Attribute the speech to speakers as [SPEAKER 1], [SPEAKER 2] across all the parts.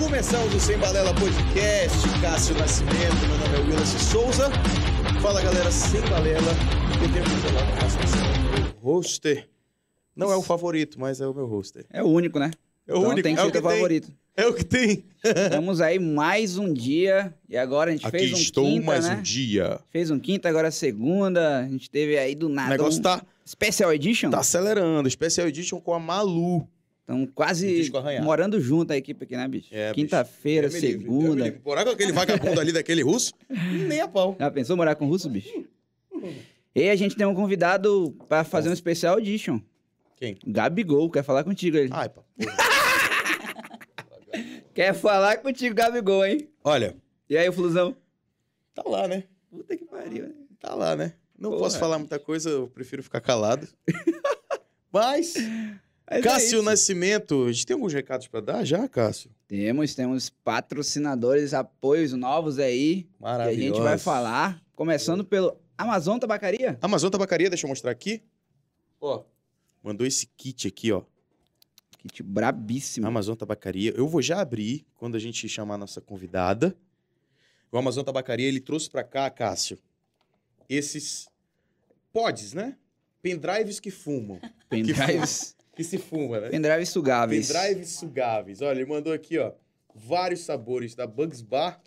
[SPEAKER 1] Começamos o Sem Balela Podcast, Cássio Nascimento, meu nome é Willis Souza. Fala galera, Sem Balela, eu tenho que falar Cássio meu roster. Não é o favorito, mas é o meu roster.
[SPEAKER 2] É o único, né?
[SPEAKER 1] É o
[SPEAKER 2] Então
[SPEAKER 1] único,
[SPEAKER 2] tem que
[SPEAKER 1] é o
[SPEAKER 2] ser
[SPEAKER 1] que
[SPEAKER 2] teu
[SPEAKER 1] tem.
[SPEAKER 2] favorito.
[SPEAKER 1] É o que tem.
[SPEAKER 2] Estamos aí mais um dia e agora a gente
[SPEAKER 1] Aqui
[SPEAKER 2] fez um
[SPEAKER 1] estou
[SPEAKER 2] quinta,
[SPEAKER 1] mais
[SPEAKER 2] né?
[SPEAKER 1] um dia.
[SPEAKER 2] Fez um quinta, agora segunda. A gente teve aí do
[SPEAKER 1] O
[SPEAKER 2] nada
[SPEAKER 1] negócio
[SPEAKER 2] um
[SPEAKER 1] tá,
[SPEAKER 2] Special Edition.
[SPEAKER 1] tá acelerando. Special Edition com a Malu.
[SPEAKER 2] Estão quase morando junto a equipe aqui, né, bicho?
[SPEAKER 1] É,
[SPEAKER 2] Quinta-feira, segunda.
[SPEAKER 1] livre. Morar com aquele vagabundo ali daquele russo? Nem a pau.
[SPEAKER 2] Já pensou morar com russo, bicho? E a gente tem um convidado pra fazer um Special Edition.
[SPEAKER 1] Quem?
[SPEAKER 2] Gabigol, quer falar contigo ele.
[SPEAKER 1] Ai, pá.
[SPEAKER 2] Quer falar contigo, Gabigol, hein?
[SPEAKER 1] Olha,
[SPEAKER 2] E aí, Flusão?
[SPEAKER 1] tá lá, né?
[SPEAKER 2] Puta que pariu, né?
[SPEAKER 1] Tá lá, né? Não
[SPEAKER 2] Porra.
[SPEAKER 1] posso falar muita coisa, eu prefiro ficar calado. Mas,
[SPEAKER 2] Mas é
[SPEAKER 1] Cássio
[SPEAKER 2] isso.
[SPEAKER 1] Nascimento, a gente tem alguns recados pra dar já, Cássio?
[SPEAKER 2] Temos, temos patrocinadores, apoios novos aí. Que a
[SPEAKER 1] Maravilhoso.
[SPEAKER 2] gente vai falar. Começando pelo Amazon Tabacaria.
[SPEAKER 1] Amazon Tabacaria, deixa eu mostrar aqui. Ó, mandou esse kit aqui, ó.
[SPEAKER 2] Kit brabíssimo.
[SPEAKER 1] Amazon Tabacaria. Eu vou já abrir quando a gente chamar a nossa convidada. O Amazon Tabacaria, ele trouxe pra cá, Cássio, esses pods, né? Pendrives que fumam.
[SPEAKER 2] Pendrives.
[SPEAKER 1] Que se fuma, né?
[SPEAKER 2] Pendrives sugáveis.
[SPEAKER 1] Pendrives sugáveis. Olha, ele mandou aqui, ó, vários sabores da Bugs Bar,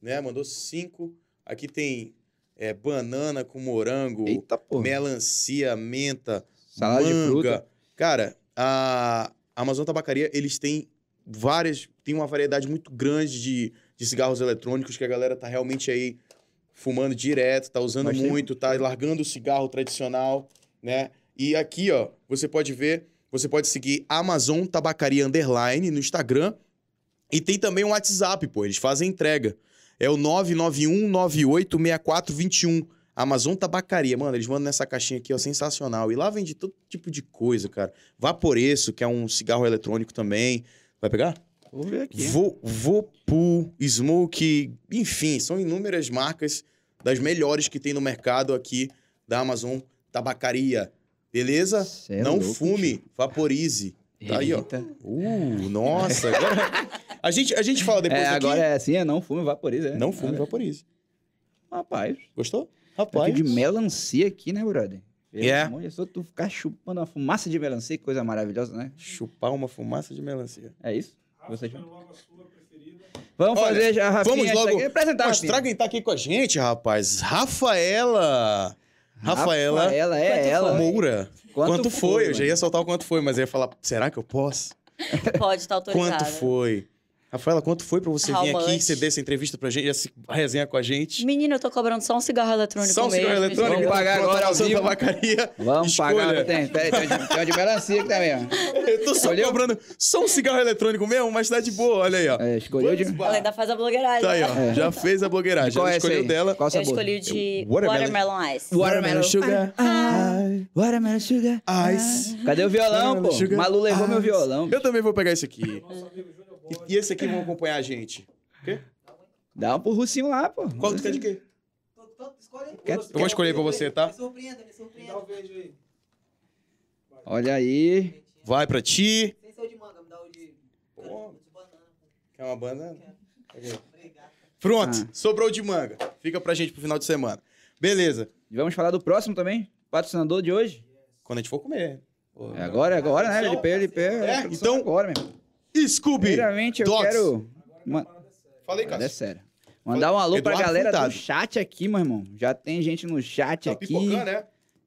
[SPEAKER 1] né? Mandou cinco. Aqui tem é, banana com morango,
[SPEAKER 2] Eita porra.
[SPEAKER 1] melancia, menta,
[SPEAKER 2] Salada de
[SPEAKER 1] manga.
[SPEAKER 2] fruta.
[SPEAKER 1] Cara, a Amazon Tabacaria, eles têm várias, tem uma variedade muito grande de, de cigarros eletrônicos que a galera tá realmente aí fumando direto, tá usando
[SPEAKER 2] Mas tem-
[SPEAKER 1] muito, tá largando o cigarro tradicional, né? E aqui, ó, você pode ver, você pode seguir Amazon Tabacaria Underline no Instagram e tem também um WhatsApp, pô, eles fazem entrega. É o 991986421. Amazon Tabacaria, mano, eles mandam nessa caixinha aqui, ó, sensacional. E lá vende todo tipo de coisa, cara. Vaporeço, que é um cigarro eletrônico também. Vai pegar?
[SPEAKER 2] Vou ver aqui.
[SPEAKER 1] Vo, Vopu, Smoke, enfim, são inúmeras marcas das melhores que tem no mercado aqui da Amazon Tabacaria. Beleza?
[SPEAKER 2] Cê é
[SPEAKER 1] Não
[SPEAKER 2] louco,
[SPEAKER 1] fume, vaporize. Tá aí, ó. Uh, nossa, agora... A gente, a gente fala depois
[SPEAKER 2] É,
[SPEAKER 1] aqui.
[SPEAKER 2] agora é assim, é não fume, vaporiza. É.
[SPEAKER 1] Não fume, vaporize.
[SPEAKER 2] Rapaz.
[SPEAKER 1] Gostou? Rapaz.
[SPEAKER 2] de melancia aqui, né, brother? Pelo
[SPEAKER 1] É.
[SPEAKER 2] amor de Deus, tu ficar chupando uma fumaça de melancia, que coisa maravilhosa, né?
[SPEAKER 1] Chupar uma fumaça de melancia.
[SPEAKER 2] É isso? Você já... Vamos
[SPEAKER 1] Olha,
[SPEAKER 2] fazer já, Rafinha.
[SPEAKER 1] Vamos logo.
[SPEAKER 2] Apresentar,
[SPEAKER 1] mostrar
[SPEAKER 2] Rafinha.
[SPEAKER 1] quem tá aqui com a gente, rapaz. Rafaela. Rafaela.
[SPEAKER 2] Rafaela, é ela.
[SPEAKER 1] Moura.
[SPEAKER 2] Quanto
[SPEAKER 1] Quanto,
[SPEAKER 2] foi,
[SPEAKER 1] foi? Eu já ia soltar o quanto foi, mas eu ia falar, será que eu posso?
[SPEAKER 3] Pode estar autorizada.
[SPEAKER 1] Quanto foi? Rafaela, quanto foi pra você
[SPEAKER 3] How
[SPEAKER 1] vir aqui,
[SPEAKER 3] much?
[SPEAKER 1] ceder essa entrevista pra gente, essa resenha com a gente?
[SPEAKER 3] Menino, eu tô cobrando só um cigarro eletrônico
[SPEAKER 1] Só um
[SPEAKER 3] mesmo.
[SPEAKER 1] cigarro eletrônico?
[SPEAKER 2] Vamos pagar agora ao vivo.
[SPEAKER 1] Tabacaria.
[SPEAKER 2] Vamos
[SPEAKER 1] Escolha.
[SPEAKER 2] pagar. Tem, tem, tem, tem uma de melancia aqui também, ó.
[SPEAKER 1] Eu tô só
[SPEAKER 2] Escolheu?
[SPEAKER 1] cobrando só um cigarro eletrônico mesmo, mas tá de boa, olha aí, ó.
[SPEAKER 2] É, escolheu de...
[SPEAKER 3] Ela ainda faz a blogueiragem.
[SPEAKER 1] Tá aí, ó.
[SPEAKER 2] É.
[SPEAKER 1] Já fez a blogueiragem.
[SPEAKER 2] Qual é
[SPEAKER 1] escolheu
[SPEAKER 2] aí?
[SPEAKER 1] dela.
[SPEAKER 2] Qual
[SPEAKER 3] Eu
[SPEAKER 2] sabor?
[SPEAKER 3] escolhi o de
[SPEAKER 1] Watermelon.
[SPEAKER 3] Watermelon Ice.
[SPEAKER 2] Watermelon
[SPEAKER 1] Sugar. High.
[SPEAKER 2] Watermelon sugar.
[SPEAKER 1] Ice.
[SPEAKER 2] Cadê o violão, pô? Malu levou meu violão.
[SPEAKER 1] Eu também vou pegar esse aqui. E, e esse aqui vão acompanhar a gente.
[SPEAKER 2] Dá um pro Russinho lá, pô.
[SPEAKER 1] Qual tu quer de quê?
[SPEAKER 2] Quer-
[SPEAKER 1] Eu vou escolher pra você, tá?
[SPEAKER 4] Me surpreenda, me surpreenda. Dá o verde aí.
[SPEAKER 2] Olha aí.
[SPEAKER 1] Vai pra ti.
[SPEAKER 4] Sem ser o de manga, me dá o de.
[SPEAKER 1] Pô.
[SPEAKER 4] de banana.
[SPEAKER 1] Quer uma banana?
[SPEAKER 4] Obrigado.
[SPEAKER 1] Pronto,
[SPEAKER 2] Ah.
[SPEAKER 1] sobrou de manga. Fica pra gente pro final de semana. Beleza.
[SPEAKER 2] E vamos falar do próximo também? Patrocinador de hoje?
[SPEAKER 1] Quando a gente for comer.
[SPEAKER 2] É agora, é agora, né? LP, LP.
[SPEAKER 1] É,
[SPEAKER 2] produção
[SPEAKER 1] então-
[SPEAKER 2] Agora mesmo.
[SPEAKER 1] Scooby.
[SPEAKER 2] Primeiramente, eu
[SPEAKER 1] Dogs.
[SPEAKER 2] quero... Ma-
[SPEAKER 1] Fala aí,
[SPEAKER 2] É
[SPEAKER 1] Cássio.
[SPEAKER 2] sério. Mandar um alô pra
[SPEAKER 1] Eduardo
[SPEAKER 2] galera
[SPEAKER 1] Furtado.
[SPEAKER 2] do chat aqui, meu irmão. Já tem gente no chat
[SPEAKER 1] Tá
[SPEAKER 2] aqui.
[SPEAKER 1] né?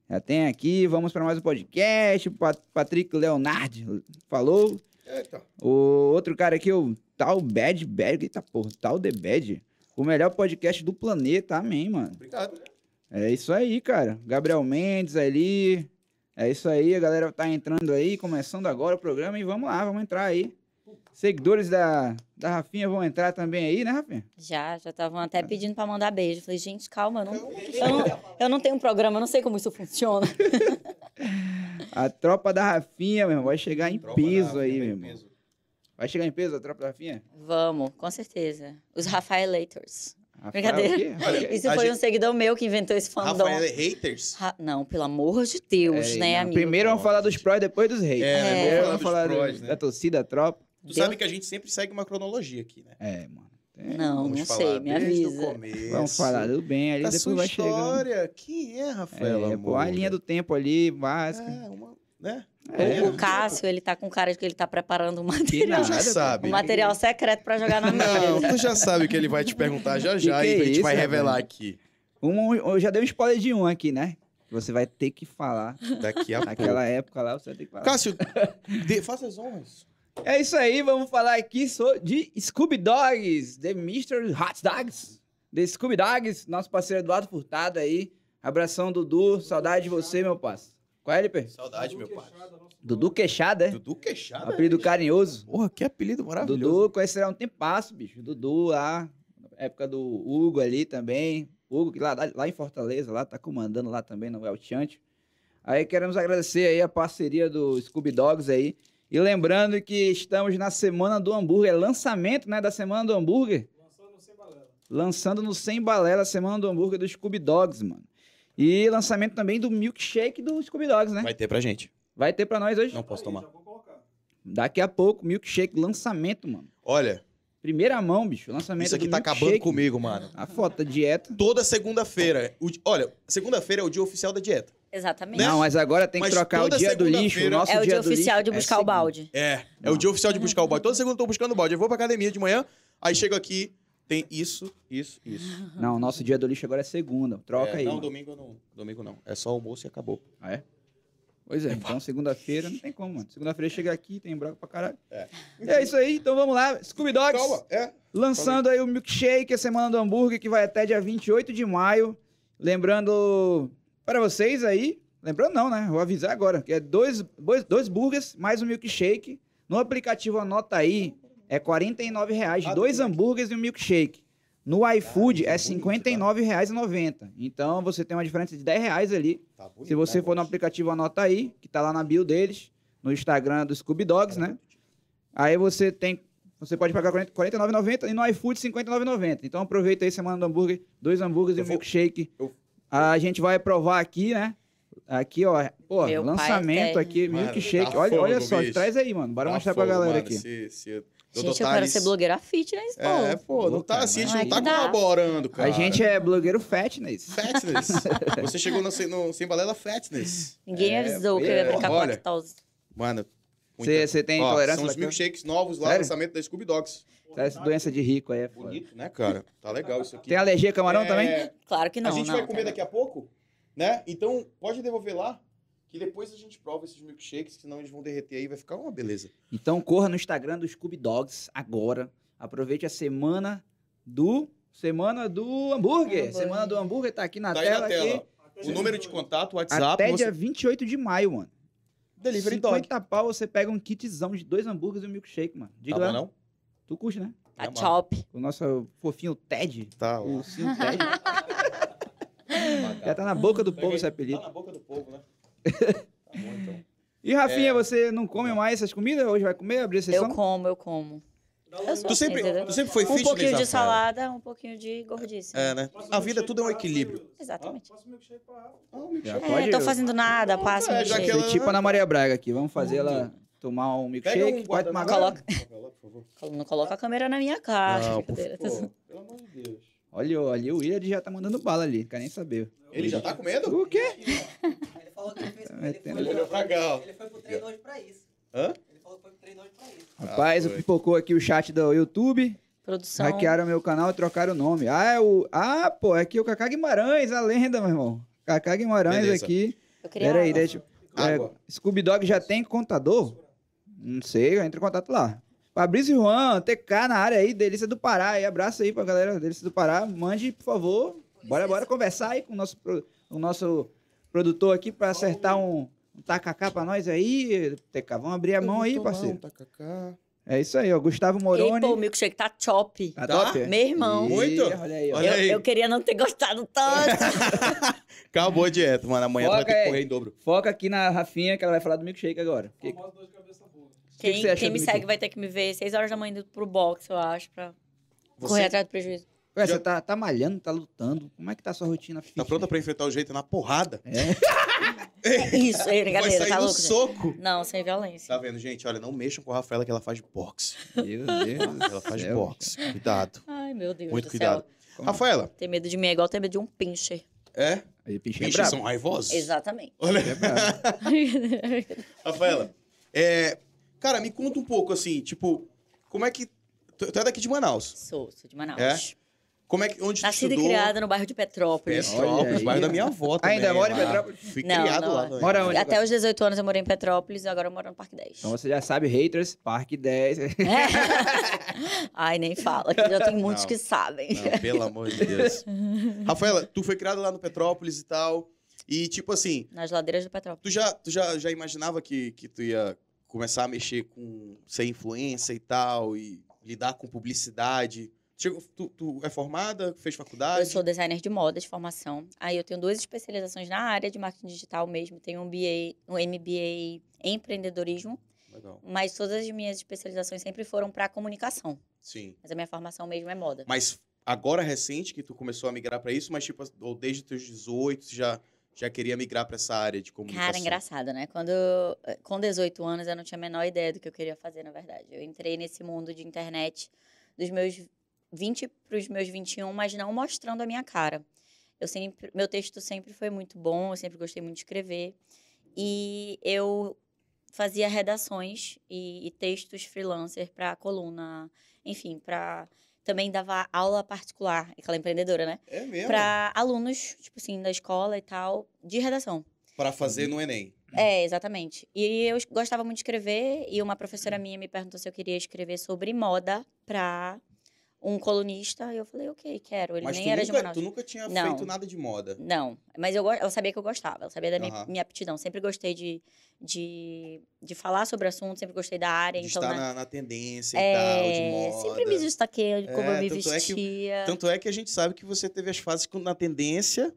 [SPEAKER 2] Já tem aqui. Vamos pra mais um podcast. Pat- Patrick Leonardo falou.
[SPEAKER 1] Eita.
[SPEAKER 2] O outro cara aqui, o Tal Bad Bad. Eita porra, Tal The Bad. O melhor podcast do planeta. Amém, mano.
[SPEAKER 1] Obrigado.
[SPEAKER 2] É isso aí, cara. Gabriel Mendes ali. É isso aí, a galera tá entrando aí, começando agora o programa e vamos lá, vamos entrar aí. Seguidores da, da Rafinha vão entrar também aí, né, Rafinha?
[SPEAKER 3] Já, já estavam até pedindo pra mandar beijo. Falei, gente, calma, eu não, eu não, eu não tenho um programa, eu não sei como isso funciona.
[SPEAKER 2] A tropa da Rafinha, meu irmão, vai chegar em peso
[SPEAKER 1] da-
[SPEAKER 2] aí, meu irmão. Vai chegar em peso a tropa da Rafinha?
[SPEAKER 3] Vamos, com certeza. Os Rafaelators.
[SPEAKER 2] Rafael,
[SPEAKER 3] Brincadeira.
[SPEAKER 1] Olha,
[SPEAKER 3] Isso foi
[SPEAKER 1] gente-
[SPEAKER 3] um seguidor meu que inventou esse fandom.
[SPEAKER 1] Rafael é haters?
[SPEAKER 3] Ra- Não, pelo amor de Deus,
[SPEAKER 2] É,
[SPEAKER 3] né,
[SPEAKER 2] não,
[SPEAKER 3] amigo?
[SPEAKER 2] Primeiro vamos falar dos prós, depois dos reis.
[SPEAKER 1] É,
[SPEAKER 2] Primeiro
[SPEAKER 1] vamos falar dos prós,
[SPEAKER 2] do-
[SPEAKER 1] né?
[SPEAKER 2] da torcida, da tropa.
[SPEAKER 1] Tu
[SPEAKER 3] Deu-
[SPEAKER 1] sabe que a gente sempre segue uma cronologia aqui, né?
[SPEAKER 2] É, mano. É,
[SPEAKER 3] Não, não sei, me
[SPEAKER 1] desde o
[SPEAKER 3] avisa.
[SPEAKER 1] começo.
[SPEAKER 2] Vamos falar do bem ali,
[SPEAKER 1] da
[SPEAKER 2] depois
[SPEAKER 1] sua
[SPEAKER 2] vai chegando.
[SPEAKER 1] história. Quem é, Rafael?
[SPEAKER 2] É, pô, a linha do tempo ali, básica.
[SPEAKER 1] É, uma, né?
[SPEAKER 2] É,
[SPEAKER 3] O Cássio, ele tá com cara de que ele tá preparando um material.
[SPEAKER 1] já sabe.
[SPEAKER 3] Um material secreto pra jogar na
[SPEAKER 1] Não,
[SPEAKER 3] mídia.
[SPEAKER 1] tu já sabe que ele vai te perguntar já já
[SPEAKER 2] Que
[SPEAKER 1] e a
[SPEAKER 2] é
[SPEAKER 1] gente
[SPEAKER 2] isso,
[SPEAKER 1] vai revelar aqui.
[SPEAKER 2] Um, eu já dei um spoiler de um aqui, né? Você vai ter que falar.
[SPEAKER 1] Daqui a pouco.
[SPEAKER 2] Naquela época lá, você vai ter que falar.
[SPEAKER 1] Cássio, dê- faça as honras.
[SPEAKER 2] É isso aí, vamos falar aqui de Scooby Dogs, The Mystery Hot Dogs. The Scooby Dogs, nosso parceiro Eduardo Furtado aí. Abração, Dudu. Saudade de você, meu parceiro. Qual é, LP?
[SPEAKER 1] Saudade, meu pai.
[SPEAKER 2] Dudu Queixada, é?
[SPEAKER 1] Dudu Queixada.
[SPEAKER 2] Apelido carinhoso.
[SPEAKER 1] Porra, que apelido maravilhoso.
[SPEAKER 2] Dudu conhecerá um tempasso, bicho. Dudu lá, época do Hugo ali também. Hugo, que lá, lá em Fortaleza, lá, tá comandando lá também no El Chante. Aí queremos agradecer aí a parceria do Scooby Dogs aí. E lembrando que estamos na Semana do Hambúrguer, lançamento, né, da Semana do Hambúrguer. Lançando no Sem Balela, a Semana do Hambúrguer do Scooby Dogs, mano. E lançamento também do milkshake do Scooby Dogs, né?
[SPEAKER 1] Vai ter pra gente.
[SPEAKER 2] Vai ter pra nós hoje?
[SPEAKER 1] Não posso tomar.
[SPEAKER 2] Daqui a pouco, milkshake, lançamento, mano.
[SPEAKER 1] Olha,
[SPEAKER 2] Primeira mão, bicho. Lançamento
[SPEAKER 1] isso aqui
[SPEAKER 2] do
[SPEAKER 1] tá acabando comigo, mano.
[SPEAKER 2] A foto da dieta.
[SPEAKER 1] Toda segunda-feira. Olha, segunda-feira é o dia oficial da dieta.
[SPEAKER 3] Exatamente.
[SPEAKER 2] Não, mas agora tem que
[SPEAKER 1] Mas
[SPEAKER 2] trocar o dia do lixo. O nosso
[SPEAKER 3] É o dia
[SPEAKER 2] do
[SPEAKER 3] oficial
[SPEAKER 2] lixo
[SPEAKER 3] de
[SPEAKER 2] é
[SPEAKER 3] buscar o
[SPEAKER 2] segunda.
[SPEAKER 3] balde.
[SPEAKER 1] É, é
[SPEAKER 2] Não.
[SPEAKER 1] o dia oficial de buscar o balde. Toda segunda eu tô buscando o balde. Eu vou pra academia de manhã, aí chego aqui, tem isso, isso, isso.
[SPEAKER 2] Não, o nosso dia do lixo agora é segunda. Troca
[SPEAKER 1] É,
[SPEAKER 2] aí.
[SPEAKER 1] Não,
[SPEAKER 2] mano.
[SPEAKER 1] domingo não. Domingo não. É só almoço e acabou.
[SPEAKER 2] Ah, é? Pois é, então segunda-feira não tem como, mano. Segunda-feira chega aqui, tem broca pra caralho.
[SPEAKER 1] É.
[SPEAKER 2] É isso aí, então vamos lá. Scooby Dogs.
[SPEAKER 1] Calma, é.
[SPEAKER 2] Lançando aí o milkshake, a semana do hambúrguer, que vai até dia 28 de maio. Lembrando para vocês aí, lembrando não, né? Vou avisar agora, que é dois, dois, dois burgers mais um milkshake. No aplicativo Anota aí, é 49 reais,
[SPEAKER 1] Ah,
[SPEAKER 2] dois
[SPEAKER 1] tudo
[SPEAKER 2] hambúrgueres e um milkshake. No iFood
[SPEAKER 1] Caralho,
[SPEAKER 2] é
[SPEAKER 1] tá
[SPEAKER 2] R$
[SPEAKER 1] tá?
[SPEAKER 2] 59,90. Então você tem uma diferença de 10 reais ali.
[SPEAKER 1] Tá bonito,
[SPEAKER 2] Se você
[SPEAKER 1] tá
[SPEAKER 2] for no aplicativo Anota aí, que tá lá na bio deles, no Instagram do Scooby Dogs, né? Aí você tem. Você pode pagar R$ 49,90 e no iFood R$ 59,90. Então aproveita aí semana do hambúrguer, dois hambúrgueres e um
[SPEAKER 1] vou-
[SPEAKER 2] milkshake.
[SPEAKER 1] eu-
[SPEAKER 2] A gente vai provar aqui, né? Aqui, ó. Pô,
[SPEAKER 3] Meu pai
[SPEAKER 2] lançamento
[SPEAKER 3] quer.
[SPEAKER 2] aqui,
[SPEAKER 1] Mano,
[SPEAKER 2] milkshake.
[SPEAKER 1] tá
[SPEAKER 2] olha, olha
[SPEAKER 1] fogo,
[SPEAKER 2] só,
[SPEAKER 1] bicho.
[SPEAKER 2] traz aí, mano. Bora
[SPEAKER 1] Tá
[SPEAKER 2] mostrar pra
[SPEAKER 1] fogo,
[SPEAKER 2] galera
[SPEAKER 1] mano.
[SPEAKER 2] aqui.
[SPEAKER 1] Se, se...
[SPEAKER 3] Gente, eu quero ser blogueira fitness, pô.
[SPEAKER 1] É, pô, não tá assim, a gente não tá colaborando, cara.
[SPEAKER 2] A gente é blogueiro fatness.
[SPEAKER 1] Fatness. Você chegou no, no Sem Balela Fatness.
[SPEAKER 3] Ninguém
[SPEAKER 2] É,
[SPEAKER 3] avisou que eu ia
[SPEAKER 2] é,
[SPEAKER 3] brincar com
[SPEAKER 1] olha.
[SPEAKER 3] lactose.
[SPEAKER 1] Mano.
[SPEAKER 2] Você tem
[SPEAKER 1] Ó,
[SPEAKER 2] intolerância
[SPEAKER 1] São os milkshakes novos lá,
[SPEAKER 2] Sério?
[SPEAKER 1] lançamento da Scooby Dogs.
[SPEAKER 2] Essa doença de rico aí é foda.
[SPEAKER 1] Bonito, né, cara? Tá legal isso aqui.
[SPEAKER 2] Tem alergia a camarão
[SPEAKER 1] É,
[SPEAKER 2] também?
[SPEAKER 3] Claro que não,
[SPEAKER 1] a gente
[SPEAKER 3] não.
[SPEAKER 1] vai comer daqui a pouco, né? Então, pode devolver lá, que depois a gente prova esses milkshakes, senão eles vão derreter aí, vai ficar uma beleza.
[SPEAKER 2] Então corra no Instagram do Scooby Dogs agora. Aproveite a semana do Semana do hambúrguer. Semana do hambúrguer tá aqui na
[SPEAKER 1] Tá aí
[SPEAKER 2] tela.
[SPEAKER 1] na tela.
[SPEAKER 2] aqui.
[SPEAKER 1] O número de contato, o WhatsApp,
[SPEAKER 2] Até
[SPEAKER 1] você...
[SPEAKER 2] dia 28 de maio, mano.
[SPEAKER 1] Delivery
[SPEAKER 2] 50
[SPEAKER 1] Dog.
[SPEAKER 2] pau você pega um kitzão de dois hambúrgueres e um milkshake, mano. Diga
[SPEAKER 1] Tá
[SPEAKER 2] lá.
[SPEAKER 1] bom, não?
[SPEAKER 2] Tu curte, né?
[SPEAKER 3] Tá
[SPEAKER 1] Tá
[SPEAKER 3] chop.
[SPEAKER 2] O nosso fofinho Ted.
[SPEAKER 1] Tá.
[SPEAKER 2] O ursinho Ted. Já tá na boca do povo esse
[SPEAKER 1] Tá
[SPEAKER 2] apelido.
[SPEAKER 1] na boca do povo, né? tá bom, então.
[SPEAKER 2] E Rafinha,
[SPEAKER 1] É.
[SPEAKER 2] você não come mais essas comidas? Hoje vai comer? Abrir a
[SPEAKER 3] Eu
[SPEAKER 2] sessão?
[SPEAKER 3] como, eu como. Eu sou
[SPEAKER 1] Tu sempre,
[SPEAKER 3] assim, entendeu?
[SPEAKER 1] tu sempre foi
[SPEAKER 3] Um
[SPEAKER 1] fitness,
[SPEAKER 3] pouquinho de
[SPEAKER 1] Rafael?
[SPEAKER 3] salada, um pouquinho de gordice.
[SPEAKER 1] É, né? A vida tudo é um equilíbrio.
[SPEAKER 3] Exatamente.
[SPEAKER 1] Ah, um
[SPEAKER 3] É, tô fazendo nada, passa
[SPEAKER 1] É,
[SPEAKER 3] um milkshake.
[SPEAKER 1] ela-
[SPEAKER 2] tipo a Ana Maria Braga aqui. Vamos fazer ela tomar um milkshake.
[SPEAKER 1] Um
[SPEAKER 2] pode tomar?
[SPEAKER 3] Coloca. Não coloca a câmera na minha cara.
[SPEAKER 1] Não, por
[SPEAKER 3] brincadeira.
[SPEAKER 1] favor. Pelo amor de Deus.
[SPEAKER 2] Olha, olha, o William já tá mandando bala ali. Quer nem saber.
[SPEAKER 1] Ele já tá comendo?
[SPEAKER 2] O quê?
[SPEAKER 4] Ele falou que ele fez. Ele foi,
[SPEAKER 1] Ele olhou pra cá, ó.
[SPEAKER 4] ele foi pro treino hoje pra isso.
[SPEAKER 1] Hã?
[SPEAKER 4] Ele falou que foi pro treino hoje pra isso.
[SPEAKER 2] Rapaz,
[SPEAKER 1] foi.
[SPEAKER 2] pipocou aqui o chat do YouTube.
[SPEAKER 3] Produção.
[SPEAKER 2] Hackearam meu canal e trocaram o nome. Ah, é o. Ah, pô, é aqui o Kaká Guimarães, a lenda, meu irmão. Kaká Guimarães
[SPEAKER 1] Beleza.
[SPEAKER 2] aqui.
[SPEAKER 3] Eu queria
[SPEAKER 2] Pera aí,
[SPEAKER 3] água.
[SPEAKER 2] deixa. É,
[SPEAKER 1] Água.
[SPEAKER 2] Scooby Dog já tem contador? Não sei, entra em contato lá. Fabrício Juan, TK na área aí, Delícia do Pará. Aí, abraço aí pra galera Delícia do Pará. Mande, por favor. Bora, bora conversar aí com o nosso, o nosso produtor aqui pra acertar um, um tacacá pra nós aí. TK, vamos abrir a mão aí, parceiro.
[SPEAKER 1] Tacacá.
[SPEAKER 2] É isso aí, ó. Gustavo Moroni.
[SPEAKER 3] pô, o milkshake tá chop.
[SPEAKER 2] Tá
[SPEAKER 1] Tá?
[SPEAKER 2] top?
[SPEAKER 3] Meu irmão.
[SPEAKER 2] Ih,
[SPEAKER 1] Muito?
[SPEAKER 2] Olha aí, ó.
[SPEAKER 1] Olha
[SPEAKER 3] eu,
[SPEAKER 1] aí.
[SPEAKER 3] eu queria não ter gostado tanto.
[SPEAKER 1] Acabou a dieta, mano. Amanhã vai ter que correr em dobro.
[SPEAKER 2] Foca aqui na Rafinha que ela vai falar do milkshake agora. Que- que
[SPEAKER 3] Quem,
[SPEAKER 2] você acha
[SPEAKER 3] quem me segue vai ter que me ver 6 horas da manhã indo pro box, eu acho, pra
[SPEAKER 1] Você
[SPEAKER 3] correr atrás do prejuízo.
[SPEAKER 2] Ué,
[SPEAKER 1] Já-
[SPEAKER 2] você tá, tá malhando, tá lutando. Como é que tá a sua rotina
[SPEAKER 1] tá
[SPEAKER 2] fitness?
[SPEAKER 1] pronta pra enfrentar o jeito na porrada?
[SPEAKER 2] É.
[SPEAKER 3] É isso, é
[SPEAKER 1] Vai
[SPEAKER 3] brincadeira,
[SPEAKER 1] sair
[SPEAKER 3] tá
[SPEAKER 1] no
[SPEAKER 3] louco? gente?
[SPEAKER 1] soco.
[SPEAKER 3] Não, sem violência.
[SPEAKER 1] Tá vendo, gente? Olha, não mexam com a Rafaela que ela faz boxe.
[SPEAKER 2] Meu Deus.
[SPEAKER 1] Ela faz
[SPEAKER 2] céu.
[SPEAKER 1] boxe. Cuidado.
[SPEAKER 3] Ai, meu Deus
[SPEAKER 1] Muito
[SPEAKER 3] do
[SPEAKER 1] cuidado.
[SPEAKER 3] céu.
[SPEAKER 1] Rafaela,
[SPEAKER 3] Ter medo de mim é igual ter medo de um pincher.
[SPEAKER 1] é?
[SPEAKER 2] Aí, pinchinho é
[SPEAKER 1] Bichos
[SPEAKER 2] brabo.
[SPEAKER 1] são raivosos?
[SPEAKER 3] Exatamente.
[SPEAKER 1] Olha,
[SPEAKER 2] É.
[SPEAKER 1] Rafaela, é, cara, me conta um pouco, assim, tipo, como é que... Tu, tu é daqui de Manaus.
[SPEAKER 3] sou, sou de Manaus.
[SPEAKER 1] É? Como é que... Onde tu
[SPEAKER 3] Nascida e
[SPEAKER 1] estudou?
[SPEAKER 3] criada no bairro de Petrópolis.
[SPEAKER 2] Olha
[SPEAKER 1] Petrópolis,
[SPEAKER 2] aí.
[SPEAKER 1] bairro da minha avó também.
[SPEAKER 2] Ainda mora em
[SPEAKER 1] lá.
[SPEAKER 2] Petrópolis?
[SPEAKER 1] Fui
[SPEAKER 3] Não,
[SPEAKER 1] criado
[SPEAKER 3] não
[SPEAKER 1] lá.
[SPEAKER 3] é.
[SPEAKER 2] Mora onde?
[SPEAKER 3] Até os 18 anos eu morei em Petrópolis e agora eu moro no Parque 10.
[SPEAKER 2] Então você já sabe, haters, Parque 10.
[SPEAKER 3] Ai, nem fala, que já tem muitos
[SPEAKER 1] Não.
[SPEAKER 3] que sabem.
[SPEAKER 1] Não, pelo amor de Deus. Rafaela, tu foi criada lá no Petrópolis e tal. E, tipo assim,
[SPEAKER 3] Nas ladeiras do Petrópolis.
[SPEAKER 1] tu já, tu já, já imaginava que, que tu ia começar a mexer com ser influência e tal, e lidar com publicidade? Chegou, tu, tu é formada? Fez faculdade?
[SPEAKER 3] Eu sou designer de moda de formação. Aí eu tenho duas especializações na área de marketing digital mesmo. Tenho um MBA, um MBA em empreendedorismo,
[SPEAKER 1] Legal.
[SPEAKER 3] mas todas as minhas especializações sempre foram para comunicação.
[SPEAKER 1] Sim.
[SPEAKER 3] Mas a minha formação mesmo é moda.
[SPEAKER 1] Mas agora recente que tu começou a migrar pra isso, mas tipo, ou desde os teus 18, tu já, já queria migrar pra essa área de comunicação?
[SPEAKER 3] Cara, engraçado, né? Quando com 18 anos eu não tinha a menor ideia do que eu queria fazer, na verdade. Eu entrei nesse mundo de internet dos meus 20 para os meus 21, mas não mostrando a minha cara. Eu sempre, meu texto sempre foi muito bom, eu sempre gostei muito de escrever. E eu fazia redações e, e textos freelancer para coluna, enfim, para também dava aula particular, aquela empreendedora, né?
[SPEAKER 1] É mesmo?
[SPEAKER 3] Para alunos, tipo assim, da escola e tal, de redação.
[SPEAKER 1] Pra fazer no Enem.
[SPEAKER 3] É, exatamente. E eu gostava muito de escrever, e uma professora minha me perguntou se eu queria escrever sobre moda para um colunista, e eu falei, ok, quero. Ele
[SPEAKER 1] Mas
[SPEAKER 3] nem era de
[SPEAKER 1] nunca,
[SPEAKER 3] Manaus.
[SPEAKER 1] tu nunca tinha
[SPEAKER 3] Não.
[SPEAKER 1] feito nada de moda.
[SPEAKER 3] Não, mas eu, eu sabia que eu gostava, eu sabia da minha,
[SPEAKER 1] Aham.
[SPEAKER 3] minha aptidão. Sempre gostei de, de, de falar sobre o assunto, sempre gostei da área.
[SPEAKER 1] De
[SPEAKER 3] então,
[SPEAKER 1] estar
[SPEAKER 3] né,
[SPEAKER 1] na, na tendência e tal, de
[SPEAKER 3] é,
[SPEAKER 1] moda.
[SPEAKER 3] sempre me destaquei de como
[SPEAKER 1] É,
[SPEAKER 3] eu me
[SPEAKER 1] tanto é que-
[SPEAKER 3] vestia.
[SPEAKER 1] Tanto é que a gente sabe que você teve as fases na tendência,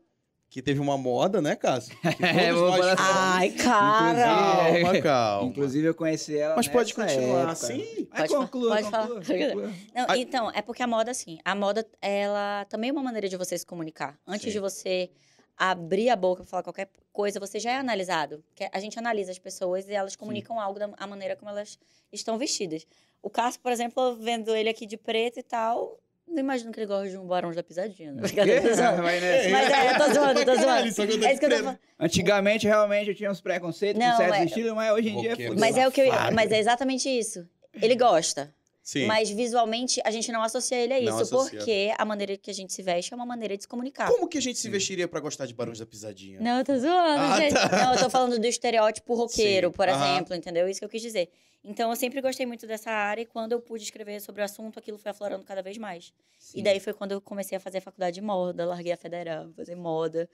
[SPEAKER 1] que teve uma moda, né, Cássio?
[SPEAKER 2] É, vou
[SPEAKER 1] nós
[SPEAKER 2] falar assim.
[SPEAKER 3] Ai, cara!
[SPEAKER 1] Calma, calma.
[SPEAKER 2] Inclusive, eu conheci ela
[SPEAKER 1] Mas pode continuar
[SPEAKER 2] época.
[SPEAKER 1] assim?
[SPEAKER 3] Pode
[SPEAKER 2] conclua,
[SPEAKER 3] pode falar.
[SPEAKER 2] conclua, conclua.
[SPEAKER 3] Não,
[SPEAKER 1] A-
[SPEAKER 3] então, é porque a moda, assim, a moda, ela também é uma maneira de você se comunicar. Antes
[SPEAKER 1] Sim.
[SPEAKER 3] de você abrir a boca pra falar qualquer coisa, você já é analisado. Que a gente analisa as pessoas e elas comunicam algo da maneira como elas estão vestidas. O Cássio, por exemplo, vendo ele aqui de preto e tal, não imagino que ele gosta de um barão da pisadinha. Né? Zoando.
[SPEAKER 2] Vai nessa.
[SPEAKER 3] Mas é, eu tô zoando, eu tô zoando. É isso que eu tô.
[SPEAKER 2] Antigamente, realmente, eu tinha uns preconceitos
[SPEAKER 3] Não,
[SPEAKER 2] com certos
[SPEAKER 3] é-
[SPEAKER 2] estilos, mas hoje em dia é.
[SPEAKER 3] Mas é o que eu, mas é exatamente isso. Ele gosta.
[SPEAKER 1] Sim.
[SPEAKER 3] Mas visualmente a gente não associa ele a
[SPEAKER 1] Não
[SPEAKER 3] isso,
[SPEAKER 1] associa.
[SPEAKER 3] porque a maneira que a gente se veste é uma maneira de se comunicar.
[SPEAKER 1] Como que a gente se vestiria pra gostar de Barões da Pisadinha?
[SPEAKER 3] Não, eu tô zoando,
[SPEAKER 1] Ah,
[SPEAKER 3] gente.
[SPEAKER 1] tá.
[SPEAKER 3] Não, eu tô falando do estereótipo roqueiro,
[SPEAKER 1] Sim,
[SPEAKER 3] por
[SPEAKER 1] aham.
[SPEAKER 3] exemplo, entendeu? Isso que eu quis dizer. Então, eu sempre gostei muito dessa área e quando eu pude escrever sobre o assunto, aquilo foi aflorando cada vez mais.
[SPEAKER 2] Sim.
[SPEAKER 3] E daí foi quando eu comecei a fazer a faculdade de moda, larguei a federal, fazer moda.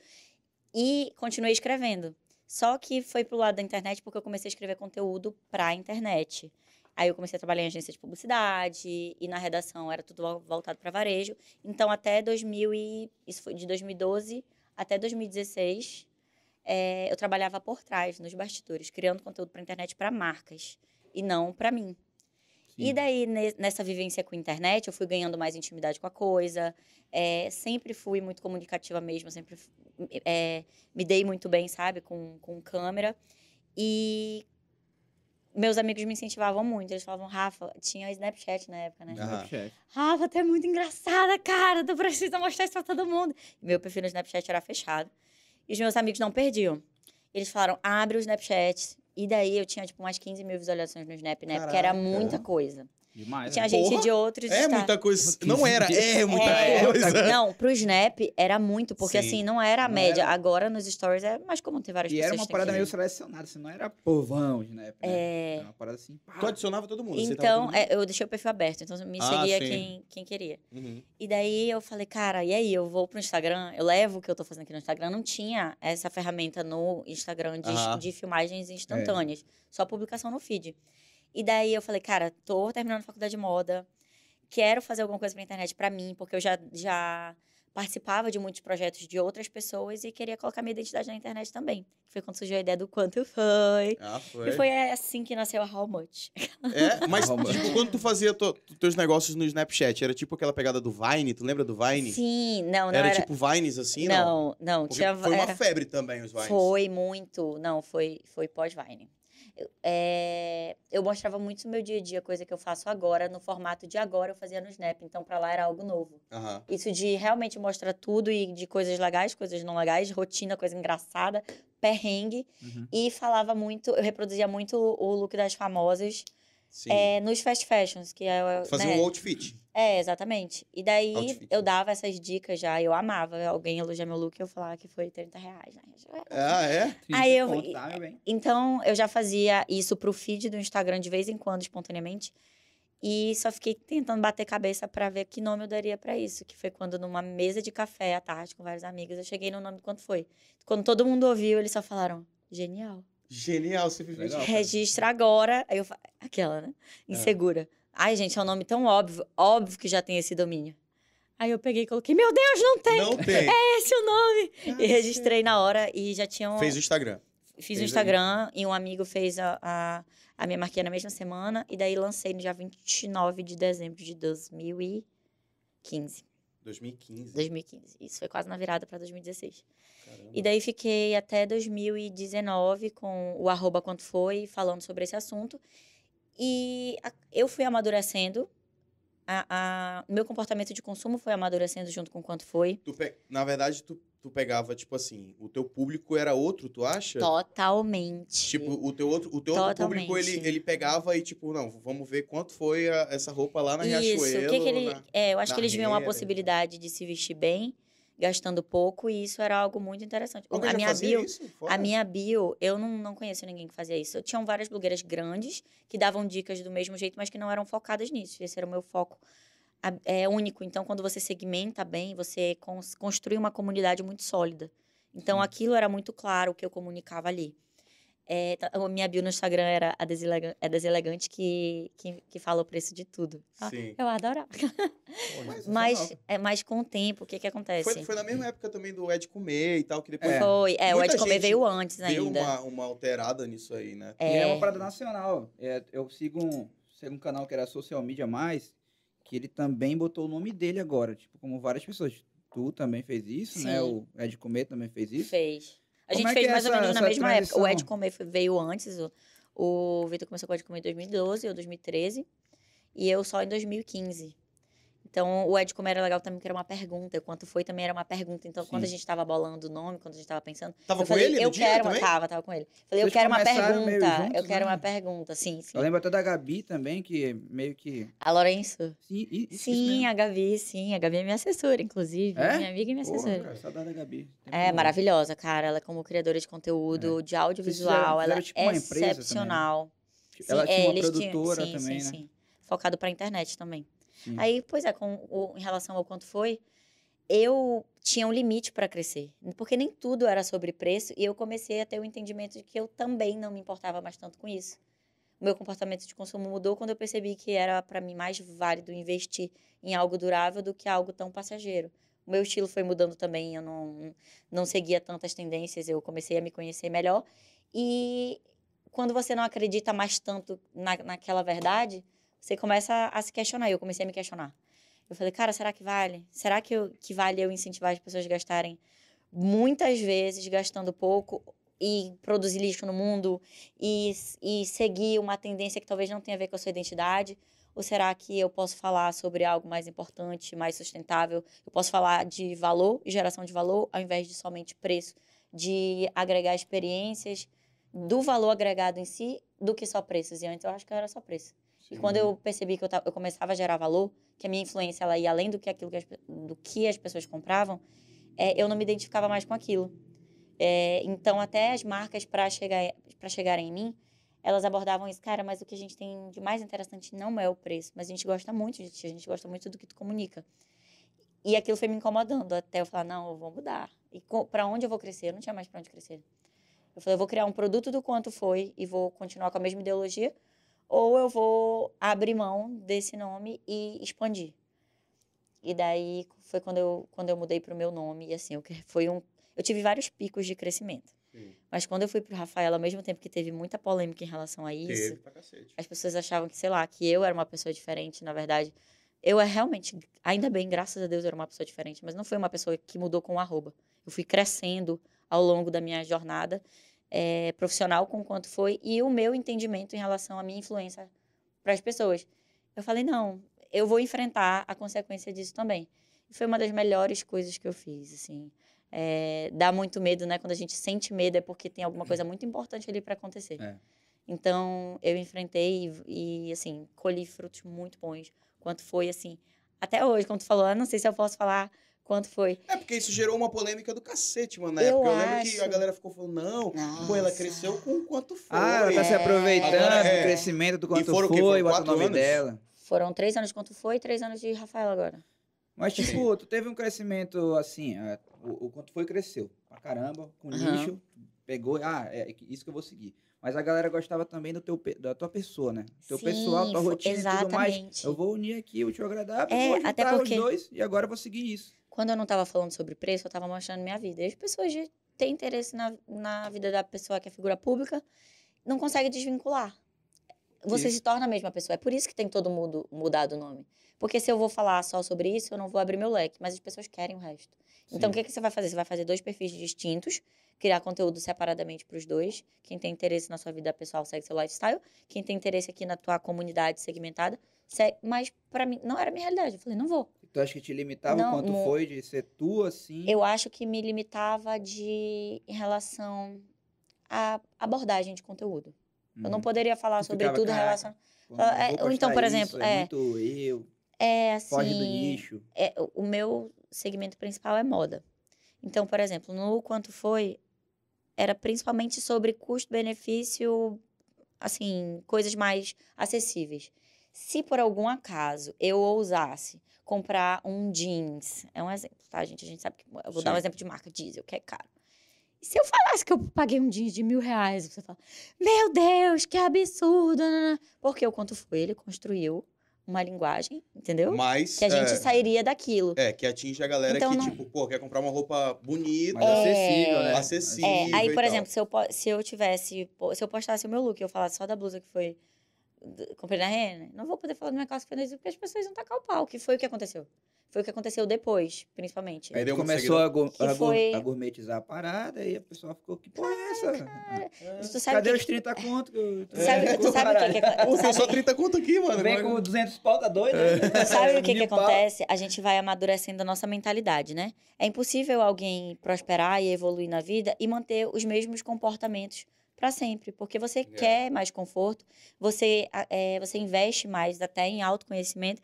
[SPEAKER 3] E continuei escrevendo. Só que foi pro lado da internet porque eu comecei a escrever conteúdo pra internet. Aí eu comecei a trabalhar em agência de publicidade e na redação era tudo vol- voltado para varejo. Então até 2000 e isso foi de 2012 até 2016 eh, eu trabalhava por trás nos bastidores, criando conteúdo para internet para marcas e não para mim. E
[SPEAKER 2] Sim.
[SPEAKER 3] daí, ne- nessa vivência com a internet, eu fui ganhando mais intimidade com a coisa. é, sempre fui muito comunicativa mesmo, sempre é, me dei muito bem, sabe, com, com câmera. E meus amigos me incentivavam muito. Eles falavam, Rafa, tinha Snapchat na época, né?
[SPEAKER 2] Snapchat.
[SPEAKER 3] Rafa, tu é muito engraçada, cara. Tu precisa mostrar isso pra todo mundo. E meu perfil no Snapchat era fechado. E os meus amigos não perdiam. Eles falaram, abre o Snapchat. E daí eu tinha, tipo, umas 15 mil visualizações no Snap, né? Porque era
[SPEAKER 1] Caraca.
[SPEAKER 3] muita coisa.
[SPEAKER 2] Demais.
[SPEAKER 3] Tinha
[SPEAKER 2] né?
[SPEAKER 3] gente
[SPEAKER 1] Porra,
[SPEAKER 3] de outros
[SPEAKER 1] É
[SPEAKER 3] estados.
[SPEAKER 1] muita coisa. Não era, é muita
[SPEAKER 3] É,
[SPEAKER 1] coisa.
[SPEAKER 3] Não, pro Snap era muito, porque
[SPEAKER 1] Sim.
[SPEAKER 3] assim, não era a
[SPEAKER 2] Não
[SPEAKER 3] média.
[SPEAKER 2] era.
[SPEAKER 3] Agora nos stories é mais comum ter várias
[SPEAKER 2] E
[SPEAKER 3] pessoas.
[SPEAKER 2] era uma parada meio selecionada, assim, não era povão, né?
[SPEAKER 3] É.
[SPEAKER 2] Era uma parada assim. pá.
[SPEAKER 1] Tu adicionava todo mundo.
[SPEAKER 3] Então,
[SPEAKER 1] todo mundo?
[SPEAKER 3] é, eu deixei o perfil aberto, então me
[SPEAKER 1] Ah,
[SPEAKER 3] seguia
[SPEAKER 1] sim.
[SPEAKER 3] quem, quem queria.
[SPEAKER 1] Uhum.
[SPEAKER 3] E daí eu falei, cara, e aí? Eu vou pro Instagram, eu levo o que eu tô fazendo aqui no Instagram. Não tinha essa ferramenta no Instagram de, de filmagens instantâneas, só publicação no feed. E daí eu falei, cara, tô terminando a faculdade de moda, quero fazer alguma coisa pra internet pra mim, porque eu já, já participava de muitos projetos de outras pessoas e queria colocar minha identidade na internet também. Foi quando surgiu a ideia do quanto foi.
[SPEAKER 1] Ah, foi.
[SPEAKER 3] E foi assim que nasceu a How Much.
[SPEAKER 1] É, mas tipo, quando tu fazia to- teus negócios no Snapchat, era tipo aquela pegada do Vine, tu lembra do Vine?
[SPEAKER 3] Sim, não, não
[SPEAKER 1] era,
[SPEAKER 3] era.
[SPEAKER 1] tipo Vines assim, não?
[SPEAKER 3] não, não,
[SPEAKER 1] Porque
[SPEAKER 3] tinha.
[SPEAKER 1] foi uma
[SPEAKER 3] era-
[SPEAKER 1] febre também os Vines.
[SPEAKER 3] Foi muito. Não, foi, foi pós-Vine. Eu, é, eu mostrava muito o meu dia a dia, coisa que eu faço agora, no formato de agora, eu fazia no Snap. Então, pra lá era algo novo.
[SPEAKER 1] Aham.
[SPEAKER 3] Isso de realmente mostrar tudo e de coisas legais, coisas não legais, rotina, coisa engraçada, perrengue.
[SPEAKER 2] Uhum.
[SPEAKER 3] E falava muito, eu reproduzia muito o look das famosas. É, nos fast fashions, que é.
[SPEAKER 1] Fazia
[SPEAKER 3] né?
[SPEAKER 1] um outfit.
[SPEAKER 3] É, exatamente. E daí
[SPEAKER 1] Outfit,
[SPEAKER 3] eu dava essas dicas já, eu amava. Alguém elogiar meu look e eu falava que foi 30 reais. Né?
[SPEAKER 1] Ah, é?
[SPEAKER 2] 30
[SPEAKER 3] Aí eu-
[SPEAKER 2] conto, tá, meu bem?
[SPEAKER 3] Então, eu já fazia isso pro feed do Instagram de vez em quando, espontaneamente. E só fiquei tentando bater cabeça pra ver que nome eu daria pra isso. Que foi quando, numa mesa de café à tarde com vários amigos, eu cheguei no nome do quanto foi. Quando todo mundo ouviu, eles só falaram: genial.
[SPEAKER 1] Genial, simplesmente.
[SPEAKER 2] Legal.
[SPEAKER 3] Registra agora. Aí eu fa... Aquela, né? Insegura. Ai, gente, é um nome tão óbvio. Óbvio que já tem esse domínio. Aí eu peguei e coloquei: Meu Deus, não tem!
[SPEAKER 1] Não tem.
[SPEAKER 3] Esse é o nome! E registrei na hora e já tinham.
[SPEAKER 1] Fez o Instagram.
[SPEAKER 3] Fiz
[SPEAKER 1] Fez
[SPEAKER 3] no Instagram e um amigo fez a, a, a minha marquinha na mesma semana. E daí lancei no dia 29 de dezembro de 2015.
[SPEAKER 1] 2015.
[SPEAKER 3] 2015. Isso foi quase na virada para 2016.
[SPEAKER 1] Caramba.
[SPEAKER 3] E daí fiquei até 2019 com o arroba quanto foi, falando sobre esse assunto. E a- eu fui amadurecendo. A, a- meu comportamento de consumo foi amadurecendo junto com quanto foi.
[SPEAKER 1] Tu Na verdade, tu, tu pegava, tipo assim, o teu público era outro, tu acha?
[SPEAKER 3] Totalmente.
[SPEAKER 1] Tipo, o teu outro, o teu outro público, ele, ele pegava e, tipo, não, vamos ver quanto foi a- essa roupa lá na
[SPEAKER 3] Isso,
[SPEAKER 1] Riachuelo.
[SPEAKER 3] o que que ele.
[SPEAKER 1] na-
[SPEAKER 3] É, eu acho que eles viam a
[SPEAKER 1] renda.
[SPEAKER 3] possibilidade de se vestir bem, gastando pouco, e isso era algo muito interessante.
[SPEAKER 1] Alguém
[SPEAKER 3] a minha bio, a minha bio, eu não, não conheço ninguém que fazia isso. Tinham várias blogueiras grandes que davam dicas do mesmo jeito, mas que não eram focadas nisso. Esse era o meu foco. A- É único. Então, quando você segmenta bem, você cons- construi uma comunidade muito sólida. Então,
[SPEAKER 2] Sim.
[SPEAKER 3] aquilo era muito claro o que eu comunicava ali. É, tá- a minha bio no Instagram era a deselega- é deselegante que, que, que fala o preço de tudo. Ah,
[SPEAKER 1] Sim.
[SPEAKER 3] Eu adorava.
[SPEAKER 1] Mas,
[SPEAKER 3] Mas, é, mas com o tempo, o que que acontece?
[SPEAKER 1] Foi, foi na mesma época também do Ed Comer e tal, que depois
[SPEAKER 2] É.
[SPEAKER 3] Foi. É, o Ed Comer veio antes
[SPEAKER 1] deu
[SPEAKER 3] ainda.
[SPEAKER 1] uma, uma alterada nisso aí, né?
[SPEAKER 2] E é
[SPEAKER 3] É,
[SPEAKER 2] uma parada nacional. É, eu sigo um, sigo um canal que era Social Media Mais, que ele também botou o nome dele agora. Tipo, como várias pessoas. Tu também fez isso, né?
[SPEAKER 3] Sim.
[SPEAKER 2] O Ed Comer também fez isso.
[SPEAKER 3] fez. A
[SPEAKER 2] Como
[SPEAKER 3] gente
[SPEAKER 2] é
[SPEAKER 3] fez
[SPEAKER 2] é
[SPEAKER 3] mais ou menos na mesma época. O
[SPEAKER 2] transição?
[SPEAKER 3] Ed Comer veio antes. O, o Vitor começou com o Ed Comer em 2012 ou 2013. E eu só em 2015. Então, o Ed Comer era legal também, que era uma pergunta. Quanto foi também era uma pergunta. Então, quando a
[SPEAKER 2] Sim.
[SPEAKER 3] gente tava bolando o nome, quando a gente tava pensando.
[SPEAKER 1] Tava
[SPEAKER 3] eu
[SPEAKER 1] com
[SPEAKER 3] falei,
[SPEAKER 1] ele
[SPEAKER 3] eu quero uma. Tava, tava com ele. Falei, eu
[SPEAKER 2] Vocês
[SPEAKER 3] quero uma pergunta.
[SPEAKER 2] juntos,
[SPEAKER 3] eu quero
[SPEAKER 2] né?
[SPEAKER 3] uma pergunta, sim, sim.
[SPEAKER 2] Eu lembro até da Gabi também, que meio que.
[SPEAKER 3] A Lourenço?
[SPEAKER 2] Sim, isso
[SPEAKER 3] Sim, a Gabi, sim. A Gabi é minha assessora, inclusive.
[SPEAKER 2] É?
[SPEAKER 3] Minha amiga e minha
[SPEAKER 2] Porra,
[SPEAKER 3] assessora.
[SPEAKER 2] cara, saudade da Gabi. Tempo
[SPEAKER 3] É maravilhosa, cara. Ela, como criadora de conteúdo, de audiovisual,
[SPEAKER 2] fizeram-
[SPEAKER 3] ela
[SPEAKER 2] tipo,
[SPEAKER 3] é
[SPEAKER 2] né?
[SPEAKER 3] excepcional.
[SPEAKER 2] Ela
[SPEAKER 3] Sim,
[SPEAKER 2] tinha
[SPEAKER 3] é,
[SPEAKER 2] uma
[SPEAKER 3] eles tinham-
[SPEAKER 2] produtora
[SPEAKER 3] sim,
[SPEAKER 2] também,
[SPEAKER 3] sim,
[SPEAKER 2] né?
[SPEAKER 3] Sim, Focado pra internet também.
[SPEAKER 2] Sim.
[SPEAKER 3] Aí, pois é, com o- em relação ao quanto foi, eu tinha um limite para crescer. Porque nem tudo era sobre preço e eu comecei a ter o entendimento de que eu também não me importava mais tanto com isso. O meu comportamento de consumo mudou quando eu percebi que era para mim mais válido investir em algo durável do que algo tão passageiro. O meu estilo foi mudando também, eu não, não seguia tantas tendências, eu comecei a me conhecer melhor. E quando você não acredita mais tanto na, naquela verdade, você começa a, se questionar. Eu comecei a me questionar. Eu falei, cara, será que vale? Será que, eu, que vale eu incentivar as pessoas a gastarem muitas vezes, gastando pouco, e produzir lixo no mundo, e, e seguir uma tendência que talvez não tenha a ver com a sua identidade? Ou será que eu posso falar sobre algo mais importante, mais sustentável? Eu posso falar de valor e geração de valor, ao invés de somente preço, de agregar experiências, do valor agregado em si, do que só preços. E antes eu acho que era só preço. E quando eu percebi que eu, eu começava a gerar valor, que a minha influência ela ia além do que aquilo que as, do que as pessoas compravam, é, eu não me identificava mais com aquilo. É, então até as marcas para chegar para chegarem em mim, elas abordavam isso, cara, mas o que a gente tem de mais interessante não é o preço, mas a gente gosta muito de ti, a gente gosta muito do que tu comunica. E aquilo foi me incomodando até eu falar, não, eu vou mudar. E para onde eu vou crescer? Eu não tinha mais para onde crescer. Eu falei, eu vou criar um produto do quanto foi e vou continuar com a mesma ideologia, ou eu vou abrir mão desse nome e expandir. E daí foi quando eu, quando eu mudei pro meu nome. E assim, eu, foi um. Eu tive vários picos de crescimento.
[SPEAKER 1] Sim.
[SPEAKER 3] Mas quando eu fui pro Rafael, ao mesmo tempo que teve muita polêmica em relação a isso,
[SPEAKER 1] Teve
[SPEAKER 3] as pessoas achavam que, sei lá, que eu era uma pessoa diferente. Na verdade, eu é realmente, ainda bem, graças a Deus, eu era uma pessoa diferente. Mas não foi uma pessoa que mudou com o arroba. Eu fui crescendo ao longo da minha jornada eh, profissional com quanto foi e o meu entendimento em relação à minha influência para as pessoas. Eu falei, não, eu vou enfrentar a consequência disso também. E foi uma das melhores coisas que eu fiz, assim. É, dá muito medo, né? Quando a gente sente medo é porque tem alguma coisa muito importante ali para acontecer.
[SPEAKER 2] É.
[SPEAKER 3] Então, eu enfrentei e, e, assim, colhi frutos muito bons. Quanto foi, assim, até hoje, quando tu falou, ah, não sei se eu posso falar quanto foi.
[SPEAKER 1] É porque isso gerou uma polêmica do cacete, mano, na
[SPEAKER 3] Eu
[SPEAKER 1] época. Eu lembro que a galera ficou falando, não, pô, ela
[SPEAKER 3] Nossa.
[SPEAKER 1] cresceu com quanto foi.
[SPEAKER 2] Ah, ela tá se
[SPEAKER 3] É.
[SPEAKER 2] aproveitando
[SPEAKER 1] Agora, é.
[SPEAKER 2] do crescimento do quanto
[SPEAKER 1] foram
[SPEAKER 2] foi,
[SPEAKER 1] Foram
[SPEAKER 2] bota o
[SPEAKER 1] quatro
[SPEAKER 2] nome
[SPEAKER 1] anos?
[SPEAKER 2] dela.
[SPEAKER 3] Foram três anos de quanto foi e três anos de Rafael agora.
[SPEAKER 2] Mas, tipo, tu teve um crescimento assim, é, o, o quanto foi cresceu pra caramba, com
[SPEAKER 3] Aham.
[SPEAKER 2] nicho, pegou, ah, é isso que eu vou seguir. Mas a galera gostava também do teu, da tua pessoa, né? Teu
[SPEAKER 3] Sim,
[SPEAKER 2] pessoal, tua rotina e tudo mais.
[SPEAKER 3] exatamente.
[SPEAKER 2] Eu vou unir aqui o tio agradável,
[SPEAKER 3] É,
[SPEAKER 2] vou juntar
[SPEAKER 3] até porque-
[SPEAKER 2] os dois e agora eu vou seguir isso.
[SPEAKER 3] Quando eu não estava falando sobre preço, eu estava mostrando minha vida. E as pessoas de- têm interesse na, na vida da pessoa que é figura pública, não conseguem desvincular. Você
[SPEAKER 2] Isso.
[SPEAKER 3] se torna a mesma pessoa. É por isso que tem todo mundo mudado o nome. Porque se eu vou falar só sobre isso, eu não vou abrir meu leque. Mas as pessoas querem o resto. Então, o que, que você vai fazer? Você vai fazer dois perfis distintos, criar conteúdo separadamente para os dois. Quem tem interesse na sua vida pessoal segue seu lifestyle. Quem tem interesse aqui na tua comunidade segmentada, segue. Mas, para mim, não era a minha realidade. Eu falei, não vou.
[SPEAKER 2] Tu acha que te limitava
[SPEAKER 3] Não,
[SPEAKER 2] quanto
[SPEAKER 3] não-
[SPEAKER 2] foi de ser tu, assim?
[SPEAKER 3] Eu acho que me limitava de em relação à abordagem de conteúdo. Eu não
[SPEAKER 2] Uhum.
[SPEAKER 3] poderia falar
[SPEAKER 2] Tu
[SPEAKER 3] sobre
[SPEAKER 2] ficava,
[SPEAKER 3] tudo em
[SPEAKER 2] "Caraca,
[SPEAKER 3] relação. é, ou então, por
[SPEAKER 2] isso,
[SPEAKER 3] exemplo,
[SPEAKER 2] é,
[SPEAKER 3] é,
[SPEAKER 2] muito eu,
[SPEAKER 3] É assim.
[SPEAKER 2] foge do nicho.
[SPEAKER 3] é, o- o meu segmento principal é moda. Então, por exemplo, no quanto foi, era principalmente sobre custo-benefício, assim, coisas mais acessíveis. Se por algum acaso eu ousasse comprar um jeans, é um exemplo, tá, gente? A gente sabe que. Eu vou dar um
[SPEAKER 1] Sim.
[SPEAKER 3] exemplo de marca diesel, que é caro. E se eu falasse que eu paguei um jeans de mil reais, você fala, meu Deus, que absurdo! nananã." Porque o quanto foi, ele construiu uma linguagem, entendeu?
[SPEAKER 1] Mas,
[SPEAKER 3] que a gente
[SPEAKER 1] é,
[SPEAKER 3] sairia daquilo.
[SPEAKER 1] é, que atinge a galera
[SPEAKER 3] Então,
[SPEAKER 1] que,
[SPEAKER 3] não-
[SPEAKER 1] tipo, pô, quer comprar uma roupa bonita,
[SPEAKER 2] Mais acessível, né?
[SPEAKER 1] acessível
[SPEAKER 3] É, aí, por
[SPEAKER 1] tal.
[SPEAKER 3] exemplo, se eu, se eu tivesse, se eu postasse o meu look e eu falasse só da blusa que foi, comprei na Renner, não vou poder falar da minha calça que foi na Zip, porque as pessoas iam tacar o pau, que foi o que aconteceu. Foi o que aconteceu depois, principalmente.
[SPEAKER 1] Aí
[SPEAKER 2] Começou a,
[SPEAKER 3] Que
[SPEAKER 2] a
[SPEAKER 3] foi-
[SPEAKER 2] a gourmetizar a parada e a pessoa ficou, que porra é essa?
[SPEAKER 3] Mas tu sabe
[SPEAKER 2] Cadê
[SPEAKER 3] o
[SPEAKER 2] os
[SPEAKER 3] que,
[SPEAKER 2] 30 conto? Que eu,
[SPEAKER 3] tu sabe, tu sabe o que, que,
[SPEAKER 1] Pô,
[SPEAKER 3] tu
[SPEAKER 1] tem só
[SPEAKER 3] sabe,
[SPEAKER 1] 30 conto aqui, mano.
[SPEAKER 2] Vem
[SPEAKER 1] Não é-
[SPEAKER 2] com 200 pau, tá doido?
[SPEAKER 3] tu sabe o que, que acontece? A gente vai amadurecendo a nossa mentalidade, né? É impossível alguém prosperar e evoluir na vida e manter os mesmos comportamentos para sempre, porque você quer mais conforto, você, é, você investe mais até em autoconhecimento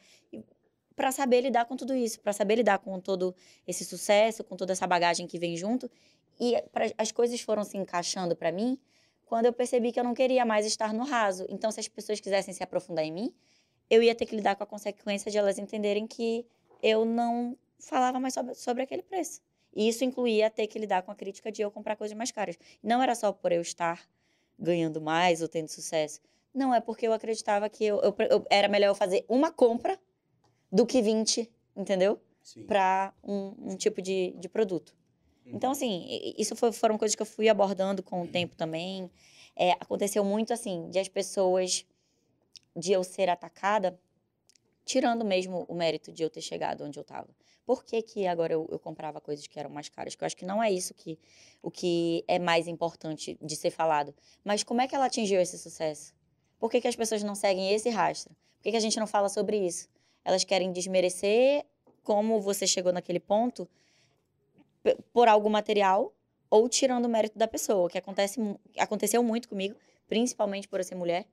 [SPEAKER 3] para saber lidar com tudo isso, para saber lidar com todo esse sucesso, com toda essa bagagem que vem junto. E pra- as coisas foram se encaixando para mim quando eu percebi que eu não queria mais estar no raso. Então, se as pessoas quisessem se aprofundar em mim, eu ia ter que lidar com a consequência de elas entenderem que eu não falava mais sobre, sobre aquele preço. E isso incluía ter que lidar com a crítica de eu comprar coisas mais caras. Não era só por eu estar ganhando mais ou tendo sucesso. Não, é porque eu acreditava que eu, eu- eu- era melhor eu fazer uma compra do que 20, entendeu? Para um, um tipo de, de produto.
[SPEAKER 1] Uhum.
[SPEAKER 3] Então, assim, isso foi- foram coisas que eu fui abordando com o tempo também. É, aconteceu muito, assim, de as pessoas, de eu ser atacada, tirando mesmo o mérito de eu ter chegado onde eu estava. Por que, que agora eu, eu comprava coisas que eram mais caras? Que eu acho que não é isso que o que é mais importante de ser falado. Mas como é que ela atingiu esse sucesso? Por que, que as pessoas não seguem esse rastro? Por que, que a gente não fala sobre isso? Elas querem desmerecer como você chegou naquele ponto por algo material ou tirando o mérito da pessoa, que acontece, aconteceu muito comigo, principalmente por eu ser mulher.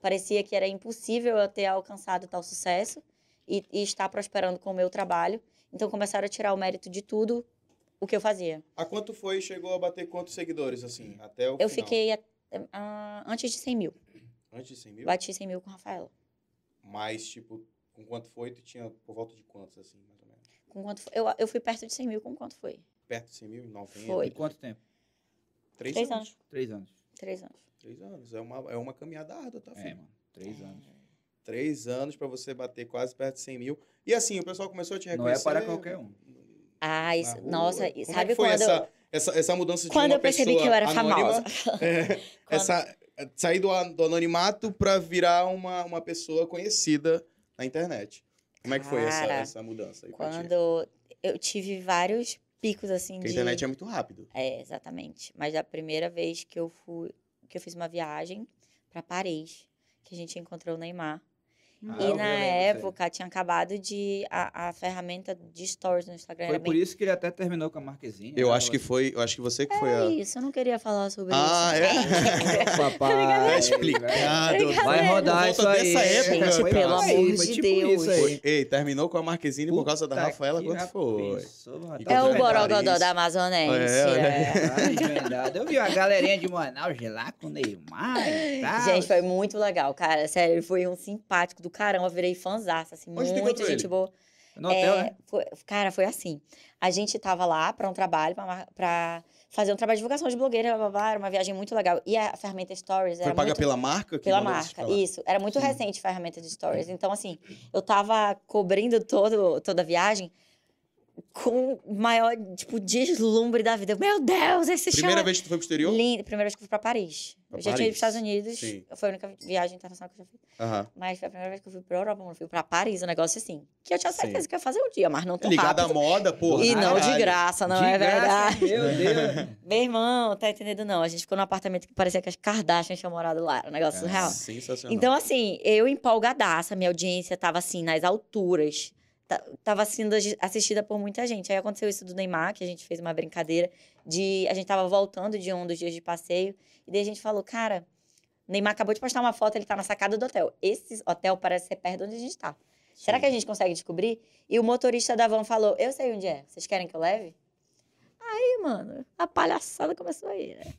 [SPEAKER 3] Parecia que era impossível eu ter alcançado tal sucesso e, e estar prosperando com o meu trabalho. Então começaram a tirar o mérito de tudo o que eu fazia.
[SPEAKER 1] A quanto foi? Chegou a bater quantos seguidores, assim? Até o
[SPEAKER 3] Eu
[SPEAKER 1] final?
[SPEAKER 3] fiquei a- ah, antes de 100 mil.
[SPEAKER 1] Antes de 100 mil?
[SPEAKER 3] Bati 100 mil com a Rafaela.
[SPEAKER 1] Mas, tipo, com quanto foi? Tu tinha por volta de quantos, assim, mais ou menos?
[SPEAKER 3] Com quanto foi? Eu, eu fui perto de 100 mil com quanto foi?
[SPEAKER 1] Perto de 100 mil? 90?
[SPEAKER 3] Foi.
[SPEAKER 2] Em quanto tempo?
[SPEAKER 1] Três,
[SPEAKER 3] Três
[SPEAKER 1] anos.
[SPEAKER 2] Três anos.
[SPEAKER 3] Três anos.
[SPEAKER 1] Três anos. É uma, é uma caminhada árdua, tá,
[SPEAKER 2] É,
[SPEAKER 1] filho?
[SPEAKER 2] mano. Três anos.
[SPEAKER 1] Três anos pra você bater quase perto de 100 mil. E assim, o pessoal começou a te
[SPEAKER 2] Não é
[SPEAKER 1] reconhecer.
[SPEAKER 2] para qualquer um.
[SPEAKER 3] Ah, isso, nossa,
[SPEAKER 1] Como é
[SPEAKER 3] sabe
[SPEAKER 1] que foi
[SPEAKER 3] quando,
[SPEAKER 1] essa, essa, essa mudança de
[SPEAKER 3] quando
[SPEAKER 1] uma
[SPEAKER 3] eu percebi que eu era
[SPEAKER 1] anônima,
[SPEAKER 3] famosa?
[SPEAKER 1] é,
[SPEAKER 3] Quando-
[SPEAKER 1] essa, sair do, do anonimato pra virar uma, uma pessoa conhecida na internet. Como é que foi essa,
[SPEAKER 3] Cara,
[SPEAKER 1] essa mudança aí pra ti?
[SPEAKER 3] Quando eu tive vários picos assim
[SPEAKER 1] Porque a
[SPEAKER 3] de
[SPEAKER 1] internet é muito rápido.
[SPEAKER 3] É, exatamente. Mas a primeira vez que eu fui, que eu fiz uma viagem pra Paris, que a gente encontrou o Neymar.
[SPEAKER 2] Ah,
[SPEAKER 3] e na época tinha acabado de a, a ferramenta de stories no Instagram
[SPEAKER 2] Foi
[SPEAKER 3] era
[SPEAKER 2] por
[SPEAKER 3] bem
[SPEAKER 2] isso que ele até terminou com a Marquezinha.
[SPEAKER 1] Eu
[SPEAKER 2] né?
[SPEAKER 1] acho que foi, eu acho que você que foi a...
[SPEAKER 3] É isso, eu não queria falar sobre
[SPEAKER 1] Ah,
[SPEAKER 3] isso.
[SPEAKER 2] Papai.
[SPEAKER 1] Tá explicado.
[SPEAKER 2] Vai rodar isso aí.
[SPEAKER 1] dessa época,
[SPEAKER 2] Foi
[SPEAKER 3] pelo
[SPEAKER 2] aí,
[SPEAKER 3] amor de
[SPEAKER 2] tipo
[SPEAKER 3] Deus.
[SPEAKER 1] Foi- Ei, terminou com a Marquezine por causa da Rafaela, quanto foi?
[SPEAKER 3] É o? Borogodó da Amazonense.
[SPEAKER 1] É,
[SPEAKER 3] é.
[SPEAKER 2] Tá desvendado. Eu vi uma galerinha de Manaus lá com o Neymar e tal.
[SPEAKER 3] Gente, foi muito legal, cara. Sério, ele foi um simpático do caramba. Eu virei fãzaça, assim,
[SPEAKER 1] Onde
[SPEAKER 3] muito gente
[SPEAKER 1] ele?
[SPEAKER 3] boa.
[SPEAKER 2] No hotel,
[SPEAKER 3] É,
[SPEAKER 2] né?
[SPEAKER 3] foi- cara, foi assim. A gente tava lá para um trabalho, para fazer um trabalho de divulgação de blogueira, blá, blá, blá, era uma viagem muito legal. E a ferramenta Stories
[SPEAKER 1] Foi
[SPEAKER 3] era
[SPEAKER 1] paga
[SPEAKER 3] muito...
[SPEAKER 1] pela marca? que
[SPEAKER 3] pela marca, isso. Era muito
[SPEAKER 1] Sim.
[SPEAKER 3] recente a ferramenta de Stories. Então, assim, eu tava cobrindo todo, toda a viagem com o maior, tipo, deslumbre da vida. Meu Deus, esse
[SPEAKER 1] Primeira
[SPEAKER 3] show
[SPEAKER 1] vez que tu foi pro exterior?
[SPEAKER 3] Lindo. Primeira vez que eu fui pra Paris. Eu já tinha ido
[SPEAKER 1] Paris.
[SPEAKER 3] pros Estados Unidos.
[SPEAKER 1] Sim.
[SPEAKER 3] Foi a única viagem internacional que eu já fiz. Mas foi a primeira vez que eu fui pra Europa, mano. Eu fui pra Paris, um negócio assim. Que eu tinha
[SPEAKER 1] Sim.
[SPEAKER 3] certeza que ia fazer um dia, mas não tão
[SPEAKER 1] Ligado à moda, porra.
[SPEAKER 3] E não de graça, não
[SPEAKER 2] De
[SPEAKER 3] é
[SPEAKER 2] graça,
[SPEAKER 3] verdade.
[SPEAKER 2] Meu Deus.
[SPEAKER 3] Meu irmão, tá entendendo não? A gente ficou num apartamento que parecia que as Kardashians tinham morado lá. Era um negócio surreal.
[SPEAKER 1] Sensacional.
[SPEAKER 3] Então, assim, eu empolgadaça, minha audiência tava assim, nas alturas. Ta- Tava sendo assistida por muita gente. Aí aconteceu isso do Neymar, que a gente fez uma brincadeira de. A gente tava voltando de um dos dias de passeio. E daí a gente falou, cara, Neymar acabou de postar uma foto, ele tá na sacada do hotel. Esse hotel parece ser perto de onde a gente tá. Será que a gente consegue descobrir? E o motorista da van falou: Eu sei onde é. Vocês querem que eu leve? Aí, mano, a palhaçada começou aí, né?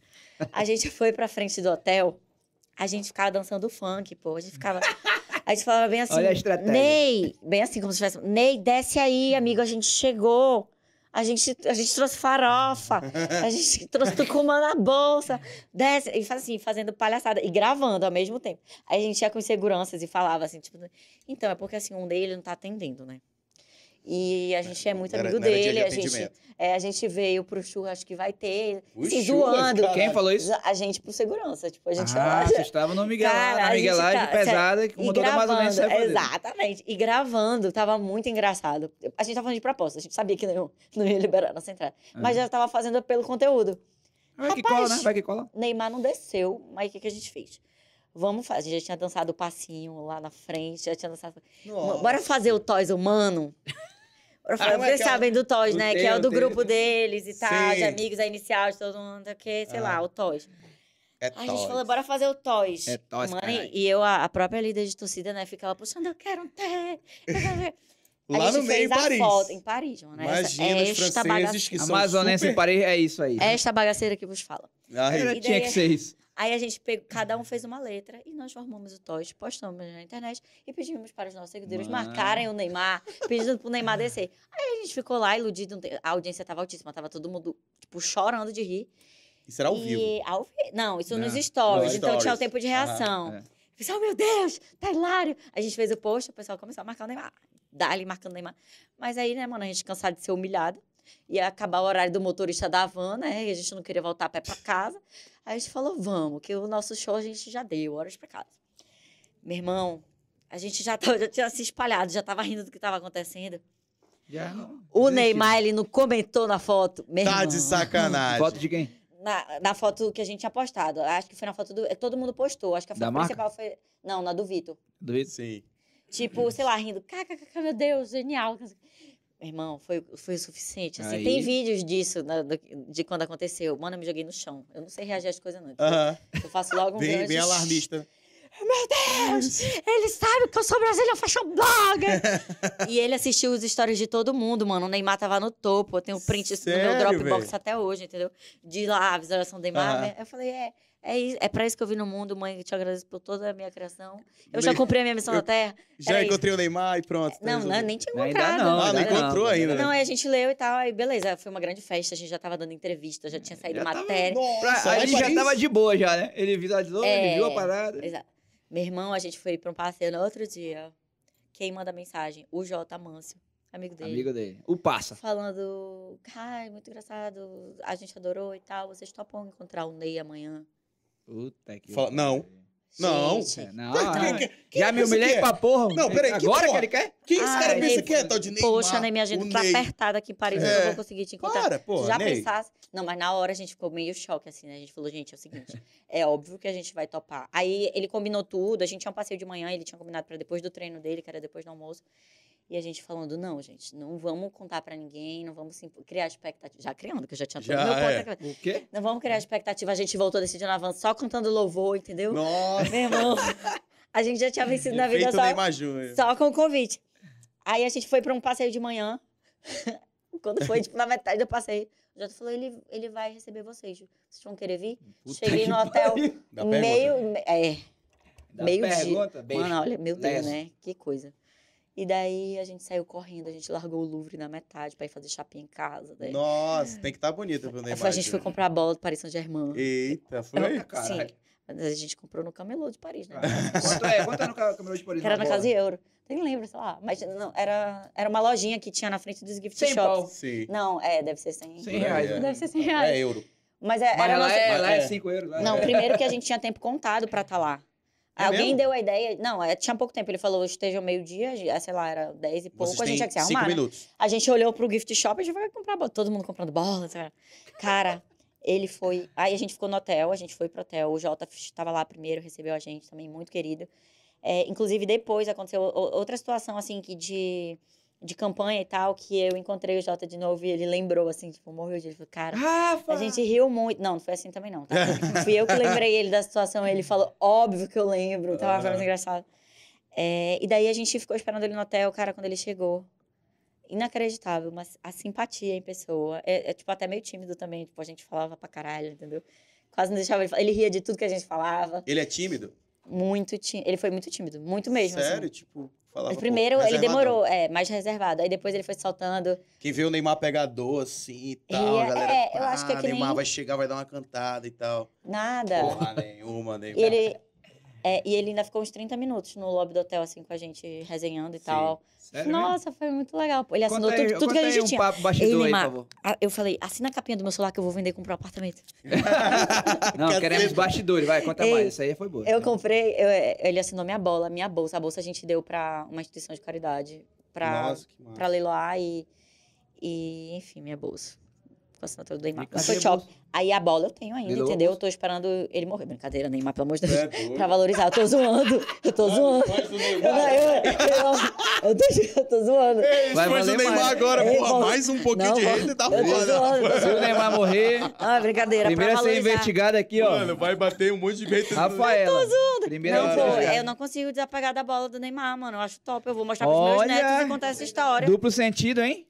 [SPEAKER 3] A gente foi pra frente do hotel, a gente ficava dançando funk, pô. A gente ficava. A gente falava bem assim.
[SPEAKER 2] Olha a estratégia.
[SPEAKER 3] Ney, bem assim, como se tivesse. Ney, desce aí, amigo, a gente chegou. A gente, a gente trouxe farofa, a gente trouxe tucumã na bolsa, desce, e faz assim, fazendo palhaçada, e gravando ao mesmo tempo. Aí a gente ia com seguranças e falava assim, tipo, então, é porque assim, um dele não tá atendendo, né? E a gente é muito
[SPEAKER 1] Não
[SPEAKER 3] amigo
[SPEAKER 1] era
[SPEAKER 3] dele,
[SPEAKER 1] de
[SPEAKER 3] a gente, é, a gente veio pro churrasco que vai ter,
[SPEAKER 1] O
[SPEAKER 3] se
[SPEAKER 1] churras,
[SPEAKER 3] zoando.
[SPEAKER 2] Quem falou isso?
[SPEAKER 3] A gente pro segurança, tipo, a gente
[SPEAKER 2] Ah,
[SPEAKER 3] olha-
[SPEAKER 2] vocês estavam no Miguel,
[SPEAKER 3] Cara,
[SPEAKER 2] na Miguelagem
[SPEAKER 3] tá-
[SPEAKER 2] pesada que como toda
[SPEAKER 3] gravando,
[SPEAKER 2] sabe fazer.
[SPEAKER 3] exatamente. E gravando, tava muito engraçado. A gente tava falando de propósito, a gente sabia que não, não ia liberar nossa entrada. Mas já tava fazendo pelo conteúdo.
[SPEAKER 2] Vai que
[SPEAKER 3] Rapaz,
[SPEAKER 2] cola, né? Vai que cola.
[SPEAKER 3] Neymar não desceu, mas o que, que a gente fez? Vamos fazer. A gente já tinha dançado o passinho lá na frente, já tinha dançado.
[SPEAKER 1] Nossa.
[SPEAKER 3] Bora fazer o Toys humano? Bora fazer.
[SPEAKER 1] como é
[SPEAKER 3] Vocês
[SPEAKER 1] que é o-
[SPEAKER 3] sabem do Toys, né? que é o do
[SPEAKER 2] teu.
[SPEAKER 3] grupo deles e tal, de
[SPEAKER 1] Sim.
[SPEAKER 3] amigos, a inicial de todo mundo, não sei
[SPEAKER 1] Ah.
[SPEAKER 3] lá, o Toys.
[SPEAKER 1] É
[SPEAKER 3] a gente falou, bora fazer o Toys.
[SPEAKER 2] É Toys,
[SPEAKER 3] Mano, e eu, a, a própria líder de torcida, né, ficava puxando, eu quero um té. eu quero um té."
[SPEAKER 1] Lá no meio, em Paris.
[SPEAKER 3] foto em Paris, mano. Essa-
[SPEAKER 1] Imagina os
[SPEAKER 3] esta
[SPEAKER 1] franceses que são
[SPEAKER 2] Amazonense em
[SPEAKER 1] super...
[SPEAKER 2] Paris é isso aí.
[SPEAKER 3] Esta bagaceira que vos fala.
[SPEAKER 1] Aí,
[SPEAKER 2] Era-
[SPEAKER 3] E
[SPEAKER 2] tinha
[SPEAKER 3] daí-
[SPEAKER 2] que ser isso.
[SPEAKER 3] Aí a gente pegou, cada um fez uma letra e nós formamos o Toys, postamos na internet e pedimos para os nossos seguidores
[SPEAKER 2] Mano.
[SPEAKER 3] marcarem o Neymar, pedindo pro Neymar descer. Aí a gente ficou lá iludido, a audiência tava altíssima, tava todo mundo, tipo, chorando de rir.
[SPEAKER 1] Isso era ao
[SPEAKER 3] e
[SPEAKER 1] vivo.
[SPEAKER 3] ao vi- Não, isso
[SPEAKER 2] Não,
[SPEAKER 3] nos
[SPEAKER 2] nos
[SPEAKER 3] stories, então tinha o
[SPEAKER 1] stories.
[SPEAKER 3] tempo de reação.
[SPEAKER 2] é.
[SPEAKER 3] Pensei, oh meu Deus, tá hilário. A gente fez o post, o pessoal começou a marcar o Neymar. Dali marcando o Neymar. Mas aí, né, mano, a gente cansado de ser humilhado. Ia acabar o horário do motorista da van, né? E a gente não queria voltar a pé pra casa. Aí a gente falou, vamos, que o nosso show a gente já deu, horas pra casa. Meu irmão, a gente já, tava- já tinha se espalhado, já tava rindo do que tava acontecendo.
[SPEAKER 2] Já não.
[SPEAKER 3] O. Neymar, ele não comentou na foto. Meu
[SPEAKER 1] Tá
[SPEAKER 3] irmão.
[SPEAKER 1] de sacanagem.
[SPEAKER 2] Foto de quem?
[SPEAKER 3] Na, na foto que a gente tinha postado. Acho que foi na foto do. Todo mundo postou. Acho que a
[SPEAKER 2] Da
[SPEAKER 3] foto
[SPEAKER 2] marca?
[SPEAKER 3] principal foi. Não, na do Vitor.
[SPEAKER 2] Duvido.
[SPEAKER 1] Sim.
[SPEAKER 3] Tipo, sei lá, rindo. Kkk, meu Deus, genial. Meu irmão, foi, foi o suficiente. Assim,
[SPEAKER 2] Aí-
[SPEAKER 3] Tem vídeos disso, né, do- de quando aconteceu. Mano, eu me joguei no chão. Eu não sei reagir às coisas, não. entendeu?
[SPEAKER 1] Aham.
[SPEAKER 3] Eu faço logo um
[SPEAKER 1] Bem,
[SPEAKER 3] grande...
[SPEAKER 1] bem alarmista.
[SPEAKER 3] Deus, ele sabe que eu sou brasileiro fashion blogger. e ele assistiu os stories de todo mundo, mano. O Neymar tava no topo. Eu tenho print no meu
[SPEAKER 1] Sério,
[SPEAKER 3] Dropbox
[SPEAKER 1] velho?
[SPEAKER 3] até hoje, entendeu? De lá, a visualização do Neymar.
[SPEAKER 1] Aham.
[SPEAKER 3] né? Eu falei, é, é, isso- é pra isso que eu vim no mundo, mãe. Eu te agradeço por toda a minha criação. Eu já cumpri a minha missão
[SPEAKER 1] eu-
[SPEAKER 3] na Terra.
[SPEAKER 1] Já
[SPEAKER 3] Era isso.
[SPEAKER 1] encontrei o Neymar e pronto. tá
[SPEAKER 3] Não, não, nem tinha
[SPEAKER 2] Ainda
[SPEAKER 3] encontrado.
[SPEAKER 2] não,
[SPEAKER 1] Ah, não
[SPEAKER 2] ainda
[SPEAKER 1] encontrou ainda, né?
[SPEAKER 3] Não, aí a gente leu e tal, aí beleza, foi uma grande festa, a gente já tava dando entrevista, já tinha saído
[SPEAKER 2] Já tava-
[SPEAKER 3] matéria.
[SPEAKER 1] Nossa,
[SPEAKER 2] Pra-
[SPEAKER 1] lá
[SPEAKER 2] aí ele já tava de boa já, né? Ele visualizou, ele
[SPEAKER 3] É,
[SPEAKER 2] viu a parada.
[SPEAKER 3] Exato. Meu irmão, a gente foi pra um passeio no outro dia. Quem manda mensagem? O J. Mâncio, amigo dele.
[SPEAKER 2] Amigo dele. O Passa.
[SPEAKER 3] Falando, ai, muito engraçado, a gente adorou e tal. Vocês topam encontrar o Ney amanhã?
[SPEAKER 2] Puta que.
[SPEAKER 1] Fala- não. Não.
[SPEAKER 3] Gente,
[SPEAKER 2] Não,
[SPEAKER 1] Quem- quem- quem
[SPEAKER 2] já me humilhei
[SPEAKER 1] que é?
[SPEAKER 2] pra porra.
[SPEAKER 1] Não, peraí, que
[SPEAKER 2] Agora que,
[SPEAKER 1] porra?
[SPEAKER 2] ele quer?
[SPEAKER 1] Quem esse cara pensa que é tal de Neymar?
[SPEAKER 3] Poxa, Ney, minha agenda tá
[SPEAKER 1] Ney?
[SPEAKER 3] apertada aqui em Paris, eu
[SPEAKER 1] É.
[SPEAKER 3] não vou conseguir te encontrar.
[SPEAKER 1] Para, pô,
[SPEAKER 3] Já
[SPEAKER 1] Ney.
[SPEAKER 3] pensasse? Não, mas na hora a gente ficou meio choque, assim, né? A gente falou, gente, é o seguinte, é óbvio que a gente vai topar. Aí ele combinou tudo, a gente tinha um passeio de manhã, ele tinha combinado pra depois do treino dele, que era depois do almoço. E a gente falando, não, gente, não vamos contar pra ninguém, não vamos criar expectativa. Já criando, que eu já tinha todo
[SPEAKER 1] Já,
[SPEAKER 3] o meu ponto
[SPEAKER 1] é.
[SPEAKER 2] O quê?
[SPEAKER 3] Não vamos criar expectativa, a gente voltou desse dia no avanço só cantando louvor, entendeu?
[SPEAKER 1] Nossa,
[SPEAKER 3] Meu irmão, a gente já tinha vencido na vida só, só com o convite. Aí a gente foi pra um passeio de manhã. Quando foi, tipo, na metade do passeio, o Jota falou: ele, ele vai receber vocês. Vocês vão querer vir?
[SPEAKER 2] Puta
[SPEAKER 3] Cheguei
[SPEAKER 2] que
[SPEAKER 3] no hotel, meio. É, meio dia.
[SPEAKER 2] pergunta, beijo.
[SPEAKER 3] Mano, olha, meu Deus,
[SPEAKER 2] Leso.
[SPEAKER 3] né? Que coisa. E daí a gente saiu correndo, a gente largou o Louvre na metade pra ir fazer shopping em casa. Daí.
[SPEAKER 1] Nossa, tem que estar bonita pro Neymar.
[SPEAKER 3] a gente foi comprar a bola do Paris Saint-Germain.
[SPEAKER 1] Eita, foi?
[SPEAKER 2] Caralho.
[SPEAKER 3] Sim. Mas a gente comprou no camelô de Paris, né?
[SPEAKER 2] Quanto é? Quanto é no ca- camelô de Paris?
[SPEAKER 3] Que era na
[SPEAKER 2] bola?
[SPEAKER 3] casa de euro. Nem lembro, sei lá. Mas não, era, era uma lojinha que tinha na frente dos gift
[SPEAKER 2] 100
[SPEAKER 3] shops.
[SPEAKER 2] pau.
[SPEAKER 1] Sim.
[SPEAKER 3] Não, é, deve ser 100.
[SPEAKER 2] 100 reais, né?
[SPEAKER 3] Deve ser 100 reais.
[SPEAKER 1] É euro.
[SPEAKER 3] Mas é,
[SPEAKER 2] Mas
[SPEAKER 3] era
[SPEAKER 2] lá
[SPEAKER 3] nossa...
[SPEAKER 2] é, lá é
[SPEAKER 1] É.
[SPEAKER 2] 5 euros. lá
[SPEAKER 3] Não,
[SPEAKER 2] é.
[SPEAKER 3] primeiro que a gente tinha tempo contado pra estar lá.
[SPEAKER 1] É
[SPEAKER 3] Alguém
[SPEAKER 1] mesmo?
[SPEAKER 3] deu a ideia. Não, é, tinha pouco tempo. Ele falou, esteja meio-dia, é, sei lá, era 10 e pouco,
[SPEAKER 1] Vocês
[SPEAKER 3] a gente tinha que se
[SPEAKER 1] cinco
[SPEAKER 3] arrumar. né?
[SPEAKER 1] minutos.
[SPEAKER 3] A gente olhou pro gift shop, a gente vai comprar bola. Todo mundo comprando bola. sei lá. Cara, ele foi. Aí a gente ficou no hotel, a gente foi pro hotel. O Jota estava lá primeiro, recebeu a gente também, muito querido. É, inclusive, depois aconteceu outra situação, assim, que de, de campanha e tal, que eu encontrei o Jota de novo e ele lembrou, assim, tipo, morreu de ele. Falou, cara.
[SPEAKER 2] Rafa!
[SPEAKER 3] A gente riu muito. Não, não foi assim também, não. Tá? Fui eu que lembrei ele da situação. Ele falou, óbvio que eu lembro. Então, foi muito engraçado. É, e daí a gente ficou esperando ele no hotel, cara, quando ele chegou. Inacreditável, mas a simpatia em pessoa. É, é, tipo, até meio tímido também. Tipo, a gente falava pra caralho, entendeu? Quase não deixava ele falar. Ele ria de tudo que a gente falava.
[SPEAKER 1] Ele é tímido?
[SPEAKER 3] Muito tímido. Ele foi muito tímido. Muito mesmo. assim.
[SPEAKER 1] Sério? Tipo, falava.
[SPEAKER 3] Mas
[SPEAKER 1] pô,
[SPEAKER 3] primeiro ele demorou, é, mais reservado. Aí depois ele foi se soltando.
[SPEAKER 1] Quem vê o Neymar pegador assim e tal,
[SPEAKER 3] E é-
[SPEAKER 1] galera.
[SPEAKER 3] é, eu acho que é
[SPEAKER 1] "Ah,
[SPEAKER 3] que
[SPEAKER 1] Neymar
[SPEAKER 3] nem-
[SPEAKER 1] vai chegar, vai dar uma cantada e tal.
[SPEAKER 3] Nada.
[SPEAKER 1] Porra nenhuma, Neymar.
[SPEAKER 3] Ele, é, e ele ainda ficou uns 30 minutos no lobby do hotel, assim, com a gente resenhando e
[SPEAKER 1] Sim.
[SPEAKER 3] tal.
[SPEAKER 2] Sério mesmo?
[SPEAKER 3] Nossa, foi muito legal. Ele assinou
[SPEAKER 2] Conta aí-
[SPEAKER 3] tudo, tudo que a gente
[SPEAKER 2] um
[SPEAKER 3] tinha.
[SPEAKER 2] papo bastidor
[SPEAKER 3] Ei,
[SPEAKER 2] aí, por favor.
[SPEAKER 3] Eu falei, assina a capinha do meu celular que eu vou vender e comprar um apartamento.
[SPEAKER 2] Não, queremos bastidores. Vai, conta
[SPEAKER 3] Ei,
[SPEAKER 2] mais. Isso aí foi boa.
[SPEAKER 3] Eu comprei, eu- ele assinou minha bola, minha bolsa. A bolsa a gente deu pra uma instituição de caridade pra,
[SPEAKER 1] Nossa, que massa.
[SPEAKER 3] pra leiloar e, e, enfim, minha bolsa. Com a assinatura do Neymar.
[SPEAKER 2] E
[SPEAKER 3] Mas foi top. Aí a bola eu tenho ainda, entendeu? Eu tô esperando ele morrer. Brincadeira, Neymar, pelo amor de Deus.
[SPEAKER 1] É
[SPEAKER 3] pra valorizar. Eu tô zoando. Eu tô zoando. Eu,
[SPEAKER 1] Neymar.
[SPEAKER 3] eu, eu, eu, tô, eu tô zoando.
[SPEAKER 1] Ei,
[SPEAKER 2] Vai
[SPEAKER 1] Depois do
[SPEAKER 2] valer
[SPEAKER 1] Neymar
[SPEAKER 2] mais.
[SPEAKER 1] agora,
[SPEAKER 3] Ei,
[SPEAKER 1] porra,
[SPEAKER 3] pô.
[SPEAKER 1] mais um pouquinho
[SPEAKER 3] Não,
[SPEAKER 1] de
[SPEAKER 3] pô.
[SPEAKER 1] renda tá
[SPEAKER 3] Eu tô
[SPEAKER 1] foda.
[SPEAKER 3] zoando, tô
[SPEAKER 2] Se o Neymar morrer,
[SPEAKER 3] Ah, brincadeira,
[SPEAKER 2] primeiro a ser
[SPEAKER 3] valorizar.
[SPEAKER 2] investigado aqui, ó.
[SPEAKER 1] Mano, vai bater um monte de beta.
[SPEAKER 2] Rafaela. Primeiro a
[SPEAKER 3] Não,
[SPEAKER 2] ser
[SPEAKER 3] pô,
[SPEAKER 2] investigada.
[SPEAKER 3] eu não consigo desapegar da bola do Neymar, mano. Eu acho top. Eu vou mostrar pros meus netos e contar essa história.
[SPEAKER 2] Duplo sentido, hein?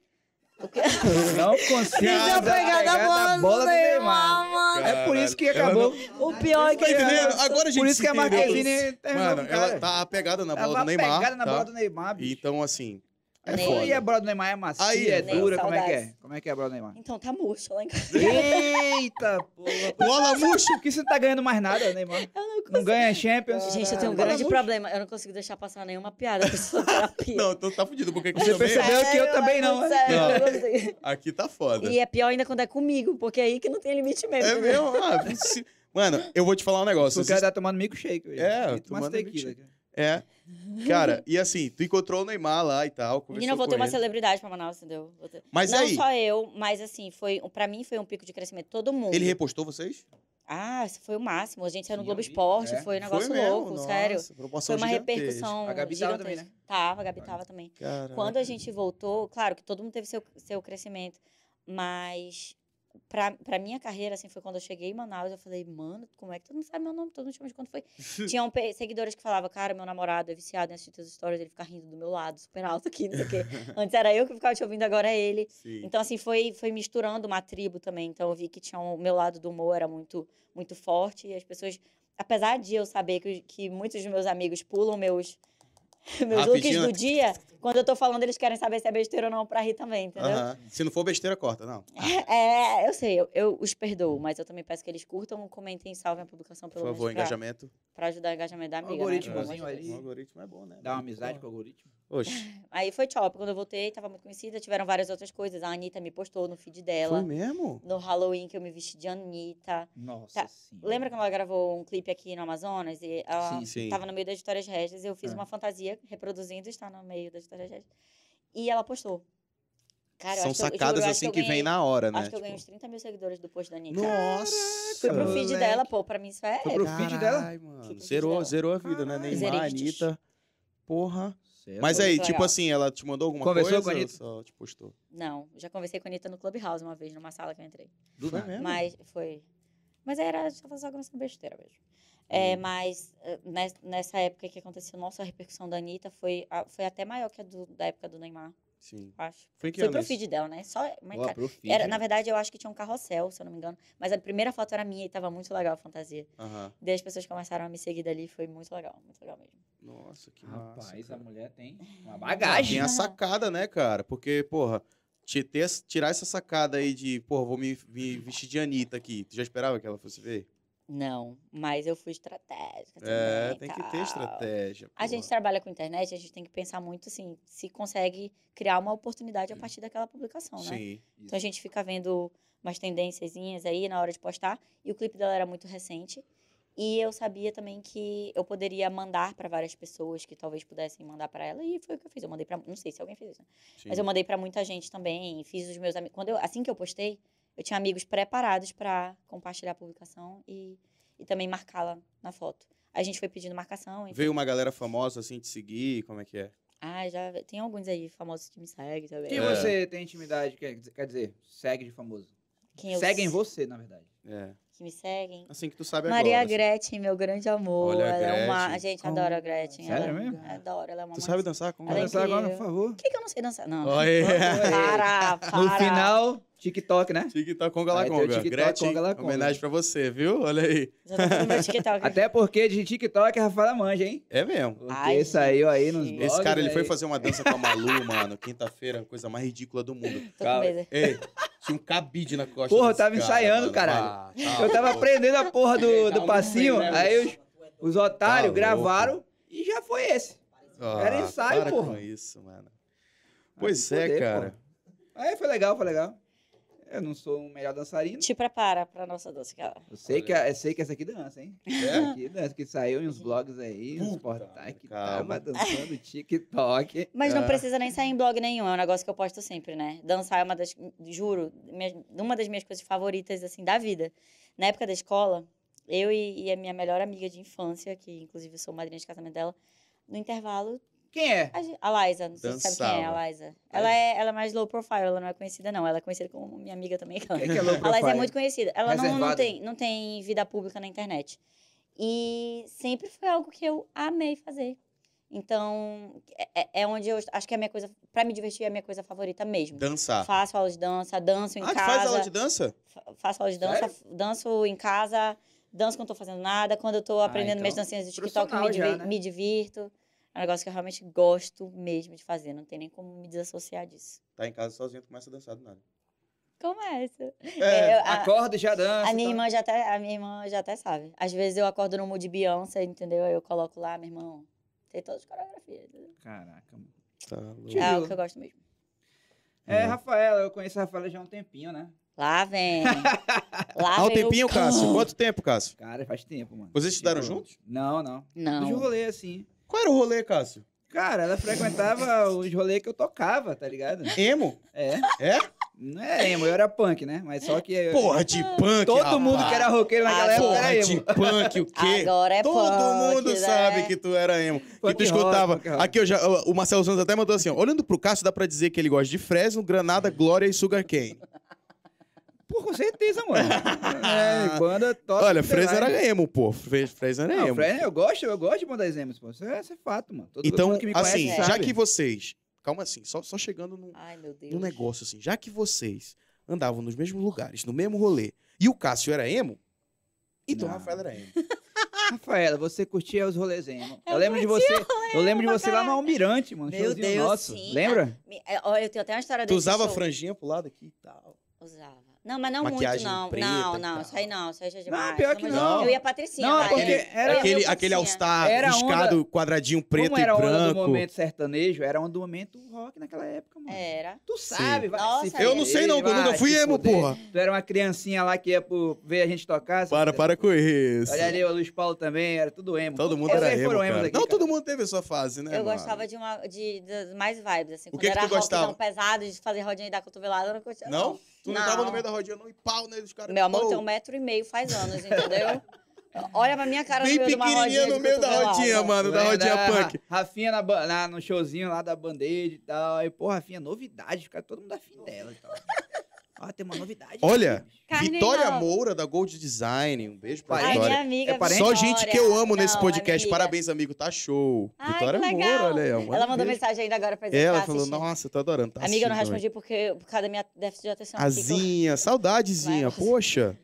[SPEAKER 2] Não consigo
[SPEAKER 3] Desapegar da bola, do Neymar, mano.
[SPEAKER 2] É por isso que
[SPEAKER 1] Ela
[SPEAKER 2] acabou.
[SPEAKER 3] O pior é que...
[SPEAKER 1] Tá entendendo? Agora a gente
[SPEAKER 2] Por isso que a. Marquezine terminou
[SPEAKER 1] Mano,
[SPEAKER 2] cara.
[SPEAKER 1] ela tá apegada na bola
[SPEAKER 2] Tava
[SPEAKER 1] do Neymar.
[SPEAKER 2] pegada na
[SPEAKER 1] tá?
[SPEAKER 2] bola do Neymar, bicho.
[SPEAKER 1] Então, assim, é
[SPEAKER 3] Ney.
[SPEAKER 1] foda.
[SPEAKER 2] E a do Neymar é macia,
[SPEAKER 1] Aí,
[SPEAKER 2] é
[SPEAKER 3] Ney,
[SPEAKER 2] dura, como é que é? Como é que é a do Neymar?
[SPEAKER 3] Então tá murcho lá em casa.
[SPEAKER 2] Eita, porra.
[SPEAKER 1] Bola murcha!
[SPEAKER 2] Por que você não tá ganhando mais nada, Neymar?
[SPEAKER 3] Eu não
[SPEAKER 2] Não
[SPEAKER 3] consigo.
[SPEAKER 2] ganha Champions?
[SPEAKER 3] Gente, eu tenho um
[SPEAKER 2] Bola
[SPEAKER 3] grande
[SPEAKER 2] murcha.
[SPEAKER 3] problema. Eu não consigo deixar passar nenhuma piada. Terapia.
[SPEAKER 1] Não, então tá fudido, porque
[SPEAKER 2] Você
[SPEAKER 1] também...
[SPEAKER 2] percebeu? que eu também
[SPEAKER 3] é
[SPEAKER 2] não, né?
[SPEAKER 3] sério,
[SPEAKER 1] Não.
[SPEAKER 3] não.
[SPEAKER 1] Aqui tá foda.
[SPEAKER 3] E é pior ainda quando é comigo, porque é aí que não tem limite mesmo.
[SPEAKER 1] É
[SPEAKER 3] entendeu?
[SPEAKER 1] mesmo? Ah, se- Mano, eu vou te falar um negócio.
[SPEAKER 2] O cara tá tomando mico shake. hoje.
[SPEAKER 1] É,
[SPEAKER 2] E
[SPEAKER 1] tomando
[SPEAKER 2] tomando tequila.
[SPEAKER 1] milkshake. É. Cara, e assim, tu encontrou o Neymar lá e tal,
[SPEAKER 3] Menina, eu vou ter uma
[SPEAKER 1] ele.
[SPEAKER 3] celebridade pra Manaus, entendeu? Ter-
[SPEAKER 1] Mas
[SPEAKER 3] não
[SPEAKER 1] aí,
[SPEAKER 3] só eu, mas assim, foi, pra mim foi um pico de crescimento. Todo mundo.
[SPEAKER 1] ele repostou vocês?
[SPEAKER 3] Ah, foi o máximo. A gente saiu no Globo. Esporte,
[SPEAKER 2] É.
[SPEAKER 3] foi um negócio
[SPEAKER 1] mesmo?
[SPEAKER 3] louco,
[SPEAKER 1] Nossa,
[SPEAKER 3] sério.
[SPEAKER 1] proporção
[SPEAKER 3] Foi uma repercussão.
[SPEAKER 2] A Gabi tava também,
[SPEAKER 3] gigantesca. Tava, a Gabi tava também.
[SPEAKER 1] Caraca.
[SPEAKER 3] Quando a gente voltou, claro que todo mundo teve seu, seu crescimento, mas pra, pra minha carreira, assim, foi quando eu cheguei em Manaus, eu falei, mano, como é que todo mundo sabe meu nome? Todo mundo chama de quando foi. Tinham seguidores que falavam, cara, meu namorado é viciado em assistir teus stories, ele fica rindo do meu lado, super alto aqui, não sei o quê. Antes era eu que ficava te ouvindo, agora é ele.
[SPEAKER 1] Sim.
[SPEAKER 3] Então, assim, foi, foi misturando uma tribo também. Então, eu vi que tinha um- o meu lado do humor era muito, muito forte. E as pessoas, apesar de eu saber que, que muitos dos meus amigos pulam meus, Meus
[SPEAKER 1] Rapidinho,
[SPEAKER 3] looks do
[SPEAKER 1] né?
[SPEAKER 3] dia, quando eu tô falando, eles querem saber se é besteira ou não pra rir também, entendeu?
[SPEAKER 1] Aham. Se não for besteira, corta, não.
[SPEAKER 3] É, eu sei, eu, eu os perdoo, mas eu também peço que eles curtam, comentem e salvem a publicação
[SPEAKER 1] Por
[SPEAKER 3] pelo
[SPEAKER 1] favor,
[SPEAKER 3] menos pra,
[SPEAKER 1] engajamento.
[SPEAKER 3] pra ajudar o engajamento da amiga. né?
[SPEAKER 2] Algoritmozinho
[SPEAKER 3] Pelo amor de
[SPEAKER 2] ali.
[SPEAKER 1] O
[SPEAKER 3] Deus.
[SPEAKER 1] algoritmo é bom, né?
[SPEAKER 2] Dá uma amizade com o algoritmo.
[SPEAKER 1] Oxe,
[SPEAKER 3] Aí foi top, quando eu voltei, tava muito conhecida, tiveram várias outras coisas. A Anitta me postou no feed dela.
[SPEAKER 1] foi mesmo?
[SPEAKER 3] No Halloween que eu me vesti de Anitta.
[SPEAKER 2] Nossa
[SPEAKER 3] Tá. Lembra quando ela gravou um clipe aqui no Amazonas? E ela
[SPEAKER 2] Sim,
[SPEAKER 1] sim.
[SPEAKER 3] tava no meio das histórias régias. Eu fiz
[SPEAKER 2] É.
[SPEAKER 3] uma fantasia reproduzindo, está no meio das histórias régias. E ela postou. Cara, eu
[SPEAKER 1] São
[SPEAKER 3] acho que eu- eu
[SPEAKER 1] sacadas
[SPEAKER 3] juro, eu acho
[SPEAKER 1] assim
[SPEAKER 3] eu
[SPEAKER 1] que, vem
[SPEAKER 3] ganhei-
[SPEAKER 1] na hora, né?
[SPEAKER 3] Acho que eu ganhei uns
[SPEAKER 1] Tipo,
[SPEAKER 3] 30 mil seguidores do post da Anitta.
[SPEAKER 1] Nossa!
[SPEAKER 3] Fui pro feed
[SPEAKER 1] moleque.
[SPEAKER 3] dela, pô, pra mim isso é.
[SPEAKER 2] Foi pro feed dela?
[SPEAKER 1] Carai,
[SPEAKER 3] Fui
[SPEAKER 1] mano.
[SPEAKER 3] pro feed
[SPEAKER 1] Zerou,
[SPEAKER 3] dela.
[SPEAKER 1] zerou a vida, né?
[SPEAKER 2] Caralho.
[SPEAKER 1] Neymar. Anitta. Porra.
[SPEAKER 2] Certo.
[SPEAKER 1] Mas
[SPEAKER 3] Foi
[SPEAKER 1] aí,
[SPEAKER 3] muito
[SPEAKER 1] tipo
[SPEAKER 3] legal.
[SPEAKER 1] assim, ela te mandou alguma
[SPEAKER 2] Conversou
[SPEAKER 1] coisa?
[SPEAKER 2] com a
[SPEAKER 1] ou
[SPEAKER 2] Anitta?
[SPEAKER 1] Só te postou.
[SPEAKER 3] Não, já conversei com a Anitta no Clubhouse uma vez, numa sala que eu entrei.
[SPEAKER 2] Do
[SPEAKER 1] Foi
[SPEAKER 2] nada.
[SPEAKER 1] mesmo?
[SPEAKER 3] Mas foi. Mas aí era só só conversando besteira mesmo. É, mas eh, nes- nessa época que aconteceu, nossa, a repercussão da Anitta foi, a- foi até maior que a do- da época do Neymar,
[SPEAKER 1] Sim.
[SPEAKER 3] acho.
[SPEAKER 1] Foi em que
[SPEAKER 3] Foi
[SPEAKER 1] ano
[SPEAKER 3] pro
[SPEAKER 1] isso?
[SPEAKER 3] feed dela, né? Só, mas,
[SPEAKER 2] Boa,
[SPEAKER 3] cara,
[SPEAKER 2] pro feed.
[SPEAKER 3] era, na verdade, eu acho que tinha um carrossel, se eu não me engano. Mas a primeira foto era minha e tava muito legal a fantasia.
[SPEAKER 1] Aham.
[SPEAKER 3] Daí as pessoas começaram a me seguir dali, foi muito legal, muito legal mesmo.
[SPEAKER 1] Nossa, que massa.
[SPEAKER 2] Rapaz, a mulher tem uma bagagem.
[SPEAKER 1] Tem a sacada, né, cara? Porque, porra, ter, tirar essa sacada aí de, porra, vou me, me vestir de Anitta aqui. Tu já esperava que ela fosse ver?
[SPEAKER 3] Não, mas eu fui estratégica
[SPEAKER 1] É,
[SPEAKER 3] também,
[SPEAKER 1] tem que ter estratégia.
[SPEAKER 3] A gente
[SPEAKER 1] porra.
[SPEAKER 3] trabalha com internet, a gente tem que pensar muito, assim, se consegue criar uma oportunidade a partir daquela publicação, né?
[SPEAKER 1] Sim.
[SPEAKER 3] Então a gente fica vendo umas tendênciazinhas aí na hora de postar. E o clipe dela era muito recente. E eu sabia também que eu poderia mandar para várias pessoas que talvez pudessem mandar para ela. E foi o que eu fiz. Eu mandei para, não sei se alguém fez isso, né? mas eu mandei para muita gente também. Fiz os meus amigos. Quando eu, assim que eu postei, eu tinha amigos preparados para compartilhar a publicação e, e também marcá-la na foto. A gente foi pedindo marcação. enfim.
[SPEAKER 1] Veio uma galera famosa assim te seguir, como é que é?
[SPEAKER 3] Ah, já tem alguns aí famosos que me seguem também.
[SPEAKER 2] Quem
[SPEAKER 1] É.
[SPEAKER 2] você tem intimidade, quer, dizer- segue de famoso?
[SPEAKER 3] Quem eu
[SPEAKER 2] Seguem
[SPEAKER 3] s-
[SPEAKER 2] você, na verdade.
[SPEAKER 1] É.
[SPEAKER 3] Que me seguem.
[SPEAKER 1] Assim que tu sabe
[SPEAKER 3] Maria
[SPEAKER 1] agora. assim.
[SPEAKER 3] Gretchen, meu grande amor.
[SPEAKER 1] Olha a
[SPEAKER 3] ela é uma. A gente adora a Gretchen.
[SPEAKER 2] Sério
[SPEAKER 3] ela...
[SPEAKER 2] mesmo?
[SPEAKER 3] Adoro, ela é uma
[SPEAKER 1] Tu
[SPEAKER 3] mãe-
[SPEAKER 1] sabe dançar? Como
[SPEAKER 3] Ela é
[SPEAKER 1] é?
[SPEAKER 2] Começar agora, por favor.
[SPEAKER 3] Por que, que eu não sei dançar? Não.
[SPEAKER 1] Olha aí.
[SPEAKER 3] Para, para.
[SPEAKER 2] No final, TikTok, né?
[SPEAKER 1] TikTok Conga La Conga.
[SPEAKER 2] TikTok
[SPEAKER 1] Gretchen,
[SPEAKER 2] Conga La Conga.
[SPEAKER 1] homenagem pra você, viu? Olha aí.
[SPEAKER 3] Já tô fazendo meu TikTok.
[SPEAKER 2] Até porque de TikTok a Rafaela manja, hein?
[SPEAKER 1] É mesmo.
[SPEAKER 2] Porque
[SPEAKER 3] Ai,
[SPEAKER 2] saiu aí nos blogs.
[SPEAKER 1] Esse cara, ele
[SPEAKER 2] aí.
[SPEAKER 1] foi fazer uma dança com a Malu, mano, quinta-feira, coisa mais ridícula do mundo.
[SPEAKER 3] Tô com
[SPEAKER 2] Calma.
[SPEAKER 3] medo.
[SPEAKER 1] Ei, tinha um cabide na costa
[SPEAKER 2] Porra, eu tava
[SPEAKER 1] cara,
[SPEAKER 2] ensaiando,
[SPEAKER 1] mano.
[SPEAKER 2] caralho.
[SPEAKER 1] Ah, tá
[SPEAKER 2] Eu tava
[SPEAKER 1] louco.
[SPEAKER 2] aprendendo a porra do,
[SPEAKER 1] Tá
[SPEAKER 2] do passinho,
[SPEAKER 1] bem, né,
[SPEAKER 2] aí os, os otários
[SPEAKER 1] Tá
[SPEAKER 2] gravaram e já foi esse.
[SPEAKER 1] Ah,
[SPEAKER 2] Era ensaio,
[SPEAKER 1] para
[SPEAKER 2] porra.
[SPEAKER 1] com isso, mano. Pois é,
[SPEAKER 2] poder,
[SPEAKER 1] cara.
[SPEAKER 2] Aí foi legal, foi legal. Eu não sou o melhor dançarino.
[SPEAKER 3] Te prepara pra nossa dança, cara.
[SPEAKER 2] Eu sei, que, eu sei que essa aqui dança, hein?
[SPEAKER 1] É?
[SPEAKER 2] Essa aqui dança, que saiu em uns blogs aí, uns
[SPEAKER 1] Puta,
[SPEAKER 2] portais que
[SPEAKER 1] calma.
[SPEAKER 2] tava dançando TikTok.
[SPEAKER 3] Mas não
[SPEAKER 2] Ah.
[SPEAKER 3] precisa nem sair em blog nenhum, é um negócio que eu posto sempre, né? Dançar é uma das, juro, minha- uma das minhas coisas favoritas, assim, da vida. Na época da escola, eu e, e a minha melhor amiga de infância, que inclusive eu sou madrinha de casamento dela, no intervalo,
[SPEAKER 2] Quem é?
[SPEAKER 3] a, Liza, não sei se sabe quem é a. Liza. Ela é, ela é mais low profile, ela não é conhecida, não. Ela é conhecida como minha amiga também.
[SPEAKER 2] Quem que é low
[SPEAKER 3] A Liza é
[SPEAKER 2] profile?
[SPEAKER 3] muito conhecida. Ela não, não, tem, não tem vida pública na internet. E sempre foi algo que eu amei fazer. Então, é, é onde eu acho que é a minha coisa, pra me divertir, é a minha coisa favorita mesmo.
[SPEAKER 1] Dançar.
[SPEAKER 3] Faço aula de dança, danço em
[SPEAKER 1] Ah,
[SPEAKER 3] casa.
[SPEAKER 1] faz aula de dança?
[SPEAKER 3] fa- Faço aula de dança, f- danço em casa, danço quando tô fazendo nada. Quando eu tô aprendendo minhas
[SPEAKER 2] então,
[SPEAKER 3] dancinhas do TikTok, me,
[SPEAKER 2] já,
[SPEAKER 3] diver-
[SPEAKER 2] né?
[SPEAKER 3] me divirto. É um negócio que eu realmente gosto mesmo de fazer. Não tem nem como me desassociar disso.
[SPEAKER 1] Tá em casa sozinho, tu começa a dançar do nada.
[SPEAKER 3] Começa.
[SPEAKER 1] É,
[SPEAKER 3] eu- a,
[SPEAKER 2] Acorda e já dança.
[SPEAKER 3] a minha
[SPEAKER 2] tá?
[SPEAKER 3] irmã já até, a minha irmã já até sabe. Às vezes eu acordo no mood Beyoncé, entendeu? Aí eu coloco lá, meu irmão. Tem todas as coreografias. entendeu?
[SPEAKER 2] Caraca, mano.
[SPEAKER 1] Tá louco.
[SPEAKER 3] É algo que eu gosto mesmo.
[SPEAKER 2] É,
[SPEAKER 1] Hum.
[SPEAKER 2] Rafaela, eu conheço a Rafaela já há um tempinho, né?
[SPEAKER 3] Lá vem. Lá
[SPEAKER 1] Há um
[SPEAKER 3] vem o
[SPEAKER 1] tempinho,
[SPEAKER 3] cão.
[SPEAKER 1] Cássio? Quanto tempo, Cássio?
[SPEAKER 2] Cara, faz tempo, mano.
[SPEAKER 1] Vocês estudaram
[SPEAKER 2] Tipo,
[SPEAKER 1] juntos?
[SPEAKER 2] Não, não. De
[SPEAKER 3] Não.
[SPEAKER 2] rolê assim.
[SPEAKER 1] Qual era o rolê, Cássio?
[SPEAKER 2] Cara, ela frequentava os rolês que eu tocava, tá ligado?
[SPEAKER 1] Emo?
[SPEAKER 2] É.
[SPEAKER 1] É?
[SPEAKER 2] Não é emo, eu era punk, né? Mas só que. eu-
[SPEAKER 1] Porra de punk,
[SPEAKER 2] Todo mundo
[SPEAKER 1] rapaz.
[SPEAKER 2] que era roqueiro naquela
[SPEAKER 3] Ah,
[SPEAKER 2] época
[SPEAKER 1] Porra
[SPEAKER 2] era
[SPEAKER 1] de
[SPEAKER 2] emo.
[SPEAKER 1] punk, o quê?
[SPEAKER 3] Agora é
[SPEAKER 1] Todo
[SPEAKER 3] punk,
[SPEAKER 1] mundo
[SPEAKER 3] né?
[SPEAKER 1] sabe que tu era emo. que
[SPEAKER 2] Punk
[SPEAKER 1] tu
[SPEAKER 2] rock,
[SPEAKER 1] escutava.
[SPEAKER 2] rock.
[SPEAKER 1] Aqui eu já, o Marcelo Santos até mandou assim: ó, olhando pro Cássio, dá pra dizer que ele gosta de Fresno, Granada, Glória e Sugarcane.
[SPEAKER 2] Pô, com certeza, mano. é, banda top.
[SPEAKER 1] Olha, Fresno era emo, pô. Fre- Fresno era emo.
[SPEAKER 2] Fred, eu gosto, eu gosto de bandas emos, pô. Isso é, isso é fato, mano. Todo
[SPEAKER 1] Então,
[SPEAKER 2] mundo que me
[SPEAKER 1] assim,
[SPEAKER 2] conhece
[SPEAKER 1] já
[SPEAKER 2] sabe.
[SPEAKER 1] que vocês. Calma assim, só, só chegando num,
[SPEAKER 3] Ai, meu Deus.
[SPEAKER 1] num negócio assim. Já que vocês andavam nos mesmos lugares, no mesmo rolê, e o Cássio era emo, então o
[SPEAKER 2] Não.
[SPEAKER 1] Rafael era emo.
[SPEAKER 2] Rafaela, você curtia os rolezinhos. Eu,
[SPEAKER 3] Eu
[SPEAKER 2] lembro de você. Eu lembro de você lá no Almirante, mano.
[SPEAKER 3] Meu Deus,
[SPEAKER 2] nosso.
[SPEAKER 3] sim.
[SPEAKER 2] Lembra?
[SPEAKER 3] Me- é, Olha, eu tenho até uma história
[SPEAKER 1] Tu
[SPEAKER 3] desse
[SPEAKER 1] usava
[SPEAKER 3] show.
[SPEAKER 1] franjinha pro lado aqui e tal.
[SPEAKER 3] Usava. Não, mas não
[SPEAKER 1] Maquiagem
[SPEAKER 3] muito, não.
[SPEAKER 1] preta
[SPEAKER 3] não, não, isso aí não, isso aí já é demais.
[SPEAKER 2] pior que
[SPEAKER 1] não.
[SPEAKER 3] Eu ia patricinha,
[SPEAKER 2] Não, porque era-
[SPEAKER 1] Aquele, aquele All-Star
[SPEAKER 2] Era
[SPEAKER 1] riscado, quadradinho preto
[SPEAKER 2] Como
[SPEAKER 1] e
[SPEAKER 2] era a onda do
[SPEAKER 1] branco.
[SPEAKER 2] momento sertanejo, era onda do momento rock naquela época, mano.
[SPEAKER 3] Era.
[SPEAKER 2] Tu sabe, vai
[SPEAKER 3] Nossa,
[SPEAKER 2] se
[SPEAKER 1] Eu não sei não, que eu nunca fui emo, porra.
[SPEAKER 2] Tu era uma criancinha lá que ia pro, ver a gente tocar.
[SPEAKER 1] Para, para com isso.
[SPEAKER 2] Olha ali, o Luiz Paulo também, era tudo emo.
[SPEAKER 1] Todo mundo era emo, Não, todo mundo teve a sua fase, né,
[SPEAKER 3] Eu gostava de, uma, de, mais vibes, assim.
[SPEAKER 1] O
[SPEAKER 3] Quando
[SPEAKER 1] que que
[SPEAKER 3] era
[SPEAKER 1] tu gostava?
[SPEAKER 3] pesado, de fazer rodinha e dar cotovelada, eu não curtia,
[SPEAKER 1] Não?
[SPEAKER 3] Não.
[SPEAKER 1] Tu não, tava no meio da rodinha, não, e pau neles, cara.
[SPEAKER 3] Meu amor tem um metro e meio faz anos, entendeu? Olha pra minha cara
[SPEAKER 1] Bem
[SPEAKER 3] no meio de uma
[SPEAKER 1] pequenininha
[SPEAKER 3] rodinha
[SPEAKER 1] no meio da rodinha, mano, da
[SPEAKER 2] Lembra
[SPEAKER 1] rodinha
[SPEAKER 2] da
[SPEAKER 1] punk.
[SPEAKER 2] Ra- Rafinha na, na- no showzinho lá da Band-Aid e tal. Aí, pô, Rafinha, novidade, fica todo mundo afim dela e tal. Ó, tem uma novidade.
[SPEAKER 1] Olha.
[SPEAKER 3] Carne
[SPEAKER 1] Vitória
[SPEAKER 3] não.
[SPEAKER 1] Moura, da Gold Design. Um beijo pra
[SPEAKER 2] Ai,
[SPEAKER 3] Ai,
[SPEAKER 1] Vitória.
[SPEAKER 3] minha amiga
[SPEAKER 2] É parente?
[SPEAKER 1] Só
[SPEAKER 3] Vitória.
[SPEAKER 1] gente que eu amo nesse
[SPEAKER 3] Não, é
[SPEAKER 1] podcast.
[SPEAKER 3] amiga.
[SPEAKER 1] Parabéns, amigo. Tá show.
[SPEAKER 3] Ai,
[SPEAKER 1] Vitória. Moura, olha aí.
[SPEAKER 3] Ela
[SPEAKER 1] um
[SPEAKER 3] mandou
[SPEAKER 1] beijo.
[SPEAKER 3] mensagem ainda agora pra dizer
[SPEAKER 1] Ela falou,
[SPEAKER 3] assistindo.
[SPEAKER 1] nossa, tô adorando. Tá
[SPEAKER 3] Amiga, eu não respondi porque, por causa da minha déficit de atenção. eu-
[SPEAKER 1] Azinha, saudadezinha, poxa.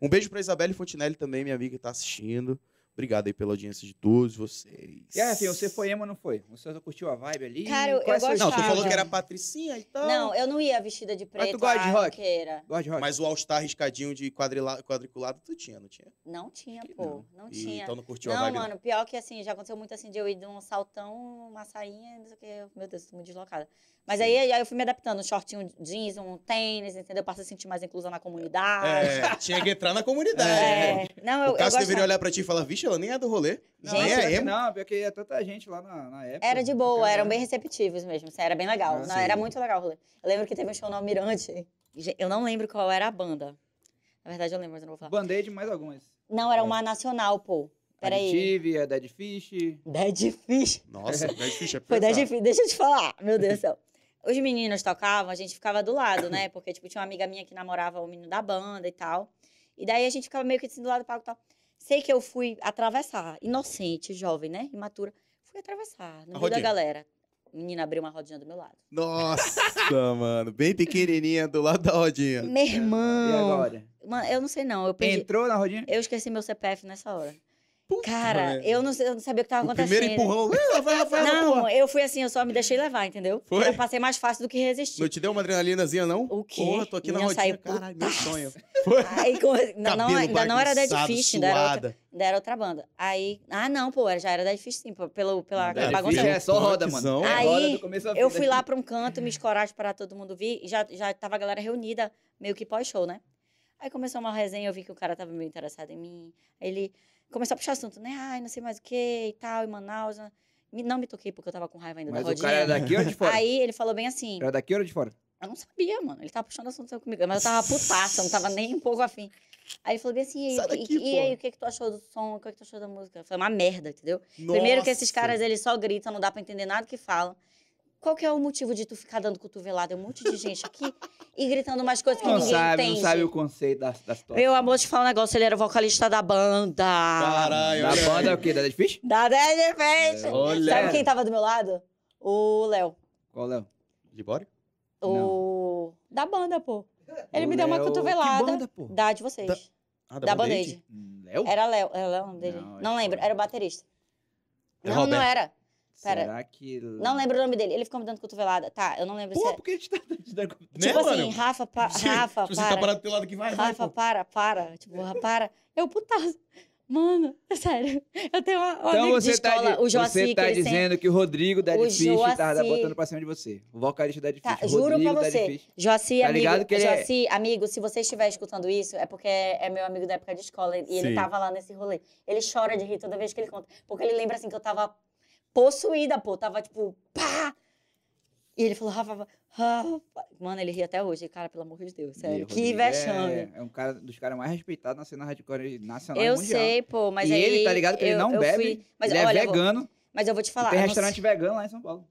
[SPEAKER 1] Um beijo pra Isabelle Fontinelli também, minha amiga que tá assistindo. Obrigado aí pela audiência de todos vocês.
[SPEAKER 2] E aí, Rafinha, você foi emo ou não foi? Você só curtiu a vibe ali?
[SPEAKER 3] Cara, eu-
[SPEAKER 2] é
[SPEAKER 3] eu
[SPEAKER 2] seu
[SPEAKER 3] gosto
[SPEAKER 1] Não, tu
[SPEAKER 3] Gostava.
[SPEAKER 1] falou que era patricinha e tal.
[SPEAKER 3] Não, eu não ia vestida de
[SPEAKER 2] Mas tu
[SPEAKER 3] preto,
[SPEAKER 2] gosta de rock?
[SPEAKER 3] roqueira.
[SPEAKER 2] Gosta de rock?
[SPEAKER 1] Mas o All-Star riscadinho de quadrila- quadriculado tu tinha, não tinha?
[SPEAKER 3] Não tinha,
[SPEAKER 2] Que
[SPEAKER 3] pô. Não,
[SPEAKER 1] E
[SPEAKER 3] tinha.
[SPEAKER 1] então não curtiu a
[SPEAKER 3] Não,
[SPEAKER 1] vibe, não.
[SPEAKER 3] mano, pior que assim, já aconteceu muito assim de eu ir de um saltão, uma sainha, não sei o que. Meu Deus, tô muito deslocada. Mas aí, aí eu fui me adaptando, um shortinho jeans, um tênis, entendeu? Passei a sentir mais inclusa na comunidade.
[SPEAKER 1] É, tinha que entrar na comunidade.
[SPEAKER 3] É. Não, eu,
[SPEAKER 1] o Cássio
[SPEAKER 3] eu
[SPEAKER 1] deveria
[SPEAKER 3] gostava.
[SPEAKER 1] olhar pra ti e falar, vixe, ela nem é do rolê.
[SPEAKER 2] Não,
[SPEAKER 1] nem é emo.
[SPEAKER 2] Não, porque ia tanta gente lá na, na época.
[SPEAKER 3] Era de boa,
[SPEAKER 2] Cara,
[SPEAKER 3] eram bem receptivos mesmo. assim, Era bem legal.
[SPEAKER 2] Ah,
[SPEAKER 3] Não, era muito legal o rolê. Eu lembro que teve um show no Almirante. Eu não lembro qual era a banda. Na verdade, eu lembro, mas eu não vou falar.
[SPEAKER 2] Band-Aid mais algumas.
[SPEAKER 3] Não, era uma nacional, pô. Peraí.
[SPEAKER 2] Additive, a Dead Fish.
[SPEAKER 3] Dead Fish.
[SPEAKER 1] Nossa, Dead Fish é
[SPEAKER 3] Foi. Dead Fish. Deixa eu te falar. Meu Deus do céu. Os meninos tocavam, a gente ficava do lado, né? Porque, tipo, tinha uma amiga minha que namorava o menino da banda e tal. E daí a gente ficava meio que assim do lado do palco e tal. Sei que eu fui atravessar, inocente, jovem, né? Imatura. Fui atravessar, no meio da galera. A menina abriu uma rodinha do meu lado.
[SPEAKER 1] Nossa, mano. Bem pequenininha do lado da rodinha.
[SPEAKER 3] Meu
[SPEAKER 2] E
[SPEAKER 3] irmão.
[SPEAKER 2] agora?
[SPEAKER 3] Mano, eu não sei não. Eu perdi.
[SPEAKER 2] Entrou na rodinha?
[SPEAKER 3] Eu esqueci meu CPF nessa hora.
[SPEAKER 1] Puta
[SPEAKER 3] Cara, eu não, eu não sabia o que tava
[SPEAKER 1] O
[SPEAKER 3] acontecendo.
[SPEAKER 1] primeiro empurrão. "Ih, vai, Rafael,
[SPEAKER 3] Não,
[SPEAKER 1] porra."
[SPEAKER 3] eu fui assim, eu só me deixei levar, entendeu?
[SPEAKER 1] Foi?
[SPEAKER 3] Eu passei mais fácil do que resistir.
[SPEAKER 1] Não te deu uma adrenalinazinha, não?
[SPEAKER 3] O quê?
[SPEAKER 1] Porra, tô aqui na rodinha.
[SPEAKER 3] saiu
[SPEAKER 1] Caralho, meu sonho. Foi.
[SPEAKER 3] Aí, com- ainda, não,
[SPEAKER 1] Cabelo
[SPEAKER 3] ainda não era Dead
[SPEAKER 1] bagunçado,
[SPEAKER 3] Fish, ainda era, outra, ainda era outra banda. Aí, ah, não, pô, era- já era Dead Fish sim, pô, pelo, pela
[SPEAKER 2] Dead
[SPEAKER 3] bagunça.
[SPEAKER 2] Fish é só roda, mano. É
[SPEAKER 3] Aí,
[SPEAKER 2] roda fim,
[SPEAKER 3] Eu fui lá pra um canto, me escorar para todo mundo vir, e já, já tava a galera reunida, meio que pós-show, né? Aí começou uma resenha, eu vi que o cara tava meio interessado em mim. Aí ele começou a puxar assunto, né? Ai, não sei mais o que e tal, em Manaus. né? Não me toquei porque eu tava com raiva ainda
[SPEAKER 2] Mas
[SPEAKER 3] da
[SPEAKER 2] o
[SPEAKER 3] rodinha.
[SPEAKER 2] cara era daqui ou de fora?
[SPEAKER 3] Aí ele falou bem assim,
[SPEAKER 2] Era daqui ou de fora?
[SPEAKER 3] eu não sabia, mano. Ele tava puxando assunto comigo, mas eu tava putaça, não tava nem um pouco afim. Aí ele falou bem assim, e, aí,
[SPEAKER 1] Sai
[SPEAKER 3] o que-
[SPEAKER 1] daqui,
[SPEAKER 3] e, e aí, o que, que tu achou do som? O que, que tu achou da música? Foi uma merda, entendeu? Primeiro que esses
[SPEAKER 1] Nossa.
[SPEAKER 3] caras, eles só gritam, não dá pra entender nada que falam. Qual que é o motivo de tu ficar dando cotovelada? É um monte de gente aqui e gritando umas coisas que
[SPEAKER 2] Não
[SPEAKER 3] ninguém
[SPEAKER 2] sabe,
[SPEAKER 3] entende.
[SPEAKER 2] não sabe o conceito da, da situação.
[SPEAKER 3] Meu amor, te falar um negócio, ele era o vocalista da banda.
[SPEAKER 1] Caralho,
[SPEAKER 2] Da banda é o quê? Da Dead Fish?
[SPEAKER 3] Da Dead Fish.
[SPEAKER 1] Olha.
[SPEAKER 3] Sabe quem tava do meu lado? O Léo.
[SPEAKER 2] Qual Léo?
[SPEAKER 1] De bora?
[SPEAKER 3] O... Da banda, pô. Ele
[SPEAKER 2] O
[SPEAKER 3] me deu uma
[SPEAKER 2] Léo-
[SPEAKER 3] cotovelada.
[SPEAKER 2] Que banda, pô?
[SPEAKER 3] Da de vocês.
[SPEAKER 1] Da- Ah,
[SPEAKER 3] da
[SPEAKER 1] Band-Aid?
[SPEAKER 3] Band-Aid.
[SPEAKER 2] Hum, Léo?
[SPEAKER 3] Era Léo. Era Léo o nome dele.
[SPEAKER 2] Não,
[SPEAKER 3] Não, lembro.
[SPEAKER 2] foi.
[SPEAKER 3] Era o baterista.
[SPEAKER 1] É
[SPEAKER 3] não, não era. Pera.
[SPEAKER 2] Será que...
[SPEAKER 3] Não lembro o nome dele. Ele ficou me dando cotovelada. Tá, eu não lembro
[SPEAKER 2] Pô,
[SPEAKER 3] se é.
[SPEAKER 2] por que a gente tá te dando...
[SPEAKER 1] Né,
[SPEAKER 3] Tipo assim,
[SPEAKER 1] mano?
[SPEAKER 3] Rafa, pa... Rafa,
[SPEAKER 1] Tipo, Você
[SPEAKER 3] para.
[SPEAKER 1] tá parado do teu lado aqui, vai, vai,
[SPEAKER 3] Rafa,
[SPEAKER 1] pô.
[SPEAKER 3] para, para. Tipo, para. Eu, putaço. Mano, sério. Eu tenho uma, um
[SPEAKER 2] Então
[SPEAKER 3] amigo de
[SPEAKER 2] você tá,
[SPEAKER 3] escola,
[SPEAKER 2] di-
[SPEAKER 3] o Joaci,
[SPEAKER 2] você tá
[SPEAKER 3] que ele sempre...
[SPEAKER 2] dizendo que o Rodrigo Dead
[SPEAKER 3] O
[SPEAKER 2] Fish tá
[SPEAKER 3] Joaci-
[SPEAKER 2] botando pra cima de você. O vocalista Dead Fish.
[SPEAKER 3] Tá, juro pra você. Joaci,
[SPEAKER 2] Tá
[SPEAKER 3] amigo,
[SPEAKER 2] ligado que ele é-
[SPEAKER 3] Joaci, amigo, se você estiver escutando isso, é porque é meu amigo da época de escola e ele
[SPEAKER 1] Sim.
[SPEAKER 3] tava lá nesse rolê. Ele chora de rir toda vez que ele conta. Porque ele lembra assim que eu tava possuída, pô. Tava tipo, pá! E ele falou, Rafa, Rafa. Mano, ele ri até hoje. Cara, pelo amor de Deus, sério. Que
[SPEAKER 2] Rodrigo
[SPEAKER 3] vexame.
[SPEAKER 2] É, é um cara dos caras mais respeitados na cena hardcore nacional e
[SPEAKER 3] Eu
[SPEAKER 2] mundial.
[SPEAKER 3] sei, pô, mas
[SPEAKER 2] e
[SPEAKER 3] aí.
[SPEAKER 2] ele, tá ligado que ele
[SPEAKER 3] eu-
[SPEAKER 2] não
[SPEAKER 3] eu
[SPEAKER 2] bebe,
[SPEAKER 3] fui- Mas
[SPEAKER 2] ele
[SPEAKER 3] olha,
[SPEAKER 2] é
[SPEAKER 3] eu vou-
[SPEAKER 2] vegano.
[SPEAKER 3] mas eu vou te falar.
[SPEAKER 2] tem
[SPEAKER 3] eu não
[SPEAKER 2] restaurante vegano lá em São Paulo.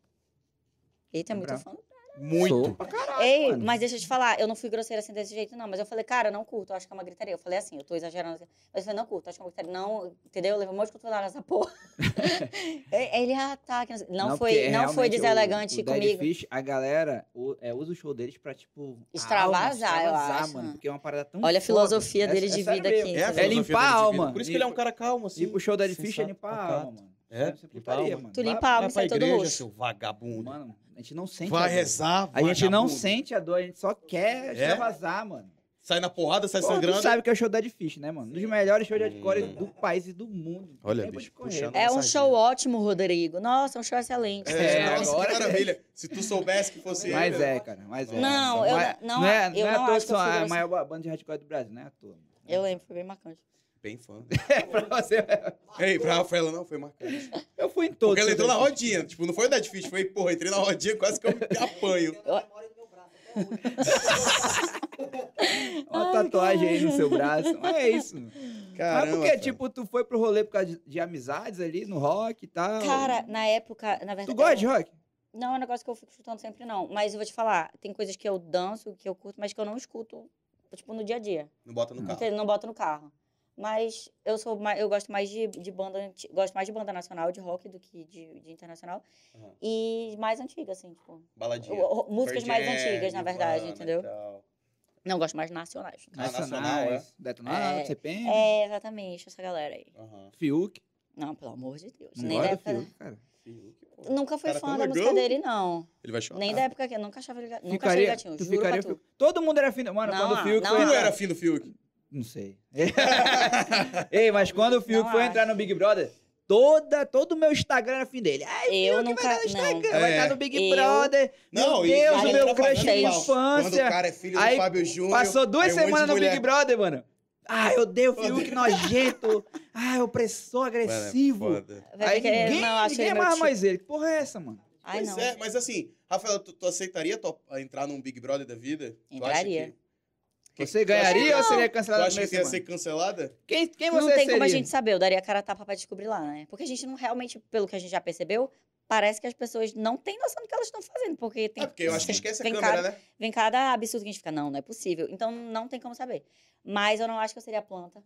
[SPEAKER 3] Eita, é muito fã.
[SPEAKER 1] Muito.
[SPEAKER 2] Caralho,
[SPEAKER 3] Ei,
[SPEAKER 2] mano.
[SPEAKER 3] mas deixa eu te falar, eu não fui grosseira assim desse jeito, não. Mas eu falei, cara, eu não curto, eu acho que é uma gritaria. Eu falei assim, eu tô exagerando. assim. Mas eu falei, não curto, acho que é uma gritaria. Não, entendeu? Eu levei um monte de cotovelada nessa porra. Ele, ah, tá. que não Não, foi, não foi
[SPEAKER 2] o-
[SPEAKER 3] deselegante
[SPEAKER 2] o Dead
[SPEAKER 3] comigo.
[SPEAKER 2] Fish, a galera o- é, usa o show deles pra, tipo...
[SPEAKER 3] Extravasar,
[SPEAKER 2] alma,
[SPEAKER 3] eu
[SPEAKER 2] extravasar,
[SPEAKER 3] acho.
[SPEAKER 2] mano. Porque é uma parada tão
[SPEAKER 3] Olha a filosofia
[SPEAKER 2] É-
[SPEAKER 3] dele
[SPEAKER 2] é
[SPEAKER 3] de vida aqui.
[SPEAKER 1] É, a
[SPEAKER 3] É
[SPEAKER 2] limpar a alma.
[SPEAKER 1] Por isso que ele é um cara calmo, assim.
[SPEAKER 2] Ir pro show da Dead Fish é limpar a alma, mano.
[SPEAKER 1] É, a
[SPEAKER 2] putaria,
[SPEAKER 1] alma.
[SPEAKER 2] mano.
[SPEAKER 3] Tu limpa a alma e
[SPEAKER 1] pra
[SPEAKER 3] sai todo
[SPEAKER 1] igreja,
[SPEAKER 3] roxo.
[SPEAKER 1] seu vagabundo.
[SPEAKER 2] Mano, a gente não sente a
[SPEAKER 1] Vai
[SPEAKER 2] dor.
[SPEAKER 1] rezar,
[SPEAKER 2] A gente não sente a dor, a gente só quer
[SPEAKER 1] É?
[SPEAKER 2] extravasar, mano.
[SPEAKER 1] Sai na porrada, sai
[SPEAKER 2] Pô, tu
[SPEAKER 1] sangrando.
[SPEAKER 2] sabe que é o show da Dead Fish, né, mano? Um dos melhores shows de hardcore
[SPEAKER 1] Hum.
[SPEAKER 2] do país e do mundo.
[SPEAKER 1] Olha, bicho, puxando.
[SPEAKER 3] É um show ótimo, Rodrigo. Nossa, é um show excelente.
[SPEAKER 1] É,
[SPEAKER 2] É,
[SPEAKER 1] nossa,
[SPEAKER 2] agora-
[SPEAKER 1] que maravilha. Se tu soubesse que fosse
[SPEAKER 2] Mas
[SPEAKER 1] ele,
[SPEAKER 2] é, cara, mas é.
[SPEAKER 3] Não,
[SPEAKER 1] eu
[SPEAKER 2] é,
[SPEAKER 3] não-
[SPEAKER 2] não é,
[SPEAKER 3] eu
[SPEAKER 2] não é à toa que a maior banda de hardcore do Brasil, não é à toa.
[SPEAKER 3] Eu lembro, foi bem marcante.
[SPEAKER 1] Bem fã.
[SPEAKER 2] É pra você.
[SPEAKER 1] Ei, pra Rafaela não, foi marcante.
[SPEAKER 2] Eu fui em todos.
[SPEAKER 1] Porque ela entrou na
[SPEAKER 2] shows.
[SPEAKER 1] rodinha. Tipo, não foi o Dead Fish, foi, porra, entrei na rodinha, quase que eu me apanho.
[SPEAKER 4] Eu tenho a memória do meu braço até hoje.
[SPEAKER 2] Uma tatuagem aí no seu braço. Mas é isso.
[SPEAKER 1] Caramba.
[SPEAKER 2] Mas porque,
[SPEAKER 1] cara.
[SPEAKER 2] tipo, tu foi pro rolê por causa de, de amizades ali no rock e tal.
[SPEAKER 3] Cara, na época, na verdade.
[SPEAKER 2] Tu gosta de rock?
[SPEAKER 3] Não é um negócio que eu fico escutando sempre, não. Mas eu vou te falar, tem coisas que eu danço, que eu curto, mas que eu não escuto, tipo, no dia a dia.
[SPEAKER 1] Não bota no carro.
[SPEAKER 3] Não boto no carro. Mas eu sou mais, eu gosto mais de, de banda, gosto mais de banda nacional, de rock, do que de, de internacional.
[SPEAKER 1] Aham.
[SPEAKER 3] E mais antiga, assim, tipo.
[SPEAKER 1] Baladinha.
[SPEAKER 3] o- músicas mais antigas, na verdade, entendeu?
[SPEAKER 1] tal.
[SPEAKER 3] Não, gosto mais de nacionais.
[SPEAKER 1] Nacional, é?
[SPEAKER 2] Detonado,
[SPEAKER 3] É,
[SPEAKER 2] CPM,
[SPEAKER 3] É, exatamente, essa galera aí.
[SPEAKER 1] Aham.
[SPEAKER 2] Fiuk.
[SPEAKER 3] Não, pelo amor de Deus.
[SPEAKER 2] Não
[SPEAKER 3] Nem época.
[SPEAKER 2] Fiuk, cara.
[SPEAKER 1] Fiuk, pô.
[SPEAKER 3] Nunca fui
[SPEAKER 1] Cara
[SPEAKER 3] fã da música
[SPEAKER 1] legal.
[SPEAKER 3] dele, não.
[SPEAKER 1] Ele vai chorar.
[SPEAKER 3] Nem da época que eu nunca achava ele gatinho. Nunca
[SPEAKER 2] Ficaria,
[SPEAKER 3] achei ele gatinho.
[SPEAKER 2] tu
[SPEAKER 3] juro
[SPEAKER 2] ficaria
[SPEAKER 3] pra tu.
[SPEAKER 2] Todo mundo era fim. do- Mano,
[SPEAKER 3] Não,
[SPEAKER 2] quando o Fiuk
[SPEAKER 3] não,
[SPEAKER 2] foi.
[SPEAKER 1] Tu era fim do Fiuk.
[SPEAKER 2] Não sei. Ei, mas quando o Fiuk
[SPEAKER 3] Não
[SPEAKER 2] foi
[SPEAKER 3] acho.
[SPEAKER 2] entrar no Big Brother, toda, todo o meu Instagram era fim dele. Ai,
[SPEAKER 3] Eu
[SPEAKER 2] Fiuk
[SPEAKER 3] nunca-
[SPEAKER 2] vai estar no
[SPEAKER 3] não.
[SPEAKER 2] Instagram, vai
[SPEAKER 1] É.
[SPEAKER 2] estar no Big
[SPEAKER 3] Eu-
[SPEAKER 2] Brother.
[SPEAKER 1] Não,
[SPEAKER 2] meu Deus, o meu crush de
[SPEAKER 1] pau. Quando
[SPEAKER 2] infância.
[SPEAKER 1] o cara é filho
[SPEAKER 2] Aí
[SPEAKER 1] do Fábio Júnior.
[SPEAKER 2] Passou duas
[SPEAKER 1] um
[SPEAKER 2] semanas no Big
[SPEAKER 1] mulher.
[SPEAKER 2] Brother, mano. Ai, eu odeio o Fiuk nojento. Ai, opressor,
[SPEAKER 1] Mano, é
[SPEAKER 2] agressivo.
[SPEAKER 3] Vai
[SPEAKER 2] Aí ninguém,
[SPEAKER 3] não,
[SPEAKER 2] ninguém amarra
[SPEAKER 3] tipo.
[SPEAKER 2] mais ele. Que porra é essa, mano?
[SPEAKER 3] Ai,
[SPEAKER 1] pois
[SPEAKER 3] não.
[SPEAKER 1] é, mas assim, Rafael, tu, tu aceitaria top- entrar num Big Brother da vida? Tu acha
[SPEAKER 3] Entraria.
[SPEAKER 1] que-
[SPEAKER 2] Você ganharia ou seria
[SPEAKER 1] Tu
[SPEAKER 2] cancelado no
[SPEAKER 1] acha que ia
[SPEAKER 2] semana?
[SPEAKER 1] ser cancelada?
[SPEAKER 2] Quem, quem
[SPEAKER 3] Não
[SPEAKER 2] você
[SPEAKER 3] tem
[SPEAKER 2] seria?
[SPEAKER 3] como a gente saber, eu daria cara a tapa pra descobrir lá, né? Porque a gente não realmente, pelo que a gente já percebeu, parece que as pessoas não têm noção do que elas estão fazendo. Porque tem.
[SPEAKER 1] É, porque eu acho que esquece a
[SPEAKER 3] vem
[SPEAKER 1] câmera,
[SPEAKER 3] cada,
[SPEAKER 1] né?
[SPEAKER 3] Vem cada absurdo que a gente fica, não, não é possível. Então não tem como saber. Mas eu não acho que eu seria planta.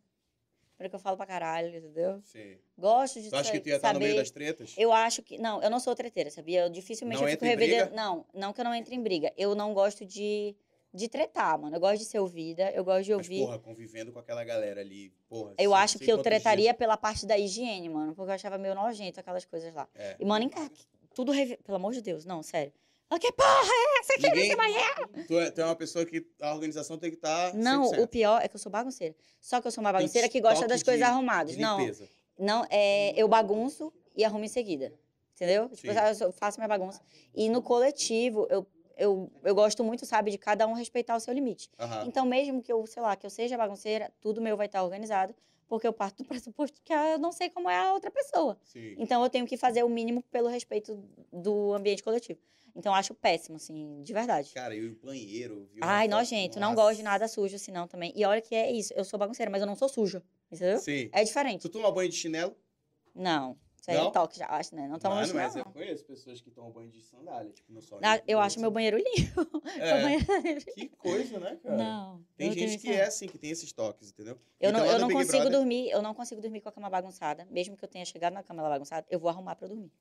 [SPEAKER 3] Porque eu falo pra caralho, entendeu?
[SPEAKER 1] Sim.
[SPEAKER 3] Gosto de
[SPEAKER 1] Tu acha que tu ia estar no meio das tretas?
[SPEAKER 3] Eu acho que. Não, eu não sou treteira, sabia? Eu dificilmente
[SPEAKER 1] Não
[SPEAKER 3] eu fico
[SPEAKER 1] entra em briga?
[SPEAKER 3] revidando. Não, não que eu não entre em briga. Eu não gosto de, de tretar, mano. Eu gosto de ser ouvida, eu gosto de
[SPEAKER 1] Mas,
[SPEAKER 3] ouvir.
[SPEAKER 1] porra, convivendo com aquela galera ali, porra.
[SPEAKER 3] eu acho que eu tretaria pela parte da higiene, mano. Porque eu achava meio nojento aquelas coisas lá.
[SPEAKER 1] É.
[SPEAKER 3] E, mano, em casa, tudo. revi- Pelo amor de Deus, não, sério. Que porra é essa aqui
[SPEAKER 1] Ninguém-
[SPEAKER 3] nesse banheiro?
[SPEAKER 1] Tu é, tu é uma pessoa que a organização tem que estar.
[SPEAKER 3] Não, o pior é que eu sou bagunceira. Só que eu sou uma bagunceira que gosta das coisas arrumadas. Não. Não, é, eu bagunço e arrumo em seguida. Entendeu? Tipo, eu faço minha bagunça. E no coletivo, eu, eu, eu gosto muito, sabe, de cada um respeitar o seu limite.
[SPEAKER 1] Aham.
[SPEAKER 3] Então, mesmo que eu, sei lá, que eu seja bagunceira, tudo meu vai estar organizado, porque eu parto do pressuposto que eu não sei como é a outra pessoa.
[SPEAKER 1] Sim.
[SPEAKER 3] Então, eu tenho que fazer o mínimo pelo respeito do ambiente coletivo. Então, eu acho péssimo, assim, de verdade.
[SPEAKER 1] Cara, e o banheiro, viu?
[SPEAKER 3] Ai, nojento. Não gosto de nada sujo, senão também. E olha que é isso. Eu sou bagunceira, mas eu não sou suja. Entendeu?
[SPEAKER 1] Sim.
[SPEAKER 3] É diferente.
[SPEAKER 1] Tu toma banho de chinelo?
[SPEAKER 3] Não. Isso aí
[SPEAKER 1] Não?
[SPEAKER 3] é toque, já acho, né? Não tomo
[SPEAKER 1] Mano, mas
[SPEAKER 3] não.
[SPEAKER 1] eu conheço pessoas que tomam banho de sandália, tipo, no sol.
[SPEAKER 3] Ah, Eu acho meu banheiro limpo.
[SPEAKER 1] É,
[SPEAKER 3] banheiro-
[SPEAKER 1] que coisa, né, cara?
[SPEAKER 3] Não.
[SPEAKER 1] Tem gente que é assim, que tem esses toques, entendeu?
[SPEAKER 3] Eu
[SPEAKER 1] Então,
[SPEAKER 3] não, eu não consigo
[SPEAKER 1] Brother-
[SPEAKER 3] dormir, eu não consigo dormir com a cama bagunçada. Mesmo que eu tenha chegado na cama ela bagunçada, eu vou arrumar pra eu dormir.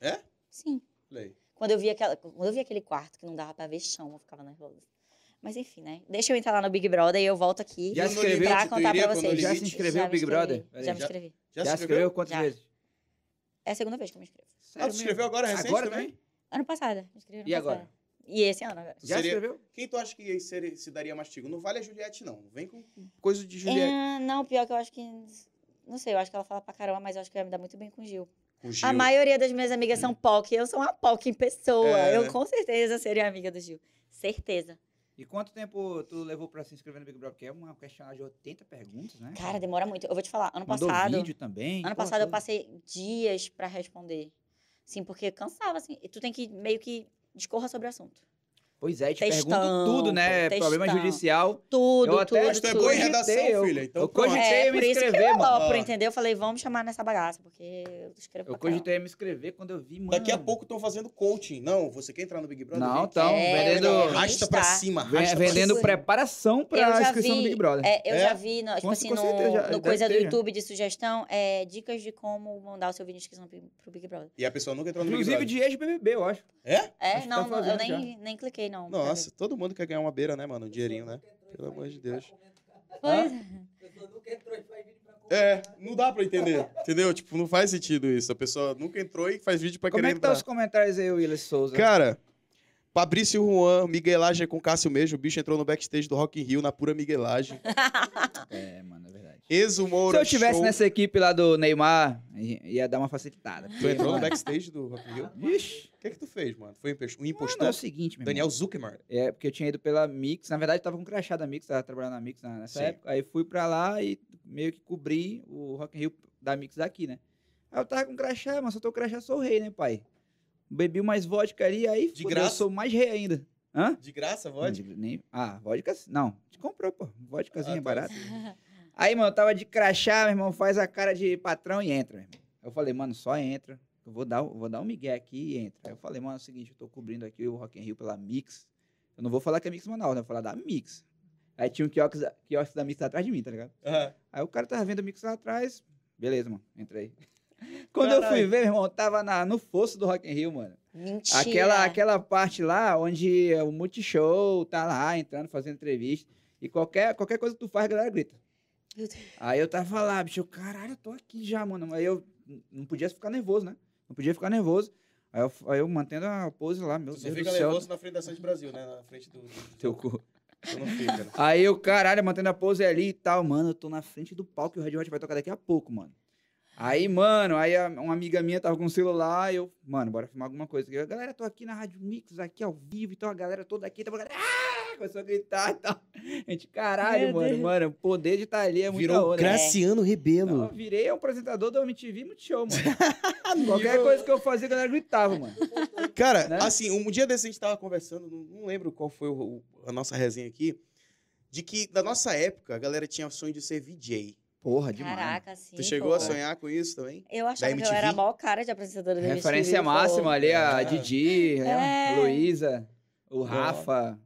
[SPEAKER 1] É?
[SPEAKER 3] Sim.
[SPEAKER 1] Falei.
[SPEAKER 3] Quando eu vi aquela, quando eu vi aquele quarto que não dava pra ver chão, eu ficava nervosa. Mas enfim, né? Deixa eu entrar lá no Big Brother e eu volto aqui
[SPEAKER 2] Já se
[SPEAKER 1] no
[SPEAKER 2] inscreveu?
[SPEAKER 3] pra contar pra vocês.
[SPEAKER 2] Já se inscreveu no Big Brother?
[SPEAKER 3] Já me
[SPEAKER 1] já-
[SPEAKER 3] inscrevi.
[SPEAKER 1] Já,
[SPEAKER 2] Já
[SPEAKER 1] se inscreveu?
[SPEAKER 2] quantas
[SPEAKER 3] Já.
[SPEAKER 2] vezes?
[SPEAKER 3] É a segunda vez que eu me inscrevo.
[SPEAKER 1] Ah, tu
[SPEAKER 2] Sério
[SPEAKER 1] se
[SPEAKER 2] mesmo?
[SPEAKER 1] inscreveu agora, recente
[SPEAKER 2] Agora
[SPEAKER 1] também?
[SPEAKER 2] também?
[SPEAKER 3] Ano passado. me inscrevi ano
[SPEAKER 2] E agora?
[SPEAKER 3] passado. E esse ano agora.
[SPEAKER 2] Já se
[SPEAKER 1] seria-
[SPEAKER 2] inscreveu?
[SPEAKER 1] Quem tu acha que seria- se daria mastigo? Não vale a Juliette, não. Vem com coisa de Juliette.
[SPEAKER 3] É, não, pior que eu acho que. Não sei, eu acho que ela fala pra caramba, mas eu acho que eu ia me dar muito bem com o Gil.
[SPEAKER 1] Com Gil.
[SPEAKER 3] A maioria das minhas amigas são POC. Eu sou uma POC em pessoa.
[SPEAKER 1] É,
[SPEAKER 3] eu
[SPEAKER 1] né?
[SPEAKER 3] com certeza seria amiga do Gil. Certeza.
[SPEAKER 2] E quanto tempo tu levou pra se inscrever no Big Brother? Porque é uma questionário de 80 perguntas, né?
[SPEAKER 3] Cara, demora muito. Eu vou te falar, ano
[SPEAKER 2] Mandou
[SPEAKER 3] passado.
[SPEAKER 2] vídeo também.
[SPEAKER 3] Ano passado eu passei dias pra responder. Sim, porque cansava, assim. E tu tem que meio que discorra sobre o assunto.
[SPEAKER 2] Pois é, te
[SPEAKER 3] Textão,
[SPEAKER 2] pergunto tudo, né?
[SPEAKER 3] pô,
[SPEAKER 2] Problema judicial.
[SPEAKER 3] Tudo,
[SPEAKER 2] Eu até-
[SPEAKER 3] tudo,
[SPEAKER 1] Mas tu é boa em
[SPEAKER 2] Cogitei,
[SPEAKER 1] redação,
[SPEAKER 2] eu-
[SPEAKER 1] filha. Então,
[SPEAKER 2] eu cogitei
[SPEAKER 3] É,
[SPEAKER 2] me inscrever, mano.
[SPEAKER 3] topo,
[SPEAKER 1] Ó.
[SPEAKER 3] entendeu? Eu falei, vamos chamar nessa bagaça, porque eu escrevo
[SPEAKER 2] Eu
[SPEAKER 3] pra
[SPEAKER 2] cogitei a me inscrever quando eu vi, mano.
[SPEAKER 1] Daqui a pouco estão fazendo coaching. Não, você quer entrar no Big Brother?
[SPEAKER 2] Não, então,
[SPEAKER 3] É,
[SPEAKER 2] vendendo,
[SPEAKER 3] eu
[SPEAKER 1] Arrasta pra cima, pra
[SPEAKER 2] vendendo
[SPEAKER 1] cima.
[SPEAKER 2] preparação pra inscrição
[SPEAKER 3] vi,
[SPEAKER 2] do Big Brother.
[SPEAKER 3] é, eu
[SPEAKER 1] É?
[SPEAKER 3] já vi, no, tipo assim, no,
[SPEAKER 2] certeza, já-
[SPEAKER 3] no coisa do. YouTube de sugestão, é, dicas de como mandar o seu vídeo de inscrição pro Big Brother.
[SPEAKER 1] E a pessoa nunca entrou no Big
[SPEAKER 2] Inclusive
[SPEAKER 1] Brother.
[SPEAKER 2] de ex-BBB, eu acho.
[SPEAKER 1] É?
[SPEAKER 3] É, não,
[SPEAKER 2] tá
[SPEAKER 3] não, eu nem, nem cliquei, não.
[SPEAKER 1] Nossa, todo mundo quer ganhar uma beira, né, mano? Um dinheirinho, né? Pelo amor de Deus.
[SPEAKER 3] ver. Pois é.
[SPEAKER 4] A pessoa nunca entrou e faz vídeo pra
[SPEAKER 1] É, não dá pra entender. Entendeu? Tipo, não faz sentido isso. A pessoa nunca entrou e faz vídeo pra
[SPEAKER 2] Como
[SPEAKER 1] querer
[SPEAKER 2] é que tá
[SPEAKER 1] entrar.
[SPEAKER 2] os comentários aí, Willis Souza?
[SPEAKER 1] Cara, Fabrício Juan, miguelagem com Cássio mesmo. O bicho entrou no backstage do Rock in Rio na pura miguelagem.
[SPEAKER 2] É, mano, é verdade.
[SPEAKER 1] Exo
[SPEAKER 2] Se
[SPEAKER 1] Moura
[SPEAKER 2] eu tivesse
[SPEAKER 1] Show.
[SPEAKER 2] nessa equipe lá do Neymar, ia dar uma facilitada.
[SPEAKER 1] Tu entrou no backstage do Rock in Rio?
[SPEAKER 2] Ixi,
[SPEAKER 1] O que é que tu fez, mano? Foi um impostor?
[SPEAKER 2] Mano, é o seguinte, meu
[SPEAKER 1] Daniel
[SPEAKER 2] irmão.
[SPEAKER 1] Zuckerman.
[SPEAKER 2] É, porque eu tinha ido pela Mix. Na verdade, eu tava com crachá da Mix, tava trabalhando na Mix nessa
[SPEAKER 1] Sim.
[SPEAKER 2] época. Aí fui pra lá e meio que cobri o Rock in Rio da Mix daqui, né? Aí eu tava com crachá, mas eu tô com crachá, sou rei, né, pai? Bebi mais vodka ali, aí
[SPEAKER 1] De graça?
[SPEAKER 2] eu sou mais rei ainda. Hã?
[SPEAKER 1] De graça,
[SPEAKER 2] Não,
[SPEAKER 1] vodka?
[SPEAKER 2] de- nem- Ah, vodka. Não, te comprou, pô. Vodkazinha
[SPEAKER 1] Ah, tá,
[SPEAKER 2] barata.
[SPEAKER 1] sim.
[SPEAKER 2] Aí, mano, eu tava de crachá, meu irmão, faz a cara de patrão e entra, meu irmão. Eu falei, mano, só entra. Eu vou dar, vou dar um migué aqui e entra. Aí eu falei, mano, é o seguinte, eu tô cobrindo aqui o Rock in Rio pela Mix. Eu não vou falar que é Mix Manaus, né? Eu vou falar da Mix. Aí tinha um quiosque, da- quiosque da Mix atrás de mim, tá ligado?
[SPEAKER 1] Aham.
[SPEAKER 2] Aí o cara tava vendo o Mix lá atrás. Beleza, mano, entrei. Quando eu fui
[SPEAKER 1] Caralho.
[SPEAKER 2] ver, meu irmão, eu tava na, no fosso do Rock in Rio, mano.
[SPEAKER 3] Mentira.
[SPEAKER 2] Aquela, aquela parte lá onde o Multishow tá lá entrando, fazendo entrevista. E qualquer, qualquer coisa que tu faz, a galera grita.
[SPEAKER 3] Meu Deus.
[SPEAKER 2] Aí eu tava lá, bicho, caralho, eu tô aqui já, mano. Aí eu não podia ficar nervoso, né? Não podia ficar nervoso. Aí eu, aí eu mantendo a pose lá, meu
[SPEAKER 1] Tu só
[SPEAKER 2] Deus
[SPEAKER 1] fica
[SPEAKER 2] do céu.
[SPEAKER 1] nervoso na frente da Santos Brasil, né? Na frente do...
[SPEAKER 2] Teu cu.
[SPEAKER 1] Não né?
[SPEAKER 2] Aí eu, caralho, mantendo a pose ali e tal, mano, eu tô na frente do palco e o Red Hot vai tocar daqui a pouco, mano. Aí, mano, aí a- uma amiga minha tava com o celular e eu, mano, bora filmar alguma coisa. aqui. Galera, tô aqui na Rádio Mix, aqui ao vivo, então a galera toda aqui, tava, ah! Começou a gritar e tal. A gente, caralho,
[SPEAKER 3] Meu
[SPEAKER 2] mano,
[SPEAKER 3] Deus.
[SPEAKER 2] mano, o poder de estar ali é muito
[SPEAKER 1] Virou
[SPEAKER 2] né?
[SPEAKER 1] Graciano
[SPEAKER 2] Não,
[SPEAKER 1] Rebelo.
[SPEAKER 2] eu virei um apresentador do MTV muito show, mano. Qualquer coisa que eu fazia, a galera gritava, mano.
[SPEAKER 1] Cara,
[SPEAKER 2] Né?
[SPEAKER 1] assim, um dia desse a gente tava conversando, não, lembro qual foi o- o- a nossa resenha aqui, de que da nossa época a galera tinha o sonho de ser VJ.
[SPEAKER 2] Porra, demais.
[SPEAKER 3] Caraca, sim.
[SPEAKER 1] tu chegou
[SPEAKER 3] pô.
[SPEAKER 1] a sonhar com isso também?
[SPEAKER 3] Eu achava que eu era a maior cara de apresentadora da
[SPEAKER 2] Referência
[SPEAKER 3] MTV, pô.
[SPEAKER 2] máxima ali, a
[SPEAKER 1] É.
[SPEAKER 2] Didi,
[SPEAKER 3] É.
[SPEAKER 2] a Luísa, o Rafa,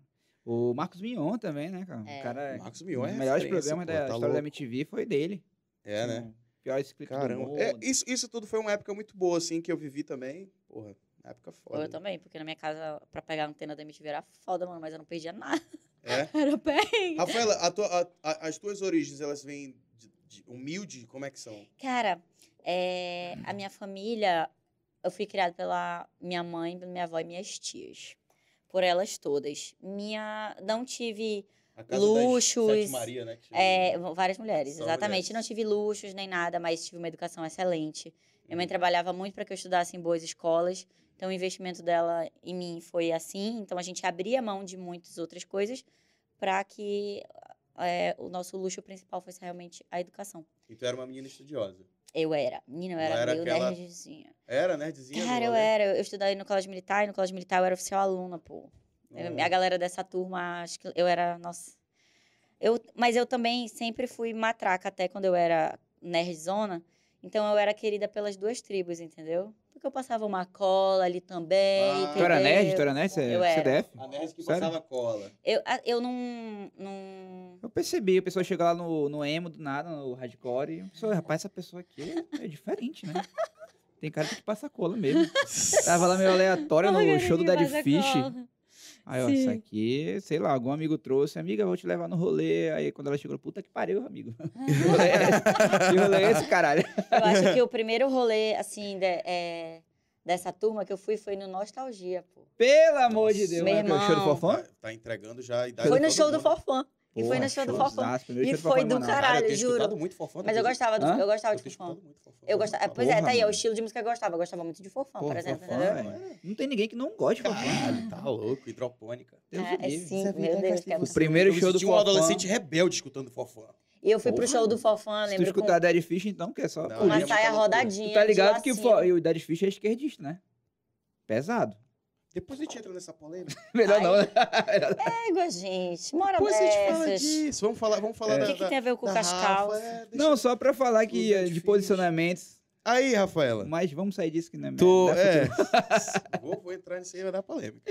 [SPEAKER 2] o Marcos Mion também, né, cara?
[SPEAKER 3] É.
[SPEAKER 2] O cara,
[SPEAKER 1] Marcos Mion
[SPEAKER 2] um
[SPEAKER 1] é
[SPEAKER 2] dos melhores
[SPEAKER 1] referência,
[SPEAKER 2] programas
[SPEAKER 1] pô,
[SPEAKER 2] da
[SPEAKER 1] tá
[SPEAKER 2] história da
[SPEAKER 1] louco.
[SPEAKER 2] MTV foi dele.
[SPEAKER 1] É, né?
[SPEAKER 2] Um Pior explica do mundo.
[SPEAKER 1] É, isso, isso tudo foi uma época muito boa, assim, que eu vivi também. Porra, época foda.
[SPEAKER 3] Eu também, porque na minha casa, pra pegar a antena da MTV era foda, mano, mas eu não perdia nada.
[SPEAKER 1] É?
[SPEAKER 3] Era bem.
[SPEAKER 1] Rafaela, a tua- a- a- as tuas origens, elas vêm de, de humilde? Como é que são?
[SPEAKER 3] Cara, é, a minha família, eu fui criada pela minha mãe, pela minha avó e minhas tias. Por elas todas. Minha. Não tive Luxos,
[SPEAKER 1] Maria, né? chama.
[SPEAKER 3] É, várias mulheres,
[SPEAKER 1] Só
[SPEAKER 3] exatamente.
[SPEAKER 1] mulheres.
[SPEAKER 3] Não tive luxos nem nada, mas tive uma educação excelente. Minha mãe
[SPEAKER 1] Uhum.
[SPEAKER 3] trabalhava muito para que eu estudasse em boas escolas, então o investimento dela em mim foi assim. Então a gente abria mão de muitas outras coisas para que é, o nosso luxo principal fosse realmente a educação.
[SPEAKER 1] E tu era uma menina estudiosa.
[SPEAKER 3] Eu era, menina, eu era,
[SPEAKER 1] era
[SPEAKER 3] meio
[SPEAKER 1] aquela-
[SPEAKER 3] nerdzinha.
[SPEAKER 1] Era? Dizia.
[SPEAKER 3] Cara, eu era. Eu estudei no colégio militar e no colégio militar eu era oficial aluna, pô. Eu- A galera dessa turma, acho que eu era, nossa. Eu, mas eu também sempre fui matraca até quando eu era nerdzona. Então eu era querida pelas duas tribos, entendeu? Porque eu passava uma cola ali também,
[SPEAKER 1] Ah.
[SPEAKER 2] Tu era nerd? Tu era nerd? Você,
[SPEAKER 3] Eu
[SPEAKER 2] você
[SPEAKER 3] era.
[SPEAKER 2] def?
[SPEAKER 1] A nerd que
[SPEAKER 2] Sério?
[SPEAKER 1] passava cola.
[SPEAKER 3] Eu, eu não, não...
[SPEAKER 2] Eu percebi, a pessoa chega lá no, no emo do nada, no hardcore, e a pessoa, rapaz, essa pessoa aqui é, é diferente, né? Tem cara que passa cola mesmo. Tava lá meio aleatória no show do Dead Fish.
[SPEAKER 3] cola.
[SPEAKER 2] Aí, ó,
[SPEAKER 3] Sim.
[SPEAKER 2] isso aqui, sei lá, algum amigo trouxe, amiga, vou te levar no rolê. Aí quando ela chegou, puta que pariu, amigo. Que rolê é esse? Que rolê é esse, caralho?
[SPEAKER 3] Eu acho que o primeiro rolê, assim, de- é, dessa turma que eu fui foi no Nostalgia, pô.
[SPEAKER 2] Pelo amor de. Deus,
[SPEAKER 3] Meu?
[SPEAKER 2] Que é o show do
[SPEAKER 3] irmão.
[SPEAKER 2] Fofão?
[SPEAKER 1] Tá, entregando já a idade
[SPEAKER 3] Foi no show do
[SPEAKER 1] mundo.
[SPEAKER 3] Fofão. E foi no
[SPEAKER 2] Porra,
[SPEAKER 3] show do Fofão. E foi
[SPEAKER 2] Fofão
[SPEAKER 3] do caralho.
[SPEAKER 1] Cara,
[SPEAKER 3] juro.
[SPEAKER 1] muito fofão.
[SPEAKER 3] Mas eu gostava, do, eu gostava de Fofão.
[SPEAKER 1] fofão.
[SPEAKER 3] Eu gostava, pois é,
[SPEAKER 2] Porra,
[SPEAKER 3] tá aí, é o estilo de música que eu gostava. Eu gostava muito de Fofão, por
[SPEAKER 2] Porra,
[SPEAKER 3] exemplo,
[SPEAKER 2] Fofão. Não tem ninguém que não goste de Fofão.
[SPEAKER 1] Caralho, tá louco, hidropônica.
[SPEAKER 2] Deus
[SPEAKER 3] É, é sim,
[SPEAKER 1] Você
[SPEAKER 3] meu
[SPEAKER 1] vê,
[SPEAKER 3] Deus, que é
[SPEAKER 2] O primeiro
[SPEAKER 1] eu
[SPEAKER 2] show do
[SPEAKER 1] senti um
[SPEAKER 2] Fofão.
[SPEAKER 1] adolescente rebelde escutando fofão.
[SPEAKER 3] E eu fui pro
[SPEAKER 2] Porra,
[SPEAKER 3] show do Fofão, eu
[SPEAKER 2] Se tu
[SPEAKER 3] lembro, com
[SPEAKER 2] escutar Dead Fish, então, que é só
[SPEAKER 1] Não,
[SPEAKER 3] uma
[SPEAKER 1] é
[SPEAKER 3] saia rodadinha.
[SPEAKER 2] Tu tá ligado que o,
[SPEAKER 3] lacinho.
[SPEAKER 2] Fo- e o Dead Fish é esquerdista, né? Pesado.
[SPEAKER 1] Depois a gente entra nessa polêmica.
[SPEAKER 2] Melhor
[SPEAKER 3] Ai.
[SPEAKER 2] não, né?
[SPEAKER 3] Égua, gente. Mora
[SPEAKER 1] Depois a gente fala
[SPEAKER 3] dessas.
[SPEAKER 1] disso. Vamos falar, vamos falar
[SPEAKER 2] É.
[SPEAKER 3] O
[SPEAKER 1] da,
[SPEAKER 3] que, que
[SPEAKER 1] da-
[SPEAKER 3] tem a ver com o cascal?
[SPEAKER 1] É,
[SPEAKER 2] Não,
[SPEAKER 1] eu-
[SPEAKER 2] só pra falar que
[SPEAKER 1] Tudo é
[SPEAKER 2] eh, de posicionamentos.
[SPEAKER 1] Aí, Rafaela.
[SPEAKER 2] Mas vamos sair disso que não é
[SPEAKER 1] Tu, é. vou, vou entrar nisso aí, vai dar polêmica.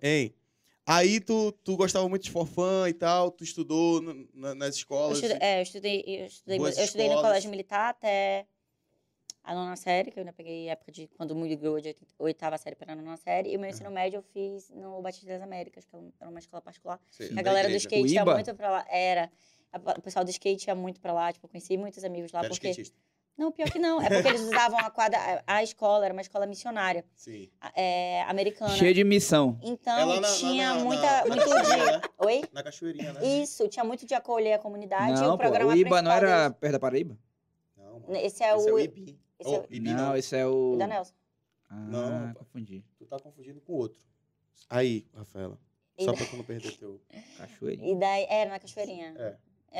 [SPEAKER 1] hein? Aí tu, tu gostava muito de forfã e tal, tu estudou na- nas
[SPEAKER 3] Eu
[SPEAKER 1] escolas.
[SPEAKER 3] estudei, é, eu estudei, eu estudei, eu estudei no colégio militar até a nona série, que eu ainda peguei época de quando migrou de oit- oitava série para a nona série. E o meu ensino médio eu fiz no Batista das Américas, que era uma escola particular.
[SPEAKER 1] Sei,
[SPEAKER 3] A galera do skate ia muito pra lá. Era. A- O pessoal do skate ia muito pra lá, tipo, eu conheci muitos amigos lá.
[SPEAKER 1] Era
[SPEAKER 3] porque...
[SPEAKER 1] skatista.
[SPEAKER 3] Não, pior que não. É porque eles usavam a quadra. A a escola era uma escola missionária,
[SPEAKER 1] Sim.
[SPEAKER 3] é, americana.
[SPEAKER 2] Cheio de missão.
[SPEAKER 3] Então
[SPEAKER 1] É lá na- lá
[SPEAKER 3] tinha
[SPEAKER 1] na-
[SPEAKER 3] muita.
[SPEAKER 1] na-
[SPEAKER 3] muito
[SPEAKER 1] cachoeirinha, né?
[SPEAKER 3] de. Oi?
[SPEAKER 1] Na cachoeirinha, né?
[SPEAKER 3] Isso, tinha muito de acolher a comunidade. e
[SPEAKER 2] Não,
[SPEAKER 3] o
[SPEAKER 2] pô,
[SPEAKER 3] programa
[SPEAKER 2] o Iba não era
[SPEAKER 3] deles-
[SPEAKER 2] perto da Paraíba?
[SPEAKER 1] Não, mano.
[SPEAKER 3] Esse é
[SPEAKER 1] Esse é
[SPEAKER 3] o.
[SPEAKER 1] o Ibi.
[SPEAKER 3] Esse
[SPEAKER 1] Oh,
[SPEAKER 3] é
[SPEAKER 1] Ibi
[SPEAKER 2] não,
[SPEAKER 1] não.
[SPEAKER 2] esse é o...
[SPEAKER 3] Da Nelson.
[SPEAKER 2] Ah,
[SPEAKER 1] Não,
[SPEAKER 2] confundi.
[SPEAKER 1] Tu tá confundindo com outro. Aí, Rafaela. Só
[SPEAKER 3] E-
[SPEAKER 1] pra tu não perder teu...
[SPEAKER 2] Cachoeirinha.
[SPEAKER 3] E daí. Era na Cachoeirinha.
[SPEAKER 1] É.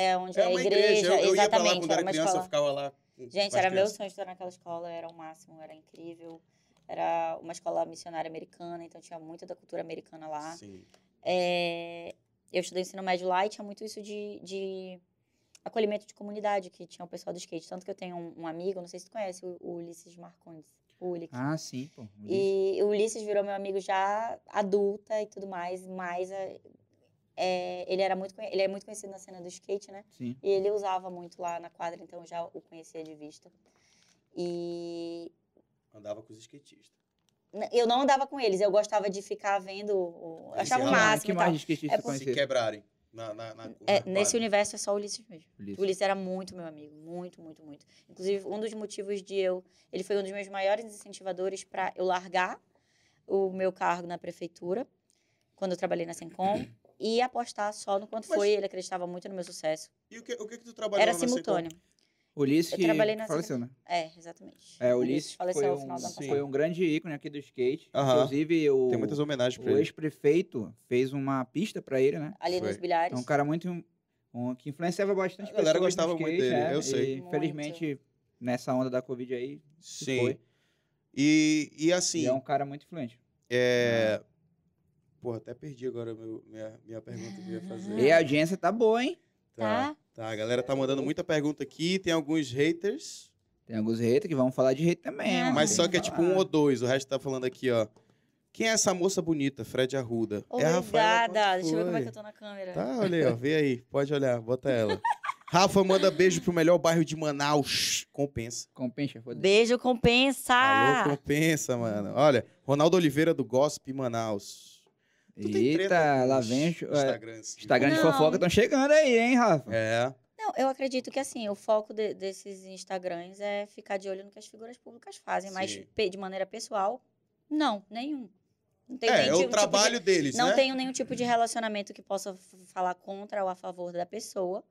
[SPEAKER 3] É onde é,
[SPEAKER 1] É
[SPEAKER 3] a
[SPEAKER 1] uma
[SPEAKER 3] igreja.
[SPEAKER 1] igreja. Eu, eu ia pra lá
[SPEAKER 3] exatamente.
[SPEAKER 1] quando
[SPEAKER 3] era
[SPEAKER 1] era
[SPEAKER 3] uma
[SPEAKER 1] criança, eu
[SPEAKER 3] escola.
[SPEAKER 1] ficava lá.
[SPEAKER 3] Gente, era meu
[SPEAKER 1] crianças.
[SPEAKER 3] sonho estudar naquela escola, era o máximo, era incrível. Era uma escola missionária americana, então tinha muito da cultura americana lá.
[SPEAKER 1] Sim.
[SPEAKER 3] É, eu estudei ensino médio lá e tinha muito isso de, de acolhimento de comunidade, que tinha o pessoal do skate. Tanto que eu tenho um, um amigo, não sei se tu conhece, o, o Ulisses Marcondes. O Ulick.
[SPEAKER 2] Ah, sim, pô.
[SPEAKER 3] E o Ulisses virou meu amigo já adulta e tudo mais, mas é, é, ele, era muito, ele é muito conhecido na cena do skate, né?
[SPEAKER 2] Sim.
[SPEAKER 3] E ele usava muito lá na quadra, então eu já o conhecia de vista. E
[SPEAKER 1] Andava com os skatistas.
[SPEAKER 3] eu não andava com eles, eu gostava de ficar vendo, achava o máximo
[SPEAKER 2] que mais
[SPEAKER 3] tal.
[SPEAKER 2] de skatista
[SPEAKER 3] É por-
[SPEAKER 1] Se quebrarem. Na, na, na,
[SPEAKER 3] É,
[SPEAKER 1] na
[SPEAKER 3] nesse universo é só o Ulisses mesmo.
[SPEAKER 2] Ulisses.
[SPEAKER 3] O Ulisses era muito meu amigo, muito, muito, muito. Inclusive, um dos motivos de eu. Ele foi um dos meus maiores incentivadores para eu largar o meu cargo na prefeitura, quando eu trabalhei na Sencom, e apostar só no quanto
[SPEAKER 1] Mas-
[SPEAKER 3] foi. Ele acreditava muito no meu sucesso.
[SPEAKER 1] E o que, o que que tu trabalhou
[SPEAKER 3] Era simultâneo.
[SPEAKER 2] Ulisses
[SPEAKER 3] Eu
[SPEAKER 2] que
[SPEAKER 3] trabalhei nessa-
[SPEAKER 2] faleceu, né?
[SPEAKER 3] É, exatamente.
[SPEAKER 2] É, o Ulisses
[SPEAKER 3] faleceu
[SPEAKER 2] foi
[SPEAKER 3] no
[SPEAKER 2] um,
[SPEAKER 1] sim.
[SPEAKER 2] foi um grande ícone aqui do skate.
[SPEAKER 1] Aham.
[SPEAKER 2] Inclusive, o,
[SPEAKER 1] Tem muitas homenagens pra
[SPEAKER 2] o ex-prefeito fez uma pista pra ele, né?
[SPEAKER 3] Ali
[SPEAKER 1] Foi.
[SPEAKER 3] nos bilhares.
[SPEAKER 2] É um cara muito... um- que influenciava bastante
[SPEAKER 1] A galera gostava muito
[SPEAKER 2] skate,
[SPEAKER 1] dele,
[SPEAKER 2] é,
[SPEAKER 1] eu sei.
[SPEAKER 2] E,
[SPEAKER 3] Muito.
[SPEAKER 2] infelizmente, nessa onda da Covid aí, se
[SPEAKER 1] Sim.
[SPEAKER 2] foi.
[SPEAKER 1] E, e assim,
[SPEAKER 2] E é um cara muito influente.
[SPEAKER 1] é... Porra, até perdi agora meu, minha, minha pergunta que eu ia fazer.
[SPEAKER 2] E a audiência tá boa, hein?
[SPEAKER 3] Tá?
[SPEAKER 1] Tá, a galera tá mandando muita pergunta aqui, tem alguns haters,
[SPEAKER 2] Tem alguns haters que vão falar de hate também. Ó,
[SPEAKER 1] mas só que é tipo um ou dois, o resto tá falando aqui, ó. Quem é essa moça bonita, Fred Arruda? É a Rafaela
[SPEAKER 3] Obrigada. Deixa eu ver como é que eu tô na câmera.
[SPEAKER 1] Tá, olha aí, ó, vê aí, pode olhar, bota ela. Rafa manda beijo pro melhor bairro de Manaus, compensa.
[SPEAKER 2] Compensa, foda
[SPEAKER 3] Beijo, compensa!
[SPEAKER 1] Alô, compensa, mano. Olha, Ronaldo Oliveira do Gossip Manaus. Tu tem treta
[SPEAKER 2] Eita, lá
[SPEAKER 1] os
[SPEAKER 2] vem... os- é,
[SPEAKER 1] Instagrams.
[SPEAKER 2] Instagram de
[SPEAKER 3] Não.
[SPEAKER 2] fofoca estão chegando aí, hein, Rafa?
[SPEAKER 1] É.
[SPEAKER 3] Não, eu acredito que assim, o foco de- desses Instagrams é ficar de olho no que as figuras públicas fazem, mas
[SPEAKER 1] Sim.
[SPEAKER 3] pe- de maneira pessoal, não, nenhum. Não tem
[SPEAKER 1] É, é o
[SPEAKER 3] tipo de-
[SPEAKER 1] trabalho deles,
[SPEAKER 3] não
[SPEAKER 1] né?
[SPEAKER 3] tenho nenhum tipo de relacionamento que possa falar contra ou a favor da pessoa,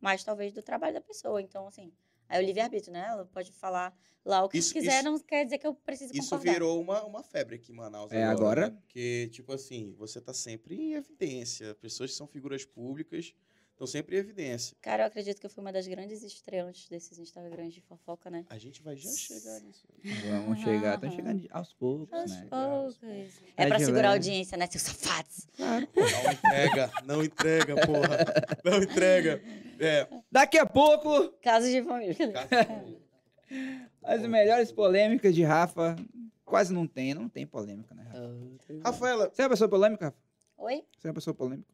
[SPEAKER 3] mas talvez do trabalho da pessoa. Então, assim, aí o livre-arbítrio, né? Ela pode falar lá o que
[SPEAKER 1] Isso-
[SPEAKER 3] quiser,
[SPEAKER 1] isso-
[SPEAKER 3] não quer dizer que eu preciso
[SPEAKER 1] Isso
[SPEAKER 3] concordar.
[SPEAKER 1] virou uma, uma febre aqui em Manaus.
[SPEAKER 2] É,
[SPEAKER 1] agora.
[SPEAKER 2] agora?
[SPEAKER 1] né? Porque, tipo assim, você tá sempre em evidência. Pessoas que são figuras públicas estão sempre em evidência.
[SPEAKER 3] Cara, eu acredito que eu fui uma das grandes estreantes desses Instagrams de fofoca, né?
[SPEAKER 1] A gente vai já chegar nisso.
[SPEAKER 2] Vamos chegar, estão chegando de- aos poucos,
[SPEAKER 3] Aos
[SPEAKER 2] né?
[SPEAKER 3] poucos.
[SPEAKER 2] É
[SPEAKER 3] É pra
[SPEAKER 2] de
[SPEAKER 3] segurar a audiência, né, seus safados?
[SPEAKER 1] Não entrega, não entrega, porra. Não entrega. É.
[SPEAKER 2] Daqui a pouco,
[SPEAKER 3] Casos de família.
[SPEAKER 2] as melhores polêmicas de Rafa. Quase não tem, não tem polêmica, né, Rafa?
[SPEAKER 1] Rafaela,
[SPEAKER 2] Você é uma pessoa polêmica, Rafa?
[SPEAKER 3] Oi?
[SPEAKER 2] Você é uma pessoa polêmica?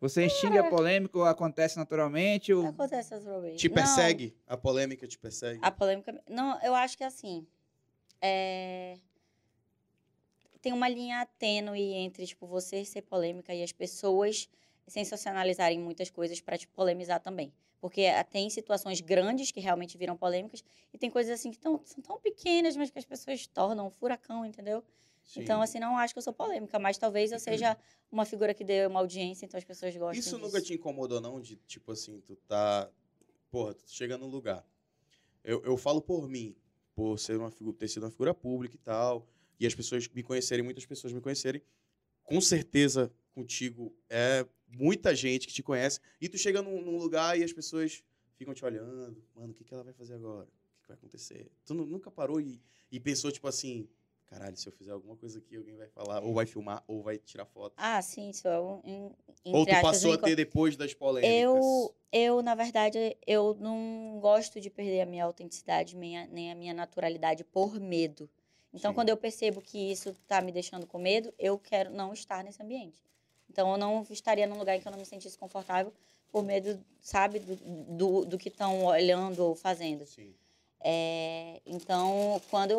[SPEAKER 2] Você instiga a polêmica ou acontece naturalmente? Ou...
[SPEAKER 3] Acontece problemas.
[SPEAKER 1] te persegue? A polêmica te persegue?
[SPEAKER 3] A polêmica. Não, eu acho que assim. é, Tem uma linha tênue entre, tipo, você ser polêmica e as pessoas sensacionalizarem muitas coisas pra te polemizar também. Porque eh, tem situações grandes que realmente viram polêmicas e tem coisas assim que tão, são tão pequenas, mas que as pessoas tornam um furacão, entendeu?
[SPEAKER 1] Sim.
[SPEAKER 3] Então, assim, não acho que eu sou polêmica, mas talvez eu seja uma figura que dê uma audiência, então as pessoas gostam
[SPEAKER 1] Isso
[SPEAKER 3] disso.
[SPEAKER 1] nunca te incomodou, não? De tipo assim, tu tá. Porra, tu chega num lugar. Eu, eu falo por mim, por ser uma figura, ter sido uma figura pública e tal, e as pessoas me conhecerem, muitas pessoas me conhecerem. Com certeza, contigo é muita gente que te conhece. E tu chega num, num lugar e as pessoas ficam te olhando. Mano, o que, que ela vai fazer agora? O que, que vai acontecer? Tu nu- nunca parou e, e pensou, tipo assim, caralho, se eu fizer alguma coisa aqui, alguém vai falar, ou vai filmar, ou vai tirar foto.
[SPEAKER 3] Ah, sim, isso é um. em-
[SPEAKER 1] ou tu passou a ter depois das polêmicas.
[SPEAKER 3] Eu, eu, na verdade, eu não gosto de perder a minha autenticidade, minha- nem a minha naturalidade por medo. Então,
[SPEAKER 1] Sim.
[SPEAKER 3] quando eu percebo que isso tá me deixando com medo, eu quero não estar nesse ambiente. Então, eu não estaria num lugar em que eu não me sentisse confortável por medo, sabe, do, do, do que estão olhando ou fazendo.
[SPEAKER 1] Sim.
[SPEAKER 3] É, então, quando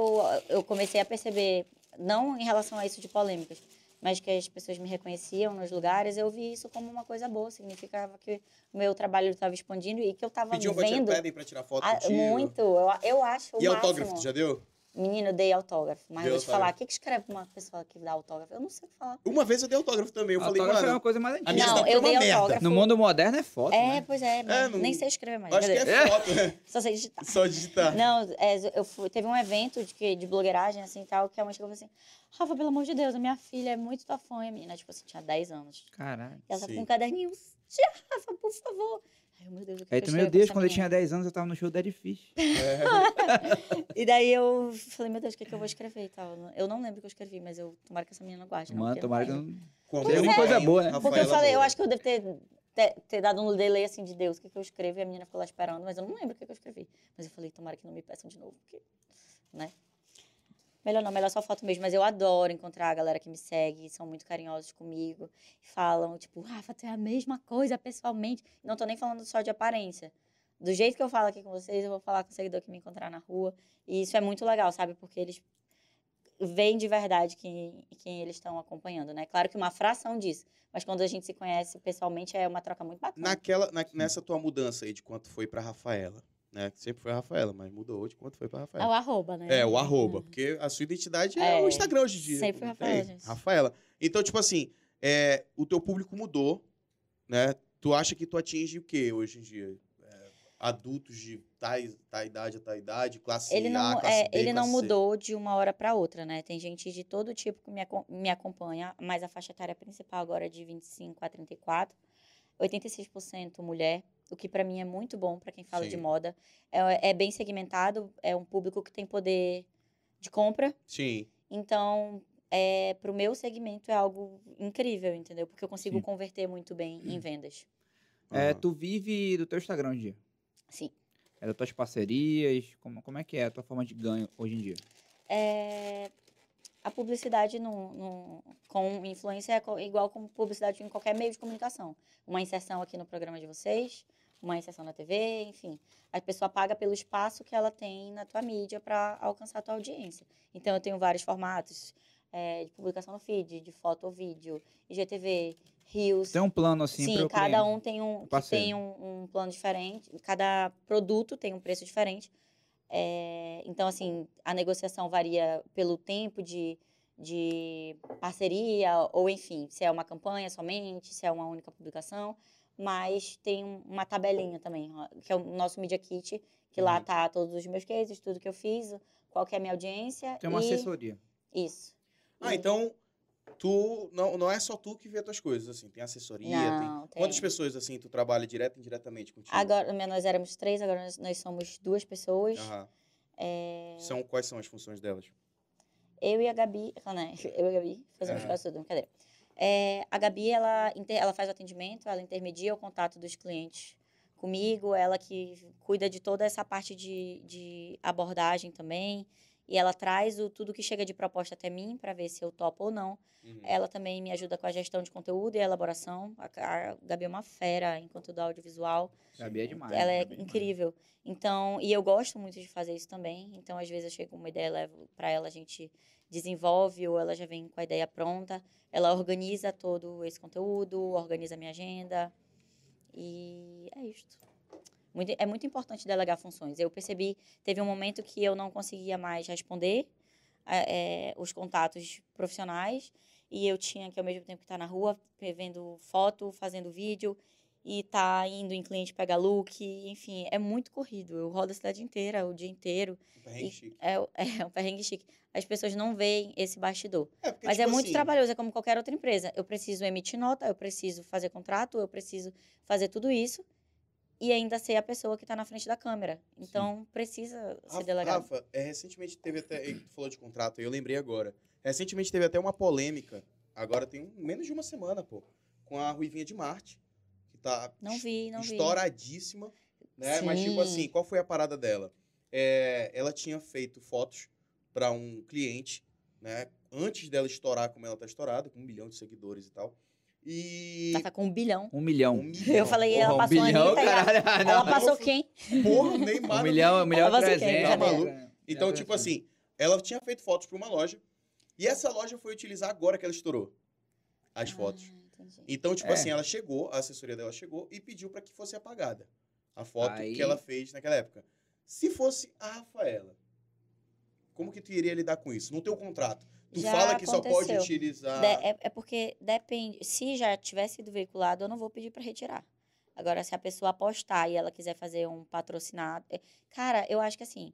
[SPEAKER 3] eu, comecei a perceber, não em relação a isso de polêmicas, mas que as pessoas me reconheciam nos lugares, eu vi isso como uma coisa boa. Significava que o meu trabalho estava expandindo e que eu estava
[SPEAKER 1] Pediam
[SPEAKER 3] vendo.
[SPEAKER 1] pedem pra tirar foto contigo.
[SPEAKER 3] muito, eu, eu acho
[SPEAKER 1] E autógrafo, já deu?
[SPEAKER 3] Menino, eu dei autógrafo. Mas
[SPEAKER 1] Deu
[SPEAKER 3] vou te falar, o que, que escreve uma pessoa que dá autógrafo? Eu não sei o que falar.
[SPEAKER 1] Uma vez eu dei autógrafo também. Eu falei,
[SPEAKER 2] Autógrafo é
[SPEAKER 1] mano,
[SPEAKER 2] uma coisa mais antiga.
[SPEAKER 3] Não, eu
[SPEAKER 1] é
[SPEAKER 3] dei
[SPEAKER 1] merda.
[SPEAKER 3] autógrafo.
[SPEAKER 2] No mundo moderno é foto,
[SPEAKER 3] É,
[SPEAKER 2] né?
[SPEAKER 3] pois é, mas
[SPEAKER 1] não-
[SPEAKER 3] nem sei escrever mais.
[SPEAKER 1] acho que é foto, né?
[SPEAKER 3] Só sei digitar.
[SPEAKER 1] Só digitar.
[SPEAKER 3] Não, é, eu fui, teve um evento de, que- de blogueiragem, assim, tal, que a mãe chegou e falou assim, Rafa, pelo amor de Deus, a minha filha é muito tua fã, e a menina, tipo assim, tinha 10 anos.
[SPEAKER 2] Caralho.
[SPEAKER 3] E ela tava
[SPEAKER 1] Sim.
[SPEAKER 3] com um caderninho, tia, Rafa, por favor. Ai, meu Deus,
[SPEAKER 2] Aí tu, meu Deus, quando eu tinha 10 anos, eu tava no show da Dead Fish.
[SPEAKER 3] E daí eu falei, meu Deus, o que, que eu vou escrever e tal. Eu não lembro o que eu escrevi, mas eu tomara que essa menina guarde. não,
[SPEAKER 2] Mano,
[SPEAKER 3] não
[SPEAKER 2] tomara que não...
[SPEAKER 1] Com
[SPEAKER 2] Seria
[SPEAKER 1] amor
[SPEAKER 2] uma
[SPEAKER 1] e
[SPEAKER 2] coisa boa, né?
[SPEAKER 3] Porque eu falei, eu acho que eu devo ter, ter, ter dado um delay assim de Deus, o que, que eu escrevo, e a menina ficou lá esperando, mas eu não lembro o que, que eu escrevi. Mas eu falei, tomara que não me peçam de novo, porque, né? Melhor não, melhor só foto mesmo. Mas eu adoro encontrar a galera que me segue, são muito carinhosos comigo. Falam, tipo, Rafa, tu é a mesma coisa pessoalmente. Não tô nem falando só de aparência. Do jeito que eu falo aqui com vocês, eu vou falar com o seguidor que me encontrar na rua. E isso é muito legal, sabe? Porque eles veem de verdade quem, quem eles estão acompanhando, né? Claro que uma fração disso. Mas quando a gente se conhece pessoalmente, é uma troca muito bacana.
[SPEAKER 1] Naquela, na- nessa tua mudança aí de quanto foi pra Rafaela, né? Sempre foi a Rafaela, mas mudou de quanto foi pra
[SPEAKER 3] É o
[SPEAKER 1] Rafaela.
[SPEAKER 3] arroba, né?
[SPEAKER 1] É, o arroba. Porque a sua identidade é,
[SPEAKER 3] É,
[SPEAKER 1] o Instagram hoje em dia.
[SPEAKER 3] sempre foi
[SPEAKER 1] Não
[SPEAKER 3] Rafaela, gente.
[SPEAKER 1] Rafaela. Então, tipo assim, é, o teu público mudou, né? Tu acha que tu atinge o quê hoje em dia? É, adultos de tais, tal idade a tal idade, classe
[SPEAKER 3] Ele não,
[SPEAKER 1] A, classe
[SPEAKER 3] é,
[SPEAKER 1] B,
[SPEAKER 3] ele não
[SPEAKER 1] classe C.
[SPEAKER 3] mudou de uma hora para outra, né? Tem gente de todo tipo que me, me acompanha, mas a faixa etária principal agora é de 25 a 34. 86% mulher, o que para mim é muito bom para quem fala de
[SPEAKER 1] Sim.
[SPEAKER 3] moda. É, é bem segmentado, é um público que tem poder de compra.
[SPEAKER 1] Sim.
[SPEAKER 3] Então, é, para o meu segmento é algo incrível, entendeu? Porque eu consigo
[SPEAKER 2] Sim.
[SPEAKER 3] converter muito bem em vendas.
[SPEAKER 2] É, tu vive do teu Instagram hoje em dia.
[SPEAKER 3] Sim.
[SPEAKER 2] É das tuas parcerias. Como, como é que é a tua forma de ganho hoje em dia?
[SPEAKER 3] É, a publicidade no, no- com influência é igual como publicidade em qualquer meio de comunicação. Uma inserção aqui no programa de vocês, uma inserção na TV, enfim. A pessoa paga pelo espaço que ela tem na tua mídia para alcançar a tua audiência. Então, eu tenho vários formatos é, de publicação no feed, de foto ou vídeo, IGTV, Reels.
[SPEAKER 2] Tem um plano assim
[SPEAKER 3] Sim, cada
[SPEAKER 2] cliente.
[SPEAKER 3] um tem um, tem um, um plano diferente, cada produto tem um preço diferente. É, então, assim, a negociação varia pelo tempo de, de parceria, ou enfim, se é uma campanha somente, se é uma única publicação, mas tem um- uma tabelinha também, que é o nosso Media Kit, que lá
[SPEAKER 1] Uhum.
[SPEAKER 3] tá todos os meus cases, tudo que eu fiz, qual que é a minha audiência.
[SPEAKER 2] Tem uma
[SPEAKER 3] e...
[SPEAKER 2] assessoria.
[SPEAKER 3] Isso.
[SPEAKER 1] Ah,
[SPEAKER 3] E-
[SPEAKER 1] então tu não, não é só tu que vê tuas coisas, assim, tem assessoria,
[SPEAKER 3] Não,
[SPEAKER 1] tem...
[SPEAKER 3] tem.
[SPEAKER 1] Quantas pessoas assim tu trabalha direto e indiretamente contigo?
[SPEAKER 3] Agora, nós éramos três, agora nós, nós somos duas pessoas.
[SPEAKER 1] Aham.
[SPEAKER 3] É,
[SPEAKER 1] São quais são as funções delas?
[SPEAKER 3] Eu e a Gabi, né? Eu e a Gabi fazemos
[SPEAKER 1] É.
[SPEAKER 3] quase tudo, brincadeira. É, a Gabi, ela, ela faz o atendimento, ela intermedia o contato dos clientes comigo, ela que cuida de toda essa parte de, de abordagem também. E ela traz o, tudo que chega de proposta até mim para ver se eu topo ou não.
[SPEAKER 1] Uhum.
[SPEAKER 3] Ela também me ajuda com a gestão de conteúdo e a elaboração. A, a Gabi é uma fera em conteúdo audiovisual.
[SPEAKER 2] Gabi é demais.
[SPEAKER 3] Ela é
[SPEAKER 2] demais.
[SPEAKER 3] incrível. Então, e eu gosto muito de fazer isso também. Então, às vezes eu chego com uma ideia, levo para ela, a gente desenvolve ou ela já vem com a ideia pronta. Ela organiza todo esse conteúdo, organiza a minha agenda. E é isto. Muito, é muito importante delegar funções. Eu percebi, teve um momento que eu não conseguia mais responder eh, os contatos profissionais e eu tinha que, ao mesmo tempo que estar na rua, vendo foto, fazendo vídeo e tá indo em cliente pegar look, enfim, é muito corrido. Eu rodo a cidade inteira, o dia inteiro.
[SPEAKER 1] Um perrengue chique.
[SPEAKER 3] é, é um perrengue chique. As pessoas não veem esse bastidor.
[SPEAKER 1] É, porque,
[SPEAKER 3] Mas é
[SPEAKER 1] tipo
[SPEAKER 3] muito
[SPEAKER 1] assim,
[SPEAKER 3] trabalhoso, é como qualquer outra empresa. Eu preciso emitir nota, eu preciso fazer contrato, eu preciso fazer tudo isso. E ainda ser a pessoa que tá na frente da câmera. Então, precisa ser
[SPEAKER 1] Rafa,
[SPEAKER 3] delegado.
[SPEAKER 1] Rafa, é, recentemente teve até. Tu falou de contrato, eu lembrei agora. Recentemente teve até uma polêmica. Agora tem menos de uma semana, pô. Com a Ruivinha de Marte. Que tá
[SPEAKER 3] Não vi, não vi.
[SPEAKER 1] estouradíssima. Né? Mas, tipo
[SPEAKER 3] Sim.
[SPEAKER 1] assim, qual foi a parada dela? É, ela tinha feito fotos para um cliente, né? Antes dela estourar como ela tá estourada, com um milhão de seguidores e tal. E.
[SPEAKER 3] Ela tá com um bilhão.
[SPEAKER 2] Um milhão.
[SPEAKER 1] Um milhão.
[SPEAKER 3] Eu falei,
[SPEAKER 2] Porra,
[SPEAKER 3] ela
[SPEAKER 2] um
[SPEAKER 3] passou a
[SPEAKER 2] bilhão,
[SPEAKER 3] Anitta
[SPEAKER 2] caralho.
[SPEAKER 3] Ela
[SPEAKER 2] Não,
[SPEAKER 3] passou
[SPEAKER 1] eu-
[SPEAKER 3] quem?
[SPEAKER 1] Porra, Neymar.
[SPEAKER 2] Um milhão, um milhão trezentos.
[SPEAKER 1] Tá maluco?
[SPEAKER 2] né?
[SPEAKER 1] Então,
[SPEAKER 2] Milhão
[SPEAKER 1] tipo assim, ela tinha feito fotos para uma loja. E essa loja foi utilizar agora que ela estourou as fotos.
[SPEAKER 3] Ah, entendi.
[SPEAKER 1] Então, tipo
[SPEAKER 2] É.
[SPEAKER 1] assim, ela chegou, a assessoria dela chegou e pediu para que fosse apagada a foto
[SPEAKER 2] Aí-
[SPEAKER 1] que ela fez naquela época. Se fosse a Rafaela, como que tu iria lidar com isso? No teu contrato, tu
[SPEAKER 3] Já
[SPEAKER 1] fala que só pode
[SPEAKER 3] aconteceu.
[SPEAKER 1] utilizar.
[SPEAKER 3] De- é, é porque depende. Se já tivesse sido veiculado, eu não vou pedir para retirar. Agora, se a pessoa apostar e ela quiser fazer um patrocinado. é- Cara, eu acho que assim.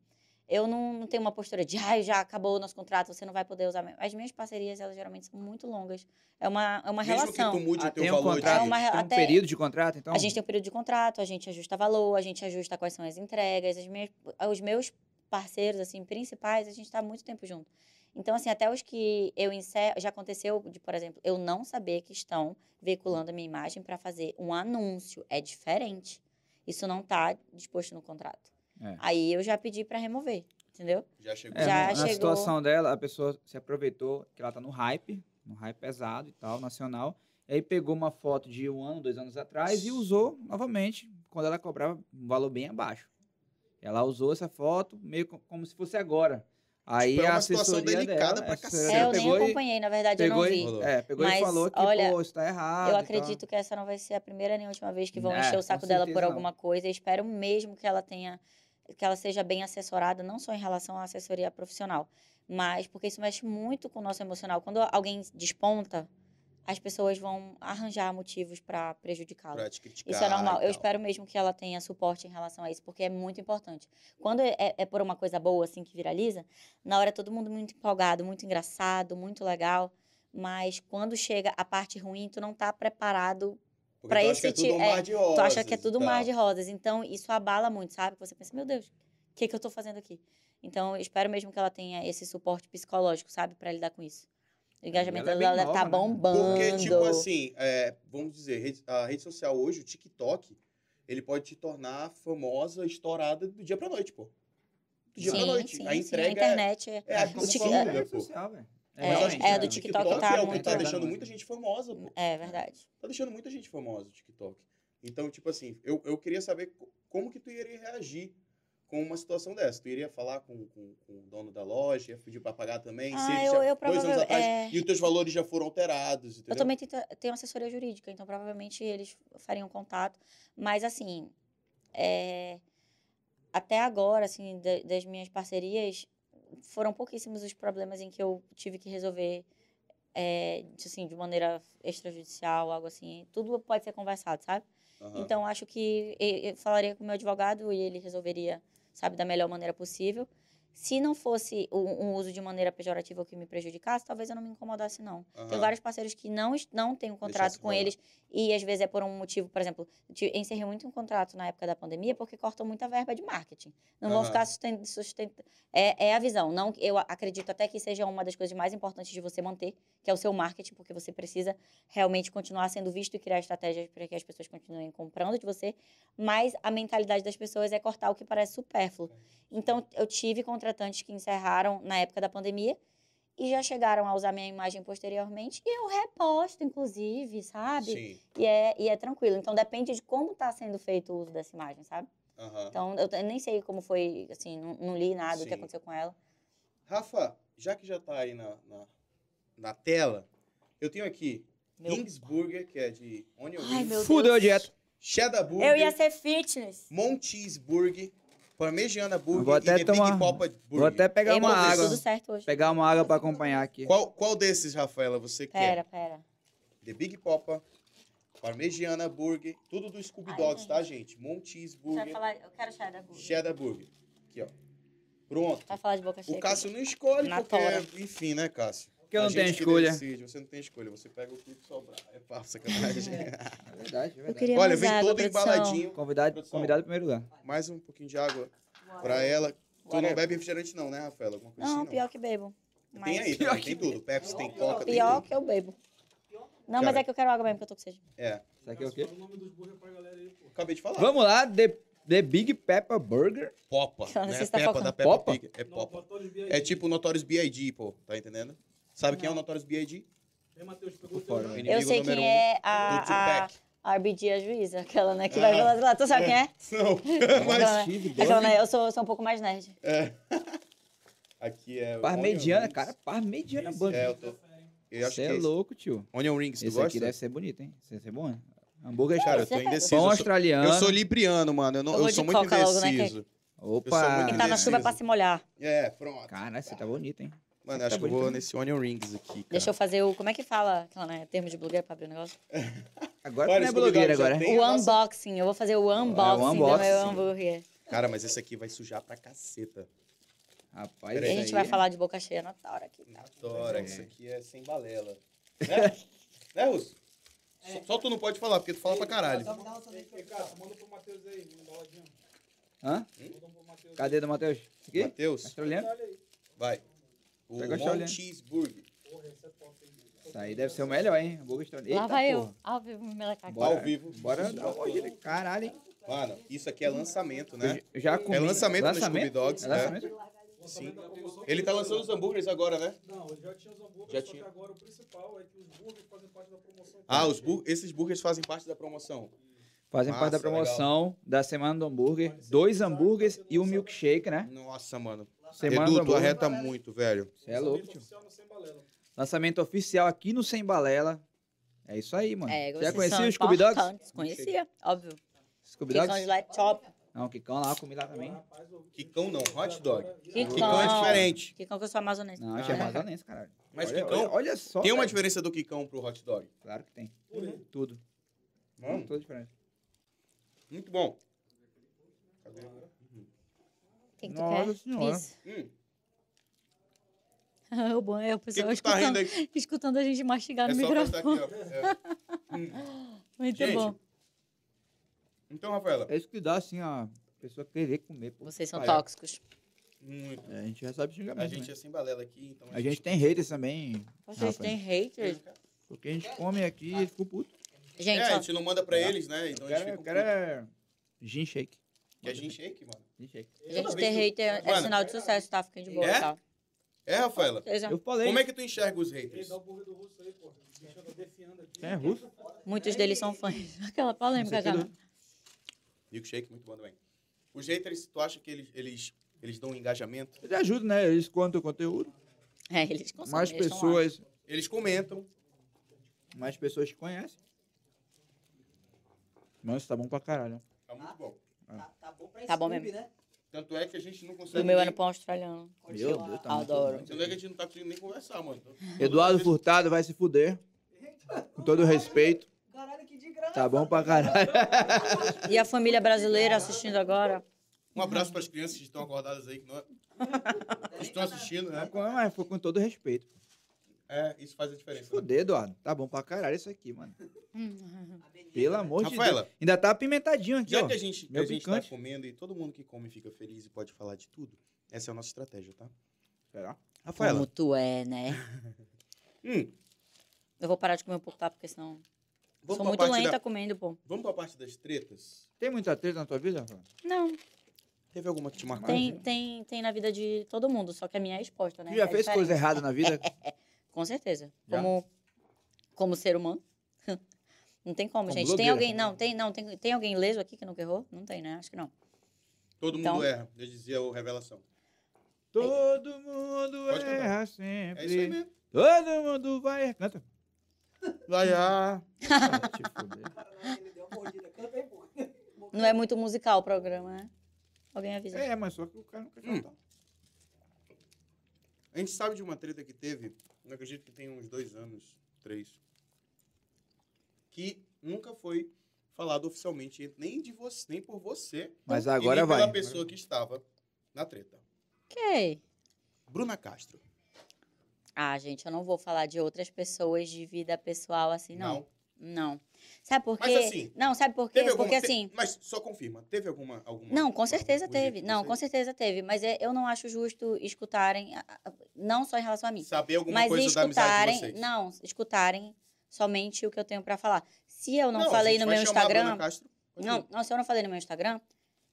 [SPEAKER 3] Eu não, não tenho uma postura de, ai, já acabou o nosso contrato, você não vai poder usar. mais." As minhas parcerias, elas geralmente são muito longas. É uma, é uma
[SPEAKER 1] Mesmo
[SPEAKER 3] relação.
[SPEAKER 1] que tu mude
[SPEAKER 2] Ah,
[SPEAKER 1] o teu
[SPEAKER 2] tem um
[SPEAKER 1] valor
[SPEAKER 2] contrato,
[SPEAKER 3] É uma-
[SPEAKER 1] de...
[SPEAKER 2] tem um
[SPEAKER 3] até-
[SPEAKER 2] período de contrato, então?
[SPEAKER 3] A gente tem um período de contrato, a gente ajusta valor, a gente ajusta quais são as entregas. As minhas, os meus parceiros, assim, principais, a gente está muito tempo junto. Então, assim, até os que eu encerro... Já aconteceu de, por exemplo, eu não saber que estão veiculando a minha imagem para fazer um anúncio. É diferente. Isso não está disposto no contrato.
[SPEAKER 2] É.
[SPEAKER 3] Aí eu já pedi para remover, entendeu?
[SPEAKER 1] Já chegou.
[SPEAKER 2] É,
[SPEAKER 3] Já
[SPEAKER 2] na,
[SPEAKER 3] chegou-
[SPEAKER 2] situação dela, a pessoa se aproveitou que ela tá no hype, no hype pesado e tal, nacional. E aí pegou uma foto de um ano, dois anos atrás e usou novamente, quando ela cobrava um valor bem abaixo. Ela usou essa foto meio co- como se fosse agora. Aí
[SPEAKER 1] Tipo, é
[SPEAKER 2] a
[SPEAKER 1] uma situação
[SPEAKER 2] assessoria
[SPEAKER 1] delicada
[SPEAKER 2] dela,
[SPEAKER 1] pra
[SPEAKER 2] a
[SPEAKER 1] cacete.
[SPEAKER 3] É, eu nem
[SPEAKER 2] e-
[SPEAKER 3] acompanhei, na verdade,
[SPEAKER 2] pegou
[SPEAKER 3] eu não
[SPEAKER 2] e-
[SPEAKER 3] vi.
[SPEAKER 1] Rolou.
[SPEAKER 2] É, pegou
[SPEAKER 3] Mas,
[SPEAKER 2] e falou que,
[SPEAKER 3] olha,
[SPEAKER 2] pô, isso tá errado.
[SPEAKER 3] Eu
[SPEAKER 2] e
[SPEAKER 3] acredito que essa não vai ser a primeira nem a última vez que vão
[SPEAKER 2] É,
[SPEAKER 3] encher o saco dela por
[SPEAKER 2] não.
[SPEAKER 3] alguma coisa. Eu espero mesmo que ela tenha, que ela seja bem assessorada, não só em relação à assessoria profissional, mas porque isso mexe muito com o nosso emocional. Quando alguém desponta, as pessoas vão arranjar motivos para prejudicá-la.
[SPEAKER 1] Pra te criticar
[SPEAKER 3] Isso é normal. Eu espero mesmo que ela tenha suporte em relação a isso, porque é muito importante. Quando é, é por uma coisa boa, assim, que viraliza, na hora é todo mundo muito empolgado, muito engraçado, muito legal. Mas quando chega a parte ruim, tu não tá preparado.
[SPEAKER 1] É
[SPEAKER 3] esse
[SPEAKER 1] tudo
[SPEAKER 3] ti-
[SPEAKER 1] um
[SPEAKER 3] é,
[SPEAKER 1] rosas.
[SPEAKER 3] tu acha que é tudo um mar de rosas. Então, isso abala muito, sabe? Você pensa, meu Deus, o que, que eu tô fazendo aqui? Então, eu espero mesmo que ela tenha esse suporte psicológico, sabe? Pra lidar com isso. O engajamento
[SPEAKER 2] ela é
[SPEAKER 3] dela
[SPEAKER 2] bem
[SPEAKER 3] deve estar
[SPEAKER 2] nova, né?
[SPEAKER 3] bombando.
[SPEAKER 1] Porque, tipo assim, é, vamos dizer, a rede social hoje, o TikTok, ele pode te tornar famosa, estourada do dia pra noite, pô. Do dia
[SPEAKER 3] sim,
[SPEAKER 1] pra noite.
[SPEAKER 3] sim,
[SPEAKER 1] a
[SPEAKER 3] sim,
[SPEAKER 1] entrega
[SPEAKER 3] a internet é...
[SPEAKER 1] é, é
[SPEAKER 3] o
[SPEAKER 2] rede
[SPEAKER 1] pô.
[SPEAKER 2] social, velho.
[SPEAKER 3] É,
[SPEAKER 1] Mas
[SPEAKER 3] é,
[SPEAKER 1] o
[SPEAKER 3] do TikTok tá
[SPEAKER 1] é o que
[SPEAKER 3] muito-
[SPEAKER 1] tá deixando muita gente famosa, pô.
[SPEAKER 3] É verdade.
[SPEAKER 1] Tá deixando muita gente famosa o TikTok. Então, tipo assim, eu, eu queria saber co- como que tu iria reagir com uma situação dessa. Tu iria falar com, com, com o dono da loja, ia pedir pra pagar também? se
[SPEAKER 3] Ah,
[SPEAKER 1] ele
[SPEAKER 3] eu-
[SPEAKER 1] já,
[SPEAKER 3] eu
[SPEAKER 1] dois anos atrás,
[SPEAKER 3] é.
[SPEAKER 1] e os teus valores já foram alterados, entendeu?
[SPEAKER 3] Eu também tenho assessoria jurídica, então provavelmente eles fariam contato. Mas, assim, é, até agora, assim, da- das minhas parcerias, foram pouquíssimos os problemas em que eu tive que resolver, é, assim, de maneira extrajudicial, algo assim. Tudo pode ser conversado, sabe?
[SPEAKER 1] Aham.
[SPEAKER 3] Então, acho que eu falaria com o meu advogado e ele resolveria, sabe, da melhor maneira possível. Se não fosse um, uso de maneira pejorativa que me prejudicasse, talvez eu não me incomodasse, não.
[SPEAKER 1] Aham.
[SPEAKER 3] Tem vários parceiros que não, não têm um contrato com
[SPEAKER 1] rolar.
[SPEAKER 3] eles e às vezes é por um motivo, por exemplo, encerrei muito um contrato na época da pandemia porque cortam muita verba de marketing. Não vão
[SPEAKER 1] Aham.
[SPEAKER 3] ficar sustentando. é, é a visão. Não, eu acredito até que seja uma das coisas mais importantes de você manter, que é o seu marketing, porque você precisa realmente continuar sendo visto e criar estratégias para que as pessoas continuem comprando de você. Mas a mentalidade das pessoas é cortar o que parece supérfluo. Então, eu tive contratantes que encerraram na época da pandemia e já chegaram a usar minha imagem posteriormente. E eu reposto, inclusive, sabe?
[SPEAKER 1] Sim.
[SPEAKER 3] E é, e é tranquilo. Então, depende de como está sendo feito o uso dessa imagem, sabe?
[SPEAKER 1] Aham.
[SPEAKER 3] Então, eu nem sei como foi, assim, não, não li nada do que
[SPEAKER 1] Sim.
[SPEAKER 3] aconteceu com ela.
[SPEAKER 1] Rafa, já que já tá aí na, na, na tela, eu tenho aqui
[SPEAKER 3] Meu-
[SPEAKER 1] que é de onion
[SPEAKER 3] Ai,
[SPEAKER 1] rings,
[SPEAKER 3] meu
[SPEAKER 2] Fudeu a dieta.
[SPEAKER 1] Cheddar Burger,
[SPEAKER 3] Eu ia ser fitness.
[SPEAKER 1] Moncheese Burger, Parmegiana Burger
[SPEAKER 2] Vou até
[SPEAKER 1] e
[SPEAKER 2] tomar-
[SPEAKER 1] Big Papa Burger.
[SPEAKER 2] Vou até pegar
[SPEAKER 3] Ei,
[SPEAKER 2] uma água.
[SPEAKER 3] Tudo certo hoje.
[SPEAKER 2] Pegar uma água pra acompanhar aqui.
[SPEAKER 1] Qual, qual desses, Rafaela, você
[SPEAKER 3] Pera,
[SPEAKER 1] quer?
[SPEAKER 3] pera.
[SPEAKER 1] The Big Papa, Parmegiana Burger, tudo do Scooby Dogs, tá, gente?
[SPEAKER 3] Você vai
[SPEAKER 1] Burger,
[SPEAKER 3] falar, eu quero cheddar burger.
[SPEAKER 1] Cheddar Burger. Aqui, ó. Pronto.
[SPEAKER 3] Vai falar de boca cheia.
[SPEAKER 1] O Cássio não escolhe
[SPEAKER 3] Na
[SPEAKER 1] porque,
[SPEAKER 3] tora.
[SPEAKER 1] enfim, né, Cássio?
[SPEAKER 2] Porque eu não tenho escolha.
[SPEAKER 1] decide, você não tem escolha, você pega o que sobrar. É pá, sacanagem.
[SPEAKER 2] É verdade, é
[SPEAKER 3] Eu
[SPEAKER 2] verdade.
[SPEAKER 3] queria
[SPEAKER 1] Olha,
[SPEAKER 3] mais
[SPEAKER 1] vem
[SPEAKER 3] água,
[SPEAKER 1] todo
[SPEAKER 3] produção.
[SPEAKER 1] embaladinho.
[SPEAKER 2] Convidado,
[SPEAKER 1] Produção.
[SPEAKER 2] convidado em primeiro lugar.
[SPEAKER 1] Mais um pouquinho de água pra ela. Tu não bebe refrigerante não, né, Rafaela? Alguma coisa
[SPEAKER 3] Não,
[SPEAKER 1] assim,
[SPEAKER 3] pior que bebo.
[SPEAKER 1] Tem
[SPEAKER 3] Mas
[SPEAKER 1] aí, também, tem tudo. Pepsi, tem Coca, tem
[SPEAKER 3] pior que eu bebo. Não, mas é que eu quero água mesmo, que eu tô com sede.
[SPEAKER 1] É,
[SPEAKER 2] Isso aqui é o quê?
[SPEAKER 1] acabei de falar.
[SPEAKER 2] Vamos lá, The, The Big Pepper Burger.
[SPEAKER 1] Popa,
[SPEAKER 3] Não
[SPEAKER 1] né?
[SPEAKER 3] tá
[SPEAKER 1] Peppa
[SPEAKER 3] focando.
[SPEAKER 1] da Peppa
[SPEAKER 2] Popa?
[SPEAKER 1] Pig. É Popa. É tipo o Notorious B.I.G., pô. Tá entendendo? Sabe quem é o Notorious B.I.G.?
[SPEAKER 2] Tô
[SPEAKER 3] Eu sei quem
[SPEAKER 1] um
[SPEAKER 3] é a, a
[SPEAKER 1] Tupac.
[SPEAKER 3] RBG, a juíza, aquela, né, que vai
[SPEAKER 1] Ah.
[SPEAKER 3] pelas lá. Tu sabe quem é?
[SPEAKER 1] Não, mas...
[SPEAKER 3] né? Aquela,
[SPEAKER 2] Burger.
[SPEAKER 3] né? Eu sou, sou um pouco mais nerd.
[SPEAKER 1] É. Aqui é...
[SPEAKER 2] Parmegiana,
[SPEAKER 1] onion
[SPEAKER 2] cara. Parmegiana Burger.
[SPEAKER 1] É, eu tô... Eu acho
[SPEAKER 2] Você
[SPEAKER 1] que
[SPEAKER 2] é
[SPEAKER 1] é
[SPEAKER 2] louco, tio.
[SPEAKER 1] Onion rings, tu
[SPEAKER 2] Esse
[SPEAKER 1] gosta?
[SPEAKER 2] aqui deve ser bonito, hein? Esse deve ser bom, hein? Hambúrguer
[SPEAKER 1] Cara, eu tô
[SPEAKER 3] é
[SPEAKER 1] indeciso.
[SPEAKER 2] pão
[SPEAKER 1] sou-
[SPEAKER 2] australiano.
[SPEAKER 1] Eu sou libriano, mano. Eu, não,
[SPEAKER 3] Eu
[SPEAKER 1] eu, sou muito
[SPEAKER 3] coca logo, né,
[SPEAKER 1] indeciso. eu sou
[SPEAKER 2] Opa!
[SPEAKER 3] Quem tá na
[SPEAKER 1] indeciso.
[SPEAKER 3] chuva é pra se molhar.
[SPEAKER 1] É, pronto.
[SPEAKER 2] Caralho, você tá bonito, hein?
[SPEAKER 1] Mano,
[SPEAKER 2] Tá
[SPEAKER 1] acho que eu vou nesse onion rings aqui, cara.
[SPEAKER 3] Deixa eu fazer o... Como é que fala? Aquela, né? Termo de blogueira pra abrir o negócio.
[SPEAKER 2] Agora
[SPEAKER 1] Olha,
[SPEAKER 2] tu não é blogueira agora,
[SPEAKER 3] o
[SPEAKER 1] nossa-
[SPEAKER 3] unboxing. Eu vou fazer o unboxing, do meu
[SPEAKER 2] unboxing.
[SPEAKER 3] hambúrguer.
[SPEAKER 1] Cara, mas esse aqui vai sujar pra caceta.
[SPEAKER 2] Rapaz,
[SPEAKER 1] Peraí.
[SPEAKER 3] a gente
[SPEAKER 2] aí
[SPEAKER 3] vai
[SPEAKER 2] é-
[SPEAKER 3] falar de boca cheia na hora aqui. Tá?
[SPEAKER 1] Adora,
[SPEAKER 2] É.
[SPEAKER 1] isso aqui é sem balela. Né? né, Russo? Só- Só tu não pode falar, porque tu fala pra caralho.
[SPEAKER 4] Só me dá uma sorvete pra eu
[SPEAKER 2] Hã? Cadê do Matheus? Aqui?
[SPEAKER 1] Matheus,
[SPEAKER 2] Australiano?
[SPEAKER 1] vai. O
[SPEAKER 2] Pega o
[SPEAKER 1] Mon
[SPEAKER 2] Australiano.
[SPEAKER 1] Cheeseburger.
[SPEAKER 2] Isso aí deve ser o melhor, hein? Australiano.
[SPEAKER 3] Lá
[SPEAKER 2] Eita,
[SPEAKER 3] vai eu.
[SPEAKER 2] porra.
[SPEAKER 3] Ao vivo, me melecar.
[SPEAKER 2] Bora,
[SPEAKER 1] Ao vivo.
[SPEAKER 2] Bora dar uma mordida. Caralho, hein?
[SPEAKER 1] Mano, isso aqui é lançamento, né?
[SPEAKER 2] Eu já comi.
[SPEAKER 1] É lançamento, no? Scooby Dogs.
[SPEAKER 2] É
[SPEAKER 1] né?
[SPEAKER 2] lançamento?
[SPEAKER 1] Sim. Ele tá lançando os hambúrgueres agora, né?
[SPEAKER 5] Não, ele já tinha os hambúrgueres,
[SPEAKER 1] Já
[SPEAKER 5] só
[SPEAKER 1] tinha.
[SPEAKER 5] que agora o principal é que os burgers fazem parte da promoção.
[SPEAKER 1] Ah, os bur- esses burgers fazem parte da promoção.
[SPEAKER 2] Fazem parte da
[SPEAKER 1] Massa,
[SPEAKER 2] promoção da Semana do Hambúrguer. Dois hambúrgueres e um milkshake, né?
[SPEAKER 1] Nossa, mano.
[SPEAKER 2] Semana
[SPEAKER 1] Edu, tu
[SPEAKER 2] hambúrguer.
[SPEAKER 1] arreta muito, velho.
[SPEAKER 2] Você é louco, tio.
[SPEAKER 5] oficial no Sem Balela.
[SPEAKER 2] Lançamento oficial aqui no Sem Balela. É isso aí, mano.
[SPEAKER 3] É,
[SPEAKER 2] Já conhecia os Scooby Dogs?
[SPEAKER 3] Conhecia, óbvio.
[SPEAKER 2] Scooby
[SPEAKER 3] Kikão
[SPEAKER 2] Dogs?
[SPEAKER 3] de laptop.
[SPEAKER 2] Não, Kikão lá, comi lá também.
[SPEAKER 1] Quicão não, hot dog.
[SPEAKER 3] Kikão.
[SPEAKER 1] Quicão é diferente.
[SPEAKER 3] Kikão que eu sou amazonense.
[SPEAKER 2] Não, achei
[SPEAKER 1] Ah.
[SPEAKER 2] amazonense, caralho.
[SPEAKER 1] Mas
[SPEAKER 2] olha,
[SPEAKER 1] Kikão
[SPEAKER 2] olha, olha só.
[SPEAKER 1] Tem uma diferença do quicão pro hot dog.
[SPEAKER 2] Claro que tem. Tudo.
[SPEAKER 1] Hum,
[SPEAKER 2] Tudo diferente.
[SPEAKER 1] muito bom. Cadê?
[SPEAKER 3] O que, que tu
[SPEAKER 2] Nossa
[SPEAKER 3] quer?
[SPEAKER 2] Senhora.
[SPEAKER 3] Isso.
[SPEAKER 1] Hum,
[SPEAKER 3] o bom é o pessoal
[SPEAKER 1] que tu tá rindo
[SPEAKER 3] escutando,
[SPEAKER 1] aí?
[SPEAKER 3] escutando a gente mastigar
[SPEAKER 1] É
[SPEAKER 3] no
[SPEAKER 1] só
[SPEAKER 3] microfone.
[SPEAKER 1] aqui, ó. É. Hum.
[SPEAKER 3] Muito
[SPEAKER 1] Gente,
[SPEAKER 3] bom.
[SPEAKER 1] Então, Rafaela,
[SPEAKER 2] É isso que dá, assim, a pessoa querer comer. Pô.
[SPEAKER 3] Vocês são
[SPEAKER 1] Vai.
[SPEAKER 3] tóxicos.
[SPEAKER 1] muito.
[SPEAKER 2] É, a gente recebe xingamento.
[SPEAKER 1] A gente
[SPEAKER 2] né?
[SPEAKER 1] é sem balela aqui, então.
[SPEAKER 2] A gente tem haters também.
[SPEAKER 3] Vocês têm haters?
[SPEAKER 2] Porque a gente come aqui e fica puto.
[SPEAKER 3] Gente,
[SPEAKER 1] É, a
[SPEAKER 3] ó,
[SPEAKER 1] gente não manda pra eles, né? Então
[SPEAKER 2] Eu
[SPEAKER 1] a gente
[SPEAKER 2] quero,
[SPEAKER 1] fica.
[SPEAKER 2] eu quero é gin shake.
[SPEAKER 1] Que é gin shake, mano.
[SPEAKER 2] Shake.
[SPEAKER 3] a gente ter hater é
[SPEAKER 1] Mano,
[SPEAKER 3] sinal de sucesso, tá? Fiquem de boa,
[SPEAKER 1] É?
[SPEAKER 3] tá?
[SPEAKER 1] É, Rafaela?
[SPEAKER 2] Eu falei.
[SPEAKER 1] Como é que tu enxerga os haters?
[SPEAKER 2] é russo?
[SPEAKER 3] Muitos deles são fãs. Aquela polêmica
[SPEAKER 2] Isso
[SPEAKER 3] já.
[SPEAKER 2] do-
[SPEAKER 1] Milkshake, muito bom também. Os haters, tu acha que eles, eles, eles dão um engajamento?
[SPEAKER 2] Eles ajudam, né? Eles contam o conteúdo.
[SPEAKER 3] É, eles consomem.
[SPEAKER 2] Mais
[SPEAKER 3] eles
[SPEAKER 2] pessoas,
[SPEAKER 1] Eles comentam.
[SPEAKER 2] mais pessoas te conhecem. Nossa, tá bom pra caralho.
[SPEAKER 1] Tá muito bom.
[SPEAKER 4] Tá, tá bom pra
[SPEAKER 3] Tá bom mesmo.
[SPEAKER 4] né?
[SPEAKER 1] Tanto é que a gente não
[SPEAKER 3] Do
[SPEAKER 1] consegue.
[SPEAKER 3] meu
[SPEAKER 1] nem-
[SPEAKER 3] ano pão australiano.
[SPEAKER 2] Meu Deus, tá
[SPEAKER 3] Adoro.
[SPEAKER 2] bom.
[SPEAKER 1] Tanto é que a gente não tá conseguindo nem conversar, mano.
[SPEAKER 2] Eduardo Furtado vai se fuder. Com todo respeito.
[SPEAKER 4] Caralho, que de graça.
[SPEAKER 2] Tá bom pra caralho.
[SPEAKER 3] E a família brasileira assistindo agora.
[SPEAKER 1] Um abraço para as crianças que estão acordadas aí, que, não... que estão assistindo, né?
[SPEAKER 2] Mas foi com todo respeito.
[SPEAKER 1] É, isso faz a diferença. né?
[SPEAKER 2] Fuder, Eduardo. Tá bom pra caralho isso aqui, mano. Pelo amor de
[SPEAKER 1] Rafaela,
[SPEAKER 2] Deus. Ainda tá apimentadinho aqui,
[SPEAKER 1] já
[SPEAKER 2] ó.
[SPEAKER 1] que a gente, que
[SPEAKER 2] Meu
[SPEAKER 1] a gente tá comendo e todo mundo que come fica feliz e pode falar de tudo, essa é a nossa estratégia, tá?
[SPEAKER 2] Será?
[SPEAKER 1] Rafaela,
[SPEAKER 3] Como tu é, né?
[SPEAKER 1] hum,
[SPEAKER 3] Eu vou parar de comer um pouco, tá? Porque senão.
[SPEAKER 1] vamos,
[SPEAKER 3] Sou muito
[SPEAKER 1] parte
[SPEAKER 3] lenta
[SPEAKER 1] da,
[SPEAKER 3] comendo, pô.
[SPEAKER 1] vamos pra parte das tretas?
[SPEAKER 2] Tem muita treta na tua vida, Rafael?
[SPEAKER 3] Não,
[SPEAKER 1] Teve alguma que te marcou?
[SPEAKER 3] tem, tem, tem na vida de todo mundo, só que a minha é exposta, né?
[SPEAKER 2] Tu já
[SPEAKER 3] É
[SPEAKER 2] fez
[SPEAKER 3] diferente.
[SPEAKER 2] coisa errada na vida?
[SPEAKER 3] Com certeza.
[SPEAKER 2] Já?
[SPEAKER 3] Como, como ser humano. Não tem como,
[SPEAKER 2] Como
[SPEAKER 3] gente. Tem
[SPEAKER 2] blogueira.
[SPEAKER 3] alguém. Não, tem, não, tem, tem alguém ileso aqui que nunca errou? Não tem, né? Acho que não.
[SPEAKER 1] Todo
[SPEAKER 3] Então-
[SPEAKER 1] mundo erra, eu dizia o Revelação.
[SPEAKER 2] Todo mundo
[SPEAKER 1] Pode cantar.
[SPEAKER 2] erra
[SPEAKER 1] É isso aí
[SPEAKER 2] sempre.
[SPEAKER 1] mesmo.
[SPEAKER 2] Todo mundo vai. Canta.
[SPEAKER 1] Vai,
[SPEAKER 4] mordida. Canta aí, pô.
[SPEAKER 3] Não é muito musical o programa, né? Alguém avisa.
[SPEAKER 2] É, mas só que o cara não quer
[SPEAKER 1] Hum.
[SPEAKER 2] cantar.
[SPEAKER 1] A gente sabe de uma treta que teve, não acredito que tem uns dois anos, três, que nunca foi falado oficialmente, nem de você, nem por você,
[SPEAKER 2] Mas agora
[SPEAKER 1] nem
[SPEAKER 2] vai.
[SPEAKER 1] pela pessoa que estava na treta.
[SPEAKER 3] Ok.
[SPEAKER 1] Bruna Castro.
[SPEAKER 3] Ah, gente, eu não vou falar de outras pessoas de vida pessoal assim, não. Não. Sabe por quê?
[SPEAKER 1] Mas assim,
[SPEAKER 3] não, sabe por quê?
[SPEAKER 1] Alguma,
[SPEAKER 3] Porque
[SPEAKER 1] te-
[SPEAKER 3] assim.
[SPEAKER 1] Mas só confirma, teve alguma. alguma
[SPEAKER 3] Não, com certeza teve. Não, com certeza teve. Mas é- eu não acho justo escutarem, não só em relação a mim,
[SPEAKER 1] Saber alguma
[SPEAKER 3] mas
[SPEAKER 1] coisa da amizade de
[SPEAKER 3] escutarem.
[SPEAKER 1] vocês.
[SPEAKER 3] Não, escutarem somente o que eu tenho pra falar. Se eu não,
[SPEAKER 1] a
[SPEAKER 3] falei no meu Instagram. Não, não, se eu não falei no meu Instagram,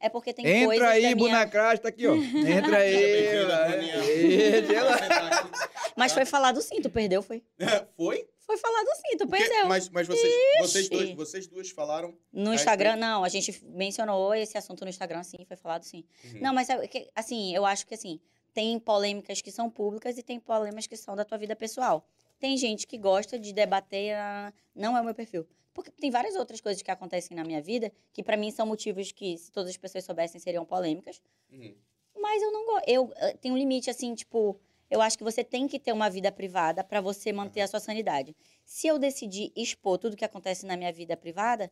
[SPEAKER 3] é porque tem
[SPEAKER 2] Entra
[SPEAKER 3] coisas
[SPEAKER 2] aí,
[SPEAKER 3] da minha...
[SPEAKER 2] Bunacrash, tá aqui, ó. Entra aí. Vai
[SPEAKER 1] sentar aqui.
[SPEAKER 3] Mas foi falado sim, tu perdeu, foi?
[SPEAKER 1] Foi?
[SPEAKER 3] Foi falado sim, tu
[SPEAKER 1] Porque-
[SPEAKER 3] perdeu.
[SPEAKER 1] Mas, mas vocês, vocês, dois, vocês duas falaram.
[SPEAKER 3] No Instagram, não. A gente mencionou esse assunto no Instagram, sim, foi falado sim.
[SPEAKER 1] Uhum.
[SPEAKER 3] Não, mas que, assim, eu acho que assim, tem polêmicas que são públicas e tem polêmicas que são da tua vida pessoal. Tem gente que gosta de debater, não é o meu perfil. Porque tem várias outras coisas que acontecem na minha vida que pra mim são motivos que se todas as pessoas soubessem seriam polêmicas,
[SPEAKER 1] Uhum.
[SPEAKER 3] mas eu não gosto. Eu eh, tenho um limite assim, tipo, eu acho que você tem que ter uma vida privada pra você manter a sua sanidade. Se eu decidir expor tudo que acontece na minha vida privada,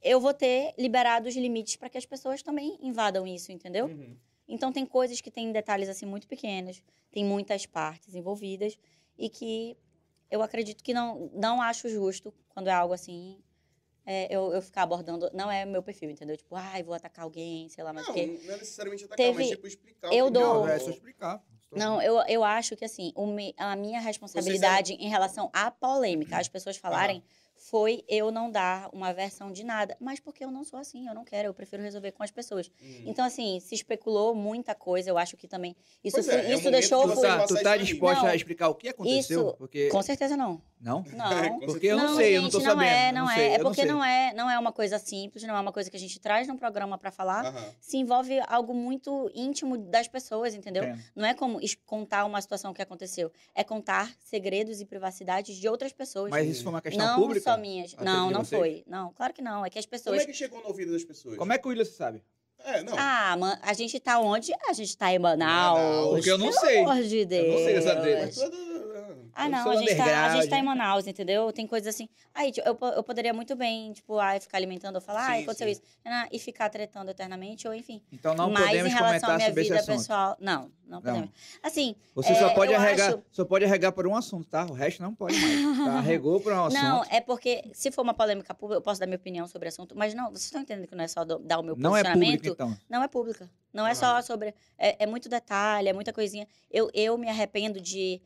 [SPEAKER 3] eu vou ter liberado os limites para que as pessoas também invadam isso, entendeu?
[SPEAKER 1] Uhum.
[SPEAKER 3] Então tem coisas que têm detalhes assim muito pequenos, tem muitas partes envolvidas e que eu acredito que não não acho justo quando é algo assim é, eu, eu ficar abordando, não é meu perfil, entendeu? Tipo, ai, vou atacar alguém, sei lá, mas
[SPEAKER 1] Não, não é necessariamente atacar,
[SPEAKER 3] Teve-
[SPEAKER 1] mas tipo explicar.
[SPEAKER 3] eu dou-
[SPEAKER 2] Não, é só explicar.
[SPEAKER 3] Não, eu, eu acho que assim, a minha responsabilidade em relação à polêmica, as pessoas falarem, foi eu não dar uma versão de nada. Mas porque eu não sou assim, eu não quero, eu prefiro resolver com as pessoas.
[SPEAKER 1] Uhum.
[SPEAKER 3] Então, assim, se especulou muita coisa, eu acho que também. Isso,
[SPEAKER 1] Pois é, é o
[SPEAKER 3] isso
[SPEAKER 1] momento
[SPEAKER 3] deixou
[SPEAKER 1] você
[SPEAKER 2] tá, tu tá disposta
[SPEAKER 3] Não.
[SPEAKER 2] a explicar o que aconteceu?
[SPEAKER 3] Isso-
[SPEAKER 2] Porque...
[SPEAKER 3] Com certeza não.
[SPEAKER 2] Não?
[SPEAKER 3] Não.
[SPEAKER 2] Porque eu não,
[SPEAKER 3] não,
[SPEAKER 2] sei,
[SPEAKER 3] gente,
[SPEAKER 2] eu não tô
[SPEAKER 3] não
[SPEAKER 2] sabendo.
[SPEAKER 3] é, não,
[SPEAKER 2] sei,
[SPEAKER 3] é.
[SPEAKER 2] eu
[SPEAKER 3] É
[SPEAKER 2] não
[SPEAKER 3] porque
[SPEAKER 2] sei.
[SPEAKER 3] não é, não é uma coisa simples, não é uma coisa que a gente traz num programa pra falar. Se envolve algo muito íntimo das pessoas, entendeu?
[SPEAKER 2] Entendo.
[SPEAKER 3] Não é como contar uma situação que aconteceu, é contar segredos e privacidades de outras pessoas.
[SPEAKER 2] Mas isso foi uma questão
[SPEAKER 3] não
[SPEAKER 2] pública?
[SPEAKER 3] Só minhas.
[SPEAKER 2] Até
[SPEAKER 3] Não, não
[SPEAKER 2] vocês?
[SPEAKER 3] foi. Não, claro que não. É que as
[SPEAKER 1] Como
[SPEAKER 3] pessoas.
[SPEAKER 1] é que chegou no ouvido das pessoas?
[SPEAKER 2] Como é que o William sabe?
[SPEAKER 1] É, não.
[SPEAKER 3] Ah, man, a gente tá onde? A gente tá em Manaus.
[SPEAKER 1] Manaus.
[SPEAKER 2] Porque eu não
[SPEAKER 3] Pelo
[SPEAKER 2] sei.
[SPEAKER 3] amor de Deus.
[SPEAKER 2] Eu não sei essa treta.
[SPEAKER 3] Ah,
[SPEAKER 2] Eu
[SPEAKER 3] não, a gente, tá, a gente tá em Manaus, entendeu? Tem coisas assim. Aí, tipo, eu, eu poderia muito bem, tipo, ai, ficar alimentando, eu falar, ah,
[SPEAKER 1] Sim,
[SPEAKER 3] aconteceu
[SPEAKER 1] sim.
[SPEAKER 3] isso. Ah, E ficar tretando eternamente, ou enfim.
[SPEAKER 2] Então não
[SPEAKER 3] Mas
[SPEAKER 2] podemos
[SPEAKER 3] em relação à minha vida pessoal. Não, não podemos. Assim,
[SPEAKER 2] Você
[SPEAKER 3] É,
[SPEAKER 2] só pode arregar,
[SPEAKER 3] acho-
[SPEAKER 2] só pode arregar por um assunto, tá? O resto não pode mais. Tá? Arregou por um assunto.
[SPEAKER 3] não, é porque se for uma polêmica pública, eu posso dar minha opinião sobre o assunto, mas não, vocês estão entendendo que não é só dar o meu
[SPEAKER 2] Não é
[SPEAKER 3] posicionamento?
[SPEAKER 2] público, então.
[SPEAKER 3] Não é pública. Não é
[SPEAKER 1] Aham.
[SPEAKER 3] só sobre. É, é muito detalhe, é muita coisinha. Eu, eu me arrependo de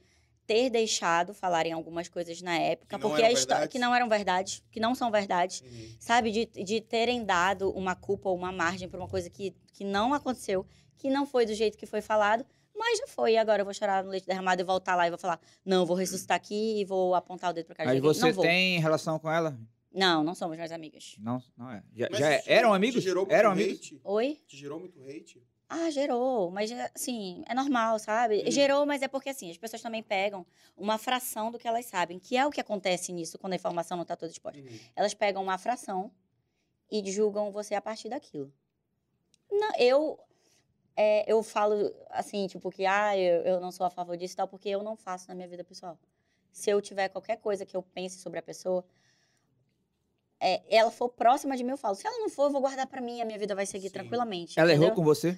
[SPEAKER 3] ter deixado falarem algumas coisas na época,
[SPEAKER 1] Que não
[SPEAKER 3] porque
[SPEAKER 1] eram
[SPEAKER 3] a história.
[SPEAKER 1] verdades?
[SPEAKER 3] Que não eram verdades, que não são verdades.
[SPEAKER 1] Uhum.
[SPEAKER 3] Sabe? De, de terem dado uma culpa ou uma margem pra uma coisa que, que não aconteceu, que não foi do jeito que foi falado. Mas já foi, e agora eu vou chorar no leite derramado e voltar lá e vou falar: não, vou ressuscitar aqui e vou apontar o dedo pra cara
[SPEAKER 2] Mas
[SPEAKER 3] de
[SPEAKER 2] você
[SPEAKER 3] Não vou.
[SPEAKER 2] tem relação com ela?
[SPEAKER 3] Não, não somos mais amigas.
[SPEAKER 2] Não, não é. Já, já
[SPEAKER 1] te-
[SPEAKER 2] eram
[SPEAKER 1] te
[SPEAKER 2] amigos?
[SPEAKER 1] gerou muito
[SPEAKER 2] Eram amigos?
[SPEAKER 1] hate?
[SPEAKER 3] Oi?
[SPEAKER 1] Te gerou muito hate?
[SPEAKER 3] Ah, gerou, mas assim, é normal, sabe?
[SPEAKER 1] Hum.
[SPEAKER 3] Gerou, mas é porque assim, as pessoas também pegam uma fração do que elas sabem, que é o que acontece nisso quando a informação não está toda exposta.
[SPEAKER 1] Uhum.
[SPEAKER 3] Elas pegam uma fração e julgam você a partir daquilo. Não, eu é, eu falo assim, tipo, que ah, eu, eu não sou a favor disso e tal, porque eu não faço na minha vida pessoal. Se eu tiver qualquer coisa que eu pense sobre a pessoa, é, ela for próxima de mim, eu falo. Se ela não for, eu vou guardar pra mim, a minha vida vai seguir
[SPEAKER 1] Sim.
[SPEAKER 3] tranquilamente.
[SPEAKER 2] Ela errou
[SPEAKER 3] entendeu?
[SPEAKER 2] com você?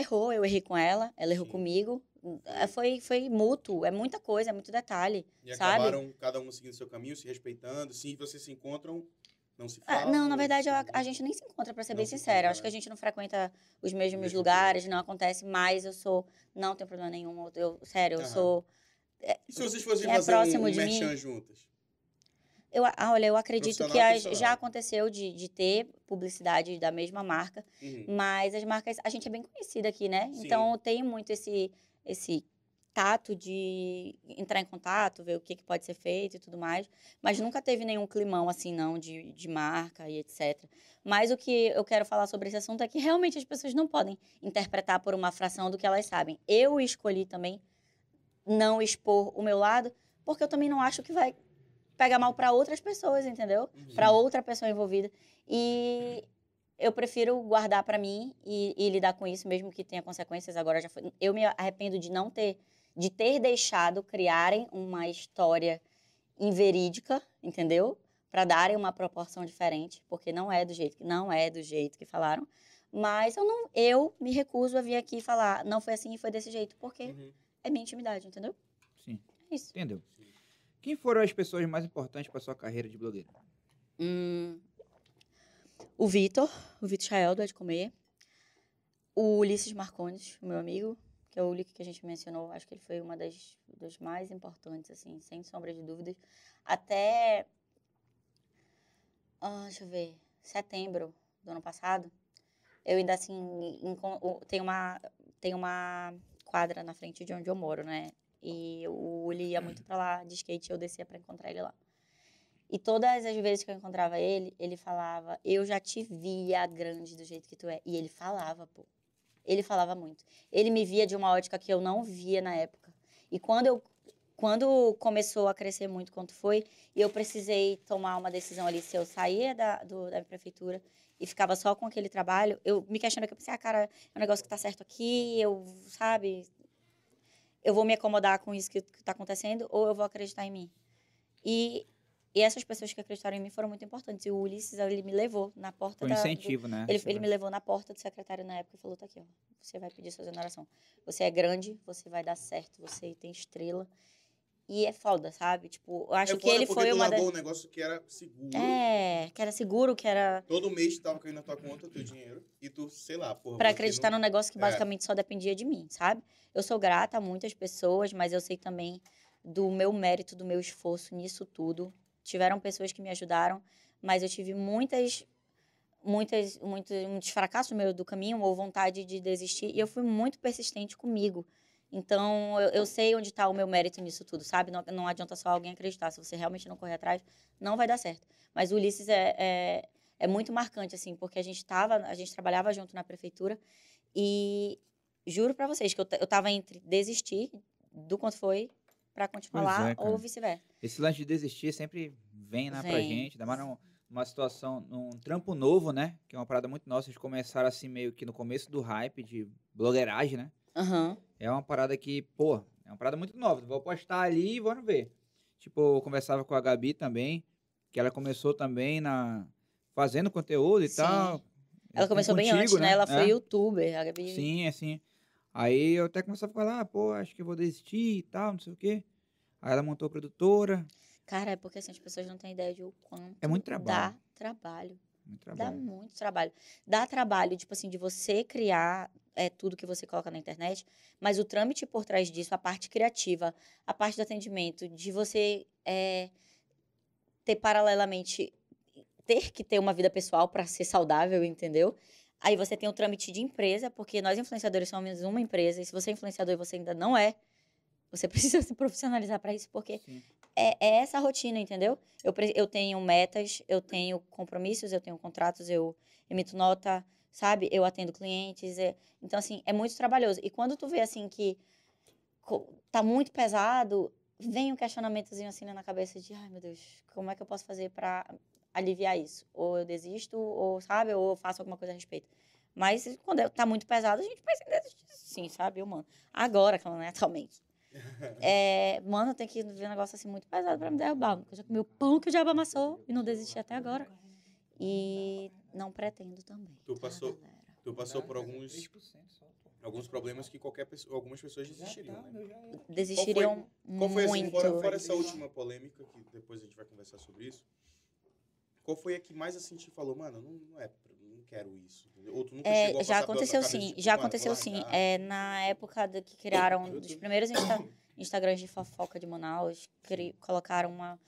[SPEAKER 3] Errou, eu errei com ela, ela errou
[SPEAKER 1] Sim.
[SPEAKER 3] comigo. É, Foi, foi mútuo, é muita coisa, é muito detalhe.
[SPEAKER 1] E
[SPEAKER 3] Sabe?
[SPEAKER 1] acabaram cada um seguindo seu caminho, se respeitando. Se vocês se encontram, não se
[SPEAKER 3] Ah,
[SPEAKER 1] falam.
[SPEAKER 3] não, na verdade, eu- a gente nem se encontra, pra ser
[SPEAKER 1] Não
[SPEAKER 3] bem
[SPEAKER 1] se
[SPEAKER 3] sincera. Acho que a
[SPEAKER 1] né?
[SPEAKER 3] gente não frequenta os mesmos
[SPEAKER 1] Mesmo
[SPEAKER 3] lugares, não acontece, mas eu sou. Não tem problema nenhum. eu- sério, eu
[SPEAKER 1] Aham.
[SPEAKER 3] sou.
[SPEAKER 1] E se vocês fossem
[SPEAKER 3] é
[SPEAKER 1] fazer um,
[SPEAKER 3] próximo
[SPEAKER 1] um
[SPEAKER 3] de mim?
[SPEAKER 1] juntas?
[SPEAKER 3] Eu, ah, olha, eu acredito que
[SPEAKER 1] Profissional,
[SPEAKER 3] a-
[SPEAKER 1] profissional.
[SPEAKER 3] já aconteceu de, de ter publicidade da mesma marca,
[SPEAKER 1] Uhum.
[SPEAKER 3] mas as marcas. A gente é bem conhecida aqui, né?
[SPEAKER 1] Sim.
[SPEAKER 3] Então tem muito esse, esse tato de entrar em contato, ver o que, que pode ser feito e tudo mais. Mas nunca teve nenhum climão assim, não, de, de marca e etc. Mas o que eu quero falar sobre esse assunto é que realmente as pessoas não podem interpretar por uma fração do que elas sabem. Eu escolhi também não expor o meu lado, porque eu também não acho que vai pegar mal para outras pessoas, entendeu?
[SPEAKER 1] Uhum.
[SPEAKER 3] Para outra pessoa envolvida. E eu prefiro guardar para mim e, e lidar com isso, mesmo que tenha consequências. Agora já foi. Eu me arrependo de não ter, de ter deixado criarem uma história inverídica, entendeu? Para darem uma proporção diferente, porque não é do jeito que não é do jeito que falaram. Mas eu não, eu me recuso a vir aqui e falar, não foi assim, foi desse jeito, porque
[SPEAKER 1] Uhum.
[SPEAKER 3] é minha intimidade, entendeu?
[SPEAKER 2] Sim.
[SPEAKER 3] É isso.
[SPEAKER 2] Entendeu? Quem foram as pessoas mais importantes para sua carreira de blogueiro?
[SPEAKER 3] Hum, o Vitor, o Vitor Chael, do É de Comer. O Ulisses Marcondes, meu amigo, que é o Ulisses que a gente mencionou. Acho que ele foi uma das dos mais importantes, assim, sem sombra de dúvidas. Até, ah, deixa eu ver, setembro do ano passado, eu ainda, assim, tem uma, tem uma quadra na frente de onde eu moro, né? E o Uli ia muito pra lá de skate e eu descia pra encontrar ele lá. E todas as vezes que eu encontrava ele, ele falava: Eu já te via grande do jeito que tu é. E ele falava, pô. Ele falava muito. Ele me via de uma ótica que eu não via na época. E quando eu. Quando começou a crescer muito quanto foi, eu precisei tomar uma decisão ali, se eu saía da, do- da prefeitura e ficava só com aquele trabalho, eu me questionei, que eu pensei, ah, cara, é um negócio que tá certo aqui, eu, sabe, eu vou me acomodar com isso que, que tá acontecendo, ou eu vou acreditar em mim. E e essas pessoas que acreditaram em mim foram muito importantes. E o Ulisses, ele me levou na porta
[SPEAKER 2] um
[SPEAKER 3] da... do-
[SPEAKER 2] incentivo, né?
[SPEAKER 3] ele, ele me levou na porta do secretário na época e falou, tá aqui, ó. Você vai pedir sua exoneração. Você é grande, você vai dar certo, você tem estrela. E é foda, sabe? Tipo, eu acho
[SPEAKER 1] é
[SPEAKER 3] que ele foi uma das...
[SPEAKER 1] um negócio que era seguro.
[SPEAKER 3] É, que era seguro, que era
[SPEAKER 1] Todo mês tava caindo na tua conta o teu dinheiro. E tu, sei lá, porra.
[SPEAKER 3] pra acreditar
[SPEAKER 1] não-
[SPEAKER 3] num negócio que
[SPEAKER 1] É.
[SPEAKER 3] basicamente só dependia de mim, sabe? Eu sou grata a muitas pessoas, mas eu sei também do meu mérito, do meu esforço nisso tudo. Tiveram pessoas que me ajudaram, mas eu tive muitas muitas muitos, muitos fracassos no meio do caminho ou vontade de desistir, e eu fui muito persistente comigo. Então, eu, eu sei onde está o meu mérito nisso tudo, sabe? Não, não adianta só alguém acreditar. Se você realmente não correr atrás, não vai dar certo. Mas o Ulisses é, é, é muito marcante, assim, porque a gente tava, a gente trabalhava junto na prefeitura e juro pra vocês que eu, eu tava entre desistir do quanto foi pra continuar lá
[SPEAKER 2] é,
[SPEAKER 3] ou vice-versa.
[SPEAKER 2] Esse lance de desistir sempre vem, né, pra
[SPEAKER 3] Vem.
[SPEAKER 2] gente, ainda mais num- numa situação, num trampo novo, né? Que é uma parada muito nossa. Eles começaram assim, meio que no começo do hype de blogueiragem, né?
[SPEAKER 3] Aham.
[SPEAKER 2] É uma parada que, pô, é uma parada muito nova. Vou postar ali e vamos ver. Tipo, eu conversava com a Gabi também, que ela começou também na fazendo conteúdo e
[SPEAKER 3] Sim.
[SPEAKER 2] tal.
[SPEAKER 3] Ela começou bem
[SPEAKER 2] contigo,
[SPEAKER 3] antes, né? Ela foi
[SPEAKER 2] É.
[SPEAKER 3] youtuber. A Gabi...
[SPEAKER 2] Sim, assim. Aí eu até começava a falar, ah, pô, acho que eu vou desistir e tal, não sei o quê. Aí ela montou a produtora.
[SPEAKER 3] Cara, é porque assim, as pessoas não têm ideia de o quanto
[SPEAKER 2] É muito trabalho.
[SPEAKER 3] dá trabalho.
[SPEAKER 2] Muito
[SPEAKER 3] Dá
[SPEAKER 2] trabalho.
[SPEAKER 3] muito trabalho. Dá trabalho, tipo assim, de você criar é, tudo que você coloca na internet, mas o trâmite por trás disso, a parte criativa, a parte do atendimento, de você é, ter paralelamente, ter que ter uma vida pessoal para ser saudável, entendeu? Aí você tem o trâmite de empresa, porque nós influenciadores somos uma empresa, e se você é influenciador e você ainda não é, você precisa se profissionalizar para isso, porque é, é essa a rotina, entendeu? Eu, eu tenho metas, eu tenho compromissos, eu tenho contratos, eu emito nota, sabe? Eu atendo clientes. é- Então, assim, é muito trabalhoso. E quando tu vê, assim, que tá muito pesado, vem um questionamentozinho, assim, na cabeça de, ai, meu Deus, como é que eu posso fazer para aliviar isso? Ou eu desisto, ou, sabe? Ou eu faço alguma coisa a respeito. Mas quando tá muito pesado, a gente pensa em desistir, sim, sabe? Eu, mano. Agora, que não é atualmente. É, mano, tem que ver um negócio assim muito pesado pra me derrubar. Eu já comi o pão que o diabo amassou e não desisti até agora. E não pretendo também.
[SPEAKER 1] Tu
[SPEAKER 3] tá,
[SPEAKER 1] passou-
[SPEAKER 3] galera?
[SPEAKER 1] Tu passou por alguns,
[SPEAKER 2] 3% só, pô.
[SPEAKER 1] alguns problemas que qualquer pessoa, algumas pessoas desistiriam,
[SPEAKER 2] tá,
[SPEAKER 1] né?
[SPEAKER 2] meu, já era.
[SPEAKER 3] Desistiriam
[SPEAKER 1] Qual foi, assim,
[SPEAKER 3] muito.
[SPEAKER 1] fora, fora essa última polêmica, que depois a gente vai conversar sobre isso, qual foi a que mais assim te falou, mano, não, não é, não quero isso, entendeu? Ou tu nunca
[SPEAKER 3] É,
[SPEAKER 1] chegou a
[SPEAKER 3] já aconteceu sim,
[SPEAKER 1] tipo,
[SPEAKER 3] já aconteceu sim. É, na época de que criaram dos primeiros Insta- Instagrams de fofoca de Manaus, cri- colocaram uma,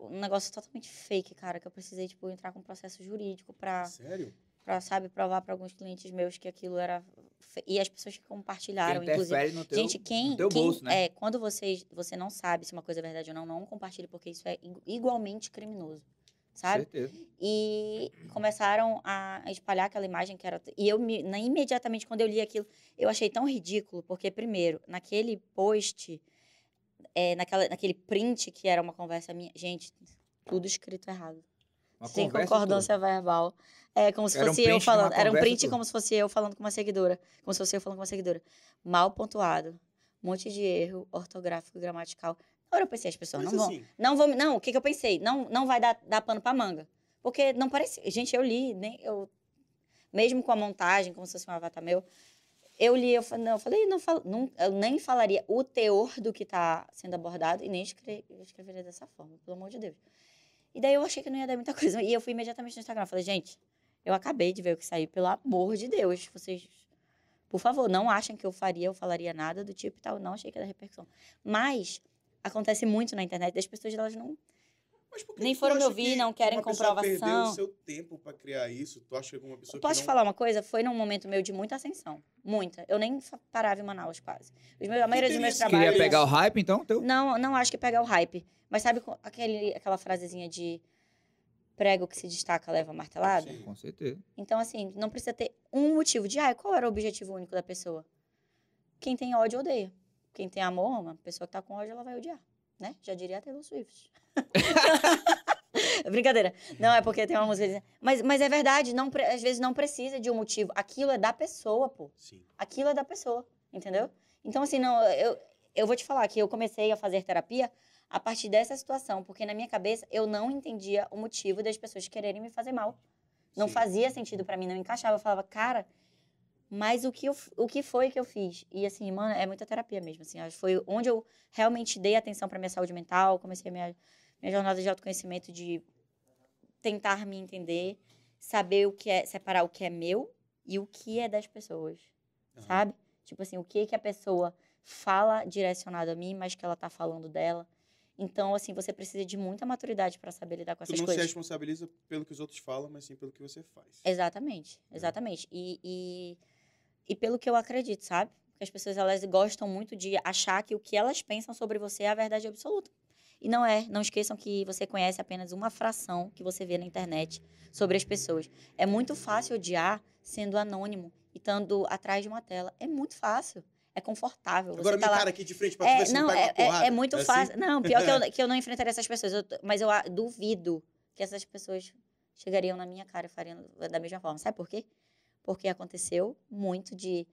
[SPEAKER 3] um negócio totalmente fake, cara, que eu precisei, tipo, entrar com um processo jurídico pra,
[SPEAKER 1] Sério?
[SPEAKER 3] pra sabe, provar pra alguns clientes meus que aquilo era... fe- E as pessoas que compartilharam,
[SPEAKER 2] Que
[SPEAKER 3] inclusive...
[SPEAKER 2] no teu,
[SPEAKER 3] Gente, quem,
[SPEAKER 2] no teu
[SPEAKER 3] quem
[SPEAKER 2] bolso, né?
[SPEAKER 3] é, quando você, você não sabe se uma coisa é verdade ou não, não compartilhe, porque isso é igu- igualmente criminoso, sabe?
[SPEAKER 2] Certeza.
[SPEAKER 3] E começaram a espalhar aquela imagem que era. E eu, me, na, imediatamente, quando eu li aquilo, eu achei tão ridículo, porque, primeiro, naquele post, é, naquela, naquele print que era uma conversa minha. Gente, tudo escrito errado.
[SPEAKER 2] Uma
[SPEAKER 3] sem concordância verbal. É como se
[SPEAKER 2] Era um
[SPEAKER 3] fosse
[SPEAKER 2] print
[SPEAKER 3] eu falando. Era um print
[SPEAKER 2] tua.
[SPEAKER 3] como se fosse eu falando com uma seguidora. Como se fosse eu falando com uma seguidora. Mal pontuado. Um monte de erro ortográfico, gramatical. Na hora eu pensei, as pessoas
[SPEAKER 1] Mas
[SPEAKER 3] não vão.
[SPEAKER 1] assim,
[SPEAKER 3] Não vou. Não, o que, que eu pensei? Não, não vai dar, dar pano pra manga. Porque não parecia. Gente, eu li, nem eu. Mesmo com a montagem, como se fosse um avatar meu, Eu li, eu falei, não, eu falei, não, falo, não, eu nem falaria o teor do que está sendo abordado e nem escre- escreveria dessa forma, pelo amor de Deus. E daí eu achei que não ia dar muita coisa. E eu fui imediatamente no Instagram. Falei, gente, eu acabei de ver o que saiu, pelo amor de Deus. Vocês, por favor, não achem que eu faria, eu falaria nada do tipo e tal. Não achei que dar repercussão. Mas acontece muito na internet das pessoas, elas não.
[SPEAKER 1] Mas por que
[SPEAKER 3] Nem foram me ouvir,
[SPEAKER 1] que
[SPEAKER 3] não querem
[SPEAKER 1] uma
[SPEAKER 3] comprovação.
[SPEAKER 1] perdeu o seu tempo pra criar isso. Tu acha que alguma pessoa
[SPEAKER 3] Posso
[SPEAKER 1] que
[SPEAKER 3] te
[SPEAKER 1] não...
[SPEAKER 3] falar uma coisa? Foi num momento meu de muita ascensão. Muita. Eu nem parava em Manaus quase. Os meus, a maioria dos meus trabalhos.
[SPEAKER 2] Queria pegar o hype, então? Teu...
[SPEAKER 3] Não, não acho que pegar o hype. Mas sabe aquele, aquela frasezinha de prego que se destaca leva martelada?
[SPEAKER 1] Sim.
[SPEAKER 2] Com certeza.
[SPEAKER 3] Então, assim, não precisa ter um motivo de, ah, qual era o objetivo único da pessoa? Quem tem ódio, odeia. Quem tem amor, ama. A pessoa que tá com ódio, ela vai odiar, né? Já diria Taylor Swift. Brincadeira. Não, é porque tem uma música. Mas, mas é verdade, não, às vezes não precisa de um motivo. Aquilo é da pessoa, pô.
[SPEAKER 1] Sim.
[SPEAKER 3] Aquilo é da pessoa, entendeu? Então, assim, não, eu, eu vou te falar que eu comecei a fazer terapia a partir dessa situação, porque na minha cabeça eu não entendia o motivo das pessoas quererem me fazer mal. Não
[SPEAKER 1] Sim.
[SPEAKER 3] fazia sentido pra mim, não encaixava. Eu falava, cara, mas o que, eu, o que foi que eu fiz? E assim, mano, é muita terapia mesmo. Assim, foi onde eu realmente dei atenção pra minha saúde mental, comecei a minha, minha jornada de autoconhecimento, de tentar me entender, saber o que é, separar o que é meu e o que é das pessoas,
[SPEAKER 1] Aham.
[SPEAKER 3] sabe? Tipo assim, o que que a pessoa fala direcionado a mim, mas que ela tá falando dela. Então, assim, você precisa de muita maturidade pra saber lidar com
[SPEAKER 1] Tu
[SPEAKER 3] essas
[SPEAKER 1] não se
[SPEAKER 3] coisas.
[SPEAKER 1] responsabiliza pelo que os outros falam, mas sim pelo que você faz.
[SPEAKER 3] Exatamente, exatamente. E, e, e pelo que eu acredito, sabe? Porque as pessoas elas gostam muito de achar que o que elas pensam sobre você é a verdade absoluta. E não é. Não esqueçam que você conhece apenas uma fração que você vê na internet sobre as pessoas. É muito fácil odiar sendo anônimo e estando atrás de uma tela. É muito fácil. É confortável. Você
[SPEAKER 1] Agora me
[SPEAKER 3] tá lá...
[SPEAKER 1] encara aqui de frente pra
[SPEAKER 3] É, não,
[SPEAKER 1] não
[SPEAKER 3] é, é- é muito
[SPEAKER 1] assim?
[SPEAKER 3] fácil. Não, pior que eu, que eu não enfrentaria essas pessoas. eu mas eu duvido que essas pessoas chegariam na minha cara e fariam da mesma forma. Sabe por quê? Porque aconteceu muito de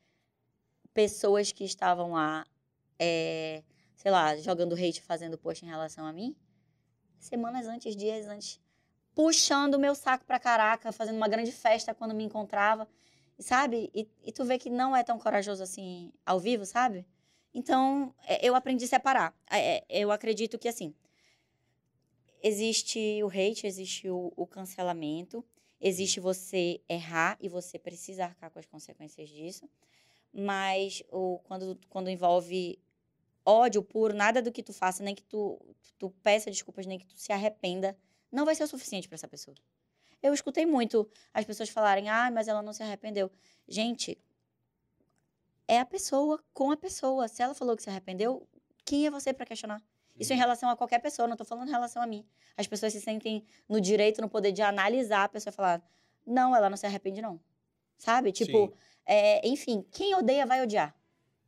[SPEAKER 3] pessoas que estavam lá, é, sei lá, jogando hate, fazendo post em relação a mim, semanas antes, dias antes, puxando o meu saco pra caraca, fazendo uma grande festa quando me encontrava, sabe? E, e tu vê que não é tão corajoso assim ao vivo, sabe? Então, é, eu aprendi a separar. É, é, Eu acredito que, assim, existe o hate, existe o, o cancelamento, existe você errar e você precisa arcar com as consequências disso. Mas o, quando, quando envolve ódio puro, nada do que tu faça, nem que tu, tu peça desculpas, nem que tu se arrependa, não vai ser o suficiente para essa pessoa. Eu escutei muito as pessoas falarem, ah, mas ela não se arrependeu. Gente, é a pessoa com a pessoa. Se ela falou que se arrependeu, quem é você para questionar? Isso em relação a qualquer pessoa, não tô falando em relação a mim. As pessoas se sentem no direito, no poder de analisar a pessoa e falar: não, ela não se arrepende, não. Sabe? Tipo, é, enfim, quem odeia vai odiar.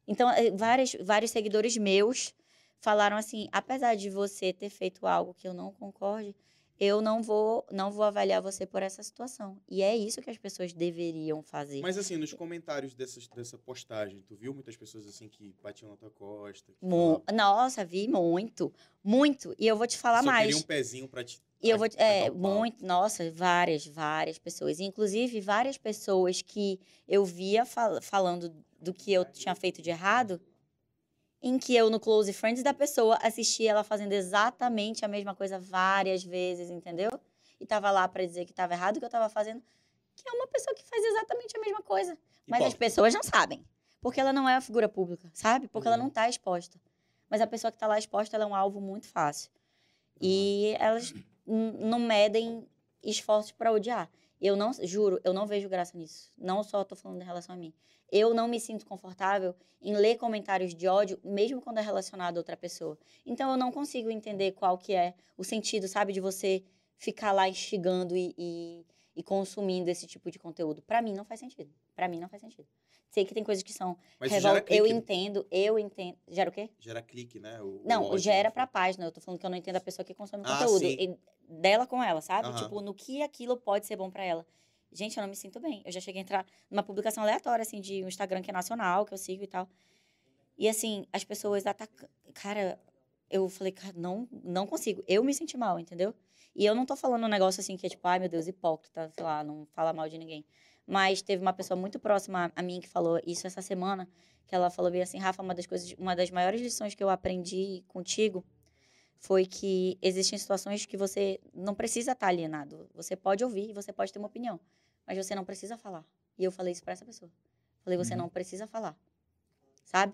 [SPEAKER 3] Então, é, vários, vários seguidores meus falaram assim: apesar de você ter feito algo que eu não concorde, eu não vou, não vou avaliar você por essa situação. E é isso que as pessoas deveriam fazer.
[SPEAKER 1] Mas assim, nos comentários dessas, dessa postagem, tu viu muitas pessoas assim que batiam na tua costa?
[SPEAKER 3] Mu-
[SPEAKER 1] falavam-
[SPEAKER 3] Nossa, vi muito, muito. E eu vou te falar
[SPEAKER 1] só
[SPEAKER 3] mais.
[SPEAKER 1] queria um pezinho pra te.
[SPEAKER 3] E eu vou. te- É, muito. Nossa, várias, várias pessoas. Inclusive, várias pessoas que eu via fal- falando do que eu tinha feito de errado, em que eu, no Close Friends da pessoa, assisti ela fazendo exatamente a mesma coisa várias vezes, entendeu? E tava lá pra dizer que tava errado o que eu tava fazendo, que é uma pessoa que faz exatamente a mesma coisa. Mas as pessoas não sabem. Porque ela não é uma figura pública, sabe? Porque ela
[SPEAKER 1] Uhum.
[SPEAKER 3] não tá exposta. Mas a pessoa que tá lá exposta, ela é um alvo muito fácil. E elas n- não medem esforços para odiar. Eu não, juro, eu não vejo graça nisso. Não só tô falando em relação a mim. Eu não me sinto confortável em ler comentários de ódio, mesmo quando é relacionado a outra pessoa. Então eu não consigo entender qual que é o sentido, sabe, de você ficar lá instigando e, e, e consumindo esse tipo de conteúdo. Para mim não faz sentido. Para mim não faz sentido. Sei que tem coisas que são revol... Eu entendo, eu entendo. Gera o quê?
[SPEAKER 1] Gera clique, né? O- o
[SPEAKER 3] Não,
[SPEAKER 1] ódio,
[SPEAKER 3] gera
[SPEAKER 1] enfim.
[SPEAKER 3] pra página. Eu tô falando que eu não entendo a pessoa que consome
[SPEAKER 1] Ah,
[SPEAKER 3] conteúdo.
[SPEAKER 1] sim.
[SPEAKER 3] E dela com ela, sabe? Tipo, no que aquilo pode ser bom pra ela. Gente, eu não me sinto bem. Eu já cheguei a entrar numa publicação aleatória, assim, de um Instagram que é nacional, que eu sigo e tal. E, assim, as pessoas atacam. Cara, eu falei, cara, não, não consigo. Eu me senti mal, entendeu? E eu não tô falando um negócio assim que é tipo, ai meu Deus, hipócrita, sei lá, não fala mal de ninguém. Mas teve uma pessoa muito próxima a mim que falou isso essa semana, que ela falou bem assim, Rafa, uma das coisas, uma das maiores lições que eu aprendi contigo foi que existem situações que você não precisa estar alienado. Você pode ouvir, você pode ter uma opinião, mas você não precisa falar. E eu falei isso para essa pessoa. Falei, você
[SPEAKER 2] Uhum.
[SPEAKER 3] não precisa falar. Sabe?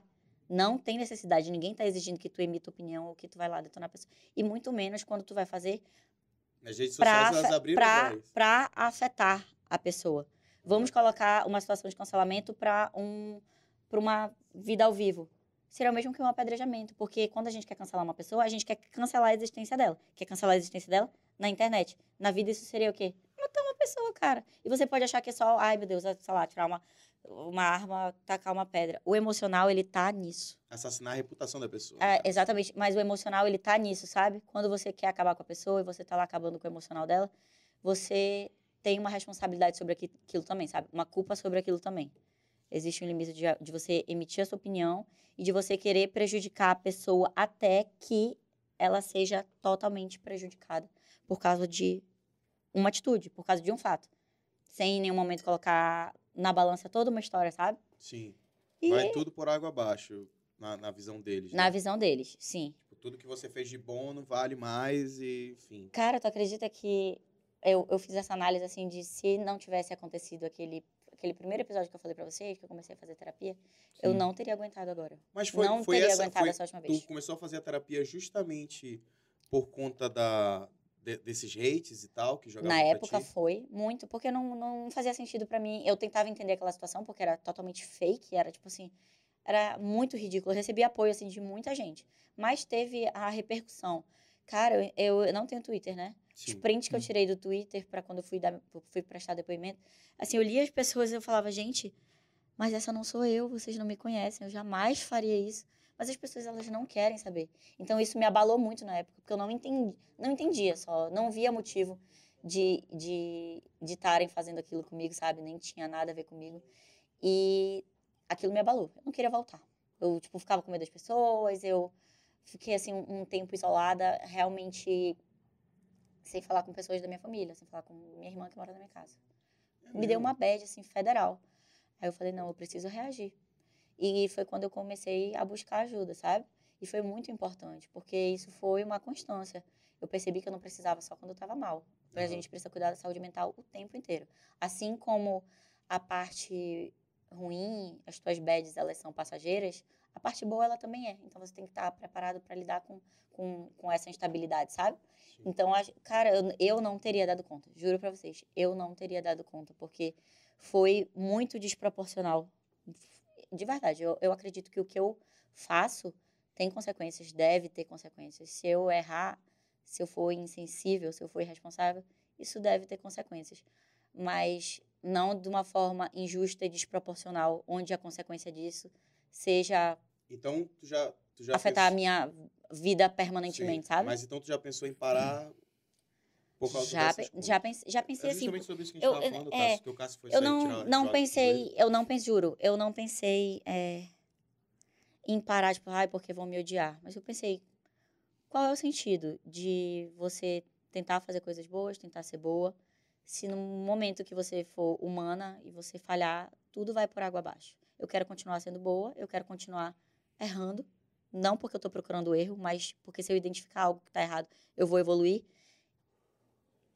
[SPEAKER 3] Não tem necessidade, ninguém tá exigindo que tu emita opinião ou que tu vai lá detonar a pessoa. E muito menos quando tu vai fazer
[SPEAKER 1] As redes
[SPEAKER 3] pra,
[SPEAKER 1] sociais,
[SPEAKER 3] afe-
[SPEAKER 1] abriram
[SPEAKER 3] pra, pra afetar a pessoa. Vamos colocar uma situação de cancelamento para um, pra uma vida ao vivo. Seria o mesmo que um apedrejamento, porque quando a gente quer cancelar uma pessoa, a gente quer cancelar a existência dela. Quer cancelar a existência dela na internet. Na vida, isso seria o quê? Matar uma pessoa, cara. E você pode achar que é só, ai meu Deus, é, sei lá, tirar uma, uma arma, tacar uma pedra. O emocional, ele tá nisso.
[SPEAKER 1] Assassinar a reputação da pessoa.
[SPEAKER 3] É, exatamente, mas o emocional ele tá nisso, sabe? Quando você quer acabar com a pessoa e você tá lá acabando com o emocional dela, você tem uma responsabilidade sobre aqui- aquilo também, sabe? Uma culpa sobre aquilo também. Existe um limite de, de você emitir a sua opinião e de você querer prejudicar a pessoa até que ela seja totalmente prejudicada por causa de uma atitude, por causa de um fato. Sem em nenhum momento colocar na balança toda uma história, sabe?
[SPEAKER 1] Sim.
[SPEAKER 3] E
[SPEAKER 1] Vai tudo por água abaixo, na, na visão deles.
[SPEAKER 3] na
[SPEAKER 1] né?
[SPEAKER 3] visão deles, sim.
[SPEAKER 1] Tipo, tudo que você fez de bom não vale mais e, enfim.
[SPEAKER 3] Cara, tu acredita que eu, eu fiz essa análise assim de se não tivesse acontecido aquele, aquele primeiro episódio que eu falei pra vocês, que eu comecei a fazer terapia, eu
[SPEAKER 2] Sim.
[SPEAKER 3] não teria aguentado agora.
[SPEAKER 1] Mas foi,
[SPEAKER 3] não
[SPEAKER 1] foi
[SPEAKER 3] teria
[SPEAKER 1] essa,
[SPEAKER 3] aguentado
[SPEAKER 1] foi,
[SPEAKER 3] essa última vez.
[SPEAKER 1] Tu começou a fazer a terapia justamente por conta da, de- desses hates e tal que jogavam
[SPEAKER 3] Na época
[SPEAKER 1] ti?
[SPEAKER 3] foi muito, porque não, não fazia sentido pra mim. Eu tentava entender aquela situação, porque era totalmente fake, era tipo assim, era muito ridículo. Eu recebi apoio assim de muita gente, mas teve a repercussão. Cara, eu, eu não tenho Twitter, né? Os
[SPEAKER 1] Sim.
[SPEAKER 3] prints que eu tirei do Twitter para quando eu fui, dar, fui prestar depoimento, assim, eu lia as pessoas e eu falava, gente, mas essa não sou eu, vocês não me conhecem, eu jamais faria isso. Mas as pessoas, elas não querem saber. Então, isso me abalou muito na época, porque eu não entendi, não entendia só, não via motivo de de de estarem fazendo aquilo comigo, sabe? Nem tinha nada a ver comigo. E aquilo me abalou. Eu não queria voltar. Eu, tipo, ficava com medo das pessoas, eu fiquei, assim, um, um tempo isolada, realmente sem falar com pessoas da minha família, sem falar com minha irmã que mora na minha casa. Me deu
[SPEAKER 1] mesmo?
[SPEAKER 3] uma bad, assim, federal. Aí eu falei, não, eu preciso reagir. E foi quando eu comecei a buscar ajuda, sabe? E foi muito importante, porque isso foi uma constância. Eu percebi que eu não precisava só quando eu estava mal. A
[SPEAKER 1] Aham.
[SPEAKER 3] gente precisa cuidar da saúde mental o tempo inteiro. Assim como a parte ruim, as tuas bads, elas são passageiras, a parte boa, ela também é. Então, você tem que estar preparado para lidar com, com, com essa instabilidade, sabe?
[SPEAKER 1] Sim.
[SPEAKER 3] Então, a- cara, eu, eu não teria dado conta. Juro pra vocês. Eu não teria dado conta, porque foi muito desproporcional. De verdade, eu, eu acredito que o que eu faço tem consequências, deve ter consequências. Se eu errar, se eu for insensível, se eu for irresponsável, isso deve ter consequências. Mas não de uma forma injusta e desproporcional, onde a consequência disso seja
[SPEAKER 1] Então, tu já, tu já
[SPEAKER 3] afetar a minha vida permanentemente,
[SPEAKER 1] Sim,
[SPEAKER 3] sabe?
[SPEAKER 1] Mas então tu já pensou em parar
[SPEAKER 3] já, já, pense, já pensei
[SPEAKER 1] É
[SPEAKER 3] assim.
[SPEAKER 1] sobre isso que a gente
[SPEAKER 3] eu-
[SPEAKER 1] falando,
[SPEAKER 3] é,
[SPEAKER 1] Cássio, que o Cássio foi
[SPEAKER 3] Eu não,
[SPEAKER 1] tirar-
[SPEAKER 3] não
[SPEAKER 1] tirar-
[SPEAKER 3] pensei, eu não pensei, juro, eu não pensei é, em parar, tipo, ai, porque vão me odiar. Mas eu pensei, qual é o sentido de você tentar fazer coisas boas, tentar ser boa, se no momento que você for humana e você falhar, tudo vai por água abaixo. Eu quero continuar sendo boa, eu quero continuar errando, não porque eu tô procurando erro, mas porque se eu identificar algo que tá errado, eu vou evoluir.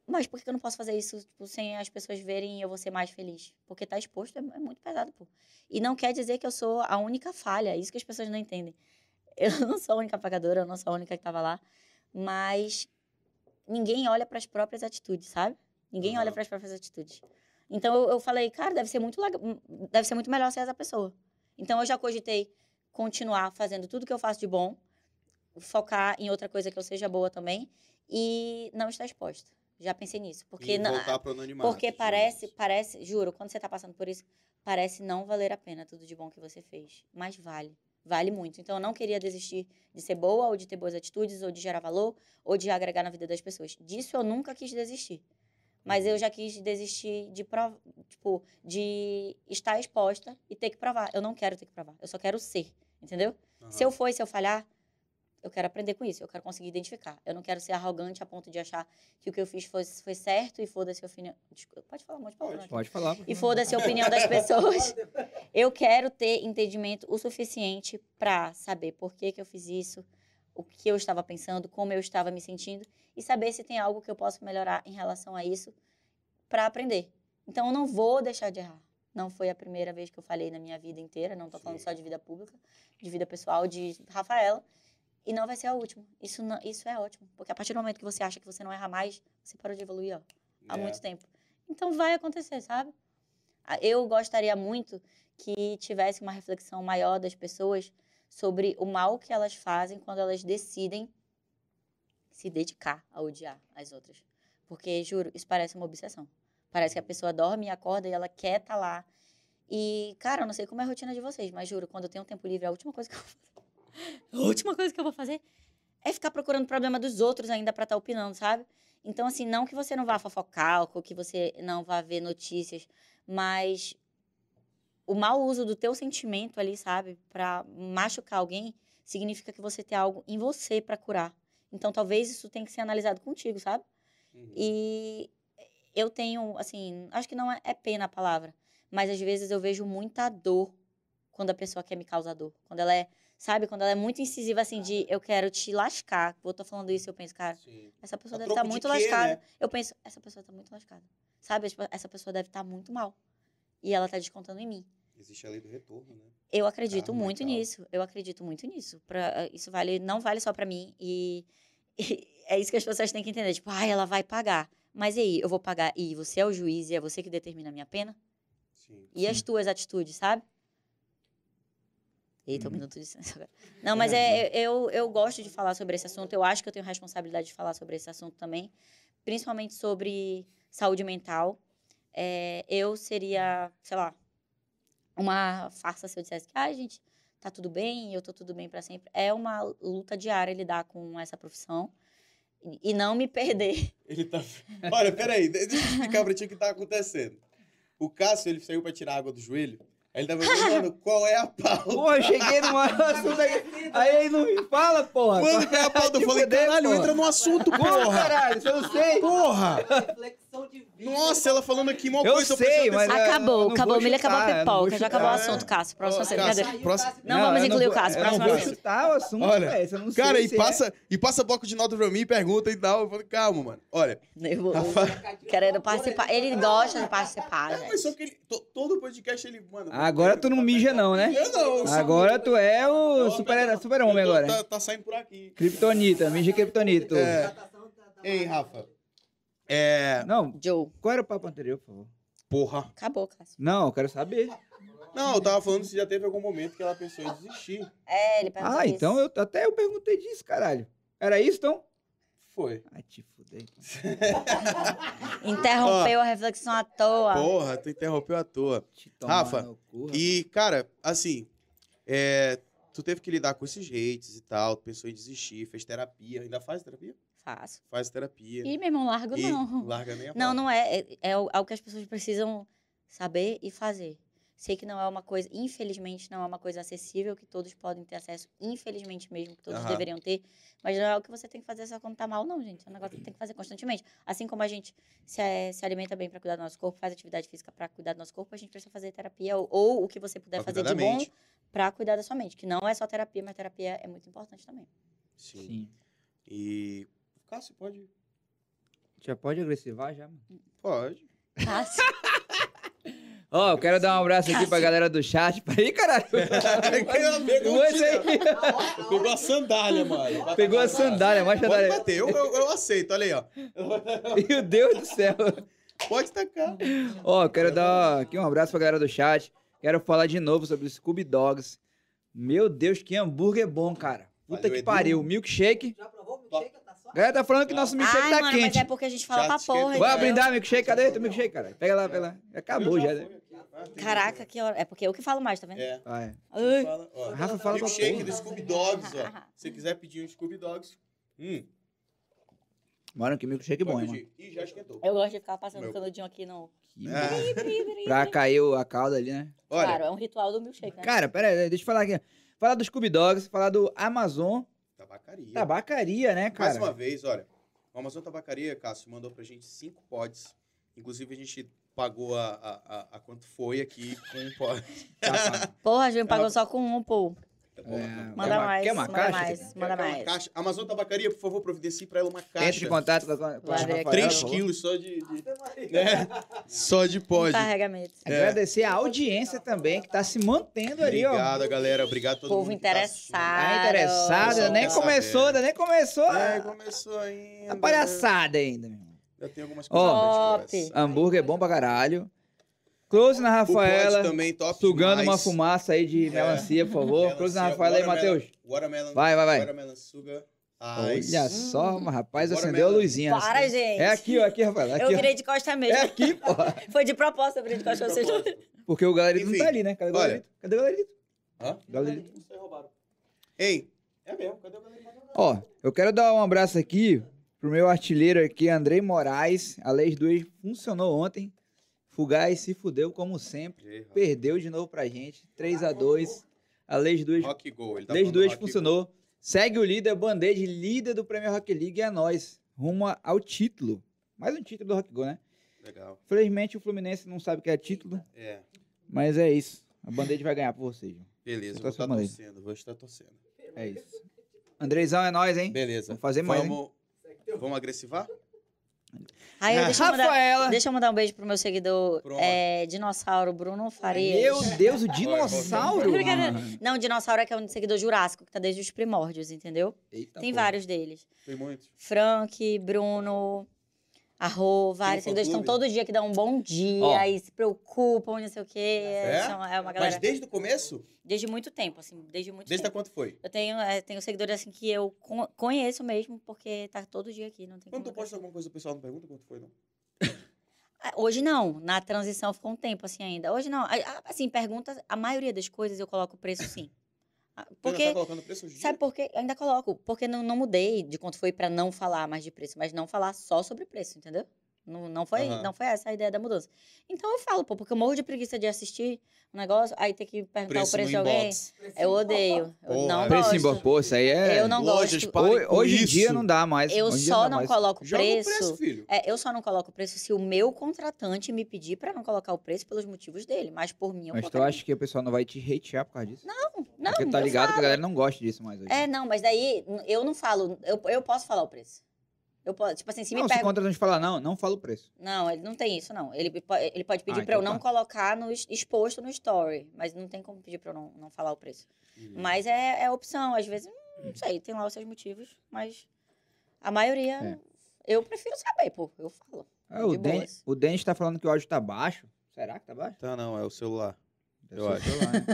[SPEAKER 3] Mas por que eu não posso fazer isso tipo, sem as pessoas verem e eu vou ser mais feliz? Porque tá exposto é, é muito pesado, pô. E não quer dizer que eu sou a única falha, é isso que as pessoas não entendem. Eu não sou a única pagadora, eu não sou a única que tava lá, mas ninguém olha para as próprias atitudes, sabe? Ninguém olha
[SPEAKER 1] Aham.
[SPEAKER 3] para as próprias atitudes. Então eu, eu falei, cara, deve ser muito legal, deve ser muito melhor ser essa pessoa. Então eu já cogitei continuar fazendo tudo que eu faço de bom, focar em outra coisa que eu seja boa também e não estar exposta. Já pensei nisso, porque
[SPEAKER 1] e voltar pro anonimato.
[SPEAKER 3] porque
[SPEAKER 1] digamos.
[SPEAKER 3] parece, parece, juro, quando você tá passando por isso, parece não valer a pena tudo de bom que você fez. Mas vale. Vale muito. Então eu não queria desistir de ser boa, ou de ter boas atitudes, ou de gerar valor, ou de agregar na vida das pessoas. Disso eu nunca quis desistir. Mas eu já quis desistir de prov... tipo, de estar exposta e ter que provar. Eu não quero ter que provar. Eu só quero ser. Entendeu?
[SPEAKER 1] Aham.
[SPEAKER 3] Se eu for e se eu falhar, Eu quero aprender com isso, eu quero conseguir identificar. Eu não quero ser arrogante a ponto de achar que o que eu fiz foi, foi certo e foda-se a opinião. Desculpa, pode falar um monte de palavrão.
[SPEAKER 2] Pode falar.
[SPEAKER 3] E foda-se a opinião das pessoas. Eu quero ter entendimento o suficiente para saber por que, que eu fiz isso, o que eu estava pensando, como eu estava me sentindo e saber se tem algo que eu posso melhorar em relação a isso para aprender. Então eu não vou deixar de errar. Não foi a primeira vez que eu falei na minha vida inteira, não tô falando só de vida pública, de vida pessoal, de Rafaela. E não vai ser a última. Isso, não- isso é ótimo. Porque a partir do momento que você acha que você não erra mais, você parou de evoluir, ó há
[SPEAKER 1] É.
[SPEAKER 3] muito tempo. Então vai acontecer, sabe? Eu gostaria muito que tivesse uma reflexão maior das pessoas sobre o mal que elas fazem quando elas decidem se dedicar a odiar as outras. Porque, juro, isso parece uma obsessão. Parece que a pessoa dorme e acorda e ela quer estar lá. E, cara, eu não sei como é a rotina de vocês, mas juro, quando eu tenho tempo livre, a última coisa que eu fazer. A última coisa que eu vou fazer é ficar procurando problema dos outros ainda pra estar opinando, sabe? Então, assim, não que você não vá fofocar ou que você não vá ver notícias, mas o mau uso do teu sentimento ali, sabe, Pra machucar alguém, significa que você tem algo em você pra curar. Então, talvez isso tenha que ser analisado contigo, sabe?
[SPEAKER 1] Uhum.
[SPEAKER 3] E eu tenho, assim, acho que não é, é pena a palavra, mas às vezes eu vejo muita dor quando a pessoa quer me causar dor. Quando ela é, sabe, quando ela é muito incisiva, assim, de eu quero te lascar. Eu tô falando isso, eu penso, cara,
[SPEAKER 1] Sim.
[SPEAKER 3] essa pessoa
[SPEAKER 1] A
[SPEAKER 3] deve estar
[SPEAKER 1] de
[SPEAKER 3] muito
[SPEAKER 1] quê,
[SPEAKER 3] lascada.
[SPEAKER 1] né?
[SPEAKER 3] Eu penso, essa pessoa tá muito lascada. Sabe, tipo, essa pessoa deve estar muito mal. E ela tá descontando em mim.
[SPEAKER 1] Existe a lei do retorno, né?
[SPEAKER 3] Eu acredito muito nisso. Eu acredito muito nisso. Pra, eh, isso vale, não vale só pra mim. E, e é isso que as pessoas têm que entender. Tipo, ai, ela vai pagar. Mas e aí, eu vou pagar. E você é o juiz e é você que determina a minha pena?
[SPEAKER 1] Sim.
[SPEAKER 3] E as tuas atitudes, sabe? Eita, um
[SPEAKER 2] Uhum.
[SPEAKER 3] minuto de silêncio agora. Não, mas é, eu, eu gosto de falar sobre esse assunto. Eu acho que eu tenho responsabilidade de falar sobre esse assunto também. Principalmente sobre saúde mental. É, eu seria, sei lá, uma farsa se eu dissesse que, ai, gente, tá tudo bem, eu tô tudo bem para sempre. É uma luta diária lidar com essa profissão e, não me perder.
[SPEAKER 1] Ele tá. Olha, peraí, de- deixa eu explicar pra ti o que tá acontecendo. O Cássio, ele saiu pra tirar água do joelho. Aí ele tava perguntando qual é a pauta.
[SPEAKER 2] Porra, eu cheguei num assunto aqui. Aí ele não me fala, porra.
[SPEAKER 1] Quando que é a pauta? Eu
[SPEAKER 2] Te
[SPEAKER 1] falei, caralho, entra no assunto,
[SPEAKER 2] Porra,
[SPEAKER 1] porra!
[SPEAKER 2] caralho, você não sei.
[SPEAKER 1] Porra! Nossa, ela falando aqui, mó
[SPEAKER 2] Eu
[SPEAKER 1] coisa.
[SPEAKER 2] sei,
[SPEAKER 1] prestando
[SPEAKER 2] mas-
[SPEAKER 1] atenção.
[SPEAKER 2] é, eu
[SPEAKER 3] acabou,
[SPEAKER 2] não
[SPEAKER 3] acabou. Milha acabou a
[SPEAKER 2] eu
[SPEAKER 3] pipoca. Já acabou o assunto, Cássio. Próxima
[SPEAKER 1] Ó,
[SPEAKER 3] semana.
[SPEAKER 1] Próximo-
[SPEAKER 3] Não, vamos
[SPEAKER 2] eu
[SPEAKER 3] incluir o Cássio,
[SPEAKER 2] Eu não vou chutar o assunto,
[SPEAKER 1] Olha,
[SPEAKER 2] velho.
[SPEAKER 1] Cara,
[SPEAKER 2] sei
[SPEAKER 1] e
[SPEAKER 2] é.
[SPEAKER 1] passa, e passa bloco de nota pra mim, pergunta e tal. Eu falei, calma, mano. Olha,
[SPEAKER 3] Nervoso.
[SPEAKER 1] Rafa-
[SPEAKER 3] Querendo participar. Ele gosta de participar,
[SPEAKER 1] é, mas só que ele. to- todo podcast ele. Mano,
[SPEAKER 2] Agora tu não mija não, né?
[SPEAKER 1] Eu não. eu
[SPEAKER 2] Agora tu é o
[SPEAKER 1] Eu-
[SPEAKER 2] super, super homem
[SPEAKER 1] eu tô-
[SPEAKER 2] agora.
[SPEAKER 1] Tá, tá saindo por aqui.
[SPEAKER 2] Kryptonita, mija Kryptonita.
[SPEAKER 1] É.
[SPEAKER 4] Tá- tá
[SPEAKER 1] Ei, Rafa. É.
[SPEAKER 2] Não,
[SPEAKER 3] Joe.
[SPEAKER 2] qual era o papo anterior, por favor?
[SPEAKER 1] Porra.
[SPEAKER 3] Acabou, Cássio.
[SPEAKER 2] Não, eu quero saber.
[SPEAKER 1] Não, eu tava falando se já teve algum momento que ela pensou em desistir.
[SPEAKER 3] É, ele perguntou
[SPEAKER 2] Ah,
[SPEAKER 3] isso.
[SPEAKER 2] então eu, até eu perguntei disso, caralho. Era isso, então?
[SPEAKER 1] Foi.
[SPEAKER 2] Ai, te fudei.
[SPEAKER 3] Interrompeu a reflexão à toa.
[SPEAKER 1] Porra, tu interrompeu à toa.
[SPEAKER 2] Te
[SPEAKER 1] Rafa,
[SPEAKER 2] cu.
[SPEAKER 1] E, cara, assim, é, tu teve que lidar com esses hates e tal, tu pensou em desistir, fez terapia. Ainda faz terapia?
[SPEAKER 3] Faço.
[SPEAKER 1] Faz terapia.
[SPEAKER 3] Ih, meu irmão, largo
[SPEAKER 1] E
[SPEAKER 3] não.
[SPEAKER 1] larga nem a
[SPEAKER 3] Não, não é. É, é algo que as pessoas precisam saber e fazer. Sei que não é uma coisa, infelizmente, não é uma coisa acessível que todos podem ter acesso, infelizmente mesmo, que todos
[SPEAKER 1] Aham.
[SPEAKER 3] deveriam ter. Mas não é o que você tem que fazer só quando tá mal, não, gente. É um negócio que tem que fazer constantemente. Assim como a gente se, eh, se alimenta bem para cuidar do nosso corpo, faz atividade física para cuidar do nosso corpo, a gente precisa fazer terapia ou, ou o que você puder
[SPEAKER 1] Pra
[SPEAKER 3] fazer de bom para cuidar da sua mente. Que não é só terapia, mas terapia é muito importante também.
[SPEAKER 1] Sim.
[SPEAKER 2] Sim.
[SPEAKER 1] E. Cássio, pode.
[SPEAKER 2] Já pode agressivar já, mano?
[SPEAKER 1] Pode.
[SPEAKER 3] Cássio,
[SPEAKER 2] Ó, eu quero dar um abraço aqui pra galera do chat. Ih, caralho.
[SPEAKER 1] Pegou,
[SPEAKER 2] aí.
[SPEAKER 1] A sandália, mano.
[SPEAKER 2] Pegou a sandália, mais
[SPEAKER 1] Pode
[SPEAKER 2] sandália.
[SPEAKER 1] bater, eu, eu, eu aceito, olha aí, ó.
[SPEAKER 2] Meu Deus do céu.
[SPEAKER 1] Pode tacar.
[SPEAKER 2] Ó, eu quero dar aqui um abraço pra galera do chat. Quero falar de novo sobre o Scooby Dogs. Meu Deus, que hambúrguer bom, cara. Puta
[SPEAKER 1] Valeu,
[SPEAKER 2] que
[SPEAKER 1] Edu.
[SPEAKER 2] pariu. Milkshake.
[SPEAKER 4] Já provou o milkshake?
[SPEAKER 2] Galera tá falando que nosso milkshake
[SPEAKER 3] Ai,
[SPEAKER 2] tá
[SPEAKER 3] mano,
[SPEAKER 2] quente.
[SPEAKER 3] mas é porque a gente fala
[SPEAKER 1] Já
[SPEAKER 3] pra
[SPEAKER 1] esquentou.
[SPEAKER 3] porra.
[SPEAKER 2] Bora
[SPEAKER 3] entendeu?
[SPEAKER 2] brindar, milkshake. Cadê teu milkshake, cara? Pega lá, pega lá. Acabou já. né?
[SPEAKER 3] Caraca, que hora. É porque eu que falo mais, tá vendo?
[SPEAKER 1] É.
[SPEAKER 2] Vai.
[SPEAKER 3] Ai.
[SPEAKER 1] Fala, ó.
[SPEAKER 2] Rafa fala pra
[SPEAKER 1] Milkshake
[SPEAKER 2] porra.
[SPEAKER 1] do Scooby Dogs, ó. Se você quiser pedir um Scooby Dogs, hum,
[SPEAKER 2] Bora que milkshake bom,
[SPEAKER 1] pode
[SPEAKER 2] hein, mano.
[SPEAKER 1] pedir. Ih, já esquentou.
[SPEAKER 3] Eu gosto de ficar passando
[SPEAKER 1] Meu.
[SPEAKER 3] o canudinho aqui no.
[SPEAKER 1] É.
[SPEAKER 2] Pra cair o- a calda ali, né?
[SPEAKER 1] Olha,
[SPEAKER 3] Claro, é um ritual do milkshake, né?
[SPEAKER 2] Cara, pera aí, deixa eu falar aqui. Falar do Scooby Dogs, falar do Amazon.
[SPEAKER 1] Tá. Tabacaria.
[SPEAKER 2] Tabacaria, né, cara?
[SPEAKER 1] Mais uma vez, olha. O Amazon Tabacaria, Cássio, mandou pra gente cinco pods. Inclusive, a gente pagou a, a, a, a quanto foi aqui com um pod.
[SPEAKER 2] Tá,
[SPEAKER 3] Porra, a gente pagou
[SPEAKER 1] Ela-
[SPEAKER 3] só com um, pô.
[SPEAKER 1] Porra,
[SPEAKER 2] É,
[SPEAKER 1] não.
[SPEAKER 3] Manda
[SPEAKER 2] uma-
[SPEAKER 3] mais,
[SPEAKER 2] quer uma
[SPEAKER 3] manda
[SPEAKER 2] caixa?
[SPEAKER 3] mais,
[SPEAKER 1] Quer
[SPEAKER 3] manda
[SPEAKER 1] aquela
[SPEAKER 3] mais.
[SPEAKER 1] Caixa? Amazon Tabacaria, por favor, providencie pra ela uma caixa.
[SPEAKER 2] Entre em contato com a, com a
[SPEAKER 3] Vai abrir
[SPEAKER 2] Rafaela,
[SPEAKER 3] aqui.
[SPEAKER 1] 3
[SPEAKER 2] por favor.
[SPEAKER 1] quilos só de. de- né? Só de pod.
[SPEAKER 3] carregamento.
[SPEAKER 1] É.
[SPEAKER 2] Agradecer a audiência também, que tá se mantendo ali, ó.
[SPEAKER 1] Obrigado, galera. Obrigado a todo
[SPEAKER 3] Povo
[SPEAKER 1] mundo. tá
[SPEAKER 3] interessado.
[SPEAKER 2] Tá interessada,
[SPEAKER 1] Pessoal
[SPEAKER 2] nem
[SPEAKER 1] quer
[SPEAKER 2] começou,
[SPEAKER 1] saber.
[SPEAKER 2] nem começou.
[SPEAKER 1] É, começou ainda.
[SPEAKER 2] a palhaçada ainda, meu irmão.
[SPEAKER 1] Já tem algumas
[SPEAKER 2] Ó.
[SPEAKER 1] coisas conversar.
[SPEAKER 2] Hambúrguer é bom pra caralho. Close na Rafaela,
[SPEAKER 1] também, top
[SPEAKER 2] sugando
[SPEAKER 1] demais.
[SPEAKER 2] uma fumaça aí de melancia, por favor.
[SPEAKER 1] Melancia,
[SPEAKER 2] Close na Rafaela aí, Matheus.
[SPEAKER 1] Watermelon.
[SPEAKER 2] Vai, vai, vai.
[SPEAKER 1] Watermelon sugar.
[SPEAKER 2] Olha só, rapaz,
[SPEAKER 1] Bora,
[SPEAKER 2] acendeu a luzinha.
[SPEAKER 3] Para,
[SPEAKER 2] assim.
[SPEAKER 3] gente.
[SPEAKER 2] É aqui, ó, aqui, Rafaela.
[SPEAKER 3] Eu
[SPEAKER 2] Aqui, ó.
[SPEAKER 3] virei de costa mesmo.
[SPEAKER 2] É aqui, pô.
[SPEAKER 3] Foi de propósito, eu virei de costa. Vocês não...
[SPEAKER 2] Porque o galerito não
[SPEAKER 1] Enfim,
[SPEAKER 2] tá ali, né? Cadê o
[SPEAKER 1] olha.
[SPEAKER 2] galerito? Cadê o galerito?
[SPEAKER 1] Hã?
[SPEAKER 2] Galerito.
[SPEAKER 5] Não sei, roubaram.
[SPEAKER 1] Ei, é mesmo, cadê o galera?
[SPEAKER 2] Ó, eu quero dar um abraço aqui pro meu artilheiro aqui, Andrei Moraes. A Lei 2 funcionou ontem. Fugaz se fudeu como sempre. Perdeu de novo pra gente. 3 a 2 A Lei 2
[SPEAKER 1] Rock Go. Ele tá
[SPEAKER 2] Lei 2
[SPEAKER 1] Rock
[SPEAKER 2] funcionou. Segue o líder Band-Aid, líder do Premier Rock League e é nós. Rumo ao título. Mais um título do Rock Go, né?
[SPEAKER 1] Legal.
[SPEAKER 2] Felizmente o Fluminense não sabe o que é título,
[SPEAKER 1] É,
[SPEAKER 2] mas é isso. A Band-Aid vai ganhar por vocês. João.
[SPEAKER 1] beleza. Vou estar torcendo, vou estar torcendo.
[SPEAKER 2] É isso. Andreizão é nós, hein?
[SPEAKER 1] Beleza.
[SPEAKER 2] Vamos fazer mais, hein?
[SPEAKER 1] Vamos, vamos agressivar?
[SPEAKER 3] Aí, deixa eu, mandar, deixa eu mandar um beijo pro meu seguidor, é, dinossauro Bruno Farias.
[SPEAKER 2] Meu Deus, o dinossauro.
[SPEAKER 3] Não, dinossauro é que é um seguidor jurássico, que tá desde os primórdios, entendeu?
[SPEAKER 2] Eita,
[SPEAKER 3] Tem
[SPEAKER 2] porra.
[SPEAKER 3] vários deles.
[SPEAKER 1] Tem muitos.
[SPEAKER 3] Frank, Bruno, Arro, vários seguidores estão todo dia que dão um bom dia
[SPEAKER 2] Ó.
[SPEAKER 3] e se preocupam, não sei o quê.
[SPEAKER 1] É?
[SPEAKER 3] São- É uma galera.
[SPEAKER 1] Mas desde o começo?
[SPEAKER 3] Desde muito tempo, assim, desde muito
[SPEAKER 1] Desde há
[SPEAKER 3] tempo.
[SPEAKER 1] quanto foi?
[SPEAKER 3] Eu tenho, é, tenho seguidores assim que eu con- conheço mesmo, porque tá todo dia aqui, não tem
[SPEAKER 1] Quando tu
[SPEAKER 3] como.
[SPEAKER 1] posta alguma coisa, o pessoal não pergunta quanto foi, não?
[SPEAKER 3] Ah, Hoje não, na transição ficou um tempo assim ainda. Hoje não. A- a- Assim, perguntas, a maioria das coisas eu coloco o preço sim. Ah, Porque
[SPEAKER 1] tá
[SPEAKER 3] Sabe por quê? Ainda coloco. Porque não, não mudei de quanto foi pra não falar mais de preço, mas não falar só sobre preço, entendeu? Não, não, foi,
[SPEAKER 1] Aham.
[SPEAKER 3] não foi essa a ideia da mudança. Então eu falo, pô, porque eu morro de preguiça de assistir um negócio, aí ter que perguntar
[SPEAKER 1] Preço
[SPEAKER 3] o preço de alguém. Eu odeio. Eu não
[SPEAKER 1] é.
[SPEAKER 2] Preço em
[SPEAKER 3] gosto.
[SPEAKER 2] Pô, isso aí é.
[SPEAKER 3] Eu não
[SPEAKER 1] Lojas,
[SPEAKER 3] gosto.
[SPEAKER 2] Hoje, hoje em dia não dá mais.
[SPEAKER 3] Eu
[SPEAKER 2] Hoje
[SPEAKER 3] só não
[SPEAKER 2] mais.
[SPEAKER 3] coloco
[SPEAKER 1] Joga o
[SPEAKER 3] preço.
[SPEAKER 1] preço, filho.
[SPEAKER 3] É, eu só não coloco o preço se o meu contratante me pedir pra não colocar o preço pelos motivos dele. Mas por mim, eu
[SPEAKER 2] Mas tu acha que o pessoal não vai te hatear por causa disso?
[SPEAKER 3] Não,
[SPEAKER 2] Porque tá ligado que a galera não gosta disso mais hoje.
[SPEAKER 3] É, não, mas daí eu não falo. Eu, eu posso falar o preço. Eu posso, tipo assim, se
[SPEAKER 2] não,
[SPEAKER 3] me
[SPEAKER 2] se o
[SPEAKER 3] perguntam.
[SPEAKER 2] contratante falar não, não fala o preço.
[SPEAKER 3] Não, ele não tem isso, não. Ele, ele pode pedir
[SPEAKER 2] Ah,
[SPEAKER 3] pra eu
[SPEAKER 2] então
[SPEAKER 3] não
[SPEAKER 2] tá.
[SPEAKER 3] colocar no exposto no story, mas não tem como pedir pra eu não, não falar o preço.
[SPEAKER 1] Uhum.
[SPEAKER 3] Mas é, é opção, às vezes, não sei, tem lá os seus motivos, mas a maioria
[SPEAKER 2] É.
[SPEAKER 3] eu prefiro saber, pô, eu falo.
[SPEAKER 2] Ah, o,
[SPEAKER 3] De
[SPEAKER 2] Den,
[SPEAKER 3] boas.
[SPEAKER 2] o Denis tá falando que o áudio tá baixo. Será que tá baixo?
[SPEAKER 1] Tá, não, é o celular.
[SPEAKER 2] Deve
[SPEAKER 1] Eu
[SPEAKER 2] o
[SPEAKER 1] acho.
[SPEAKER 2] celular, né?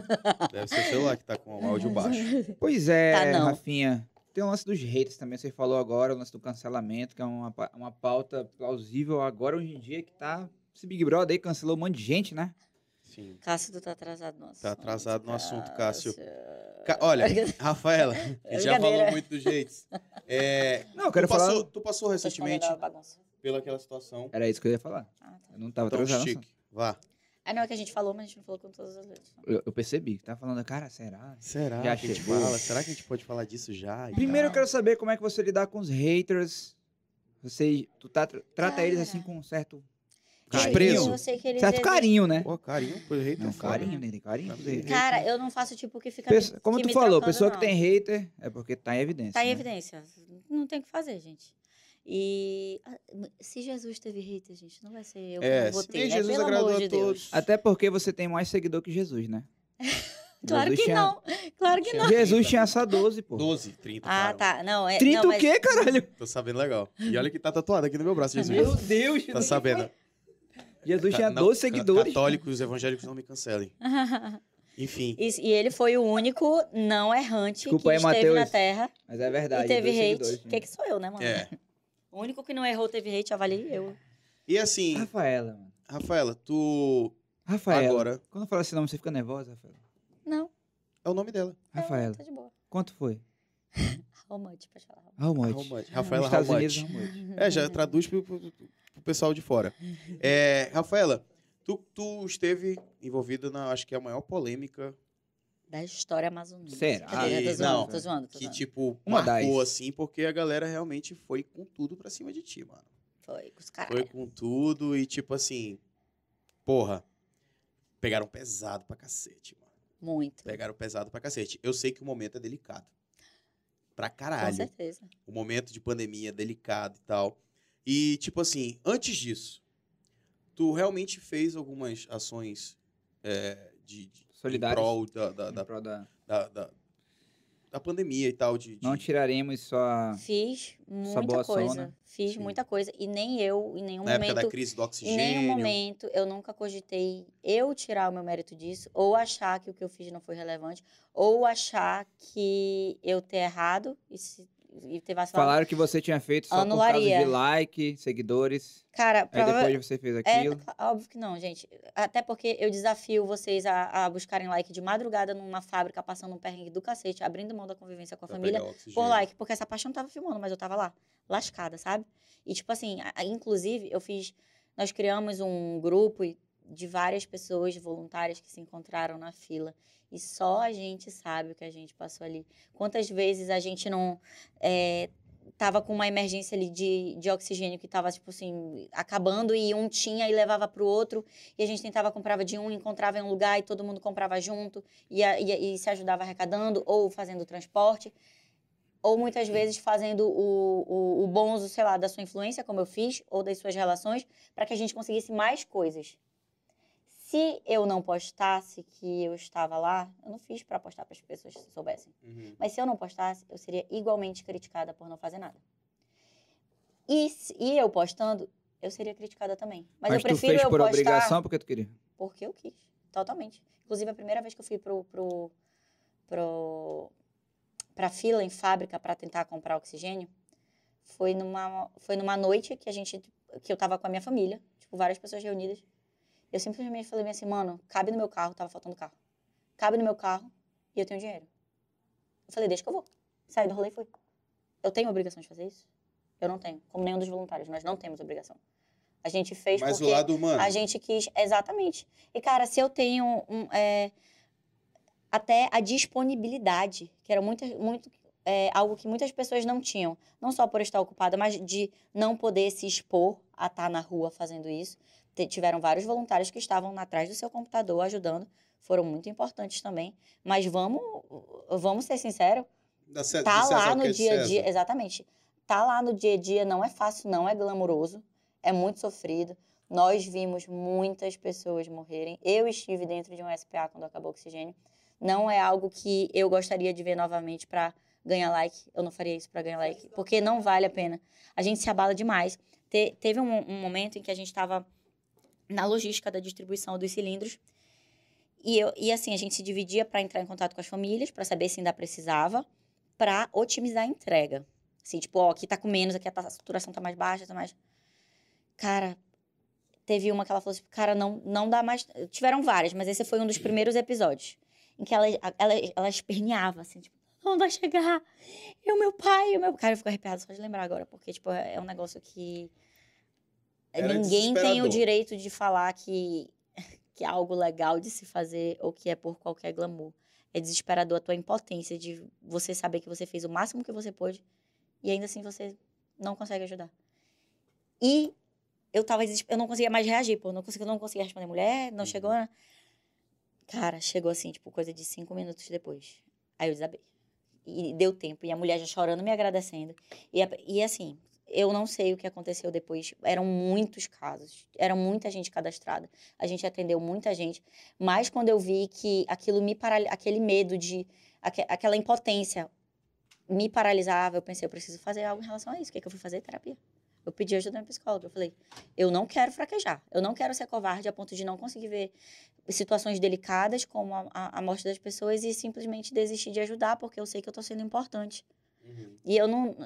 [SPEAKER 1] Deve ser o celular que tá com o áudio baixo.
[SPEAKER 2] Pois é,
[SPEAKER 3] Tá.
[SPEAKER 2] Rafinha. Tem o lance dos haters também, você falou agora, o lance do cancelamento, que é uma, uma pauta plausível agora, hoje em dia, que tá... Esse Big Brother aí cancelou um monte de gente, né?
[SPEAKER 1] Sim.
[SPEAKER 3] Cássio, tu tá atrasado no assunto.
[SPEAKER 1] Tá atrasado no assunto, Cássio.
[SPEAKER 3] Cássio.
[SPEAKER 1] Olha, Rafaela, a gente já falou muito dos jeitos. É,
[SPEAKER 2] Não, eu quero
[SPEAKER 1] tu, passou,
[SPEAKER 2] falar...
[SPEAKER 1] tu passou
[SPEAKER 3] Tô escondendo
[SPEAKER 1] recentemente pela aquela situação.
[SPEAKER 2] Era isso que eu ia falar.
[SPEAKER 3] Ah, tá.
[SPEAKER 2] Eu não tava
[SPEAKER 1] Então,
[SPEAKER 2] atrasado.
[SPEAKER 1] chique. Vá.
[SPEAKER 3] Ah, não, é que a gente falou, mas a gente não falou com todas as letras. não.
[SPEAKER 2] Eu, eu percebi que tá falando, cara, será?
[SPEAKER 1] Será
[SPEAKER 2] Já
[SPEAKER 1] que a gente
[SPEAKER 2] chegou.
[SPEAKER 1] fala? Será que a gente pode falar disso já?
[SPEAKER 2] Primeiro eu quero saber como é que você lidar com os haters. Você, tu tá, trata eles
[SPEAKER 3] Cara.
[SPEAKER 2] assim com um certo
[SPEAKER 1] Desprezo.
[SPEAKER 2] carinho.
[SPEAKER 3] Eu sei que eles
[SPEAKER 2] Certo
[SPEAKER 3] existem.
[SPEAKER 2] carinho, né?
[SPEAKER 1] Pô, carinho, por hater.
[SPEAKER 2] Não,
[SPEAKER 1] é foda.
[SPEAKER 2] carinho, né? Tem carinho. pros haters.
[SPEAKER 3] Cara, eu não faço tipo que fica.
[SPEAKER 2] Pesso-
[SPEAKER 3] me-
[SPEAKER 2] Como
[SPEAKER 3] que
[SPEAKER 2] tu
[SPEAKER 3] me
[SPEAKER 2] falou,
[SPEAKER 3] trocando,
[SPEAKER 2] pessoa que
[SPEAKER 3] não.
[SPEAKER 2] tem hater é porque tá em evidência.
[SPEAKER 3] Tá em
[SPEAKER 2] né?
[SPEAKER 3] evidência. Não tem o que fazer, gente. E ah, se Jesus teve hater, gente, não vai ser eu que
[SPEAKER 1] É,
[SPEAKER 3] vou
[SPEAKER 1] se
[SPEAKER 3] ter, né?
[SPEAKER 1] Jesus
[SPEAKER 3] Pelo
[SPEAKER 1] agradou
[SPEAKER 3] amor
[SPEAKER 1] a
[SPEAKER 3] de
[SPEAKER 1] todos.
[SPEAKER 3] Deus.
[SPEAKER 2] Até porque você tem mais seguidor que Jesus, né?
[SPEAKER 3] Claro
[SPEAKER 2] Jesus
[SPEAKER 3] que
[SPEAKER 2] tinha-
[SPEAKER 3] não. Claro que não.
[SPEAKER 2] Jesus tinha só 12, pô.
[SPEAKER 1] 12, 30.
[SPEAKER 3] Ah,
[SPEAKER 1] cara.
[SPEAKER 3] tá. Não, é.
[SPEAKER 2] 30
[SPEAKER 3] não,
[SPEAKER 2] o quê, caralho?
[SPEAKER 1] Tô sabendo legal. E olha que tá tatuado aqui no meu braço, Jesus.
[SPEAKER 2] Meu Deus.
[SPEAKER 1] Tá sabendo?
[SPEAKER 2] Jesus tinha
[SPEAKER 1] Não,
[SPEAKER 2] 12
[SPEAKER 1] ca-
[SPEAKER 2] seguidores.
[SPEAKER 1] Católicos, evangélicos não me cancelem. Enfim.
[SPEAKER 3] E, e ele foi o único não errante
[SPEAKER 2] Desculpa
[SPEAKER 3] que
[SPEAKER 2] aí,
[SPEAKER 3] esteve
[SPEAKER 2] Mateus.
[SPEAKER 3] na Terra
[SPEAKER 2] Mas é verdade.
[SPEAKER 3] e teve
[SPEAKER 2] 12
[SPEAKER 3] hate.
[SPEAKER 2] seguidores,
[SPEAKER 3] que que sou eu, né, mano?
[SPEAKER 1] É.
[SPEAKER 3] O único que não errou teve hate, avaliei eu.
[SPEAKER 1] E assim,
[SPEAKER 2] Rafaela, mano.
[SPEAKER 1] Rafaela, tu.
[SPEAKER 2] Rafaela.
[SPEAKER 1] Agora.
[SPEAKER 2] Quando eu falo esse nome, você fica nervosa, Rafaela?
[SPEAKER 3] Não.
[SPEAKER 1] É o nome dela.
[SPEAKER 2] Rafaela.
[SPEAKER 3] Tá de boa.
[SPEAKER 2] Quanto foi?
[SPEAKER 3] How much, pode falar.
[SPEAKER 2] How
[SPEAKER 1] How
[SPEAKER 2] much?
[SPEAKER 1] much? Rafaela,
[SPEAKER 2] how much?
[SPEAKER 1] É, já traduz pro, pro- pro pessoal de fora. É, Rafaela, tu, tu esteve envolvida na, acho que é a maior polêmica
[SPEAKER 3] da história amazonense.
[SPEAKER 2] Será?
[SPEAKER 3] Brincadeira,
[SPEAKER 1] Que-
[SPEAKER 3] tô zoando,
[SPEAKER 1] não,
[SPEAKER 3] tô zoando, tô
[SPEAKER 1] Que,
[SPEAKER 3] zoando.
[SPEAKER 1] tipo,
[SPEAKER 2] Uma
[SPEAKER 1] marcou
[SPEAKER 2] das.
[SPEAKER 1] assim, porque a galera realmente foi com tudo pra cima de ti, mano.
[SPEAKER 3] Foi com os
[SPEAKER 1] Foi
[SPEAKER 3] caras.
[SPEAKER 1] com tudo e, tipo assim, porra, pegaram pesado pra cacete, mano.
[SPEAKER 3] Muito.
[SPEAKER 1] Pegaram pesado pra cacete. Eu sei que o momento é delicado. Pra
[SPEAKER 3] Com
[SPEAKER 1] caralho.
[SPEAKER 3] certeza.
[SPEAKER 1] O momento de pandemia é delicado e tal. E, tipo assim, antes disso, tu realmente fez algumas ações é, de, de em
[SPEAKER 2] Solidários.
[SPEAKER 1] prol da, da,
[SPEAKER 2] Em
[SPEAKER 1] da,
[SPEAKER 2] prol da-
[SPEAKER 1] da, da- da pandemia e tal. De, de-
[SPEAKER 2] Não tiraremos só.
[SPEAKER 3] Fiz
[SPEAKER 2] boa
[SPEAKER 3] muita
[SPEAKER 2] ação,
[SPEAKER 3] coisa.
[SPEAKER 2] né?
[SPEAKER 3] Fiz
[SPEAKER 1] Sim.
[SPEAKER 3] muita coisa. E nem eu, em nenhum
[SPEAKER 1] na época da
[SPEAKER 3] momento.
[SPEAKER 1] crise do
[SPEAKER 3] Em
[SPEAKER 1] oxigênio.
[SPEAKER 3] nenhum momento eu nunca cogitei eu tirar o meu mérito disso, ou achar que o que eu fiz não foi relevante, ou achar que eu ter errado e, se, e ter vacilado.
[SPEAKER 2] Falaram que você tinha feito só
[SPEAKER 3] Anularia.
[SPEAKER 2] por causa de like, seguidores.
[SPEAKER 3] Cara,
[SPEAKER 2] Aí
[SPEAKER 3] prova-
[SPEAKER 2] depois você fez
[SPEAKER 3] é
[SPEAKER 2] aquilo.
[SPEAKER 3] cl- óbvio que não, gente. Até porque eu desafio vocês a, a buscarem like de madrugada numa fábrica, passando um perrengue do cacete, abrindo mão da convivência com a
[SPEAKER 1] pra
[SPEAKER 3] família, por like, porque essa parte eu não tava filmando, mas eu tava lá, lascada, sabe? E tipo assim, a- a- inclusive eu fiz, nós criamos um grupo e- de várias pessoas voluntárias que se encontraram na fila e só a gente sabe o que a gente passou ali. Quantas vezes a gente não é, tava com uma emergência ali de, de oxigênio que tava, tipo assim, acabando e um tinha e levava pro outro e a gente tentava, comprava de um, encontrava em um lugar e todo mundo comprava junto e, a- e, e se ajudava arrecadando ou fazendo o transporte ou muitas vezes fazendo o, o, o sei lá, da sua influência, como eu fiz, ou das suas relações, para que a gente conseguisse mais coisas. Se eu não postasse que eu estava lá, eu não fiz para postar para as pessoas soubessem.
[SPEAKER 1] Uhum.
[SPEAKER 3] Mas se eu não postasse, eu seria igualmente criticada por não fazer nada. E, se- e eu postando, eu seria criticada também. Mas, eu
[SPEAKER 2] tu
[SPEAKER 3] prefiro
[SPEAKER 2] fez
[SPEAKER 3] eu
[SPEAKER 2] por
[SPEAKER 3] postar
[SPEAKER 2] obrigação porque tu queria.
[SPEAKER 3] porque eu quis, totalmente. Inclusive, a primeira vez que eu fui pro, pro, pro, pra fila em fábrica para tentar comprar oxigênio, foi numa, foi numa noite que a gente, que eu tava com a minha família, tipo, várias pessoas reunidas. Eu simplesmente falei bem assim, mano, cabe no meu carro, tava faltando carro. Cabe no meu carro e eu tenho dinheiro. Eu falei, deixa que eu vou. Saí do rolê e fui. Eu tenho obrigação de fazer isso? Eu não tenho. Como nenhum dos voluntários, nós não temos obrigação. A gente fez
[SPEAKER 1] Mas
[SPEAKER 3] porque...
[SPEAKER 1] o lado humano.
[SPEAKER 3] A gente quis, exatamente. E, cara, se eu tenho um, é, até a disponibilidade, que era muito, muito é, algo que muitas pessoas não tinham, não só por estar ocupada, mas de não poder se expor a estar na rua fazendo isso. Tiveram vários voluntários que estavam atrás do seu computador ajudando, foram muito importantes também. Mas vamos, vamos ser sinceros, tá
[SPEAKER 1] César,
[SPEAKER 3] lá
[SPEAKER 1] que é
[SPEAKER 3] no dia a
[SPEAKER 1] César.
[SPEAKER 3] dia, exatamente. Tá lá no dia a dia, não é fácil, não é glamouroso, é muito sofrido. Nós vimos muitas pessoas morrerem. Eu estive dentro de um SPA quando acabou o oxigênio. Não é algo que eu gostaria de ver novamente para ganhar like. Eu não faria isso para ganhar like, porque não vale a pena. A gente se abala demais. Te- teve um, um momento em que a gente estava na logística da distribuição dos cilindros. E, eu, e assim, a gente se dividia para entrar em contato com as famílias, para saber se ainda precisava, para otimizar a entrega. Assim, tipo, ó, aqui tá com menos, aqui a saturação tá mais baixa, tá mais. Cara, teve uma que ela falou assim, cara, não, não dá mais. Tiveram várias, mas esse foi um dos primeiros episódios. Em que ela, ela, ela esperneava, assim, tipo, não vai chegar. E o meu pai, e o meu. Cara, eu fico arrepiada só de lembrar agora, porque, tipo, é é um negócio que.
[SPEAKER 1] Era
[SPEAKER 3] Ninguém tem o direito de falar que, que é algo legal de se fazer ou que é por qualquer glamour. É desesperador a tua impotência de você saber que você fez o máximo que você pôde e ainda assim você não consegue ajudar. E eu tava eu não conseguia mais reagir, pô, não conseguia, não conseguia responder mulher, não
[SPEAKER 1] Uhum.
[SPEAKER 3] chegou, né? Cara, chegou assim, tipo, coisa de cinco minutos depois. Aí eu desabei. E deu tempo. E a mulher já chorando, me agradecendo. E, e assim, eu não sei o que aconteceu depois. Eram muitos casos. Era muita gente cadastrada. A gente atendeu muita gente. Mas quando eu vi que aquilo me paralisava, aquele medo de. aque- aquela impotência me paralisava, eu pensei, eu preciso fazer algo em relação a isso. O que, é que eu fui fazer? Terapia. Eu pedi ajuda da minha psicóloga. Eu falei, eu não quero fraquejar. Eu não quero ser covarde a ponto de não conseguir ver situações delicadas, como a, a morte das pessoas, e simplesmente desistir de ajudar, porque eu sei que eu estou sendo importante.
[SPEAKER 1] Uhum.
[SPEAKER 3] E eu não,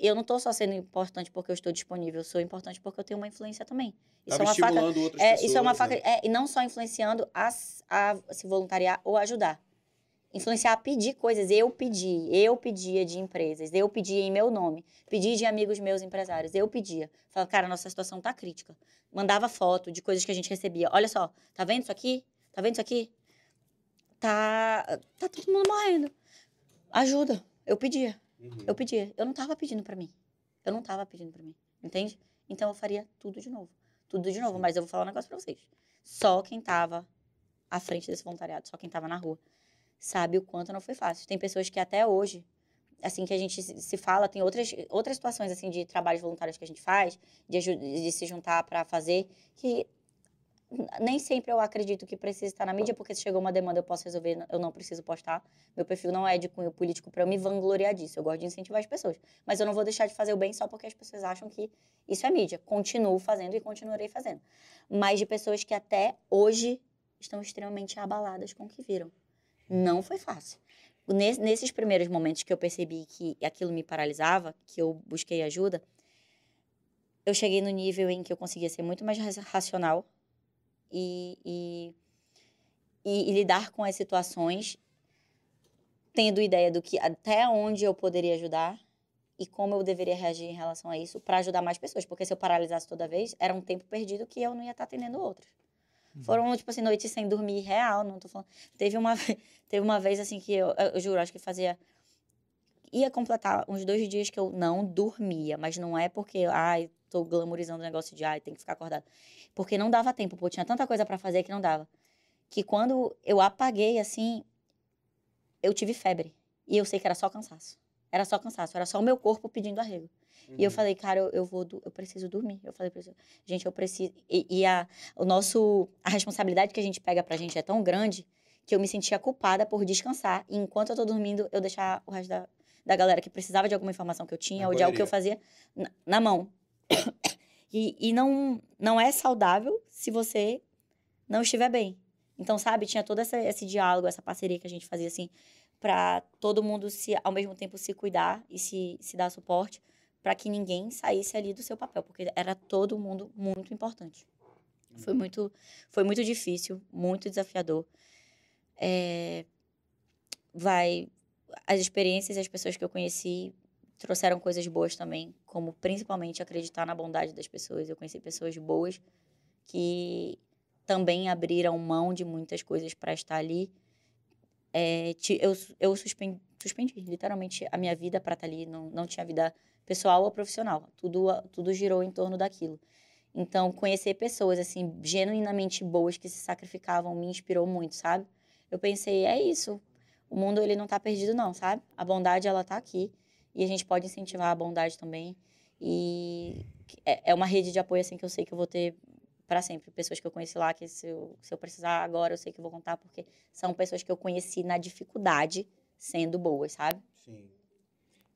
[SPEAKER 3] eu não tô só sendo importante porque eu estou disponível, eu sou importante porque eu tenho uma influência também. Isso
[SPEAKER 1] Tava
[SPEAKER 3] é uma faca.
[SPEAKER 1] outras
[SPEAKER 3] É,
[SPEAKER 1] pessoas.
[SPEAKER 3] isso é uma faca.
[SPEAKER 1] né?
[SPEAKER 3] É, e não só influenciando a, a se voluntariar ou ajudar. Influenciar a pedir coisas. Eu pedi, eu pedia de empresas, eu pedia em meu nome, pedi de amigos meus empresários, eu pedia. Falava, cara, nossa situação tá crítica. Mandava foto de coisas que a gente recebia. Olha só, tá vendo isso aqui? Tá vendo isso aqui? tá, tá todo mundo morrendo. Ajuda. Eu pedia.
[SPEAKER 1] Uhum.
[SPEAKER 3] Eu pedia. Eu não tava pedindo pra mim. Eu não tava pedindo pra mim. Entende? Então eu faria tudo de novo. Tudo de novo.
[SPEAKER 1] Sim.
[SPEAKER 3] Mas eu vou falar um negócio pra vocês. Só quem tava à frente desse voluntariado, só quem tava na rua, sabe o quanto não foi fácil. Tem pessoas que até hoje, assim que a gente se fala, tem outras, outras situações assim de trabalhos voluntários que a gente faz, de, de se juntar pra fazer, que nem sempre eu acredito que precisa estar na mídia, porque se chegou uma demanda eu posso resolver, eu não preciso postar. Meu perfil não é de cunho político para eu me vangloriar disso. Eu gosto de incentivar as pessoas. Mas eu não vou deixar de fazer o bem só porque as pessoas acham que isso é mídia. Continuo fazendo e continuarei fazendo. Mas de pessoas que até hoje estão extremamente abaladas com o que viram. Não foi fácil. Nes- Nesses primeiros momentos que eu percebi que aquilo me paralisava, que eu busquei ajuda, eu cheguei no nível em que eu conseguia ser muito mais ra- racional e, e, e- e lidar com as situações tendo ideia do que até onde eu poderia ajudar e como eu deveria reagir em relação a isso para ajudar mais pessoas, porque se eu paralisasse toda vez, era um tempo perdido que eu não ia estar atendendo outros. Foram, tipo assim, noites sem dormir real, não tô falando. Teve uma, ve- teve uma vez, assim, que eu, eu juro, acho que fazia. Ia completar uns dois dias que eu não dormia, mas não é porque, ai, tô glamorizando o negócio de, ai, tem que ficar acordado. Porque não dava tempo, pô, tinha tanta coisa para fazer que não dava. Que quando eu apaguei, assim, eu tive febre. E eu sei que era só cansaço. Era só cansaço, era só o meu corpo pedindo arrego. E eu
[SPEAKER 1] Uhum.
[SPEAKER 3] falei, cara, eu, eu vou, eu preciso dormir. Eu falei, gente, eu preciso. E, e a, o nosso, a responsabilidade que a gente pega pra gente é tão grande que eu me sentia culpada por descansar. E enquanto eu tô dormindo, eu deixar o resto da, da galera que precisava de alguma informação que eu tinha
[SPEAKER 1] Na
[SPEAKER 3] ou de algo que eu fazia na, na mão. E e não, não é saudável se você não estiver bem. Então, sabe, tinha todo essa, esse diálogo, essa parceria que a gente fazia assim, pra todo mundo se, ao mesmo tempo se cuidar e se, se dar suporte para que ninguém saísse ali do seu papel, porque era todo mundo muito importante. Foi muito, foi muito difícil, muito desafiador. É, vai, as experiências e as pessoas que eu conheci trouxeram coisas boas também, como principalmente acreditar na bondade das pessoas. Eu conheci pessoas boas que também abriram mão de muitas coisas para estar ali. É, eu eu suspendi, suspendi literalmente a minha vida para estar ali, não, não tinha vida pessoal ou profissional. Tudo, tudo girou em torno daquilo. Então, conhecer pessoas, assim, genuinamente boas que se sacrificavam me inspirou muito, sabe? Eu pensei, é isso. O mundo, ele não tá perdido, não, sabe? A bondade, ela tá aqui. E a gente pode incentivar a bondade também. E é é uma rede de apoio, assim, que eu sei que eu vou ter para sempre. Pessoas que eu conheci lá, que se eu, se eu precisar agora, eu sei que eu vou contar, porque são pessoas que eu conheci na dificuldade, sendo boas, sabe?
[SPEAKER 1] Sim.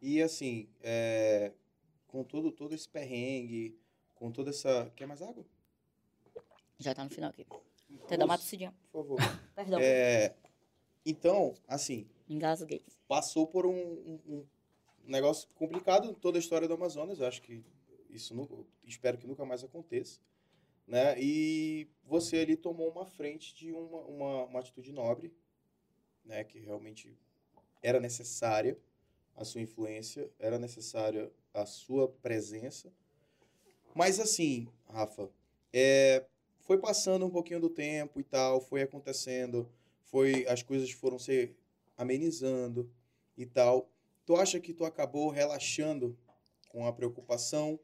[SPEAKER 1] E assim, é, com todo, todo esse perrengue, com toda essa. Quer mais água?
[SPEAKER 3] Já tá no final aqui. Até dar uma tossidinha.
[SPEAKER 1] Por favor.
[SPEAKER 3] Perdão,
[SPEAKER 1] É, então, assim,
[SPEAKER 3] engasguei.
[SPEAKER 1] passou por um, um- um negócio complicado toda a história do Amazonas. Eu acho que isso espero que nunca mais aconteça. Né? E você ali tomou uma frente de uma, uma, uma atitude nobre, né? que realmente era necessária a sua influência, era necessária a sua presença. Mas assim, Rafa, é, foi passando um pouquinho do tempo e tal, foi acontecendo, foi as coisas foram se amenizando e tal. Tu acha que tu acabou relaxando com a preocupação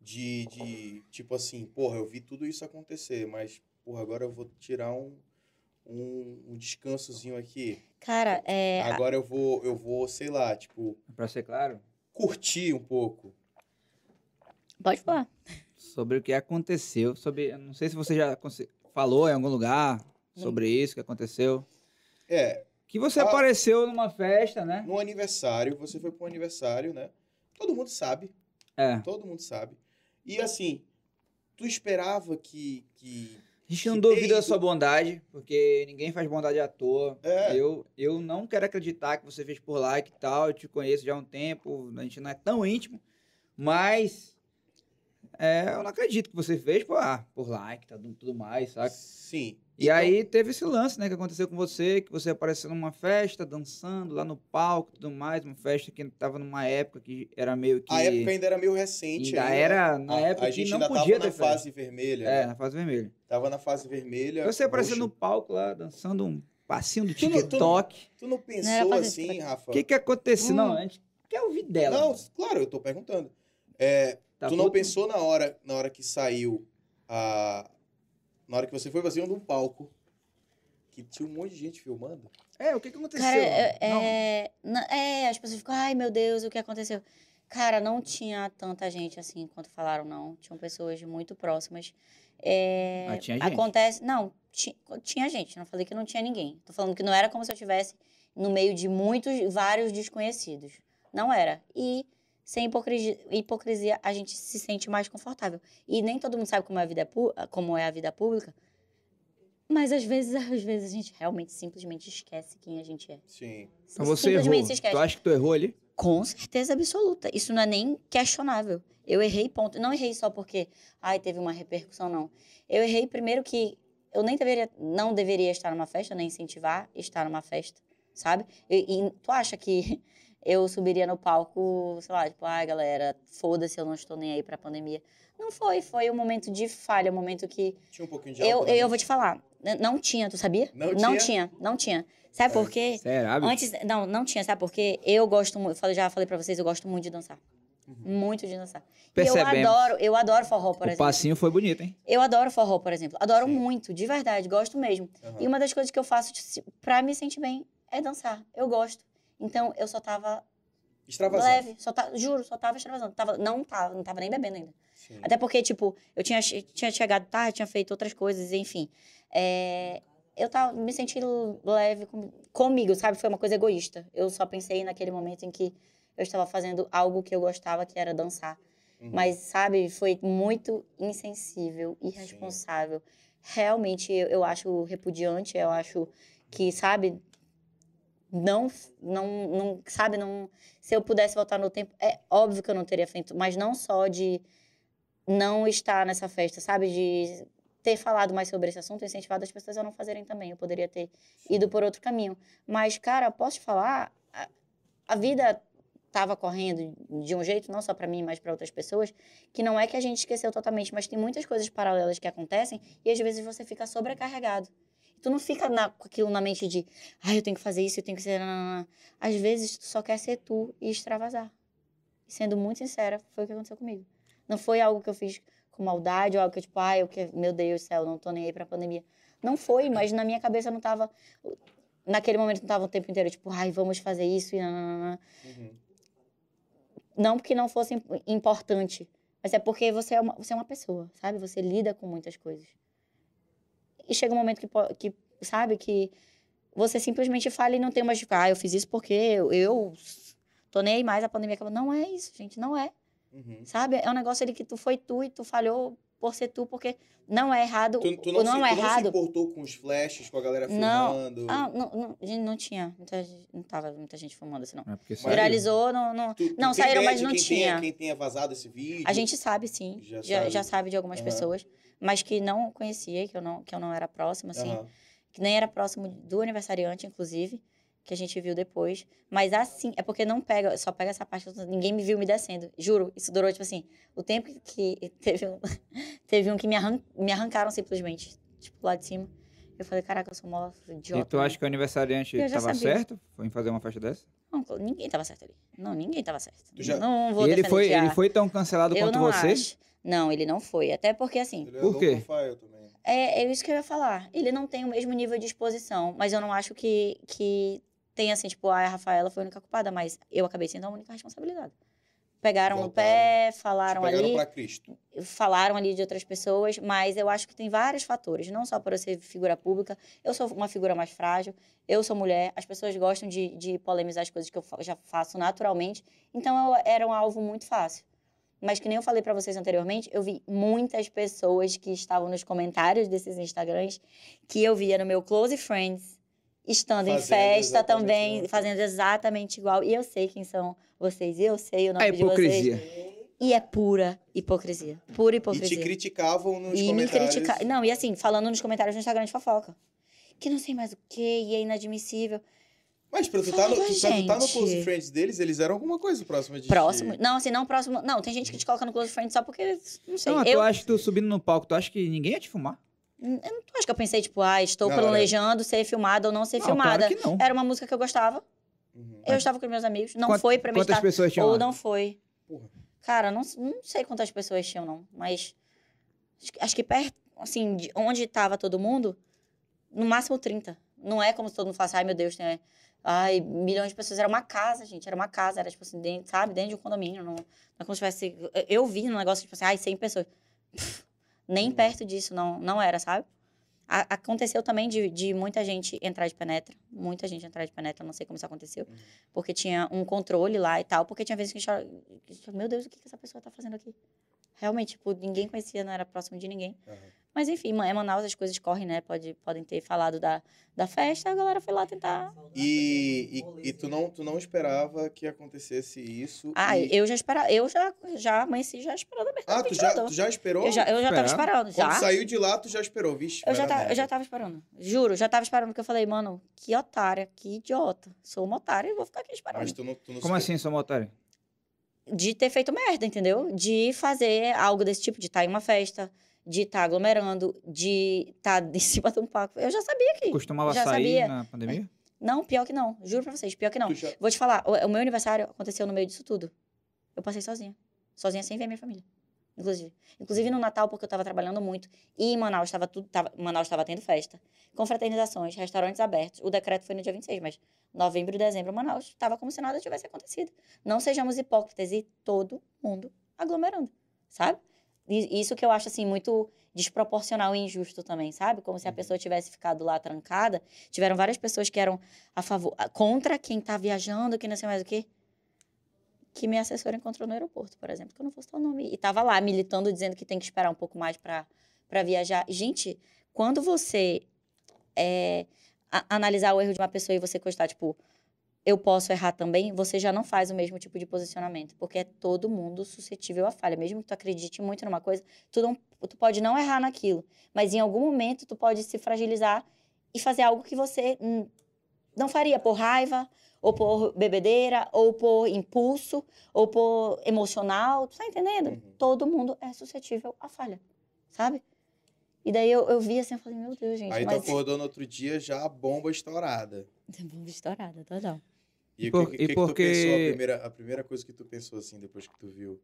[SPEAKER 1] de, de tipo assim, porra, eu vi tudo isso acontecer, mas porra, agora eu vou tirar um, um, um descansozinho aqui.
[SPEAKER 3] Cara, é.
[SPEAKER 1] Agora eu vou, eu vou, sei lá, tipo,
[SPEAKER 2] Pra ser claro,
[SPEAKER 1] curtir um pouco.
[SPEAKER 3] Pode falar.
[SPEAKER 2] sobre o que aconteceu, sobre, eu não sei se você já falou em algum lugar sobre isso que aconteceu.
[SPEAKER 1] É,
[SPEAKER 2] Que você
[SPEAKER 1] Ah.
[SPEAKER 2] apareceu numa festa, né?
[SPEAKER 1] no aniversário, você foi para um aniversário, né? Todo mundo sabe,
[SPEAKER 2] É.
[SPEAKER 1] todo mundo sabe. E assim, tu esperava que, que
[SPEAKER 2] A gente não duvida da sua bondade, porque ninguém faz bondade à toa.
[SPEAKER 1] É.
[SPEAKER 2] Eu, eu não quero acreditar que você fez por like e tal. Eu te conheço já há um tempo, a gente não é tão íntimo. Mas é, eu não acredito que você fez por, ah, por like tá, tudo mais, sabe?
[SPEAKER 1] sim.
[SPEAKER 2] E
[SPEAKER 1] Então,
[SPEAKER 2] aí teve esse lance, né, que aconteceu com você, que você apareceu numa festa, dançando lá no palco e tudo mais, uma festa que tava numa época que era meio que...
[SPEAKER 1] a época ainda era meio recente.
[SPEAKER 2] ainda
[SPEAKER 1] ainda.
[SPEAKER 2] era na
[SPEAKER 1] a,
[SPEAKER 2] época
[SPEAKER 1] a
[SPEAKER 2] que
[SPEAKER 1] gente
[SPEAKER 2] não
[SPEAKER 1] ainda
[SPEAKER 2] podia
[SPEAKER 1] tava na
[SPEAKER 2] festa.
[SPEAKER 1] fase vermelha.
[SPEAKER 2] É,
[SPEAKER 1] né?
[SPEAKER 2] na fase vermelha.
[SPEAKER 1] Tava na fase vermelha.
[SPEAKER 2] Você aparecendo no palco lá, dançando um Passinho do
[SPEAKER 1] Tu não- tu não-
[SPEAKER 2] TikTok.
[SPEAKER 1] Tu não pensou
[SPEAKER 3] pra-
[SPEAKER 1] assim, Rafa?
[SPEAKER 2] O que que aconteceu?
[SPEAKER 1] Hum.
[SPEAKER 2] Não, a gente quer ouvir dela.
[SPEAKER 1] Não, claro, eu tô perguntando. É,
[SPEAKER 2] Tá
[SPEAKER 1] tu não pensou na hora, na hora que saiu a. Na hora que você foi pra cima de um palco, que tinha um monte de gente filmando?
[SPEAKER 2] É, o que que aconteceu?
[SPEAKER 3] Cara, é,
[SPEAKER 2] Não.
[SPEAKER 3] é, é, as pessoas ficam, ai meu Deus, o que aconteceu? Cara, não tinha tanta gente assim quanto falaram, não. Tinham pessoas muito próximas. É,
[SPEAKER 2] Ah, tinha gente?
[SPEAKER 3] Acontece, não, ti- tinha gente, não falei que não tinha ninguém. Tô falando que não era como se eu estivesse no meio de muitos, vários desconhecidos. Não era. E sem hipocrisia, hipocrisia, a gente se sente mais confortável. E nem todo mundo sabe como é a vida, como é a vida pública. Mas às vezes, às vezes a gente realmente simplesmente esquece quem a gente é.
[SPEAKER 1] Sim.
[SPEAKER 2] Então você errou.
[SPEAKER 3] esquece.
[SPEAKER 2] Tu acha que tu errou ali?
[SPEAKER 3] Com certeza absoluta. Isso não é nem questionável. Eu errei, ponto. Não errei só porque, ai, teve uma repercussão, não. Eu errei primeiro que eu nem deveria, não deveria estar numa festa, nem incentivar estar numa festa, sabe? E, e tu acha que eu subiria no palco, sei lá, tipo, ai, galera, foda-se, eu não estou nem aí pra pandemia. Não foi, foi um momento de falha, um momento que
[SPEAKER 1] Tinha um pouquinho de
[SPEAKER 3] eu,
[SPEAKER 1] álcool,
[SPEAKER 3] eu,
[SPEAKER 1] né?
[SPEAKER 3] vou te falar, não tinha, tu sabia?
[SPEAKER 1] Não
[SPEAKER 3] Não
[SPEAKER 1] tinha?
[SPEAKER 3] tinha, não tinha. Sabe por quê?
[SPEAKER 2] Será, bicho?
[SPEAKER 3] Antes, não, não tinha, sabe por quê? Eu gosto muito, já falei pra vocês, eu gosto muito de dançar. Muito de dançar. E
[SPEAKER 2] Percebemos.
[SPEAKER 3] eu adoro, eu adoro forró, por
[SPEAKER 2] O
[SPEAKER 3] exemplo.
[SPEAKER 2] passinho foi bonito, hein?
[SPEAKER 3] Eu adoro forró, por exemplo. Adoro
[SPEAKER 1] Sim.
[SPEAKER 3] muito, de verdade, gosto mesmo.
[SPEAKER 1] Aham.
[SPEAKER 3] E uma das coisas que eu faço pra me sentir bem é dançar. Eu gosto. Então, eu só tava
[SPEAKER 1] Extravasando.
[SPEAKER 3] leve, só tá, juro, só tava extravasando. Tava, não tava, não tava nem bebendo ainda.
[SPEAKER 1] Sim.
[SPEAKER 3] Até porque, tipo, eu tinha, tinha chegado tarde, tinha feito outras coisas, enfim. É, eu tava me sentindo leve com- comigo, sabe? Foi uma coisa egoísta. Eu só pensei naquele momento em que eu estava fazendo algo que eu gostava, que era dançar.
[SPEAKER 1] Uhum.
[SPEAKER 3] Mas, sabe, foi muito insensível, irresponsável. Realmente, eu, eu acho repudiante, eu acho que, sabe, não, não, não, sabe, não, se eu pudesse voltar no tempo, é óbvio que eu não teria feito, mas não só de não estar nessa festa, sabe, de ter falado mais sobre esse assunto, incentivado as pessoas a não fazerem também. Eu poderia ter ido por outro caminho. Mas, cara, posso te falar, a, a vida estava correndo de um jeito, não só para mim, mas para outras pessoas, que não é que a gente esqueceu totalmente, mas tem muitas coisas paralelas que acontecem e às vezes você fica sobrecarregado. Tu não fica na, com aquilo na mente de, ai, eu tenho que fazer isso, eu tenho que ser. nananã." Às vezes tu só quer ser tu e extravasar. E sendo muito sincera, foi o que aconteceu comigo. Não foi algo que eu fiz com maldade, ou algo que eu, tipo, ai, eu que, meu Deus do céu, não tô nem aí pra pandemia. Não foi, mas na minha cabeça não tava. Naquele momento não tava o tempo inteiro, tipo, ai, vamos fazer isso e nananã.
[SPEAKER 1] Uhum.
[SPEAKER 3] Não porque não fosse im- importante, mas é porque você é, uma, você é uma pessoa, sabe? Você lida com muitas coisas. E chega um momento que, que sabe, que você simplesmente fala e não tem mais de ficar, ah, eu fiz isso porque eu, eu tô nem aí mais, a pandemia acabou. Não é isso, gente, não é.
[SPEAKER 1] Uhum.
[SPEAKER 3] Sabe? É um negócio ali que tu foi tu e tu falhou por ser tu, porque não é errado.
[SPEAKER 1] Tu, tu não,
[SPEAKER 3] não
[SPEAKER 1] se,
[SPEAKER 3] é
[SPEAKER 1] tu não se
[SPEAKER 3] errado.
[SPEAKER 1] importou com os flashes, com a galera
[SPEAKER 3] Não.
[SPEAKER 1] filmando?
[SPEAKER 3] Ah, não, não, gente, não tinha. Muita, não tava muita gente filmando assim, não.
[SPEAKER 2] É.
[SPEAKER 3] Viralizou, não. não
[SPEAKER 1] Tu-
[SPEAKER 3] não, saíram, mas não
[SPEAKER 1] quem
[SPEAKER 3] tinha.
[SPEAKER 1] Tenha, quem tenha vazado esse vídeo?
[SPEAKER 3] A gente sabe, sim.
[SPEAKER 1] Já
[SPEAKER 3] Já, já,
[SPEAKER 1] sabe.
[SPEAKER 3] sabe de algumas
[SPEAKER 1] Aham.
[SPEAKER 3] pessoas, mas que não conhecia, que eu não, que eu não era próxima, assim.
[SPEAKER 1] Aham.
[SPEAKER 3] Que nem era próximo do aniversariante, inclusive, que a gente viu depois. Mas assim, é porque não pega, só pega essa parte, ninguém me viu me descendo. Juro, isso durou, tipo assim, o tempo que teve um, teve um que me, arran, me arrancaram simplesmente, tipo, lá de cima. Eu falei, caraca, eu sou mó idiota.
[SPEAKER 2] E tu
[SPEAKER 3] né?
[SPEAKER 2] acha que o aniversariante
[SPEAKER 3] Eu já
[SPEAKER 2] tava
[SPEAKER 3] sabia.
[SPEAKER 2] certo em fazer uma festa dessa?
[SPEAKER 3] Não, ninguém tava certo ali. Não, ninguém tava certo.
[SPEAKER 1] Já-
[SPEAKER 3] Não vou
[SPEAKER 2] E ele foi, ele foi tão cancelado
[SPEAKER 3] Eu
[SPEAKER 2] quanto
[SPEAKER 3] não
[SPEAKER 2] você?
[SPEAKER 3] acho. Não, ele não foi. Até porque, assim,
[SPEAKER 1] Ele é
[SPEAKER 2] Por quê?
[SPEAKER 3] É, é isso que eu ia falar. Ele não tem o mesmo nível de exposição, mas eu não acho que, que tem assim, tipo, ah, a Rafaela foi a única culpada, mas eu acabei sendo a única responsabilidade. Pegaram no
[SPEAKER 1] Voltaram.
[SPEAKER 3] pé, falaram
[SPEAKER 1] pegaram
[SPEAKER 3] ali,
[SPEAKER 1] pra Cristo.
[SPEAKER 3] falaram ali de outras pessoas, mas eu acho que tem vários fatores, não só por eu ser figura pública, eu sou uma figura mais frágil, eu sou mulher, as pessoas gostam de, de polemizar as coisas que eu já faço naturalmente, então eu era um alvo muito fácil. Mas que nem eu falei pra vocês anteriormente, eu vi muitas pessoas que estavam nos comentários desses Instagrams que eu via no meu Close Friends, estando em
[SPEAKER 1] Fazendo
[SPEAKER 3] festa
[SPEAKER 1] exatamente
[SPEAKER 3] também,
[SPEAKER 1] igual.
[SPEAKER 3] fazendo exatamente igual. E eu sei quem são vocês, eu sei o nome
[SPEAKER 2] A
[SPEAKER 3] de vocês.
[SPEAKER 2] hipocrisia.
[SPEAKER 3] E é pura hipocrisia. Pura
[SPEAKER 1] E
[SPEAKER 3] hipocrisia.
[SPEAKER 1] te criticavam nos
[SPEAKER 3] E me
[SPEAKER 1] comentários.
[SPEAKER 3] criticar. Não, e assim, falando nos comentários do Instagram de fofoca. Que não sei mais o que, e é inadmissível.
[SPEAKER 1] Mas pra tu tá no, tu, pra tu tá no. Close Friends deles, eles eram alguma coisa próxima de
[SPEAKER 3] Próximo.
[SPEAKER 1] ti.
[SPEAKER 3] Não, assim, não próximo. Não, tem gente que te coloca no Close Friend só porque. Não sei.
[SPEAKER 2] Não,
[SPEAKER 3] eu,
[SPEAKER 2] tu acha que tu subindo no palco, tu acha que ninguém ia te fumar?
[SPEAKER 3] Eu não acho que eu pensei, tipo, ah, estou
[SPEAKER 1] Na hora.
[SPEAKER 3] planejando ser filmada ou não ser
[SPEAKER 2] Não,
[SPEAKER 3] filmada.
[SPEAKER 2] claro que não.
[SPEAKER 3] Era uma música que eu gostava.
[SPEAKER 1] Uhum.
[SPEAKER 3] Eu estava com meus amigos. Não
[SPEAKER 2] Quant-
[SPEAKER 3] foi pra mim
[SPEAKER 2] Quantas
[SPEAKER 3] estar.
[SPEAKER 2] pessoas tinham
[SPEAKER 3] Ou
[SPEAKER 2] lá?
[SPEAKER 3] não foi.
[SPEAKER 1] Porra.
[SPEAKER 3] Cara, não, não sei quantas pessoas tinham, não. Mas acho, que- perto, assim, de onde tava todo mundo, no máximo 30. Não é como se todo mundo falasse, ai meu Deus, tem. Ai, milhões de pessoas. Era uma casa, gente. Era uma casa. Era, tipo assim, dentro, sabe? Dentro de um condomínio. Não, não é como se tivesse. Eu vi no negócio, tipo assim, ai, 100 pessoas. Pff, nem
[SPEAKER 1] Uhum.
[SPEAKER 3] perto disso, não, não era, sabe? A- aconteceu também de, de muita gente entrar de penetra. Muita gente entrar de penetra. Não sei como isso aconteceu.
[SPEAKER 1] Uhum.
[SPEAKER 3] Porque tinha um controle lá e tal. Porque tinha vezes que a gente meu Deus, o que, que essa pessoa tá fazendo aqui? Realmente, tipo, ninguém conhecia, não era próximo de ninguém.
[SPEAKER 1] Aham.
[SPEAKER 3] Mas enfim, é Manaus, as coisas correm, né? Pode, podem ter falado da, da festa, a galera foi lá tentar.
[SPEAKER 1] E, e, e tu, não, tu não esperava que acontecesse isso.
[SPEAKER 3] Ah,
[SPEAKER 1] e...
[SPEAKER 3] eu já esperava, eu já, já amanheci já esperando a abertura
[SPEAKER 1] Ah, tu já, tu já esperou?
[SPEAKER 3] Eu já, eu já tava esperando,
[SPEAKER 1] Quando
[SPEAKER 3] já.
[SPEAKER 1] saiu de lá, tu já esperou, vixe.
[SPEAKER 3] Eu já, tá, eu já tava esperando. Juro, já tava esperando, porque eu falei, mano, que otária, que idiota. Sou uma otária e vou ficar aqui esperando.
[SPEAKER 1] Mas tu não, tu não
[SPEAKER 2] Como assim, sou otário?
[SPEAKER 3] de ter feito merda, entendeu? De fazer algo desse tipo, de estar em uma festa, de estar aglomerando, de estar em cima de um palco. Eu já sabia que.
[SPEAKER 2] Costumava
[SPEAKER 3] já
[SPEAKER 2] sair
[SPEAKER 3] sabia.
[SPEAKER 2] na pandemia?
[SPEAKER 3] Não, pior que não. Juro pra vocês, pior que não.
[SPEAKER 1] já-
[SPEAKER 3] Vou te falar, o, o meu aniversário aconteceu no meio disso tudo. Eu passei sozinha. Sozinha sem ver minha família. Inclusive. Inclusive no Natal, porque eu tava trabalhando muito. E em Manaus estava tudo. Tava, Manaus estava tendo festa. Confraternizações, restaurantes abertos. O decreto foi no dia 26, mas novembro e dezembro, Manaus estava como se nada tivesse acontecido. Não sejamos hipócritas e todo mundo aglomerando, sabe? Isso que eu acho, assim, muito desproporcional e injusto também, sabe? Como se a
[SPEAKER 1] Uhum.
[SPEAKER 3] pessoa tivesse ficado lá trancada. Tiveram várias pessoas que eram a favor, contra quem tá viajando, que não sei mais o quê. Que minha assessora encontrou no aeroporto, por exemplo, que eu não fosse tal nome. E tava lá militando, dizendo que tem que esperar um pouco mais para viajar. Gente, quando você é, a- analisar o erro de uma pessoa e você constar, tipo, eu posso errar também, você já não faz o mesmo tipo de posicionamento. Porque é todo mundo suscetível à falha. Mesmo que tu acredite muito numa coisa, tu, não, tu pode não errar naquilo. Mas em algum momento tu pode se fragilizar e fazer algo que você não faria por raiva, ou por bebedeira, ou por impulso, ou por emocional. Tu tá entendendo?
[SPEAKER 1] Uhum.
[SPEAKER 3] Todo mundo é suscetível à falha, sabe? E daí eu, eu vi assim, eu falei, meu Deus, gente,
[SPEAKER 1] Aí tu
[SPEAKER 3] mas...
[SPEAKER 1] acordou no outro dia já a bomba estourada.
[SPEAKER 3] Bomba estourada, total.
[SPEAKER 1] E, o
[SPEAKER 2] por-
[SPEAKER 1] que,
[SPEAKER 2] e
[SPEAKER 1] que, que
[SPEAKER 2] porque-
[SPEAKER 1] tu pensou? A primeira, a primeira coisa que tu pensou assim, depois que tu viu?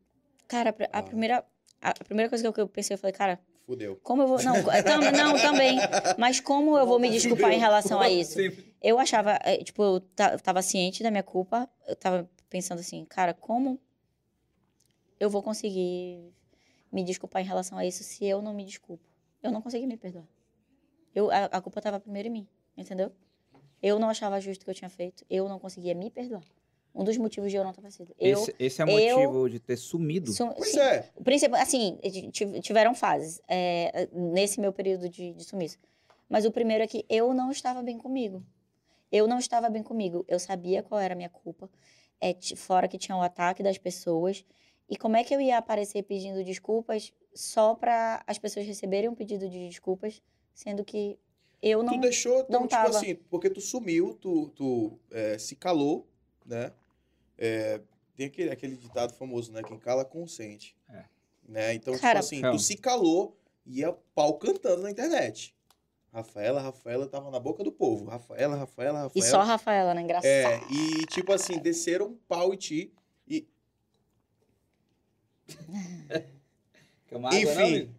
[SPEAKER 3] Cara, a
[SPEAKER 1] Ah.
[SPEAKER 3] primeira... A primeira coisa que eu- que pensei, eu falei, cara,
[SPEAKER 1] Fudeu.
[SPEAKER 3] como eu vou... Não, tam- não também. Mas como eu vou me desculpar em relação a isso? Eu achava, é, tipo, eu tava ciente da minha culpa, eu tava pensando assim, cara, como eu vou conseguir me desculpar em relação a isso se eu não me desculpo? Eu não consegui me perdoar. Eu, a, a culpa tava primeiro em mim, entendeu? Eu não achava justo o que eu tinha feito, eu não conseguia me perdoar. Um dos motivos de eu não ter sido. Eu,
[SPEAKER 2] Esse, esse é o
[SPEAKER 3] eu-
[SPEAKER 2] motivo de ter sumido.
[SPEAKER 3] sou-
[SPEAKER 1] Pois
[SPEAKER 3] sim,
[SPEAKER 1] é.
[SPEAKER 3] o principal, assim, ti- tiveram fases é, nesse meu período de, de sumiço. Mas o primeiro é que eu não estava bem comigo. Eu não estava bem comigo. Eu sabia qual era a minha culpa. É, fora que tinha o ataque das pessoas. E como é que eu ia aparecer pedindo desculpas só para as pessoas receberem um pedido de desculpas, sendo que eu não.
[SPEAKER 1] tu deixou, tu,
[SPEAKER 3] não
[SPEAKER 1] tipo
[SPEAKER 3] tava.
[SPEAKER 1] assim, porque tu sumiu, tu, tu é, se calou, né? É, tem aquele, aquele ditado famoso, né? Quem cala, consente.
[SPEAKER 2] É.
[SPEAKER 1] Né? Então,
[SPEAKER 3] Cara-
[SPEAKER 1] tipo assim,
[SPEAKER 2] Calma.
[SPEAKER 1] tu se calou e ia pau cantando na internet. Rafaela, Rafaela tava na boca do povo. Rafaela, Rafaela, Rafaela.
[SPEAKER 3] E só a Rafaela, né? Engraçado.
[SPEAKER 1] É, e tipo assim, desceram um pau em ti. E,
[SPEAKER 2] não,
[SPEAKER 1] Enfim.
[SPEAKER 2] amigo?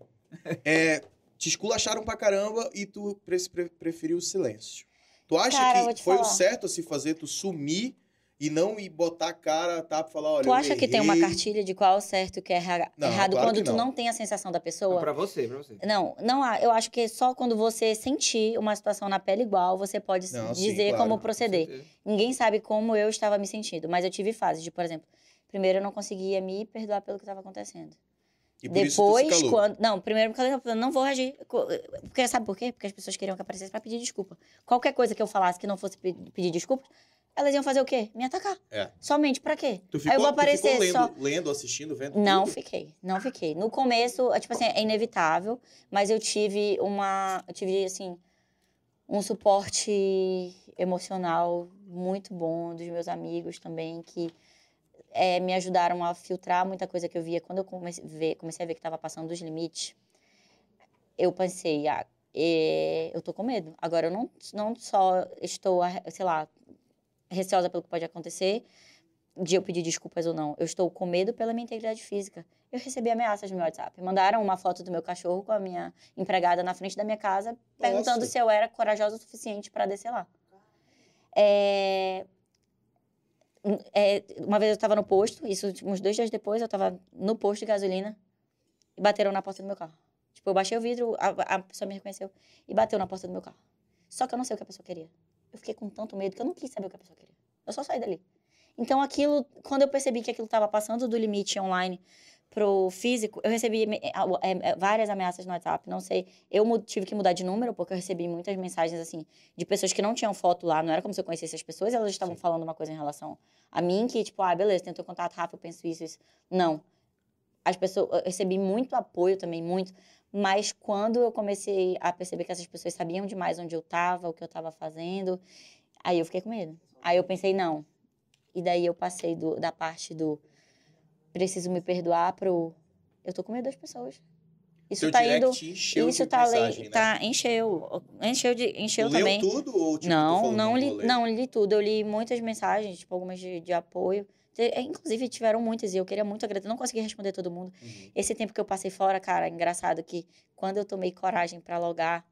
[SPEAKER 1] é, te esculacharam pra caramba e tu pre- pre- preferiu o silêncio. Tu acha
[SPEAKER 3] Cara,
[SPEAKER 1] que foi o
[SPEAKER 3] falar.
[SPEAKER 1] certo a se fazer, tu sumir e não ir botar a cara, tá? Pra falar, olha,
[SPEAKER 3] Tu
[SPEAKER 1] eu
[SPEAKER 3] acha que tem uma cartilha de qual é o certo e o que é erra-
[SPEAKER 1] Não,
[SPEAKER 3] errado
[SPEAKER 1] claro
[SPEAKER 3] quando
[SPEAKER 1] que
[SPEAKER 3] tu
[SPEAKER 1] não.
[SPEAKER 3] não tem a sensação da
[SPEAKER 2] Não,
[SPEAKER 3] pessoa?
[SPEAKER 2] pra você, pra você.
[SPEAKER 3] Não, não há. Eu acho que só quando você sentir uma situação na pele igual, você pode
[SPEAKER 1] Não, sim,
[SPEAKER 3] dizer
[SPEAKER 1] claro,
[SPEAKER 3] como
[SPEAKER 1] com
[SPEAKER 3] proceder.
[SPEAKER 2] Com.
[SPEAKER 3] Ninguém sabe como eu estava me sentindo, mas eu tive fases de, por exemplo, primeiro eu não conseguia me perdoar pelo que estava acontecendo.
[SPEAKER 1] E por isso tu
[SPEAKER 3] Depois,
[SPEAKER 1] calou.
[SPEAKER 3] quando. Não, primeiro porque eu não vou reagir. Porque sabe por quê? Porque as pessoas queriam que aparecesse pra pedir desculpa. Qualquer coisa que eu falasse que não fosse pe- pedir desculpa, elas iam fazer o quê? Me atacar.
[SPEAKER 1] É.
[SPEAKER 3] Somente pra quê?
[SPEAKER 1] Tu ficou,
[SPEAKER 3] Aí eu vou
[SPEAKER 1] tu
[SPEAKER 3] aparecer
[SPEAKER 1] lendo,
[SPEAKER 3] só.
[SPEAKER 1] lendo, assistindo, vendo
[SPEAKER 3] Não
[SPEAKER 1] tudo?
[SPEAKER 3] fiquei, não fiquei. No começo, é, tipo assim, é inevitável, mas eu tive uma, eu tive assim um suporte emocional muito bom dos meus amigos também que é, me ajudaram a filtrar muita coisa que eu via quando eu comecei, a ver- comecei a ver que estava passando dos limites. Eu pensei, ah, é, eu tô com medo. Agora, eu não, não só estou, sei lá, receosa pelo que pode acontecer, de eu pedir desculpas ou não. Eu estou com medo pela minha integridade física. Eu recebi ameaças no meu WhatsApp. Mandaram uma foto do meu cachorro com a minha empregada na frente da minha casa, perguntando
[SPEAKER 1] Nossa.
[SPEAKER 3] se eu era corajosa o suficiente para descer lá. É, é, uma vez eu estava no posto, isso uns dois dias depois, eu estava no posto de gasolina e bateram na porta do meu carro. Tipo, eu baixei o vidro, a, a pessoa me reconheceu e bateu na porta do meu carro. Só que eu não sei o que a pessoa queria. Eu fiquei com tanto medo que eu não quis saber o que a pessoa queria. Eu só saí dali. Então, aquilo, quando eu percebi que aquilo estava passando do limite online pro físico, eu recebi é, é, várias ameaças no WhatsApp. Não sei, eu tive que mudar de número porque eu recebi muitas mensagens assim de pessoas que não tinham foto lá. Não era como se eu conhecesse as pessoas, elas estavam
[SPEAKER 1] Sim.
[SPEAKER 3] falando uma coisa em relação a mim que tipo, ah, beleza, tem teu contato, Rafa, eu penso isso, isso. Não. As pessoas, eu recebi muito apoio também, muito. Mas quando eu comecei a perceber que essas pessoas sabiam demais onde eu estava, o que eu estava fazendo, aí eu fiquei com medo. Aí eu pensei, não. E daí eu passei do- da parte do preciso me perdoar pro eu tô com medo das pessoas. Isso
[SPEAKER 1] Seu
[SPEAKER 3] tá indo.
[SPEAKER 1] encheu
[SPEAKER 3] Isso
[SPEAKER 1] de
[SPEAKER 3] tá,
[SPEAKER 1] mensagem,
[SPEAKER 3] le,
[SPEAKER 1] né?
[SPEAKER 3] tá encheu, encheu de encheu
[SPEAKER 1] leu
[SPEAKER 3] também.
[SPEAKER 1] tudo ou tipo,
[SPEAKER 3] Não, não li, não li tudo. Eu li muitas mensagens, tipo algumas de, de apoio. É, Inclusive tiveram muitas e eu queria muito agradecer. Não consegui responder todo mundo.
[SPEAKER 1] Uhum.
[SPEAKER 3] Esse tempo que eu passei fora, cara, é engraçado que quando eu tomei coragem pra logar,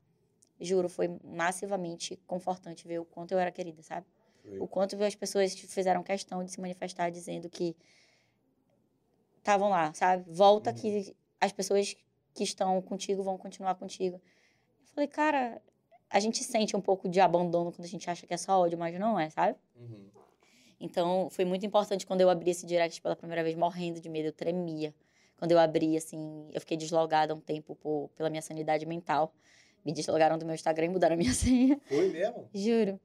[SPEAKER 3] juro, foi massivamente confortante ver o quanto eu era querida, sabe?
[SPEAKER 1] Foi.
[SPEAKER 3] O quanto as pessoas fizeram questão de se manifestar dizendo que estavam lá, sabe? Volta
[SPEAKER 1] Uhum.
[SPEAKER 3] que as pessoas que estão contigo vão continuar contigo. Eu falei, cara, a gente sente um pouco de abandono quando a gente acha que é só ódio, mas não é, sabe?
[SPEAKER 1] Uhum.
[SPEAKER 3] Então, foi muito importante quando eu abri esse direct pela primeira vez, morrendo de medo, eu tremia. Quando eu abri, assim, eu fiquei deslogada um tempo por, pela minha sanidade mental. Me deslogaram do meu Instagram e mudaram a minha senha,
[SPEAKER 1] Foi mesmo?
[SPEAKER 3] juro.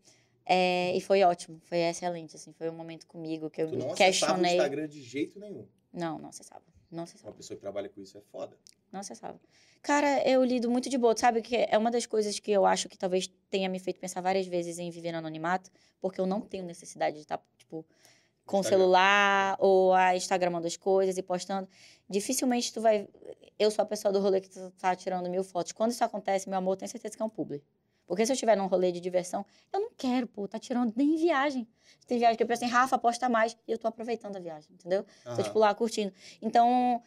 [SPEAKER 3] É, e foi ótimo, foi excelente, assim, foi um momento comigo que eu
[SPEAKER 1] Tu não
[SPEAKER 3] me
[SPEAKER 1] acessava o
[SPEAKER 3] questionei.
[SPEAKER 1] Instagram de jeito nenhum.
[SPEAKER 3] Não, não acessava. Não acessava.
[SPEAKER 1] Uma pessoa que trabalha com isso é foda.
[SPEAKER 3] Não acessava. Cara, eu lido muito de boa. Sabe que é uma das coisas que eu acho que talvez tenha me feito pensar várias vezes em viver no anonimato, porque eu não tenho necessidade de estar, tipo, com o celular ou a Instagramando as coisas e postando. Dificilmente tu vai. Eu sou a pessoa do rolê que tu tá tirando mil fotos. Quando isso acontece, meu amor, tenho certeza que é um publi. Porque se eu estiver num rolê de diversão, eu não quero, pô, tá tirando nem em viagem. Tem viagem que eu penso assim, Rafa, posta mais. E eu tô aproveitando a viagem, entendeu? Tô,
[SPEAKER 1] Aham.
[SPEAKER 3] tipo, lá curtindo. Então,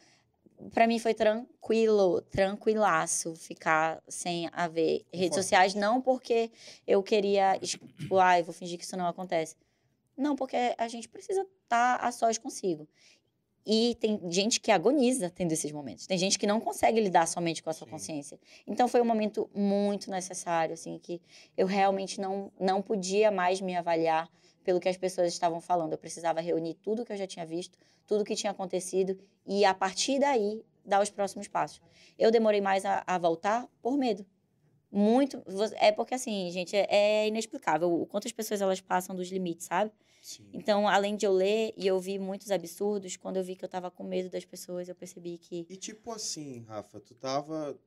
[SPEAKER 3] pra mim foi tranquilo, tranquilaço ficar sem haver redes sociais. Não porque eu queria, tipo, ai, vou fingir que isso não acontece. Não, porque a gente precisa estar a sós consigo. E tem gente que agoniza tendo esses momentos. Tem gente que não consegue lidar somente com a sua
[SPEAKER 1] Sim.
[SPEAKER 3] consciência. Então foi um momento muito necessário, assim, que eu realmente não, não podia mais me avaliar pelo que as pessoas estavam falando. Eu precisava reunir tudo que eu já tinha visto, tudo que tinha acontecido e a partir daí dar os próximos passos. Eu demorei mais a, a voltar por medo. Muito. É porque assim, gente, é, é inexplicável o quanto as pessoas elas passam dos limites, sabe?
[SPEAKER 1] Sim.
[SPEAKER 3] Então, além de eu ler e eu vi muitos absurdos, quando eu vi que eu tava com medo das pessoas, eu percebi que
[SPEAKER 1] E tipo assim, Rafa, tu tava.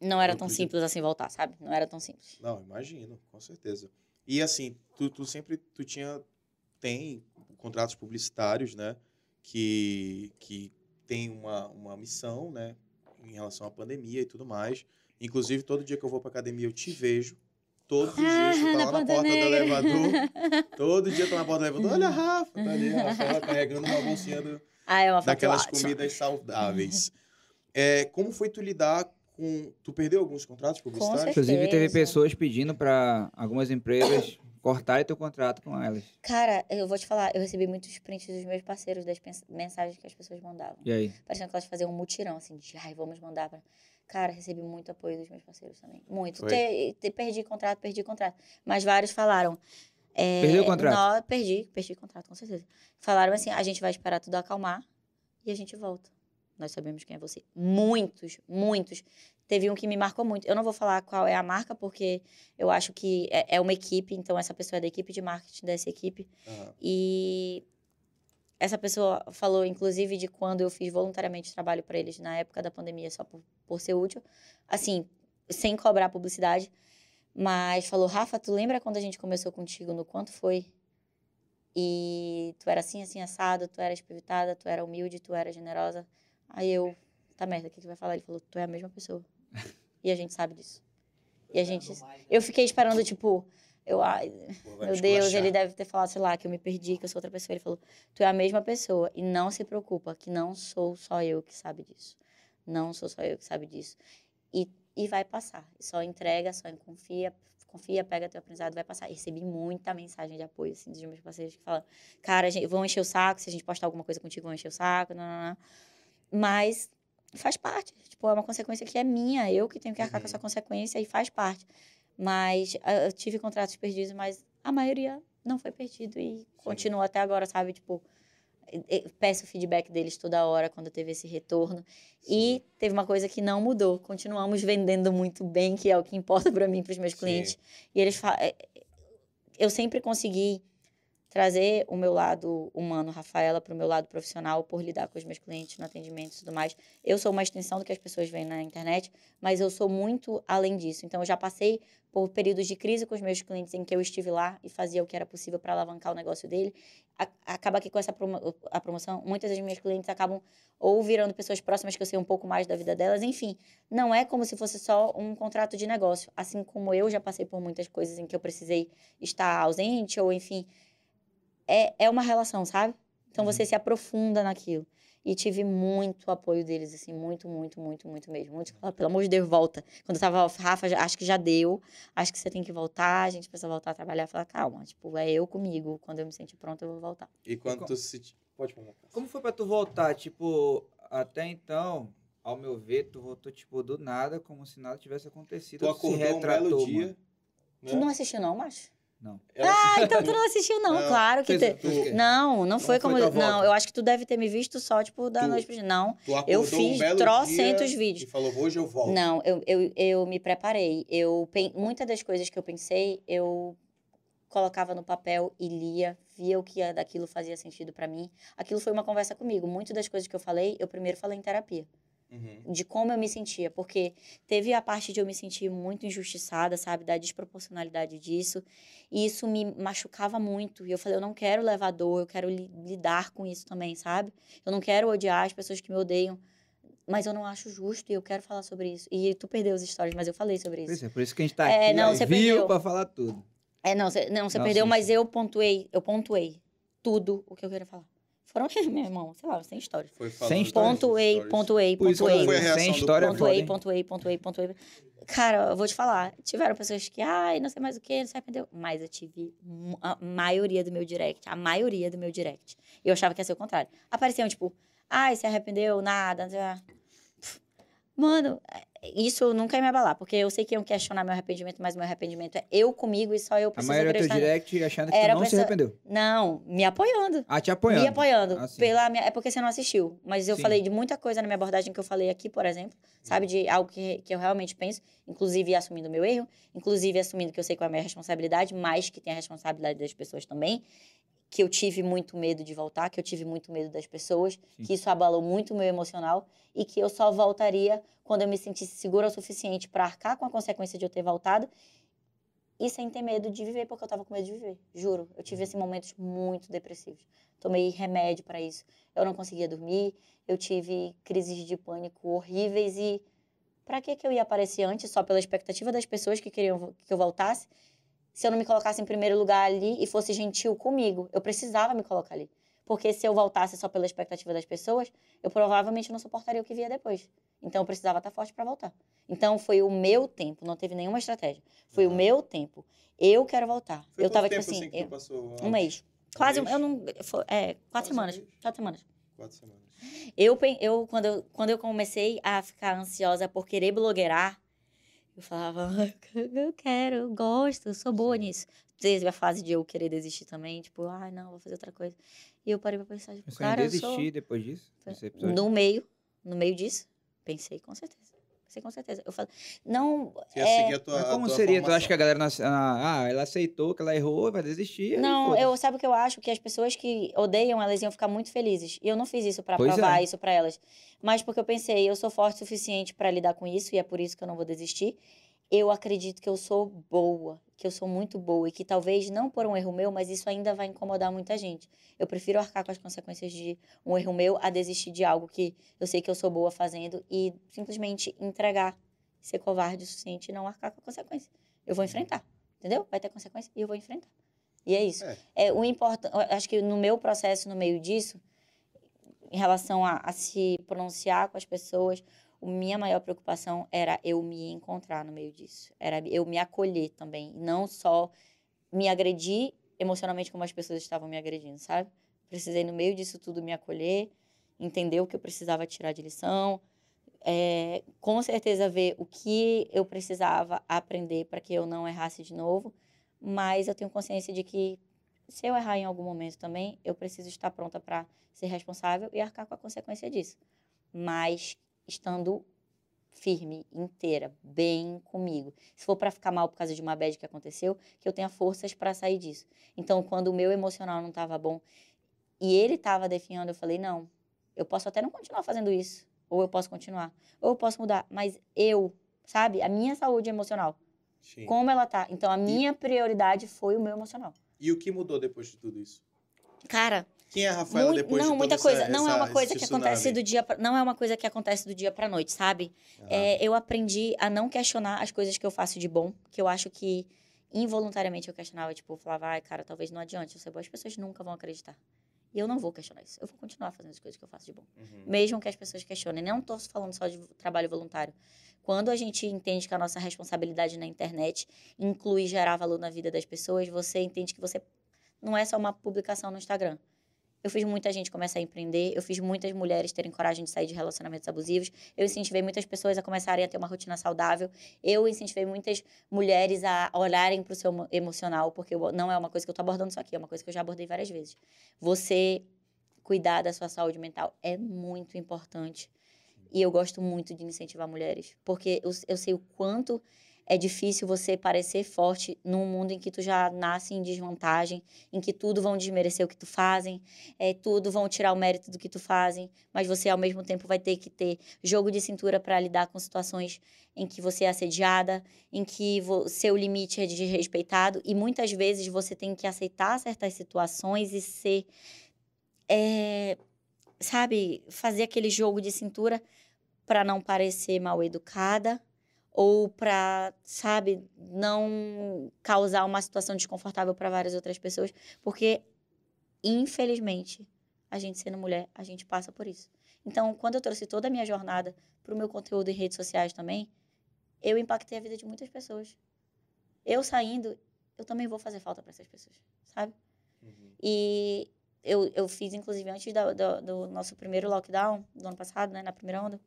[SPEAKER 3] não era
[SPEAKER 1] Eu
[SPEAKER 3] tão
[SPEAKER 1] acredito.
[SPEAKER 3] simples assim voltar, sabe? Não era tão simples.
[SPEAKER 1] Não, imagino, com certeza. E assim, tu, tu sempre tu tinha tem contratos publicitários, né? Que, que tem uma, uma missão, né? Em relação à pandemia e tudo mais. Inclusive, todo dia que eu vou pra academia, eu te vejo. Todos os dias, tu tá lá na porta do elevador. Todo dia tu tá na porta do elevador. Olha a Rafa, tá ali, a Rafaela carregando uma bolsinha do,
[SPEAKER 3] Ah, é uma
[SPEAKER 1] daquelas
[SPEAKER 3] ótima.
[SPEAKER 1] comidas saudáveis. É, como foi tu lidar com. Tu perdeu alguns contratos publicitários?
[SPEAKER 2] Inclusive, teve pessoas pedindo pra algumas empresas cortarem teu contrato com elas.
[SPEAKER 3] Cara, eu vou te falar, eu recebi muitos prints dos meus parceiros das mensagens que as pessoas mandavam.
[SPEAKER 2] E aí?
[SPEAKER 3] Parecendo que elas faziam um mutirão, assim, de ai, vamos mandar pra. Cara, recebi muito apoio dos meus parceiros também. Muito. Te- te- perdi contrato, perdi contrato. Mas vários falaram. é,
[SPEAKER 2] Perdeu o contrato?
[SPEAKER 3] nó- perdi, perdi contrato, com certeza. Falaram assim: a gente vai esperar tudo acalmar e a gente volta. Nós sabemos quem é você. Muitos, muitos. Teve um que me marcou muito. Eu não vou falar qual é a marca, porque eu acho que é, é uma equipe, então essa pessoa é da equipe de marketing dessa equipe.
[SPEAKER 1] Aham.
[SPEAKER 3] E essa pessoa falou, inclusive, de quando eu fiz voluntariamente trabalho para eles na época da pandemia, só por, por ser útil, assim, sem cobrar publicidade. Mas falou, Rafa, tu lembra quando a gente começou contigo, no quanto foi? E tu era assim, assim, assado, tu era espivitada, tu era humilde, tu era generosa. Aí eu, tá merda, o que que vai falar? Ele falou, tu é a mesma pessoa. e a gente sabe disso. E a gente. Eu fiquei esperando, tipo, eu, ai,
[SPEAKER 1] Pô, vai
[SPEAKER 3] meu
[SPEAKER 1] me
[SPEAKER 3] Deus, ele deve ter falado, sei lá, que eu me perdi, que eu sou outra pessoa. Ele falou, tu é a mesma pessoa. E não se preocupa, que não sou só eu que sabe disso. Não sou só eu que sabe disso. E, e vai passar. Só entrega, só confia, confia, pega teu aprendizado, vai passar. E recebi muita mensagem de apoio, assim, dos meus parceiros que falam, cara, gente, vão encher o saco, se a gente postar alguma coisa contigo, vão encher o saco, não, não, não. Mas faz parte. Tipo, é uma consequência que é minha, eu que tenho que arcar com
[SPEAKER 1] Uhum.
[SPEAKER 3] essa consequência e faz parte. Mas ah, eu tive contratos perdidos, mas a maioria não foi perdido e continua até agora, sabe? Tipo, peço feedback deles toda hora quando teve esse retorno. E teve uma coisa que não mudou. Continuamos vendendo muito bem, que é o que importa para mim, para os meus
[SPEAKER 1] Sim.
[SPEAKER 3] clientes. E eles falam. Eu sempre consegui trazer o meu lado humano, Rafaela, para o meu lado profissional, por lidar com os meus clientes no atendimento e tudo mais. Eu sou uma extensão do que as pessoas veem na internet, mas eu sou muito além disso. Então, eu já passei por períodos de crise com os meus clientes em que eu estive lá e fazia o que era possível para alavancar o negócio dele. Acaba que com essa promo a promoção, muitas das minhas clientes acabam ou virando pessoas próximas que eu sei um pouco mais da vida delas. Enfim, não é como se fosse só um contrato de negócio. Assim como eu já passei por muitas coisas em que eu precisei estar ausente ou, enfim, é, é uma relação, sabe? Então você se aprofunda naquilo. E tive muito apoio deles, assim, muito, muito, muito, muito mesmo. Muito, falaram, pelo amor de Deus, volta. Quando eu tava, Rafa, acho que já deu, acho que você tem que voltar, a gente precisa voltar a trabalhar. Falar, calma, tipo, é eu comigo. Quando eu me sentir pronta, eu vou voltar.
[SPEAKER 1] E quando tu se. Pode falar.
[SPEAKER 2] Como foi pra tu voltar? Tipo, até então, ao meu ver, tu voltou, tipo, do nada, como se nada tivesse acontecido.
[SPEAKER 1] Tu
[SPEAKER 2] se
[SPEAKER 1] acordou um belo
[SPEAKER 2] retratou,
[SPEAKER 1] dia.
[SPEAKER 2] mano.
[SPEAKER 3] Tu não assistiu, não, macho?
[SPEAKER 2] Não.
[SPEAKER 3] Ah, então tu não assistiu, não.
[SPEAKER 1] Não,
[SPEAKER 3] claro que. Te...
[SPEAKER 2] o quê?
[SPEAKER 3] Não, não foi
[SPEAKER 1] foi
[SPEAKER 3] como.
[SPEAKER 1] volta?
[SPEAKER 3] Não, eu acho que tu deve ter me visto só, tipo, da
[SPEAKER 1] Tu-
[SPEAKER 3] noite pro dia. Não, Eu
[SPEAKER 1] um
[SPEAKER 3] fiz
[SPEAKER 1] belo
[SPEAKER 3] trocentos vídeos.
[SPEAKER 1] E falou, hoje eu volto.
[SPEAKER 3] Não, eu, eu, eu me preparei. Eu pen... Muitas das coisas que eu pensei, eu colocava no papel e lia, via o que daquilo fazia sentido pra mim. Aquilo foi uma conversa comigo. Muitas das coisas que eu falei, eu primeiro falei em terapia.
[SPEAKER 1] Uhum.
[SPEAKER 3] De como eu me sentia. Porque teve a parte de eu me sentir muito injustiçada, sabe? Da desproporcionalidade disso. E isso me machucava muito. E eu falei, eu não quero levar dor, eu quero li- lidar com isso também, sabe? Eu não quero odiar as pessoas que me odeiam. Mas eu não acho justo e eu quero falar sobre isso. E tu perdeu as histórias, mas eu falei sobre isso.
[SPEAKER 2] Pois é, por isso que a gente tá
[SPEAKER 3] É,
[SPEAKER 2] aqui
[SPEAKER 3] não, você perdeu.
[SPEAKER 2] pra falar tudo.
[SPEAKER 3] É, não, você não, você
[SPEAKER 2] Não,
[SPEAKER 3] perdeu,
[SPEAKER 2] sim,
[SPEAKER 3] mas eu pontuei, eu pontuei tudo o que eu queria falar. Foram, meu irmão, sei lá, sem história.
[SPEAKER 1] Foi
[SPEAKER 2] Sem história. Por isso que
[SPEAKER 3] pontuei.
[SPEAKER 1] foi a
[SPEAKER 2] sem história é foda,
[SPEAKER 3] Pontuei,
[SPEAKER 2] hein?
[SPEAKER 3] pontuei, pontuei, pontuei. Cara, eu vou te falar. Tiveram pessoas que, ai, não sei mais o que, não se arrependeu. Mas eu tive a maioria do meu direct. A maioria do meu direct. E eu achava que ia ser o contrário. Apareciam, tipo, ai, se arrependeu, nada. Mano, isso nunca ia me abalar. Porque eu sei que iam questionar meu arrependimento, mas meu arrependimento é eu comigo e só eu
[SPEAKER 2] A
[SPEAKER 3] preciso
[SPEAKER 2] maioria do teu
[SPEAKER 3] acreditar.
[SPEAKER 2] direct achando que
[SPEAKER 3] Era
[SPEAKER 2] tu não
[SPEAKER 3] pra
[SPEAKER 2] se arrependeu.
[SPEAKER 3] Não, me apoiando.
[SPEAKER 2] Ah, te apoiando.
[SPEAKER 3] Me apoiando.
[SPEAKER 2] Ah,
[SPEAKER 3] pela minha... É porque você não assistiu. Mas eu
[SPEAKER 2] Sim.
[SPEAKER 3] falei de muita coisa na minha abordagem que eu falei aqui, por exemplo. Sabe? De algo que, que eu realmente penso. Inclusive assumindo o meu erro. Inclusive assumindo que eu sei qual é a minha responsabilidade. Mas que tem a responsabilidade das pessoas também. Que eu tive muito medo de voltar. Que eu tive muito medo das pessoas.
[SPEAKER 2] Sim.
[SPEAKER 3] Que isso abalou muito o meu emocional. E que eu só voltaria quando eu me sentisse segura o suficiente para arcar com a consequência de eu ter voltado. E sem ter medo de viver, porque eu tava com medo de viver. Juro. Eu tive assim, momentos muito depressivos. Tomei remédio para isso. Eu não conseguia dormir. Eu tive crises de pânico horríveis. E para que, que eu ia aparecer antes só pela expectativa das pessoas que queriam que eu voltasse? Se eu não me colocasse em primeiro lugar ali e fosse gentil comigo, eu precisava me colocar ali. Porque se eu voltasse só pela expectativa das pessoas, eu provavelmente não suportaria o que via depois. Então eu precisava estar forte para voltar. Então foi o meu tempo, não teve nenhuma estratégia. Foi o
[SPEAKER 1] Aham.
[SPEAKER 3] meu tempo. Eu quero voltar.
[SPEAKER 1] Foi
[SPEAKER 3] eu tava tipo assim,
[SPEAKER 1] tu
[SPEAKER 3] eu-
[SPEAKER 1] passou
[SPEAKER 3] um mês. Quase,
[SPEAKER 1] mês?
[SPEAKER 3] eu não, foi- é, quatro
[SPEAKER 1] Quase um
[SPEAKER 3] semanas,
[SPEAKER 1] mês.
[SPEAKER 3] quatro semanas.
[SPEAKER 1] Quatro semanas.
[SPEAKER 3] Eu, eu, quando eu, quando eu comecei a ficar ansiosa por querer blogueirar, eu falava, "Ai, eu quero, eu gosto, eu sou boa
[SPEAKER 1] Sim.
[SPEAKER 3] nisso. Teve a fase de eu querer desistir também, tipo, ai, não, vou fazer outra coisa. E eu parei pra pensar, tipo, cara, eu sou...
[SPEAKER 2] depois disso?
[SPEAKER 3] No meio, no meio disso, pensei com certeza. Pensei com certeza. Eu falei, não,
[SPEAKER 1] Você ia
[SPEAKER 3] é,
[SPEAKER 1] seguir a tua,
[SPEAKER 2] Mas
[SPEAKER 1] a
[SPEAKER 2] como
[SPEAKER 1] tua
[SPEAKER 2] seria? Tu
[SPEAKER 1] formação.
[SPEAKER 2] acha que a galera não, ah, ah, ela aceitou que ela errou, vai desistir?
[SPEAKER 3] Não, eu sabe o que eu acho que as pessoas que odeiam, elas iam ficar muito felizes. E eu não fiz isso pra
[SPEAKER 2] Pois
[SPEAKER 3] provar
[SPEAKER 2] é.
[SPEAKER 3] isso pra elas, mas porque eu pensei, eu sou forte o suficiente pra lidar com isso e é por isso que eu não vou desistir. Eu acredito que eu sou boa, que eu sou muito boa e que talvez não por um erro meu, mas isso ainda vai incomodar muita gente. Eu prefiro arcar com as consequências de um erro meu a desistir de algo que eu sei que eu sou boa fazendo e simplesmente entregar ser covarde o suficiente e não arcar com a consequência. Eu vou enfrentar, entendeu? Vai ter consequência e eu vou enfrentar. E é isso.
[SPEAKER 1] É.
[SPEAKER 3] É, o importante, acho que no meu processo, no meio disso, em relação a, a se pronunciar com as pessoas, a minha maior preocupação era eu me encontrar no meio disso. Era eu me acolher também. Não só me agredir emocionalmente como as pessoas estavam me agredindo, sabe? Precisei, no meio disso tudo, me acolher, entender o que eu precisava tirar de lição, é, com certeza ver o que eu precisava aprender para que eu não errasse de novo, mas eu tenho consciência de que se eu errar em algum momento também, eu preciso estar pronta para ser responsável e arcar com a consequência disso. Mas estando firme, inteira, bem comigo. Se for para ficar mal por causa de uma bad que aconteceu, que eu tenha forças para sair disso. Então, quando o meu emocional não estava bom e ele estava definhando, eu falei: não, eu posso até não continuar fazendo isso, ou eu posso continuar, ou eu posso mudar, mas eu, sabe, a minha saúde emocional,
[SPEAKER 1] Sim.
[SPEAKER 3] como ela tá. Então, a minha prioridade foi o meu emocional.
[SPEAKER 1] E o que mudou depois de tudo isso?
[SPEAKER 3] Cara,
[SPEAKER 1] Quem é a Rafaela depois de
[SPEAKER 3] não,
[SPEAKER 1] toda
[SPEAKER 3] muita
[SPEAKER 1] essa-
[SPEAKER 3] coisa. Não é
[SPEAKER 1] essa-
[SPEAKER 3] uma coisa que acontece
[SPEAKER 1] tsunami?
[SPEAKER 3] do dia pra, não é uma coisa que acontece do dia para noite, sabe?
[SPEAKER 1] Aham.
[SPEAKER 3] É, eu aprendi a não questionar as coisas que eu faço de bom, que eu acho que involuntariamente eu questionava, tipo, eu falava, ai, cara, talvez não adiante, eu sei, as pessoas nunca vão acreditar. E eu não vou questionar isso. Eu vou continuar fazendo as coisas que eu faço de bom.
[SPEAKER 1] Uhum.
[SPEAKER 3] Mesmo que as pessoas questionem. Não estou falando só de trabalho voluntário. Quando a gente entende que a nossa responsabilidade na internet inclui gerar valor na vida das pessoas, você entende que você não é só uma publicação no Instagram. Eu fiz muita gente começar a empreender, eu fiz muitas mulheres terem coragem de sair de relacionamentos abusivos, eu incentivei muitas pessoas a começarem a ter uma rotina saudável, eu incentivei muitas mulheres a olharem para o seu emo- emocional, porque não é uma coisa que eu estou abordando só aqui, é uma coisa que eu já abordei várias vezes. Você cuidar da sua saúde mental é muito importante. E eu gosto muito de incentivar mulheres, porque eu, eu sei o quanto é difícil você parecer forte num mundo em que tu já nasce em desvantagem, em que tudo vão desmerecer o que tu fazem, é, tudo vão tirar o mérito do que tu fazem, mas você ao mesmo tempo vai ter que ter jogo de cintura para lidar com situações em que você é assediada, em que seu limite é desrespeitado e muitas vezes você tem que aceitar certas situações e ser é, sabe, fazer aquele jogo de cintura para não parecer mal educada ou para, sabe, não causar uma situação desconfortável para várias outras pessoas, porque infelizmente, a gente sendo mulher, a gente passa por isso. Então, quando eu trouxe toda a minha jornada para o meu conteúdo em redes sociais também, eu impactei a vida de muitas pessoas. Eu saindo, eu também vou fazer falta para essas pessoas, sabe?
[SPEAKER 1] Uhum.
[SPEAKER 3] E eu, eu fiz, inclusive, antes da- do, do nosso primeiro lockdown, do ano passado, né, na primeira onda,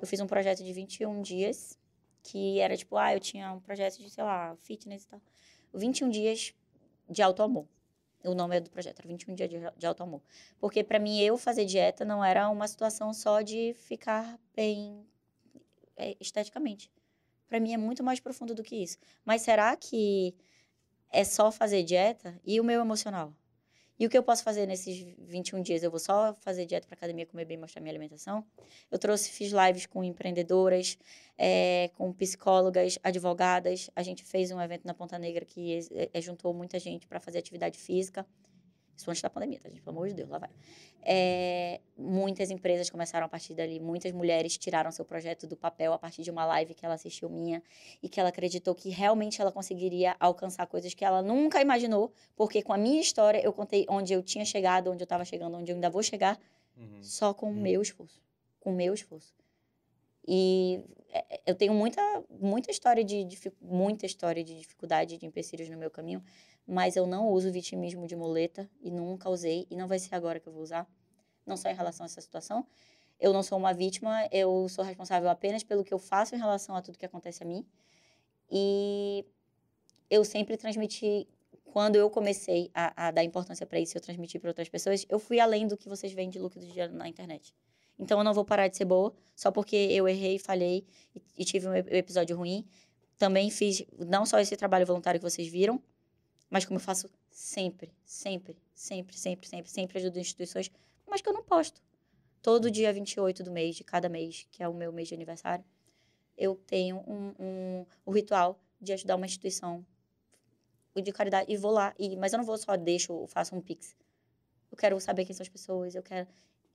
[SPEAKER 3] eu fiz um projeto de 21 dias, que era tipo, ah, eu tinha um projeto de, sei lá, fitness e tal. 21 dias de auto-amor. O nome é do projeto, era 21 dias de, de auto-amor. Porque para mim, eu fazer dieta não era uma situação só de ficar bem é, esteticamente. Para mim é muito mais profundo do que isso. Mas será que é só fazer dieta e o meu emocional? E o que eu posso fazer nesses 21 dias? Eu vou só fazer dieta para academia, comer bem, mostrar minha alimentação? Eu trouxe, fiz lives com empreendedoras, é, com psicólogas, advogadas. A gente fez um evento na Ponta Negra que é, é, juntou muita gente para fazer atividade física. Isso antes da pandemia, tá, gente? Pelo amor de Deus, lá vai. É, muitas empresas começaram a partir dali, muitas mulheres tiraram seu projeto do papel a partir de uma live que ela assistiu minha e que ela acreditou que realmente ela conseguiria alcançar coisas que ela nunca imaginou, porque com a minha história eu contei onde eu tinha chegado, onde eu estava chegando, onde eu ainda vou chegar,
[SPEAKER 1] Uhum.
[SPEAKER 3] só com o
[SPEAKER 1] Hum.
[SPEAKER 3] meu esforço. Com o meu esforço. E é, eu tenho muita, muita história de muita história de dificuldade, de empecilhos no meu caminho, mas eu não uso vitimismo de muleta e nunca usei e não vai ser agora que eu vou usar. Não só em relação a essa situação. Eu não sou uma vítima, eu sou responsável apenas pelo que eu faço em relação a tudo que acontece a mim. E eu sempre transmiti quando eu comecei a, a dar importância para isso, eu transmiti para outras pessoas, eu fui além do que vocês veem de lucro do dinheiro na internet. Então eu não vou parar de ser boa só porque eu errei, falhei e, e tive um ep- episódio ruim. Também fiz não só esse trabalho voluntário que vocês viram, mas como eu faço sempre, sempre, sempre, sempre, sempre, sempre ajudo instituições, mas que eu não posto. Todo dia 28 do mês, de cada mês, que é o meu mês de aniversário, eu tenho um, um, o ritual de ajudar uma instituição de caridade e vou lá. E, mas eu não vou só deixo, faço um pix. Eu quero saber quem são as pessoas, eu quero.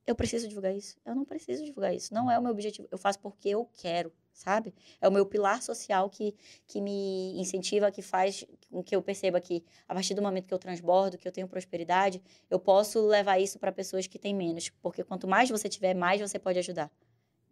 [SPEAKER 3] Eu preciso divulgar isso? Eu não preciso divulgar isso. Não é o meu objetivo. Eu faço porque eu quero. sabe? É o meu pilar social que, que me incentiva, que faz com que eu perceba que, a partir do momento que eu transbordo, que eu tenho prosperidade, eu posso levar isso para pessoas que têm menos. Porque quanto mais você tiver, mais você pode ajudar.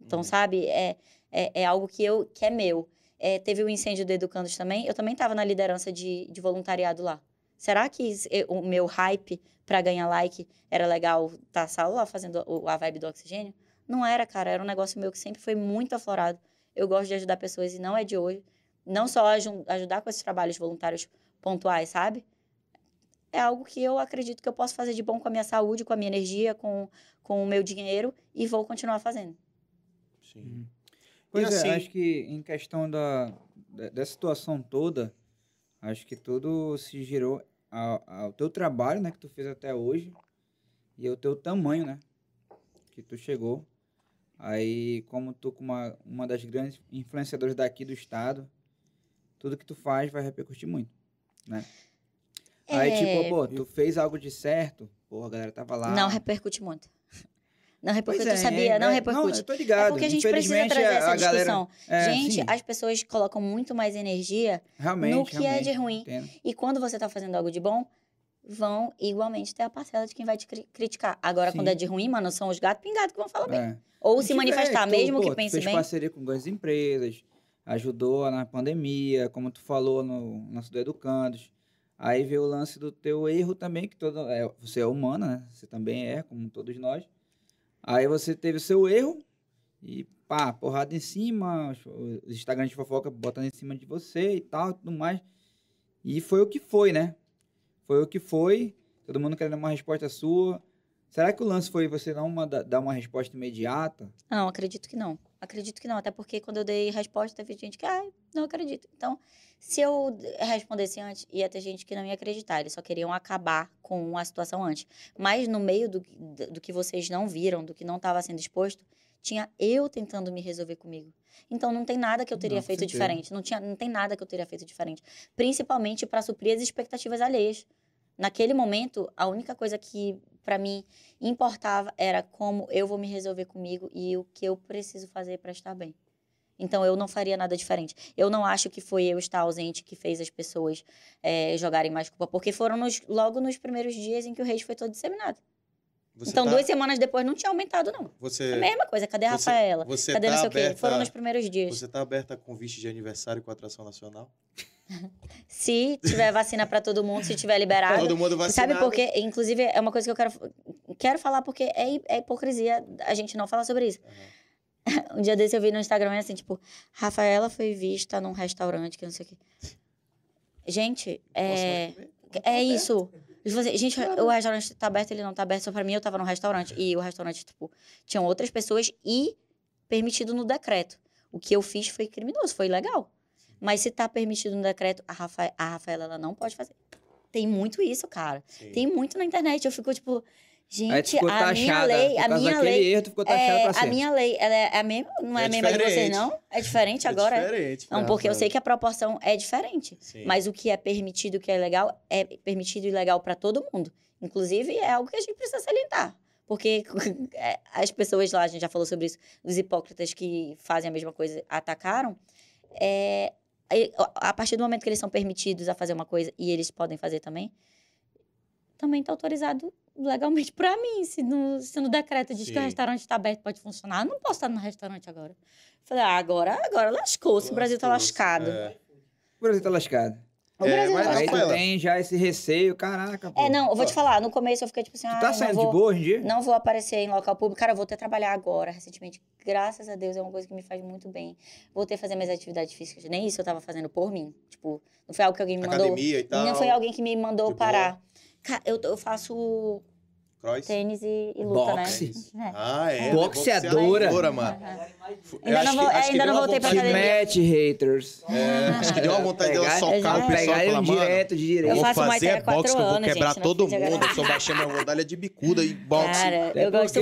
[SPEAKER 3] Então,
[SPEAKER 1] Uhum.
[SPEAKER 3] sabe, é, é, é algo que, eu, que é meu. É, teve o incêndio do Educandos também, eu também estava na liderança de, de voluntariado lá. Será que o meu hype para ganhar like era legal estar tá lá fazendo o- a vibe do oxigênio? Não era, cara. Era um negócio meu que sempre foi muito aflorado. Eu gosto de ajudar pessoas e não é de hoje. Não só aju- ajudar com esses trabalhos voluntários pontuais, sabe? É algo que eu acredito que eu posso fazer de bom com a minha saúde, com a minha energia, com, com o meu dinheiro e vou continuar fazendo.
[SPEAKER 1] Sim.
[SPEAKER 2] Pois
[SPEAKER 1] E
[SPEAKER 2] é,
[SPEAKER 1] assim-
[SPEAKER 2] acho que em questão da, da- dessa situação toda, acho que tudo se girou ao, ao teu trabalho, né, que tu fez até hoje, e ao teu tamanho, né, que tu chegou. Aí, como tu como uma, uma das grandes influenciadoras daqui do estado, tudo que tu faz vai repercutir muito, né? Aí,
[SPEAKER 3] É,
[SPEAKER 2] tipo, pô, tu fez algo de certo, pô, a galera tava lá.
[SPEAKER 3] Não repercute muito. Não
[SPEAKER 2] Pois
[SPEAKER 3] repercute,
[SPEAKER 2] é,
[SPEAKER 3] tu sabia?
[SPEAKER 2] é,
[SPEAKER 3] não
[SPEAKER 2] é,
[SPEAKER 3] repercute.
[SPEAKER 2] eu tô ligado.
[SPEAKER 3] É porque a gente precisa trazer essa
[SPEAKER 2] a galera-
[SPEAKER 3] discussão.
[SPEAKER 2] É,
[SPEAKER 3] gente,
[SPEAKER 2] sim,
[SPEAKER 3] as pessoas colocam muito mais energia
[SPEAKER 2] realmente,
[SPEAKER 3] no que é
[SPEAKER 2] realmente,
[SPEAKER 3] de ruim.
[SPEAKER 2] entendo.
[SPEAKER 3] E quando você tá fazendo algo de bom, vão igualmente ter a parcela de quem vai te cri- criticar. Agora, quando
[SPEAKER 2] Sim.
[SPEAKER 3] é de ruim, mano, são os gatos pingados que vão falar bem.
[SPEAKER 2] É.
[SPEAKER 3] Ou
[SPEAKER 2] E
[SPEAKER 3] se manifestar,
[SPEAKER 2] tu,
[SPEAKER 3] mesmo
[SPEAKER 2] pô,
[SPEAKER 3] que
[SPEAKER 2] tu
[SPEAKER 3] pense
[SPEAKER 2] fez
[SPEAKER 3] bem.
[SPEAKER 2] parceria com grandes empresas, ajudou na pandemia, como tu falou no lance do Educandos. Aí veio o lance do teu erro também, que todo, é, você é humana, né? Você também é, como todos nós. Aí você teve o seu erro e pá, porrada em cima, os- Instagram de fofoca botando em cima de você e tal, tudo mais. E foi o que foi, né? Foi o que foi, todo mundo querendo uma resposta sua. Será que o lance foi você não manda- dar uma resposta imediata?
[SPEAKER 3] Não, acredito que não. Acredito que não. Até porque quando eu dei resposta, teve gente que, ah, não acredito. Então, se eu respondesse antes, ia ter gente que não ia acreditar. Eles só queriam acabar com a situação antes. Mas no meio do, do que vocês não viram, do que não estava sendo exposto, tinha eu tentando me resolver comigo. Então, não tem nada que eu teria
[SPEAKER 2] Não,
[SPEAKER 3] feito
[SPEAKER 2] certeza.
[SPEAKER 3] diferente. Não, tinha, não tem nada que eu teria feito diferente. Principalmente para suprir as expectativas alheias. Naquele momento, a única coisa que para mim importava era como eu vou me resolver comigo e o que eu preciso fazer para estar bem. Então eu não faria nada diferente. Eu não acho que foi eu estar ausente que fez as pessoas eh, jogarem mais culpa, porque foram nos- logo nos primeiros dias em que o rei foi todo disseminado.
[SPEAKER 1] Você
[SPEAKER 3] então
[SPEAKER 1] tá-
[SPEAKER 3] duas semanas depois não tinha aumentado não. É a
[SPEAKER 1] Você,
[SPEAKER 3] mesma coisa. Cadê a
[SPEAKER 1] você-
[SPEAKER 3] Rafaela?
[SPEAKER 1] você
[SPEAKER 3] Cadê
[SPEAKER 1] tá
[SPEAKER 3] não sei o quê?
[SPEAKER 1] aberta-
[SPEAKER 3] Foram nos primeiros dias.
[SPEAKER 1] Você tá aberta a convite de aniversário com a atração nacional?
[SPEAKER 3] Se tiver vacina para todo mundo, se tiver liberado.
[SPEAKER 1] Todo mundo vacinado.
[SPEAKER 3] Sabe por quê? Inclusive, é uma coisa que eu quero, quero falar porque é, é hipocrisia a gente não falar sobre isso. Um dia desse eu vi no Instagram assim, tipo, Rafaela foi vista num restaurante que não sei o quê. Gente, é, é isso. Você- gente, o restaurante tá aberto, ele não tá aberto. Só pra mim, eu tava no restaurante. E o restaurante, tipo, tinham outras pessoas e permitido no decreto. O que eu fiz foi criminoso, foi legal. Mas se tá permitido no decreto, a, Rafa, a Rafaela, ela não pode fazer. Tem muito isso, cara.
[SPEAKER 1] Sim.
[SPEAKER 3] Tem muito na internet. Eu fico, tipo, gente, a minha
[SPEAKER 2] taxada.
[SPEAKER 3] lei,
[SPEAKER 2] por
[SPEAKER 3] a minha lei.
[SPEAKER 2] erro,
[SPEAKER 3] É,
[SPEAKER 2] pra
[SPEAKER 3] a minha lei, ela é a mesma, não é,
[SPEAKER 1] É
[SPEAKER 3] a mesma de vocês,
[SPEAKER 1] diferente.
[SPEAKER 3] não? É diferente
[SPEAKER 1] É
[SPEAKER 3] agora?
[SPEAKER 1] diferente.
[SPEAKER 3] Não,
[SPEAKER 1] pra
[SPEAKER 3] porque eu sei que a proporção é diferente.
[SPEAKER 1] Sim.
[SPEAKER 3] Mas o que é permitido, o que é legal, é permitido e legal para todo mundo. Inclusive, é algo que a gente precisa salientar. Porque é, as pessoas lá, a gente já falou sobre isso, os hipócritas que fazem a mesma coisa atacaram. É, a partir do momento que eles são permitidos a fazer uma coisa e eles podem fazer também, também está autorizado legalmente para mim. Se no, se no decreto diz que o
[SPEAKER 1] Sim.
[SPEAKER 3] restaurante está aberto, pode funcionar, eu não posso estar no restaurante agora. Falei, ah, agora, agora lascou-se, o Brasil está lascado.
[SPEAKER 1] É.
[SPEAKER 2] O Brasil tá lascado.
[SPEAKER 3] O
[SPEAKER 1] É, mas
[SPEAKER 2] Aí tu tem já esse receio, caraca, pô.
[SPEAKER 3] É, não, eu vou te falar, no começo eu fiquei tipo assim,
[SPEAKER 2] Tu
[SPEAKER 3] ah,
[SPEAKER 2] tá
[SPEAKER 3] não
[SPEAKER 2] saindo
[SPEAKER 3] vou,
[SPEAKER 2] de boa hoje em dia?
[SPEAKER 3] não vou aparecer em local público. Cara, eu vou ter trabalhar agora, recentemente. Graças a Deus, é uma coisa que me faz muito bem. Voltei a fazer minhas atividades físicas. Nem isso eu tava fazendo por mim. Tipo, não foi algo que alguém me mandou.
[SPEAKER 1] Academia e tal.
[SPEAKER 3] Não foi alguém que me mandou
[SPEAKER 1] De boa.
[SPEAKER 3] parar. Cara, eu, eu faço
[SPEAKER 1] Cross.
[SPEAKER 3] tênis e, e luta,
[SPEAKER 2] Boxe.
[SPEAKER 3] né? É.
[SPEAKER 1] Ah, é.
[SPEAKER 2] Boxeadora.
[SPEAKER 1] Boxeadora, mano. Eu
[SPEAKER 3] Ainda
[SPEAKER 1] acho
[SPEAKER 3] não
[SPEAKER 1] que-
[SPEAKER 3] vou-
[SPEAKER 1] acho que
[SPEAKER 3] ainda não voltei pra academia.
[SPEAKER 2] mete, haters.
[SPEAKER 1] É, acho que deu uma vontade dela
[SPEAKER 2] Pegar-
[SPEAKER 1] socar o pessoal e
[SPEAKER 2] Pegar ele
[SPEAKER 1] falar, mano.
[SPEAKER 2] direto de
[SPEAKER 1] Eu
[SPEAKER 2] direito.
[SPEAKER 3] Eu
[SPEAKER 1] vou
[SPEAKER 3] faço
[SPEAKER 1] fazer é boxe que eu vou quebrar todo mundo. Eu sou baixinho, mas vou dar de bicuda e boxe.
[SPEAKER 3] Cara,
[SPEAKER 2] É
[SPEAKER 3] eu gosto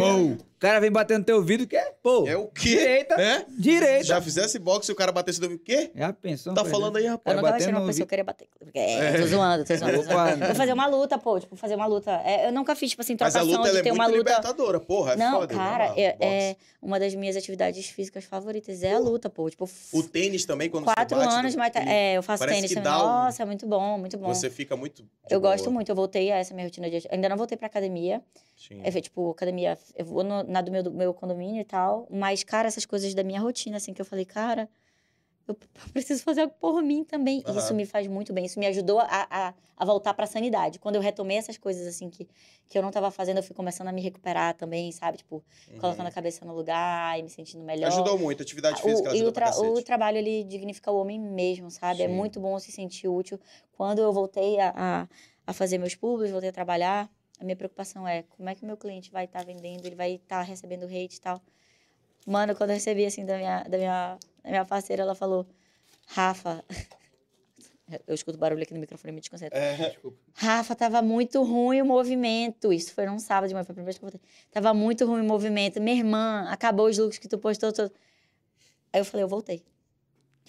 [SPEAKER 1] Bom.
[SPEAKER 2] cara vem batendo no teu ouvido, que é, pô,
[SPEAKER 1] É o quê?
[SPEAKER 2] direita,
[SPEAKER 1] É?
[SPEAKER 2] direita.
[SPEAKER 1] Já fizesse boxe e o cara batesse no o quê?
[SPEAKER 2] Já pensou?
[SPEAKER 1] Tá falando aí,
[SPEAKER 3] Eu
[SPEAKER 1] rapaz?
[SPEAKER 3] nunca
[SPEAKER 2] batendo
[SPEAKER 3] gostei de
[SPEAKER 2] no
[SPEAKER 3] uma pessoa
[SPEAKER 2] ouvido.
[SPEAKER 3] querer bater. É, tô zoando, tô zoando. tô zoando.
[SPEAKER 2] Opa.
[SPEAKER 3] Vou fazer uma luta, pô, tipo, fazer uma luta. É, eu nunca fiz, tipo assim,
[SPEAKER 1] Mas a
[SPEAKER 3] trocação
[SPEAKER 1] luta ela
[SPEAKER 3] de
[SPEAKER 1] é
[SPEAKER 3] ter
[SPEAKER 1] muito
[SPEAKER 3] uma luta.
[SPEAKER 1] libertadora, porra. É
[SPEAKER 3] Não,
[SPEAKER 1] foda. eu
[SPEAKER 3] cara, é, é uma das minhas atividades físicas favoritas. É a luta, pô. Tipo,
[SPEAKER 1] O tênis também, quando
[SPEAKER 3] quatro
[SPEAKER 1] você bate...
[SPEAKER 3] anos,
[SPEAKER 1] no-
[SPEAKER 3] mas tá- é, eu faço
[SPEAKER 1] parece
[SPEAKER 3] tênis
[SPEAKER 1] que
[SPEAKER 3] também.
[SPEAKER 1] um-
[SPEAKER 3] Nossa, é muito bom, muito bom.
[SPEAKER 1] Você fica muito
[SPEAKER 3] Eu
[SPEAKER 1] boa.
[SPEAKER 3] gosto muito, eu voltei a essa minha rotina de. Ainda não voltei pra academia.
[SPEAKER 1] Sim.
[SPEAKER 3] É, tipo, academia, eu vou no- na do meu, do meu condomínio e tal. Mas, cara, essas coisas da minha rotina, assim, que eu falei, cara, eu preciso fazer algo por mim também. E Isso me faz muito bem. Isso me ajudou a, a, a voltar pra sanidade. Quando eu retomei essas coisas, assim, que, que eu não tava fazendo, eu fui começando a me recuperar também, sabe? Tipo,
[SPEAKER 1] Uhum.
[SPEAKER 3] colocando a cabeça no lugar e me sentindo melhor.
[SPEAKER 1] Ajudou muito, a atividade
[SPEAKER 3] O-
[SPEAKER 1] física
[SPEAKER 3] e
[SPEAKER 1] ajuda
[SPEAKER 3] o,
[SPEAKER 1] pra
[SPEAKER 3] tra- o trabalho, ele dignifica o homem mesmo, sabe? É
[SPEAKER 1] Sim.
[SPEAKER 3] muito bom se sentir útil. Quando eu voltei a, a, a fazer meus públicos, voltei a trabalhar, a minha preocupação é como é que o meu cliente vai estar vendendo, ele vai estar recebendo hate e tal. Mano, quando eu recebi, assim, da minha, da minha, da minha parceira, ela falou, Rafa... Eu escuto barulho aqui no microfone, me desconcentra.
[SPEAKER 1] É,
[SPEAKER 3] Rafa, tava muito ruim o movimento. Isso foi num sábado de manhã, foi a primeira vez que eu voltei. Tava muito ruim o movimento. Minha irmã, acabou os looks que tu postou. Todo. Aí eu falei, eu voltei.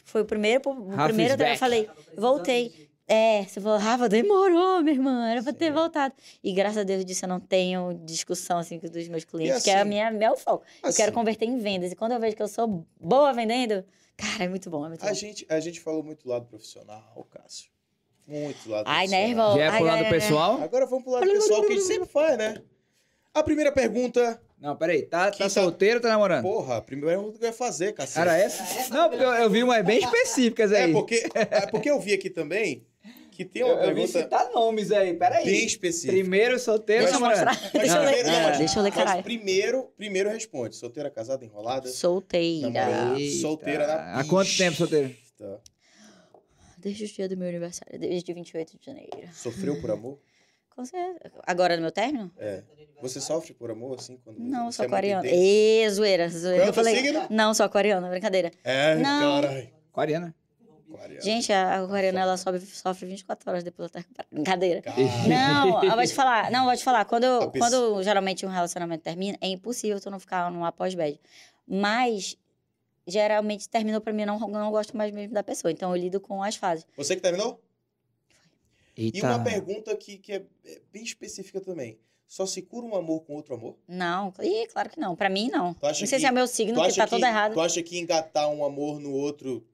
[SPEAKER 3] Foi o primeiro, o
[SPEAKER 2] Rafa
[SPEAKER 3] primeiro eu falei, voltei. É, você falou, Rafa, demorou, minha irmã, era pra ter
[SPEAKER 1] Sim.
[SPEAKER 3] voltado. E graças a Deus disso eu não tenho discussão assim com dos meus clientes, que é a
[SPEAKER 1] assim,
[SPEAKER 3] minha, meu foco. Eu quero
[SPEAKER 1] assim,
[SPEAKER 3] converter em vendas. E quando eu vejo que eu sou boa vendendo, cara, é muito bom, é muito
[SPEAKER 1] A
[SPEAKER 3] bom.
[SPEAKER 1] gente, a gente falou muito do lado profissional, Cássio. Muito do lado
[SPEAKER 3] Ai,
[SPEAKER 1] profissional.
[SPEAKER 3] nervoso.
[SPEAKER 2] Já é
[SPEAKER 3] Ai,
[SPEAKER 2] pro lado
[SPEAKER 3] ai, ai,
[SPEAKER 2] pessoal?
[SPEAKER 1] Agora vamos pro lado pessoal, que a gente sempre faz, né? A primeira pergunta...
[SPEAKER 2] Não, peraí, tá, tá
[SPEAKER 1] tá-
[SPEAKER 2] solteiro ou tá namorando?
[SPEAKER 1] Porra, a primeira pergunta que eu ia fazer, cacete.
[SPEAKER 2] Era essa? Não, porque eu, eu vi umas bem específicas aí.
[SPEAKER 1] É porque, é porque eu vi aqui também que tem uma
[SPEAKER 2] eu, eu vi
[SPEAKER 1] pergunta
[SPEAKER 2] citar nomes aí, peraí.
[SPEAKER 1] bem específica.
[SPEAKER 2] Primeiro solteiro
[SPEAKER 1] Mas-
[SPEAKER 2] namorando?
[SPEAKER 1] Mas
[SPEAKER 3] Deixa eu ler.
[SPEAKER 1] não,
[SPEAKER 3] Deixa eu ler,
[SPEAKER 1] mas
[SPEAKER 3] caralho.
[SPEAKER 1] primeiro, primeiro responde. Solteira, casada, enrolada?
[SPEAKER 3] Solteira.
[SPEAKER 1] Namorada. Solteira na
[SPEAKER 2] Há quanto tempo solteiro?
[SPEAKER 3] Desde o dia do meu aniversário, desde 28 de janeiro.
[SPEAKER 1] Sofreu por amor?
[SPEAKER 3] Com certeza. Agora no meu término?
[SPEAKER 1] É. Você sofre por amor, assim, quando
[SPEAKER 3] Não,
[SPEAKER 1] você
[SPEAKER 3] sou
[SPEAKER 1] é
[SPEAKER 3] aquariana.
[SPEAKER 1] intenso?
[SPEAKER 3] Ê, zoeira, zoeira.
[SPEAKER 1] Qual é
[SPEAKER 3] Eu falei,
[SPEAKER 1] signo?
[SPEAKER 3] não, sou aquariana, brincadeira.
[SPEAKER 1] É,
[SPEAKER 3] Não.
[SPEAKER 1] caralho.
[SPEAKER 2] Aquariana.
[SPEAKER 1] Aquariano.
[SPEAKER 3] Gente, a aquariana, ela sobe, sofre 24 horas depois da. Brincadeira. Não, eu vou te falar. Não, eu vou te falar. Quando, eu, quando geralmente um relacionamento termina, é impossível tu não ficar numa pós-bad. Mas, geralmente, terminou pra mim, eu não, não gosto mais mesmo da pessoa. Então, eu lido com as fases.
[SPEAKER 1] Você que terminou?
[SPEAKER 2] Eita.
[SPEAKER 1] E uma pergunta que, que é é bem específica também. Só se cura um amor com outro amor?
[SPEAKER 3] Não, ih, claro que não. Pra mim, não. Não sei
[SPEAKER 1] que-
[SPEAKER 3] se é meu signo que tá todo errado.
[SPEAKER 1] Tu acha que engatar um amor no outro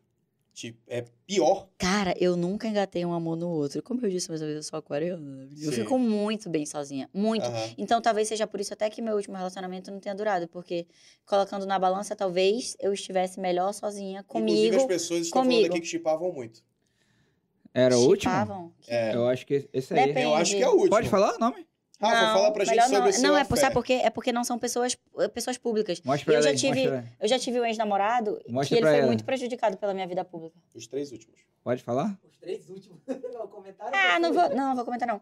[SPEAKER 1] tipo, é pior?
[SPEAKER 3] Cara, eu nunca engatei um amor no outro. Como eu disse mais uma vez, eu sou aquariana. né? Eu
[SPEAKER 1] Sim.
[SPEAKER 3] fico muito bem sozinha. Muito.
[SPEAKER 1] Aham.
[SPEAKER 3] Então, talvez seja por isso até que meu último relacionamento não tenha durado. Porque, colocando na balança, talvez eu estivesse melhor sozinha
[SPEAKER 1] Inclusive, as
[SPEAKER 3] comigo.
[SPEAKER 1] pessoas estão
[SPEAKER 3] comigo.
[SPEAKER 1] falando aqui que chipavam muito.
[SPEAKER 2] Era o último?
[SPEAKER 3] Chipavam.
[SPEAKER 1] É.
[SPEAKER 2] Eu acho que esse aí.
[SPEAKER 3] Depende.
[SPEAKER 1] Eu acho que é o último.
[SPEAKER 2] Pode falar o nome?
[SPEAKER 1] Rafa, fala pra gente sobre
[SPEAKER 3] não.
[SPEAKER 1] seu
[SPEAKER 3] Não, é por,
[SPEAKER 1] affair.
[SPEAKER 3] sabe por quê? É porque não são pessoas, pessoas públicas.
[SPEAKER 2] Mostra pra
[SPEAKER 3] Eu já
[SPEAKER 2] ela aí,
[SPEAKER 3] tive-
[SPEAKER 2] mostra.
[SPEAKER 3] Eu já tive um ex-namorado que ele foi
[SPEAKER 2] ela.
[SPEAKER 3] muito prejudicado pela minha vida pública.
[SPEAKER 1] Os três últimos.
[SPEAKER 2] Pode falar?
[SPEAKER 4] Os três últimos. o comentário
[SPEAKER 3] Ah, não vou, não, não vou comentar não.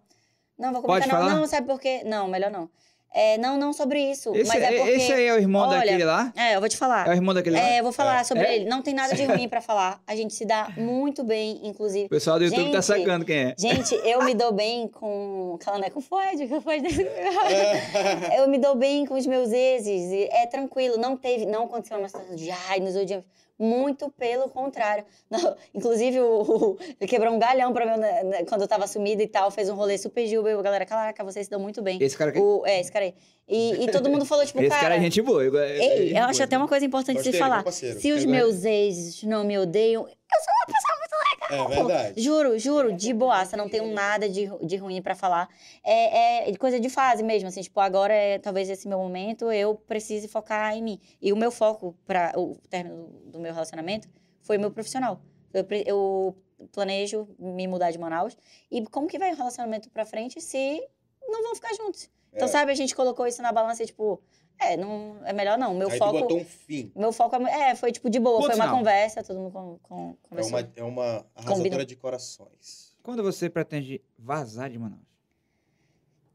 [SPEAKER 3] Não vou
[SPEAKER 2] Pode
[SPEAKER 3] comentar não.
[SPEAKER 2] falar?
[SPEAKER 3] Não, sabe por quê? Não, melhor não. É, não, não sobre isso.
[SPEAKER 2] Esse,
[SPEAKER 3] mas é porque...
[SPEAKER 2] esse aí é o irmão
[SPEAKER 3] Olha,
[SPEAKER 2] daquele lá?
[SPEAKER 3] É, eu vou te falar.
[SPEAKER 2] É o irmão daquele lá?
[SPEAKER 3] É, eu vou falar
[SPEAKER 1] É.
[SPEAKER 3] sobre
[SPEAKER 2] É?
[SPEAKER 3] ele. Não tem nada de ruim pra falar. A gente se dá muito bem, inclusive.
[SPEAKER 2] O pessoal do YouTube tá
[SPEAKER 3] Gente,
[SPEAKER 2] sacando quem é.
[SPEAKER 3] Gente, eu me dou bem com. Aquela né, com Ford, com Ford. eu me dou bem com os meus exes. É tranquilo, não teve, não aconteceu uma situação de ai, nos odiamos. Muito pelo contrário. Não, inclusive, o, o- ele quebrou um galhão pra mim né, né, quando eu tava sumida e tal. Fez um rolê super gilber. Galera, caraca, vocês se dão muito bem.
[SPEAKER 2] Esse cara aqui?
[SPEAKER 3] O, é, esse cara aí. E, e todo mundo falou, tipo,
[SPEAKER 2] Esse
[SPEAKER 3] cara.
[SPEAKER 2] cara é gente boa. eu- eu-
[SPEAKER 3] Ei,
[SPEAKER 2] gente
[SPEAKER 3] eu acho
[SPEAKER 2] boa.
[SPEAKER 3] até uma coisa importante de
[SPEAKER 1] meu
[SPEAKER 3] falar.
[SPEAKER 1] parceiro.
[SPEAKER 3] Se os
[SPEAKER 2] Eu
[SPEAKER 3] meus exes não me odeiam, eu sou uma pessoa muito legal.
[SPEAKER 1] É
[SPEAKER 3] pô.
[SPEAKER 1] verdade.
[SPEAKER 3] Juro, juro, de boaça, não tenho nada de, de ruim pra falar. É, é coisa de fase mesmo, assim, tipo, agora é talvez esse meu momento, eu precise focar em mim. E o meu foco para o término do meu relacionamento foi o meu profissional. Eu, eu planejo me mudar de Manaus. E como que vai o relacionamento pra frente se não vão ficar juntos? Então,
[SPEAKER 1] É.
[SPEAKER 3] sabe, a gente colocou isso na balança e, tipo, é, não, é melhor não. Meu
[SPEAKER 1] Aí
[SPEAKER 3] foco.
[SPEAKER 1] tu botou um fim.
[SPEAKER 3] Meu foco é, é, foi tipo de boa,
[SPEAKER 2] Ponto
[SPEAKER 3] foi uma conversa, todo mundo con, con,
[SPEAKER 1] É
[SPEAKER 3] conversou.
[SPEAKER 1] uma, é uma arrasadora
[SPEAKER 3] Combina.
[SPEAKER 1] de corações.
[SPEAKER 2] Quando você pretende vazar de Manaus?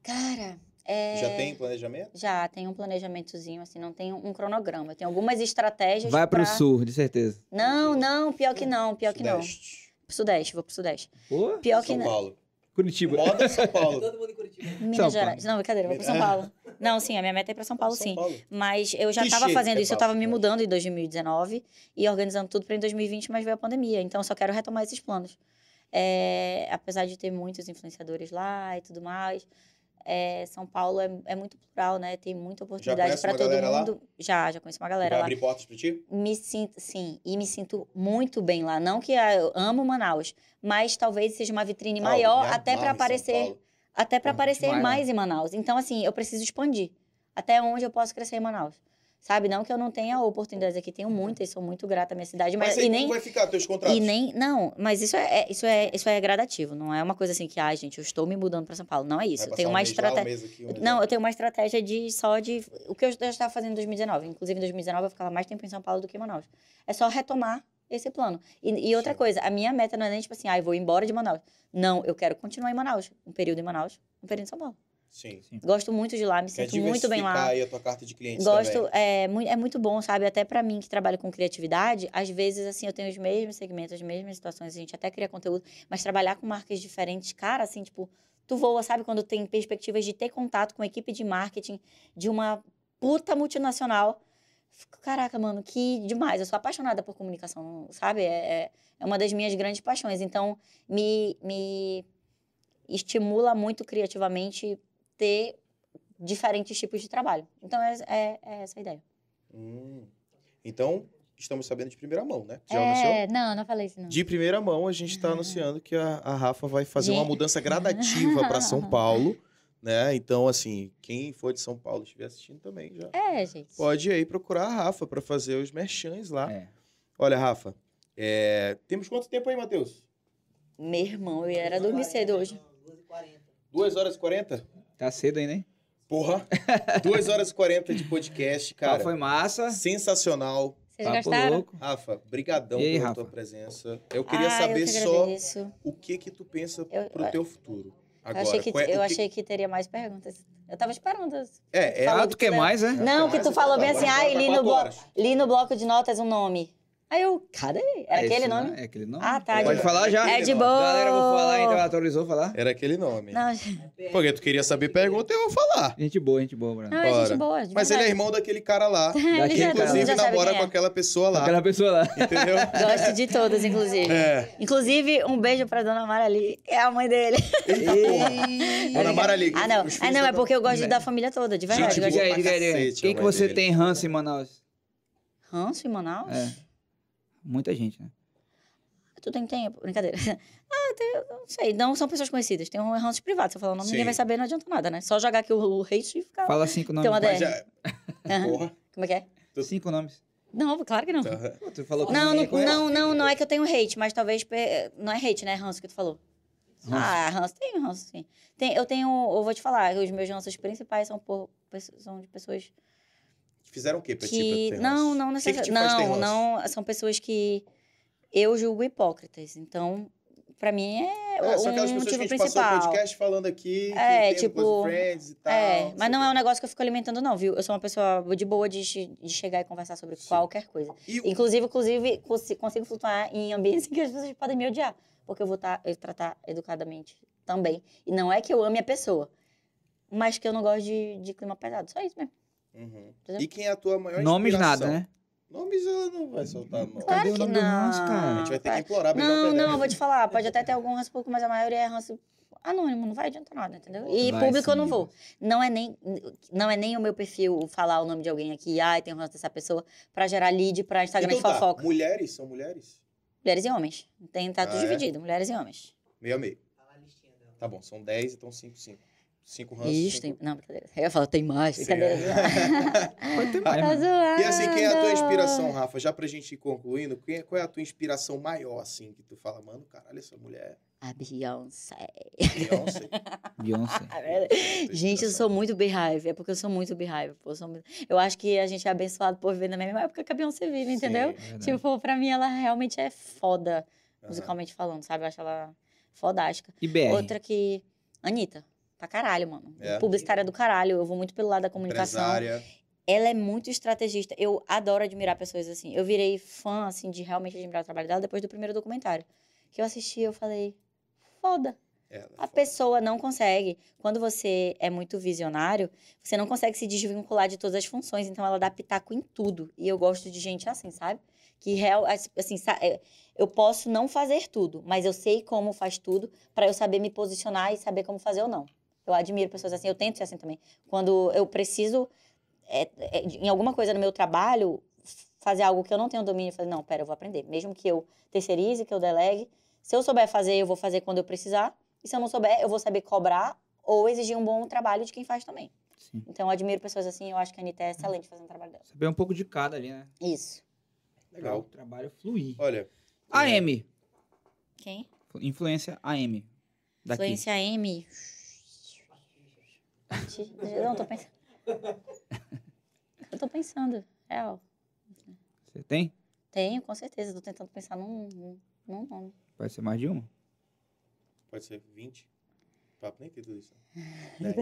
[SPEAKER 3] Cara, é...
[SPEAKER 1] Já tem planejamento?
[SPEAKER 3] Já, tem um planejamentozinho, assim, não tem um cronograma. Tenho algumas estratégias
[SPEAKER 2] Vai pro
[SPEAKER 3] pra-
[SPEAKER 2] sul, de certeza.
[SPEAKER 3] Não, não, pior que não, pior que não.
[SPEAKER 1] Sudeste.
[SPEAKER 3] Pro Sudeste, vou pro Sudeste.
[SPEAKER 2] Pô,
[SPEAKER 3] Pior que
[SPEAKER 1] São
[SPEAKER 3] não.
[SPEAKER 1] Paulo.
[SPEAKER 2] Curitiba.
[SPEAKER 1] Moda São Paulo.
[SPEAKER 4] Todo mundo em Curitiba.
[SPEAKER 3] Minas
[SPEAKER 2] São
[SPEAKER 3] Gerais. Não, brincadeira, eu vou pra São Paulo. Não, sim, a minha meta é ir pra São Paulo,
[SPEAKER 1] São
[SPEAKER 3] sim.
[SPEAKER 1] Paulo.
[SPEAKER 3] Mas eu já estava fazendo
[SPEAKER 1] é
[SPEAKER 3] isso, eu estava me mudando em 2019 e organizando tudo para em 2020, mas veio a pandemia. Então eu só quero retomar esses planos. É, apesar de ter muitos influenciadores lá e tudo mais, é, São Paulo é, é muito plural, né? Tem muita oportunidade para
[SPEAKER 1] uma
[SPEAKER 3] todo
[SPEAKER 1] galera lá?
[SPEAKER 3] mundo. Já, já conheço uma
[SPEAKER 1] Vai
[SPEAKER 3] galera lá.
[SPEAKER 1] abrir portas pra ti?
[SPEAKER 3] Me sinto, sim, e me sinto muito bem lá. Não que ah, eu amo Manaus, mas talvez seja uma vitrine maior
[SPEAKER 1] Ah,
[SPEAKER 3] até para aparecer até para aparecer
[SPEAKER 2] demais, né?
[SPEAKER 3] mais em Manaus. Então, assim, eu preciso expandir. Até onde eu posso crescer em Manaus. Sabe? Não que eu não tenha oportunidades aqui, tenho muitas, sou muito grata à minha cidade, mas,
[SPEAKER 1] Mas
[SPEAKER 3] e nem
[SPEAKER 1] vai ficar teus contratos?
[SPEAKER 3] e nem não, mas isso é, é- isso é isso é gradativo, não é uma coisa assim que, ai, gente, eu estou me mudando para São Paulo, não é isso.
[SPEAKER 1] Vai
[SPEAKER 3] Eu tenho
[SPEAKER 1] um
[SPEAKER 3] uma
[SPEAKER 1] um
[SPEAKER 3] estratégia
[SPEAKER 1] um
[SPEAKER 3] não,
[SPEAKER 1] lá.
[SPEAKER 3] eu tenho uma estratégia de só de. O que eu já estava fazendo em 2019. Inclusive, em 2019 eu ficava mais tempo em São Paulo do que em Manaus. É só retomar esse plano. E, e outra
[SPEAKER 1] Sim.
[SPEAKER 3] coisa, a minha meta não é nem tipo assim, ah, eu vou embora de Manaus. Não, eu quero continuar em Manaus. Um período em Manaus, um período em São Paulo.
[SPEAKER 1] Sim.
[SPEAKER 3] Gosto muito de lá, me
[SPEAKER 1] Quer
[SPEAKER 3] sinto muito bem lá.
[SPEAKER 1] aí a tua carta de clientes
[SPEAKER 3] Gosto,
[SPEAKER 1] também.
[SPEAKER 3] é, é muito bom, sabe? Até pra mim que trabalho com criatividade, às vezes, assim, eu tenho os mesmos segmentos, as mesmas situações, a gente até cria conteúdo, mas trabalhar com marcas diferentes, cara, assim, tipo, tu voa, sabe? Quando tem perspectivas de ter contato com a equipe de marketing de uma puta multinacional. Fico, Caraca, mano, que demais. Eu sou apaixonada por comunicação, sabe? É, é- é uma das minhas grandes paixões. Então, me, me estimula muito criativamente ter diferentes tipos de trabalho. Então, é, é- é essa a ideia.
[SPEAKER 1] Hum. Então, estamos sabendo de primeira mão, né? Já anunciou?
[SPEAKER 3] É, não, não falei isso não.
[SPEAKER 1] De primeira mão, a gente está anunciando que a, a Rafa vai fazer uma mudança gradativa para São Paulo, né? Então, assim, quem for de São Paulo e estiver assistindo também já
[SPEAKER 3] É, gente.
[SPEAKER 1] pode aí procurar a Rafa para fazer os merchans lá.
[SPEAKER 2] É.
[SPEAKER 1] Olha, Rafa, é, temos quanto tempo aí, Matheus?
[SPEAKER 3] Meu irmão, eu ia era dormir cedo hoje.
[SPEAKER 4] 2h40.
[SPEAKER 1] 2 horas e 40?
[SPEAKER 2] Tá cedo ainda, hein?
[SPEAKER 1] Porra! 2 horas e 40 de podcast,
[SPEAKER 2] Cara, foi massa.
[SPEAKER 1] Sensacional.
[SPEAKER 3] Vocês
[SPEAKER 2] Papo
[SPEAKER 3] gostaram?
[SPEAKER 2] louco.
[SPEAKER 1] Rafa, brigadão
[SPEAKER 2] aí,
[SPEAKER 1] pela
[SPEAKER 2] Rafa?
[SPEAKER 1] tua presença. Eu queria
[SPEAKER 3] ah,
[SPEAKER 1] saber
[SPEAKER 3] eu que
[SPEAKER 1] só
[SPEAKER 3] agradeço.
[SPEAKER 1] o que que tu pensa
[SPEAKER 3] Eu-
[SPEAKER 1] pro teu futuro.
[SPEAKER 3] Eu
[SPEAKER 1] Agora,
[SPEAKER 3] achei que,
[SPEAKER 1] é-
[SPEAKER 3] eu
[SPEAKER 1] que-
[SPEAKER 3] achei que teria mais perguntas. Eu tava esperando.
[SPEAKER 1] É, é
[SPEAKER 3] Falou
[SPEAKER 2] Ah,
[SPEAKER 3] que
[SPEAKER 2] tu quer mais, é?
[SPEAKER 3] Não, que tu falou
[SPEAKER 1] tá,
[SPEAKER 3] bem assim,
[SPEAKER 1] agora
[SPEAKER 3] ai,
[SPEAKER 1] tá
[SPEAKER 3] li no, bloco, li no bloco de notas um nome. Aí eu, cadê? Era
[SPEAKER 2] É
[SPEAKER 3] aquele
[SPEAKER 2] esse,
[SPEAKER 3] nome?
[SPEAKER 2] né? É aquele nome.
[SPEAKER 3] Ah, tá.
[SPEAKER 2] Pode
[SPEAKER 3] de-
[SPEAKER 2] falar já?
[SPEAKER 3] É de boa.
[SPEAKER 2] Galera, eu vou falar, então autorizou falar?
[SPEAKER 1] Era aquele nome.
[SPEAKER 3] Não,
[SPEAKER 1] Porque tu queria saber pergunta, eu vou falar.
[SPEAKER 2] Gente boa, gente boa, Bruno.
[SPEAKER 3] não é gente boa. de
[SPEAKER 1] Mas ele é irmão daquele cara lá.
[SPEAKER 3] Ele mundo
[SPEAKER 1] Inclusive, namora
[SPEAKER 3] quem
[SPEAKER 1] com
[SPEAKER 3] é.
[SPEAKER 1] aquela pessoa lá.
[SPEAKER 2] Aquela pessoa lá.
[SPEAKER 1] Entendeu?
[SPEAKER 3] Gosto de todas, inclusive.
[SPEAKER 1] É.
[SPEAKER 3] Inclusive, um beijo pra dona Mara ali, que é a mãe dele.
[SPEAKER 1] Dona Mara ali.
[SPEAKER 3] Ah, não. Ah, não, é porque eu gosto da família toda, de verdade.
[SPEAKER 1] Gente
[SPEAKER 2] Diga
[SPEAKER 3] de
[SPEAKER 2] aí, diga aí, Quem que você tem ranço em Manaus?
[SPEAKER 3] ranço em Manaus?
[SPEAKER 2] É. Muita gente, né?
[SPEAKER 3] Tu tem tempo? Brincadeira. Ah, tem, não sei. Não são pessoas conhecidas. Tem um ranço privado. Se eu falar o nome,
[SPEAKER 1] Sim.
[SPEAKER 3] ninguém vai saber, não adianta nada, né? Só jogar aqui o, o hate e ficar.
[SPEAKER 2] Fala cinco
[SPEAKER 3] Tem
[SPEAKER 2] nomes.
[SPEAKER 3] uma
[SPEAKER 1] Mas
[SPEAKER 3] DR.
[SPEAKER 1] já...
[SPEAKER 3] Aham.
[SPEAKER 1] Porra.
[SPEAKER 3] Como é que é?
[SPEAKER 2] Cinco nomes.
[SPEAKER 3] Não, claro que não.
[SPEAKER 1] Tá.
[SPEAKER 2] Pô, tu falou que
[SPEAKER 3] Não, não,
[SPEAKER 2] conhece.
[SPEAKER 3] não, não, não é que eu tenho hate, mas talvez. pe- Não é hate, né? Ranço que tu falou. Ah, ranço. Tem ranço, sim. Tem, eu tenho. Eu vou te falar, os meus ranços principais são, por, são de pessoas
[SPEAKER 1] Fizeram o quê pra ti?
[SPEAKER 3] que.
[SPEAKER 1] ter
[SPEAKER 3] Não, não
[SPEAKER 1] O
[SPEAKER 3] necessariamente. Não, não. São pessoas que eu julgo hipócritas. Então, pra mim é.
[SPEAKER 1] É,
[SPEAKER 3] um
[SPEAKER 1] aquelas
[SPEAKER 3] motivo
[SPEAKER 1] que
[SPEAKER 3] principal.
[SPEAKER 1] passou o podcast falando aqui,
[SPEAKER 3] É, tipo,
[SPEAKER 1] Friends e tal.
[SPEAKER 3] É, mas não é
[SPEAKER 1] o
[SPEAKER 3] um negócio que eu fico alimentando, não, viu? Eu sou uma pessoa de boa de, de chegar e conversar sobre
[SPEAKER 1] Sim.
[SPEAKER 3] qualquer coisa.
[SPEAKER 1] E o-
[SPEAKER 3] Inclusive, inclusive, consi- consigo flutuar em ambientes em que as pessoas podem me odiar. Porque eu vou tá, eu tratar educadamente também. E não é que eu ame a pessoa, mas que eu não gosto de, de clima pesado. Só isso mesmo.
[SPEAKER 1] Uhum. E quem é a tua maior
[SPEAKER 2] Nomes
[SPEAKER 1] inspiração?
[SPEAKER 2] nada, né?
[SPEAKER 1] Nomes ela não vai soltar, não.
[SPEAKER 3] Claro
[SPEAKER 2] Cadê o
[SPEAKER 3] que
[SPEAKER 2] nome do
[SPEAKER 3] não.
[SPEAKER 2] ranço, cara?
[SPEAKER 1] A gente vai ter que implorar o
[SPEAKER 3] Não, não, eu vou te falar. Pode até ter algum ranço público, mas a maioria é ranço anônimo. Não vai adiantar nada, entendeu? E
[SPEAKER 2] Vai
[SPEAKER 3] público eu não
[SPEAKER 2] sim.
[SPEAKER 3] vou. Não é, nem, não é nem o meu perfil falar o nome de alguém aqui. Ai, tem um ranço dessa pessoa. Pra gerar lead pra Instagram
[SPEAKER 1] Então
[SPEAKER 3] de
[SPEAKER 1] tá,
[SPEAKER 3] fofoca.
[SPEAKER 1] mulheres são mulheres?
[SPEAKER 3] Mulheres e homens. Tem, tá
[SPEAKER 1] Ah,
[SPEAKER 3] tudo
[SPEAKER 1] é?
[SPEAKER 3] dividido. Mulheres e homens.
[SPEAKER 1] Meio a meio.
[SPEAKER 4] Tá.
[SPEAKER 1] Tá bom, são 10, então 5, 5. 5 ranços.
[SPEAKER 3] Isso,
[SPEAKER 1] cinco-
[SPEAKER 3] tem... Não, brincadeira. Eu ia falar, tem mais.
[SPEAKER 1] Sim,
[SPEAKER 3] Brincadeira.
[SPEAKER 2] Pode ter mais,
[SPEAKER 3] tá zoando.
[SPEAKER 1] E assim, quem é a tua inspiração, Rafa? Já pra gente ir concluindo, quem- qual é a tua inspiração maior, assim, que tu fala, mano, caralho, essa mulher
[SPEAKER 3] A Beyoncé.
[SPEAKER 1] é Beyoncé.
[SPEAKER 2] Beyoncé.
[SPEAKER 3] Gente, eu sou muito beehive. É porque eu sou muito beehive. pô, eu, sou muito- eu acho que a gente é abençoado por viver na mesma época que a Beyoncé vive, entendeu?
[SPEAKER 1] Sim.
[SPEAKER 3] Tipo, pra mim, ela realmente é foda, musicalmente falando, sabe? Eu acho ela fodástica.
[SPEAKER 2] E BR?
[SPEAKER 3] Outra que... Anitta. Pra caralho, mano.
[SPEAKER 1] É.
[SPEAKER 3] Publicitária do caralho. Eu vou muito pelo lado da comunicação.
[SPEAKER 1] Empresária.
[SPEAKER 3] ela é muito estrategista. Eu adoro admirar pessoas assim. Eu virei fã, assim, de realmente admirar o trabalho dela depois do primeiro documentário. Que eu assisti, eu falei, foda.
[SPEAKER 1] É,
[SPEAKER 3] A
[SPEAKER 1] foda.
[SPEAKER 3] pessoa não consegue. Quando você é muito visionário, você não consegue se desvincular de todas as funções. Então, ela dá pitaco em tudo. E eu gosto de gente assim, sabe? Que real, assim, é, eu posso não fazer tudo, mas eu sei como faz tudo para eu saber me posicionar e saber como fazer ou não. Eu admiro pessoas assim. Eu tento ser assim também. Quando eu preciso, é, é, em alguma coisa no meu trabalho, fazer algo que eu não tenho domínio, eu falo, não, pera, eu vou aprender. Mesmo que eu terceirize, que eu delegue. Se eu souber fazer, eu vou fazer quando eu precisar. E se eu não souber, eu vou saber cobrar ou exigir um bom trabalho de quem faz também.
[SPEAKER 2] Sim.
[SPEAKER 3] Então, eu admiro pessoas assim. Eu acho que a Anitta é excelente fazendo o trabalho dela.
[SPEAKER 2] Saber um pouco de cada ali, né?
[SPEAKER 3] Isso.
[SPEAKER 2] Pra
[SPEAKER 1] Legal.
[SPEAKER 2] o trabalho fluir.
[SPEAKER 1] Olha.
[SPEAKER 2] AM.
[SPEAKER 3] Quem?
[SPEAKER 2] Influência AM. Daqui.
[SPEAKER 3] Influência M. Não, tô pensando. Eu tô pensando, real.
[SPEAKER 2] Você tem?
[SPEAKER 3] Tenho, com certeza. Tô tentando pensar num, num, num nome.
[SPEAKER 2] Pode ser mais de uma.
[SPEAKER 1] Pode ser 20. Papo nem tem tudo isso. 10.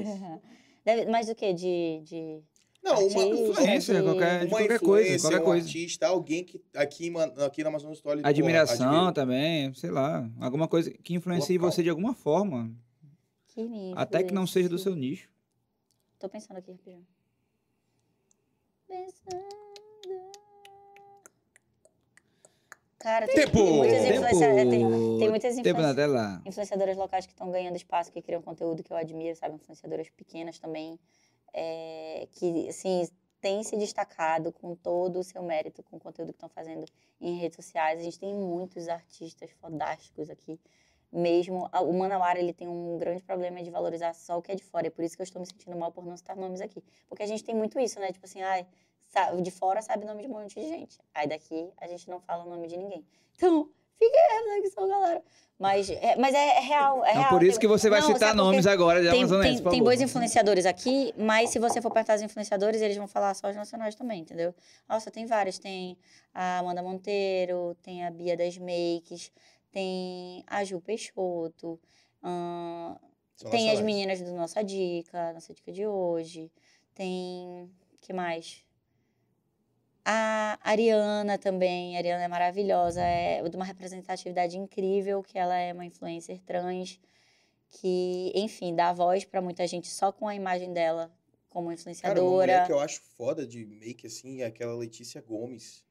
[SPEAKER 3] Deve, mais do que? De, de...
[SPEAKER 1] Não, uma
[SPEAKER 2] Influência,
[SPEAKER 3] de-
[SPEAKER 2] qualquer, de
[SPEAKER 1] uma
[SPEAKER 2] qualquer coisa. Qualquer
[SPEAKER 1] um
[SPEAKER 2] coisa.
[SPEAKER 1] artista, alguém que aqui, aqui na Amazon Story.
[SPEAKER 2] Admiração
[SPEAKER 1] admiro.
[SPEAKER 2] também, sei lá. Alguma coisa que influencie
[SPEAKER 1] Local.
[SPEAKER 2] você de alguma forma.
[SPEAKER 3] Que me
[SPEAKER 2] Até que não seja do seu nicho.
[SPEAKER 3] Tô pensando aqui, rapidinho. Pensando. Cara, tem,
[SPEAKER 1] Tempo!
[SPEAKER 3] tem muitas influenciadoras. Tem, tem muitas influenciadoras locais que estão ganhando espaço, que criam conteúdo que eu admiro, sabe? Influenciadoras pequenas também, é, que, assim, têm se destacado com todo o seu mérito, com o conteúdo que estão fazendo em redes sociais. A gente tem muitos artistas fodásticos aqui. Mesmo, o Manauara, ele tem um grande problema de valorizar só o que é de fora. É por isso que eu estou me sentindo mal por não citar nomes aqui. Porque a gente tem muito isso, né? Tipo assim, ai, de fora sabe o nome de um monte de gente. Aí daqui a gente não fala o nome de ninguém. Então, fiquem reflexão, galera. Mas é, mas é, é real, é real.
[SPEAKER 2] por isso que você vai
[SPEAKER 3] Não,
[SPEAKER 2] citar nomes agora de
[SPEAKER 3] tem, tem, tem influenciadores aqui, mas se você for perguntar os influenciadores, eles vão falar só os nacionais também, entendeu? Nossa, tem vários. Tem a Amanda Monteiro, tem a Bia das Makes, tem a Ju Peixoto, tem as meninas do Nossa Dica, Nossa Dica de hoje, tem... que mais? A Ariana também, a Ariana é maravilhosa, é de uma representatividade incrível, que ela é uma influencer trans, que, enfim, dá voz para muita gente só com a imagem dela como
[SPEAKER 1] Cara, uma
[SPEAKER 3] influenciadora.
[SPEAKER 1] mulher que eu acho foda de make, assim, é aquela Letícia Gomes.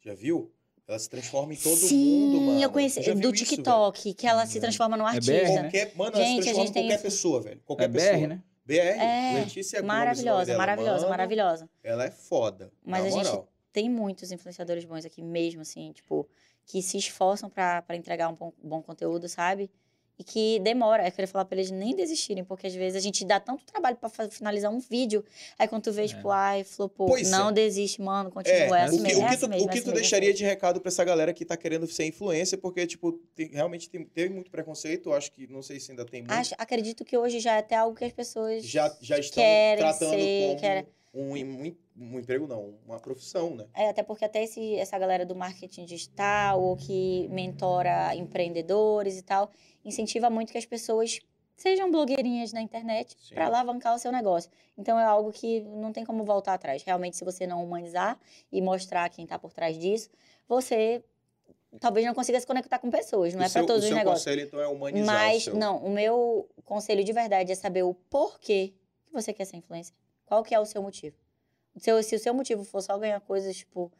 [SPEAKER 1] Já viu? Ela se transforma em todo
[SPEAKER 3] Sim,
[SPEAKER 1] mundo, mano.
[SPEAKER 3] eu conheci, do
[SPEAKER 1] viu isso, velho?
[SPEAKER 3] TikTok, que ela se transforma num
[SPEAKER 2] É
[SPEAKER 3] artista.
[SPEAKER 2] BR, né?
[SPEAKER 1] Qualquer, mano,
[SPEAKER 3] Gente,
[SPEAKER 1] ela
[SPEAKER 3] a
[SPEAKER 1] se transforma
[SPEAKER 3] gente
[SPEAKER 1] em qualquer
[SPEAKER 3] isso.
[SPEAKER 1] pessoa, velho. Qualquer
[SPEAKER 2] É
[SPEAKER 1] pessoa.
[SPEAKER 2] BR, né?
[SPEAKER 1] BR,
[SPEAKER 3] É,
[SPEAKER 1] Letícia Gomes.
[SPEAKER 3] Maravilhosa,
[SPEAKER 1] dela,
[SPEAKER 3] maravilhosa,
[SPEAKER 1] mano.
[SPEAKER 3] maravilhosa.
[SPEAKER 1] Ela é foda.
[SPEAKER 3] Mas
[SPEAKER 1] na
[SPEAKER 3] a gente
[SPEAKER 1] moral.
[SPEAKER 3] tem muitos influenciadores bons aqui mesmo, assim, tipo, que se esforçam pra pra entregar um bom, bom conteúdo, sabe? E que demora. Eu queria falar pra eles nem desistirem, porque às vezes a gente dá tanto trabalho pra fa- finalizar um vídeo, aí quando tu vê, tipo, ai, flopou.
[SPEAKER 1] Pois
[SPEAKER 3] não
[SPEAKER 1] é.
[SPEAKER 3] desiste, mano, continua.
[SPEAKER 1] É,
[SPEAKER 3] É, assim
[SPEAKER 1] o que,
[SPEAKER 3] mesmo,
[SPEAKER 1] o
[SPEAKER 3] é
[SPEAKER 1] que
[SPEAKER 3] assim
[SPEAKER 1] tu,
[SPEAKER 3] mesmo,
[SPEAKER 1] o
[SPEAKER 3] é
[SPEAKER 1] que
[SPEAKER 3] assim
[SPEAKER 1] tu
[SPEAKER 3] mesmo, é
[SPEAKER 1] deixaria de recado pra essa galera que tá querendo ser influencer? Porque, tipo, tem- realmente tem, teve muito preconceito, acho que, não sei se ainda tem muito.
[SPEAKER 3] Acho, acredito que hoje já é até algo que as pessoas
[SPEAKER 1] já, já estão
[SPEAKER 3] querem
[SPEAKER 1] tratando
[SPEAKER 3] ser,
[SPEAKER 1] como
[SPEAKER 3] querem-
[SPEAKER 1] um, um, um emprego, não, uma profissão, né?
[SPEAKER 3] É, até porque até esse, essa galera do marketing digital, ou que mentora empreendedores e tal, incentiva muito que as pessoas sejam blogueirinhas na internet para alavancar o seu negócio. Então é algo que não tem como voltar atrás. Realmente, se você não humanizar e mostrar quem está por trás disso, você talvez não consiga se conectar com pessoas. Não
[SPEAKER 1] O
[SPEAKER 3] é para todos
[SPEAKER 1] o
[SPEAKER 3] os
[SPEAKER 1] seu
[SPEAKER 3] negócios.
[SPEAKER 1] conselho, então, é humanizar
[SPEAKER 3] Mas,
[SPEAKER 1] o seu.
[SPEAKER 3] não, o meu conselho de verdade é saber o porquê que você quer ser influencer. Qual que é o seu motivo? O seu- se o seu motivo for só ganhar coisas, tipo,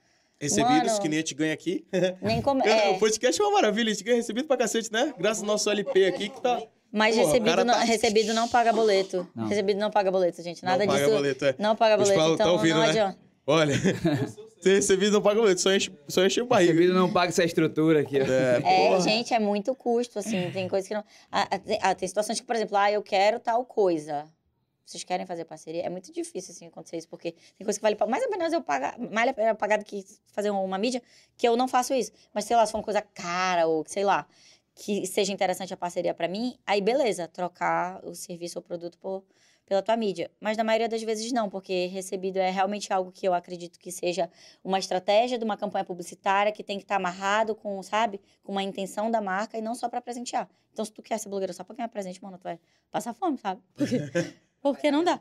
[SPEAKER 1] Recebidos
[SPEAKER 3] Mano,
[SPEAKER 1] que nem a gente ganha aqui.
[SPEAKER 3] nem como... É,
[SPEAKER 1] O podcast é uma maravilha, a gente ganha recebido pra cacete, né? Graças ao nosso LP aqui que tá.
[SPEAKER 3] Mas
[SPEAKER 1] Pô,
[SPEAKER 3] recebido, não,
[SPEAKER 1] tá-
[SPEAKER 3] recebido não paga boleto.
[SPEAKER 2] Não.
[SPEAKER 3] Recebido não paga boleto, gente. Nada
[SPEAKER 1] não paga
[SPEAKER 3] disso.
[SPEAKER 1] boleto, é.
[SPEAKER 3] Não paga boleto,
[SPEAKER 1] Paulo tá
[SPEAKER 3] então
[SPEAKER 1] ouvindo,
[SPEAKER 3] não
[SPEAKER 1] né?
[SPEAKER 3] adianta.
[SPEAKER 1] Olha, ser recebido não paga boleto, só enche, só enche o barriga.
[SPEAKER 2] Recebido não paga essa estrutura aqui.
[SPEAKER 1] É,
[SPEAKER 3] É, gente, é muito custo, assim. Tem coisas que não. Tem- ah, tem situações que, por exemplo, ah, eu quero tal coisa. Vocês querem fazer parceria? É muito difícil, assim, acontecer isso, porque tem coisa que vale mais a pena eu pagar, mais a pena pagar do que fazer uma mídia, que eu não faço isso. Mas, sei lá, se for uma coisa cara ou, sei lá, que seja interessante a parceria pra mim, aí beleza, trocar o serviço ou produto por, pela tua mídia. Mas na maioria das vezes não, porque recebido é realmente algo que eu acredito que seja uma estratégia de uma campanha publicitária que tem que estar amarrado com, sabe, com uma intenção da marca e não só pra presentear. Então, se tu quer ser blogueira só pra ganhar presente, mano, tu vai passar fome, sabe? Porque, porque não dá.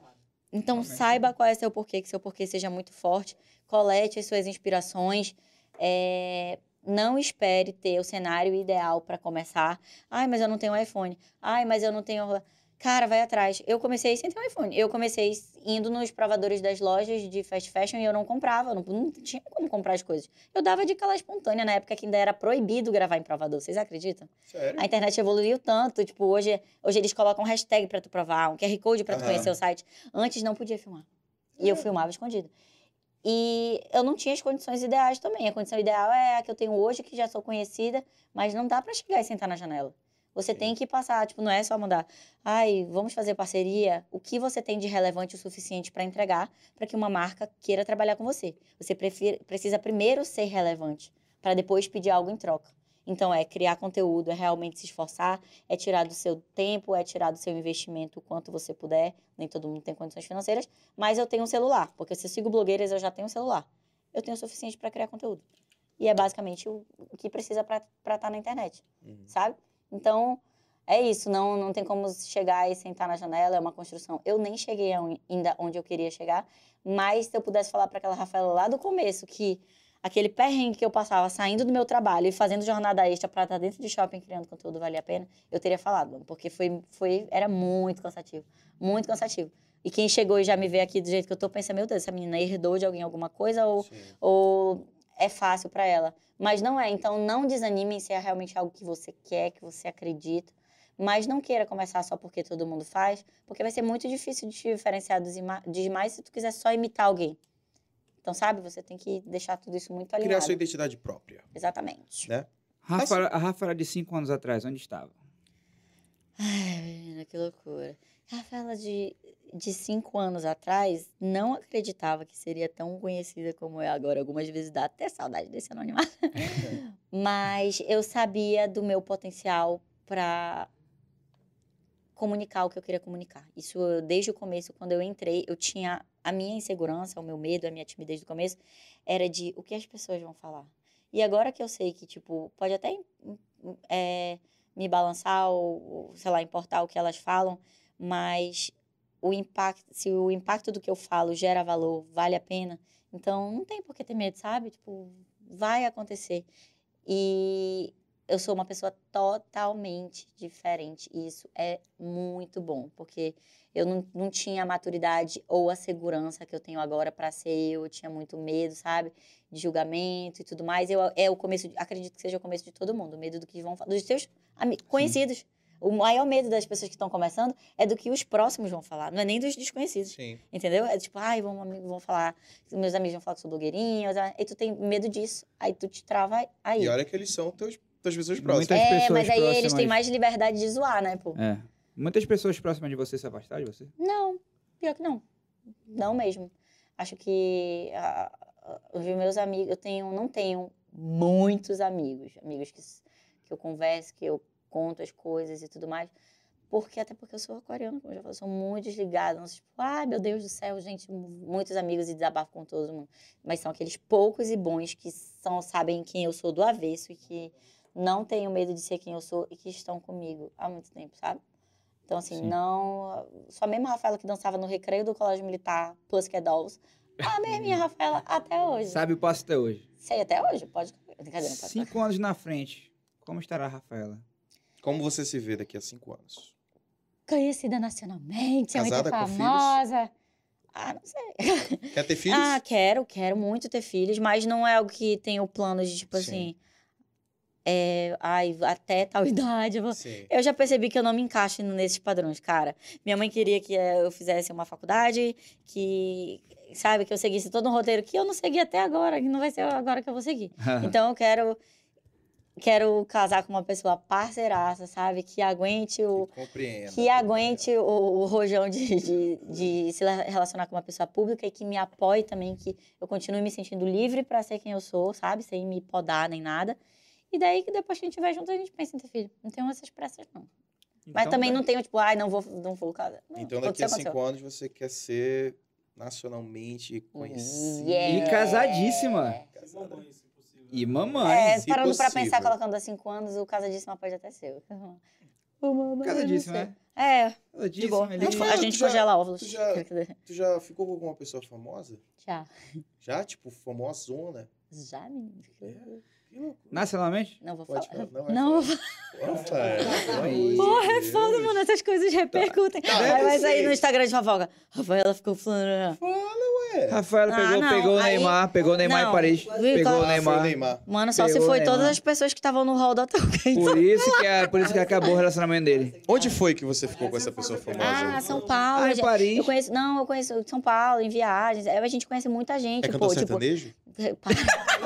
[SPEAKER 3] Então, saiba qual é seu porquê, que seu porquê seja muito forte, colete as suas inspirações, é, não espere ter o cenário ideal para começar. Ai, mas eu não tenho iPhone. Ai, mas eu não tenho. Cara, vai atrás. Eu comecei sem ter um iPhone. Eu comecei indo nos provadores das lojas de fast fashion e eu não comprava. Não, não tinha como comprar as coisas. Eu dava de cala espontânea na época que ainda era proibido gravar em provador. Vocês acreditam?
[SPEAKER 1] Sério?
[SPEAKER 3] A internet evoluiu tanto. Tipo, hoje, hoje eles colocam um hashtag pra tu provar, um QR Code pra tu conhecer o site. Antes não podia filmar. E eu filmava escondido. E eu não tinha as condições ideais também. A condição ideal é a que eu tenho hoje, que já sou conhecida, mas não dá pra chegar e sentar na janela. Você tem que passar, tipo, não é só mandar, ai, vamos fazer parceria. O que você tem de relevante o suficiente pra entregar para que uma marca queira trabalhar com você? Você prefira- precisa primeiro ser relevante para depois pedir algo em troca. Então é criar conteúdo, é realmente se esforçar, é tirar do seu tempo, é tirar do seu investimento o quanto você puder. Nem todo mundo tem condições financeiras, mas eu tenho um celular, porque se eu sigo blogueiras, eu já tenho um celular. Eu tenho o suficiente para criar conteúdo. E é basicamente o, que precisa para estar na internet,
[SPEAKER 1] Uhum.
[SPEAKER 3] sabe? Então, é isso, não, não tem como chegar e sentar na janela, é uma construção. Eu nem cheguei ainda onde eu queria chegar, mas se eu pudesse falar para aquela Rafaela lá do começo que aquele perrengue que eu passava saindo do meu trabalho e fazendo jornada extra para estar dentro de shopping criando conteúdo valia a pena, eu teria falado, porque foi, foi era muito cansativo, muito cansativo. E quem chegou e já me vê aqui do jeito que eu tô, pensa, meu Deus, essa menina herdou de alguém alguma coisa ou
[SPEAKER 1] Sim.
[SPEAKER 3] ou é fácil para ela. Mas não é. Então, não desanimem se é realmente algo que você quer, que você acredita. Mas não queira começar só porque todo mundo faz, porque vai ser muito difícil de te diferenciar dos demais se tu quiser só imitar alguém. Então, sabe, você tem que deixar tudo isso muito
[SPEAKER 1] Criar
[SPEAKER 3] alinhado.
[SPEAKER 1] sua identidade própria,
[SPEAKER 3] Exatamente.
[SPEAKER 1] né?
[SPEAKER 2] Rafa, a Rafaela de 5 anos atrás, onde estava?
[SPEAKER 3] Ai, menina, que loucura. Rafaela de, de cinco anos atrás não acreditava que seria tão conhecida como é agora. Algumas vezes dá até saudade desse anonimato. Mas eu sabia do meu potencial para comunicar o que eu queria comunicar. Isso eu- desde o começo, quando eu entrei, eu tinha a minha insegurança, o meu medo, a minha timidez do começo, era de o que as pessoas vão falar. E agora que eu sei que, tipo, pode até é, me balançar ou, sei lá, importar o que elas falam, mas o impacto, se o impacto do que eu falo gera valor, vale a pena, então não tem por que ter medo, sabe? Tipo, vai acontecer. E eu sou uma pessoa totalmente diferente. E isso é muito bom, porque eu não, não tinha a maturidade ou a segurança que eu tenho agora para ser eu. Eu tinha muito medo, sabe? De julgamento e tudo mais. Eu, é o começo, de- acredito que seja o começo de todo mundo. O medo do que vão falar, dos ami- conhecidos. O maior medo das pessoas que estão começando é do que os próximos vão falar, não é nem dos desconhecidos.
[SPEAKER 1] Sim.
[SPEAKER 3] Entendeu? É tipo, ai, vão, amigo, vão falar, meus amigos vão falar que sou blogueirinha, aí tu tem medo disso, aí tu te trava aí.
[SPEAKER 1] E olha que eles são teus, tuas pessoas próximas.
[SPEAKER 2] Muitas
[SPEAKER 3] é,
[SPEAKER 2] pessoas
[SPEAKER 3] mas aí eles têm
[SPEAKER 2] próximas-
[SPEAKER 3] mais liberdade de zoar, né, pô?
[SPEAKER 2] É. Muitas pessoas próximas de você se afastaram de você?
[SPEAKER 3] Não, pior que não. Não mesmo. Acho que ah, ah, os meus amigos, eu tenho, não tenho muitos amigos, amigos que, que eu converso, que eu conto as coisas e tudo mais. Porque, até porque eu sou aquariana, como eu já falei, eu sou muito desligada. Não sou tipo, ai meu Deus do céu, gente, mu- muitos amigos e desabafo com todo mundo. Mas são aqueles poucos e bons que são, sabem quem eu sou do avesso e que não tenho medo de ser quem eu sou e que estão comigo há muito tempo, sabe? Então, assim,
[SPEAKER 2] Sim.
[SPEAKER 3] não. Só a mesma Rafaela que dançava no recreio do Colégio Militar Plus que Dolls. A mesminha Rafaela até hoje.
[SPEAKER 2] Sabe o passo até hoje.
[SPEAKER 3] Sei até hoje, pode. Brincadeira, pode.
[SPEAKER 2] Cinco anos na frente, como estará a Rafaela?
[SPEAKER 1] Como você se vê daqui a cinco anos?
[SPEAKER 3] Conhecida nacionalmente, é muito
[SPEAKER 1] Casada com
[SPEAKER 3] famosa. Ah, não sei.
[SPEAKER 1] Quer ter filhos?
[SPEAKER 3] Ah, quero, quero muito ter filhos, mas não é algo que tenho plano de, tipo
[SPEAKER 1] Sim.
[SPEAKER 3] assim. É, ai, até tal idade. eu vou-. Eu já percebi que eu não me encaixo nesses padrões, cara. Minha mãe queria que eu fizesse uma faculdade, que, sabe, que eu seguisse todo um roteiro que eu não segui até agora, que não vai ser agora que eu vou seguir. Então eu quero quero casar com uma pessoa parceiraça, sabe, que aguente o
[SPEAKER 1] Compreendo.
[SPEAKER 3] que aguente o, o rojão de, de, de se relacionar com uma pessoa pública e que me apoie também, que eu continue me sentindo livre para ser quem eu sou, sabe, sem me podar nem nada. E daí que depois que a gente estiver junto, a gente pensa em ter filho. Não tenho essas pressas, não. Mas
[SPEAKER 2] Então,
[SPEAKER 3] também
[SPEAKER 2] tá.
[SPEAKER 3] não tenho, tipo, ai, não vou, não vou casar. Não,
[SPEAKER 1] Então daqui a cinco anos você quer ser nacionalmente conhecida.
[SPEAKER 3] Yeah.
[SPEAKER 2] E casadíssima.
[SPEAKER 5] Se possível.
[SPEAKER 2] E mamãe.
[SPEAKER 3] É, parando pra
[SPEAKER 1] possível.
[SPEAKER 3] pensar, colocando há cinco anos, o casadíssima pode até ser. O mamãe,
[SPEAKER 2] Casadíssima, né?
[SPEAKER 3] É, de
[SPEAKER 2] Casadíssima, ele-
[SPEAKER 3] a gente congela óvulos.
[SPEAKER 1] tu já- Tu já ficou com alguma pessoa famosa?
[SPEAKER 3] Já.
[SPEAKER 1] Já? Tipo, famosona?
[SPEAKER 3] Já, menino?
[SPEAKER 1] É.
[SPEAKER 2] Nacionalmente?
[SPEAKER 3] Não vou
[SPEAKER 1] Pode
[SPEAKER 3] falar.
[SPEAKER 1] falar, não
[SPEAKER 3] Não,
[SPEAKER 1] Rafael.
[SPEAKER 2] Aí.
[SPEAKER 3] Porra, é foda, mano. Essas coisas repercutem.
[SPEAKER 1] Não,
[SPEAKER 3] Aí
[SPEAKER 1] deve
[SPEAKER 3] vai sair
[SPEAKER 1] ser.
[SPEAKER 3] no Instagram de fofoca. Rafaela ficou falando.
[SPEAKER 2] Rafaela
[SPEAKER 3] Ah,
[SPEAKER 2] pegou,
[SPEAKER 3] não,
[SPEAKER 2] pegou o
[SPEAKER 3] aí-
[SPEAKER 2] Neymar, pegou o Neymar
[SPEAKER 3] Não.
[SPEAKER 2] em Paris.
[SPEAKER 3] Viu,
[SPEAKER 2] Pegou o
[SPEAKER 1] Ah, foi
[SPEAKER 2] Neymar.
[SPEAKER 3] Mano, só se
[SPEAKER 2] Pegou,
[SPEAKER 3] foi
[SPEAKER 2] né,
[SPEAKER 3] todas as pessoas que estavam no hall do hotel.
[SPEAKER 2] Por isso, que é, por isso que acabou o relacionamento dele.
[SPEAKER 1] Onde foi que você ficou com essa pessoa famosa?
[SPEAKER 3] Ah, São Paulo.
[SPEAKER 2] Ah, em. Paris.
[SPEAKER 3] Eu conheço, não, eu conheço São Paulo, em viagens. Aí A gente conhece muita gente,
[SPEAKER 1] é
[SPEAKER 3] pô.
[SPEAKER 1] cantor
[SPEAKER 3] Tipo,
[SPEAKER 1] sertanejo?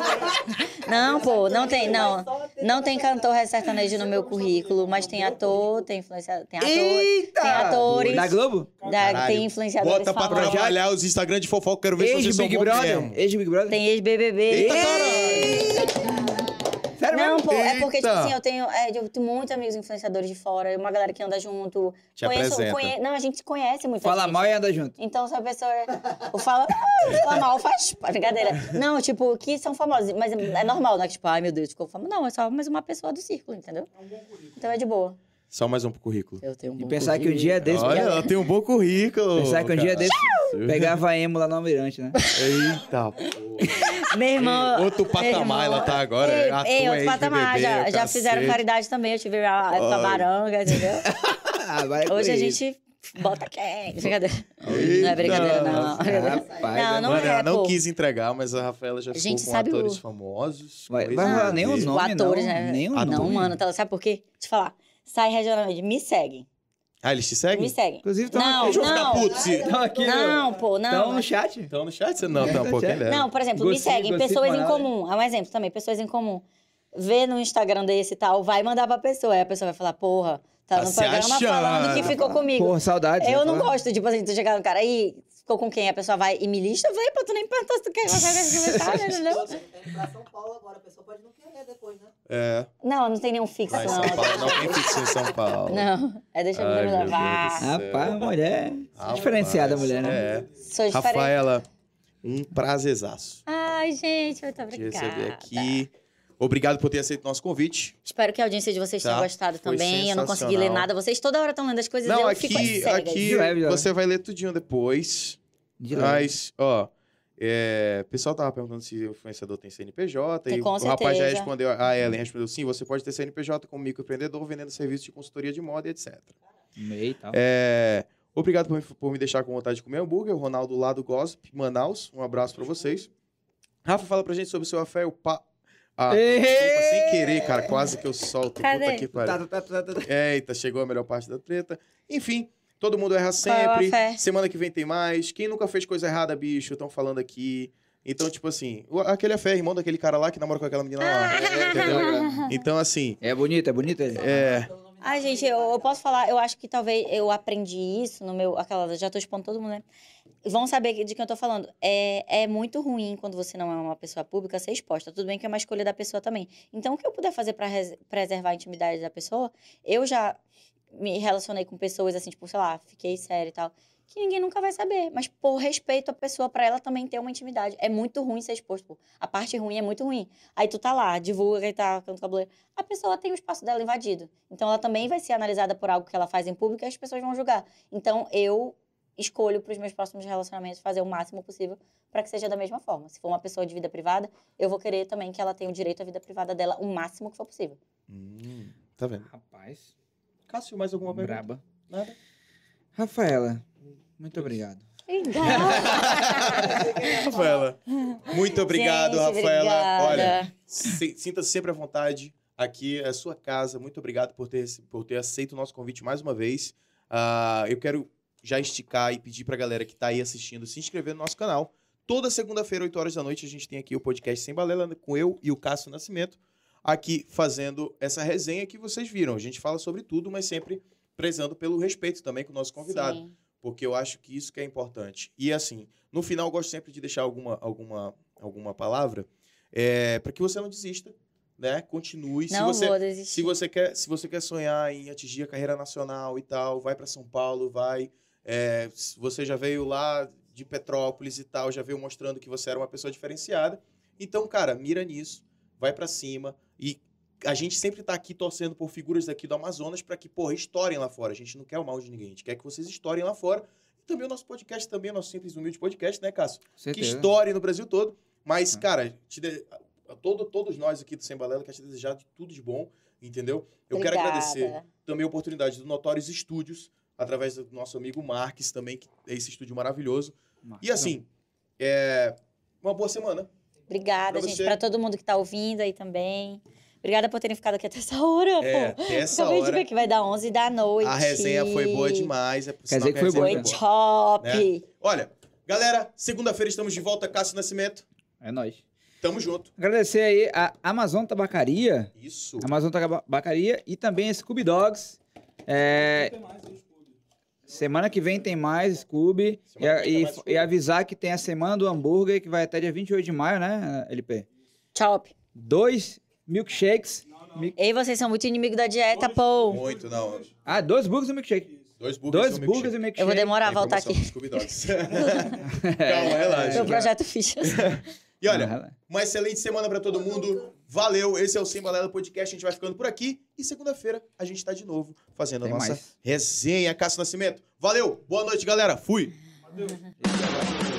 [SPEAKER 3] não, pô, não tem, não. Não tem cantor sertanejo no meu currículo, mas tem ator, tem influenciador, tem ator,
[SPEAKER 2] Eita!
[SPEAKER 3] tem atores.
[SPEAKER 2] Da Globo?
[SPEAKER 3] da-
[SPEAKER 1] Caralho.
[SPEAKER 3] tem influenciadores
[SPEAKER 1] Bota pra
[SPEAKER 3] famosos.
[SPEAKER 1] trabalhar os Instagram de fofoca, quero ver se vocês são
[SPEAKER 2] Ex-Big
[SPEAKER 1] bons
[SPEAKER 2] Brother?
[SPEAKER 1] mesmo.
[SPEAKER 2] Ex-Big Brother?
[SPEAKER 3] Tem ex-BBB.
[SPEAKER 1] Eita,
[SPEAKER 2] Sério
[SPEAKER 3] Não,
[SPEAKER 2] mesmo?
[SPEAKER 3] pô, é porque, tipo
[SPEAKER 1] Eita.
[SPEAKER 3] assim, eu tenho, é, eu tenho muitos amigos influenciadores de fora, uma galera que anda junto.
[SPEAKER 1] Te apresenta.
[SPEAKER 3] Não, a gente se conhece muito.
[SPEAKER 2] Fala
[SPEAKER 3] gente.
[SPEAKER 2] mal e anda junto.
[SPEAKER 3] Então, se a pessoa eu falo, ah, fala mal, faz brincadeira. Não, tipo, que são famosos, mas é normal, não é que, tipo, ai meu Deus, ficou famoso. Não, é só mais uma pessoa do círculo, entendeu? Então é de boa.
[SPEAKER 1] Só mais um pro currículo.
[SPEAKER 3] Eu tenho um
[SPEAKER 2] E
[SPEAKER 3] bom
[SPEAKER 2] pensar que um dia desse.
[SPEAKER 1] Olha, ela tem um bom currículo.
[SPEAKER 2] Pensar que um dia
[SPEAKER 1] cara.
[SPEAKER 2] desse pegava emo lá no Almirante, né?
[SPEAKER 1] Eita, porra.
[SPEAKER 3] Meu irmão.
[SPEAKER 1] Outro
[SPEAKER 3] meu
[SPEAKER 1] patamar
[SPEAKER 3] irmão-
[SPEAKER 1] ela tá agora.
[SPEAKER 3] Ei,
[SPEAKER 1] ator,
[SPEAKER 3] ei, outro patamar. Já, já fizeram caridade também. Eu tive a época baranga, entendeu?
[SPEAKER 2] Ah,
[SPEAKER 3] Hoje a
[SPEAKER 2] isso.
[SPEAKER 3] gente bota quem? Brincadeira. Não
[SPEAKER 1] Eita.
[SPEAKER 3] é brincadeira, não.
[SPEAKER 2] Rapaz,
[SPEAKER 3] Não, não
[SPEAKER 1] Mano,
[SPEAKER 3] é,
[SPEAKER 1] ela não
[SPEAKER 3] pô.
[SPEAKER 1] quis entregar, mas a Rafaela já ficou
[SPEAKER 3] Gente,
[SPEAKER 1] com
[SPEAKER 3] sabe o-
[SPEAKER 1] atores famosos.
[SPEAKER 2] Vai, vai nem o
[SPEAKER 1] ver.
[SPEAKER 2] nome,
[SPEAKER 3] O atores,
[SPEAKER 2] não.
[SPEAKER 3] né?
[SPEAKER 2] Nem o
[SPEAKER 3] Não,
[SPEAKER 2] nome.
[SPEAKER 3] mano, tá, sabe por quê? Deixa eu falar. Sai regionalmente, me segue.
[SPEAKER 1] Ah, eles te seguem?
[SPEAKER 3] Me segue.
[SPEAKER 2] Inclusive, tão
[SPEAKER 3] Não,
[SPEAKER 2] aqui.
[SPEAKER 1] Deixa eu ficar
[SPEAKER 3] não.
[SPEAKER 1] puto. Se...
[SPEAKER 2] Estão aqui.
[SPEAKER 3] Não, pô, não.
[SPEAKER 2] Estão no chat.
[SPEAKER 1] Estão no chat? Você não, tá um pouquinho.
[SPEAKER 3] Não, por exemplo, me seguem pessoas em comum. É um exemplo também, pessoas em comum. Vê no Instagram desse e tal, vai mandar pra pessoa. Aí a pessoa vai falar, porra, tá,
[SPEAKER 1] Tá
[SPEAKER 3] no programa
[SPEAKER 1] achando.
[SPEAKER 3] falando que ficou comigo.
[SPEAKER 2] Porra, saudades.
[SPEAKER 3] eu
[SPEAKER 2] né?
[SPEAKER 3] não gosto, tipo assim, tu chegar no cara aí, ficou com quem? A pessoa vai e me lista, vai, pô, tu nem perguntou se tu quer comentar, entendeu?
[SPEAKER 4] Indo pra São Paulo agora, a pessoa pode não querer depois, né?
[SPEAKER 1] É.
[SPEAKER 3] Não, não tem nenhum fixo,
[SPEAKER 1] Lá em
[SPEAKER 3] não.
[SPEAKER 1] São Paulo não tem fixo em São Paulo.
[SPEAKER 3] Não, é deixa
[SPEAKER 1] Ai,
[SPEAKER 3] vida me levar.
[SPEAKER 2] Rapaz, mulher.
[SPEAKER 1] Rapaz,
[SPEAKER 2] Diferenciada a mulher, né?
[SPEAKER 1] É.
[SPEAKER 3] Sou diferente.
[SPEAKER 1] Rafaela, um prazerzaço
[SPEAKER 3] Ai, gente, muito
[SPEAKER 1] te
[SPEAKER 3] obrigada.
[SPEAKER 1] receber aqui. Obrigado por ter aceito o nosso convite.
[SPEAKER 3] Espero que a audiência de vocês
[SPEAKER 1] Tá,
[SPEAKER 3] tenha gostado
[SPEAKER 1] foi
[SPEAKER 3] também. Eu não consegui ler nada. Vocês toda hora estão lendo as coisas
[SPEAKER 1] Não,
[SPEAKER 3] eu
[SPEAKER 1] aqui,
[SPEAKER 3] fico
[SPEAKER 1] aqui
[SPEAKER 2] leve.
[SPEAKER 1] você vai ler tudinho depois.
[SPEAKER 2] De.
[SPEAKER 1] Mas, ó, é, o pessoal tava perguntando se o influenciador tem CNPJ.
[SPEAKER 3] Tem,
[SPEAKER 1] e
[SPEAKER 3] com
[SPEAKER 1] o rapaz já
[SPEAKER 3] certeza.
[SPEAKER 1] respondeu, a Ellen respondeu sim, você pode ter CNPJ como microempreendedor vendendo serviços de consultoria de moda e etc.
[SPEAKER 2] Meio tal.
[SPEAKER 1] É, obrigado por me, por me deixar com vontade de comer hambúrguer. O Ronaldo lá do Gossip, Manaus. Um abraço pra vocês. Rafa, fala pra gente sobre o seu afé, o pa... Ah, desculpa, sem querer, cara. Quase que eu solto.
[SPEAKER 3] Cadê?
[SPEAKER 1] Puta que pariu.
[SPEAKER 2] Tá, tá, tá, tá, tá.
[SPEAKER 1] Eita, chegou a melhor parte da treta. Enfim, todo mundo erra
[SPEAKER 3] é
[SPEAKER 1] sempre. Semana que vem tem mais. Quem nunca fez coisa errada, bicho, estão falando aqui. Então, tipo assim, aquele afé, irmão daquele cara lá que namora com aquela menina lá. entendeu? Então, assim,
[SPEAKER 2] É bonito, é bonito ele.
[SPEAKER 1] é.
[SPEAKER 3] Ai, gente, eu, eu posso falar, eu acho que talvez eu aprendi isso no meu. Aquela, já tô expondo todo mundo, né? Vão saber de quem eu tô falando. É, é muito ruim quando você não é uma pessoa pública ser exposta. Tudo bem que é uma escolha da pessoa também. Então, o que eu puder fazer pra res- preservar a intimidade da pessoa, eu já me relacionei com pessoas assim, tipo, sei lá, fiquei séria e tal. Que ninguém nunca vai saber. Mas por respeito à pessoa, pra ela também ter uma intimidade. É muito ruim ser exposto. pô. A parte ruim é muito ruim. Aí tu tá lá, divulga que tá cantando cabeleiro. A pessoa tem o espaço dela invadido. Então ela também vai ser analisada por algo que ela faz em público e as pessoas vão julgar. Então eu escolho para os meus próximos relacionamentos fazer o máximo possível para que seja da mesma forma. Se for uma pessoa de vida privada, eu vou querer também que ela tenha o direito à vida privada dela o máximo que for possível.
[SPEAKER 1] Hum, tá vendo?
[SPEAKER 2] Rapaz,
[SPEAKER 1] Cássio, mais alguma pergunta?
[SPEAKER 2] braba.
[SPEAKER 1] Nada?
[SPEAKER 2] Rafaela, muito obrigado.
[SPEAKER 1] Rafaela, muito obrigado,
[SPEAKER 3] Gente,
[SPEAKER 1] Rafaela.
[SPEAKER 3] obrigada.
[SPEAKER 1] Olha, se- sinta-se sempre à vontade. Aqui é a sua casa. Muito obrigado por ter, por ter aceito o nosso convite mais uma vez. Ah, eu quero já esticar e pedir pra galera que tá aí assistindo se inscrever no nosso canal. Toda segunda-feira, 8 horas da noite, a gente tem aqui o podcast Sem Balela com eu e o Cássio Nascimento, aqui fazendo essa resenha que vocês viram. A gente fala sobre tudo, mas sempre prezando pelo respeito também com o nosso convidado
[SPEAKER 3] Sim.
[SPEAKER 1] porque eu acho que isso que é importante. E assim, no final eu gosto sempre de deixar alguma, alguma, alguma palavra é, para que você não desista, né? Continue. se
[SPEAKER 3] Não
[SPEAKER 1] você,
[SPEAKER 3] vou desistir.
[SPEAKER 1] se você quer, se você quer sonhar em atingir a carreira nacional e tal, vai para São Paulo, vai. é, se você já veio lá de Petrópolis e tal, já veio mostrando que você era uma pessoa diferenciada. Então, cara, mira nisso, vai para cima e a gente sempre tá aqui torcendo por figuras daqui do Amazonas para que, porra, estourem lá fora. A gente não quer o mal de ninguém, a gente quer que vocês estourem lá fora. E também o nosso podcast, também o nosso simples e humilde podcast, né, Cássio?
[SPEAKER 2] Com
[SPEAKER 1] Que
[SPEAKER 2] certeza.
[SPEAKER 1] estoure no Brasil todo. Mas,
[SPEAKER 2] Ah.
[SPEAKER 1] cara, te de- todo, todos nós aqui do Sem Balela, quero te desejar de tudo de bom, entendeu? Eu quero
[SPEAKER 3] Obrigada.
[SPEAKER 1] agradecer também a oportunidade do Notórios Estúdios, através do nosso amigo Marques também, que é esse estúdio maravilhoso. E assim, é, uma boa semana.
[SPEAKER 3] Obrigada,
[SPEAKER 1] Pra
[SPEAKER 3] gente,
[SPEAKER 1] você.
[SPEAKER 3] pra todo mundo que tá ouvindo aí também. Obrigada por terem ficado aqui até essa hora,
[SPEAKER 1] É,
[SPEAKER 3] pô.
[SPEAKER 1] até essa
[SPEAKER 3] Acabei de
[SPEAKER 1] hora.
[SPEAKER 3] ver que vai dar 11 da noite.
[SPEAKER 1] A resenha foi boa demais. É por
[SPEAKER 2] Quer dizer que foi boa,
[SPEAKER 3] Foi top.
[SPEAKER 1] Né? Olha, galera, segunda-feira estamos de volta, Cássio Nascimento.
[SPEAKER 2] É nóis.
[SPEAKER 1] Tamo junto.
[SPEAKER 2] Agradecer aí a Amazon Tabacaria,
[SPEAKER 1] Isso.
[SPEAKER 2] Amazon Tabacaria e também a Scooby Dogs. É,
[SPEAKER 5] Tem mais.
[SPEAKER 2] Semana que vem tem mais Scooby. E, e-
[SPEAKER 1] mais
[SPEAKER 2] e avisar que tem a Semana do Hambúrguer, que vai até dia 28 de maio, né, LP?
[SPEAKER 3] Top.
[SPEAKER 2] Dois milkshakes. Mi-
[SPEAKER 3] Ei, vocês são muito inimigo da dieta, pô.
[SPEAKER 1] Muito, não.
[SPEAKER 2] Ah, dois burgers e um milkshake.
[SPEAKER 1] Dois burgers
[SPEAKER 2] Dois
[SPEAKER 1] e um
[SPEAKER 2] burgers e um
[SPEAKER 1] milkshake.
[SPEAKER 3] Eu vou demorar a voltar aqui.
[SPEAKER 1] Calma, relaxa.
[SPEAKER 3] Meu projeto Fichas.
[SPEAKER 1] E olha, uma excelente semana pra todo mundo. Valeu. Esse é o Sem Balela Podcast. A gente vai ficando por aqui. E segunda-feira a gente tá de novo fazendo
[SPEAKER 2] Tem
[SPEAKER 1] a nossa
[SPEAKER 2] mais.
[SPEAKER 1] resenha. Cássio Nascimento. Valeu. Boa noite, galera. Fui.
[SPEAKER 5] Adeus.
[SPEAKER 2] Valeu.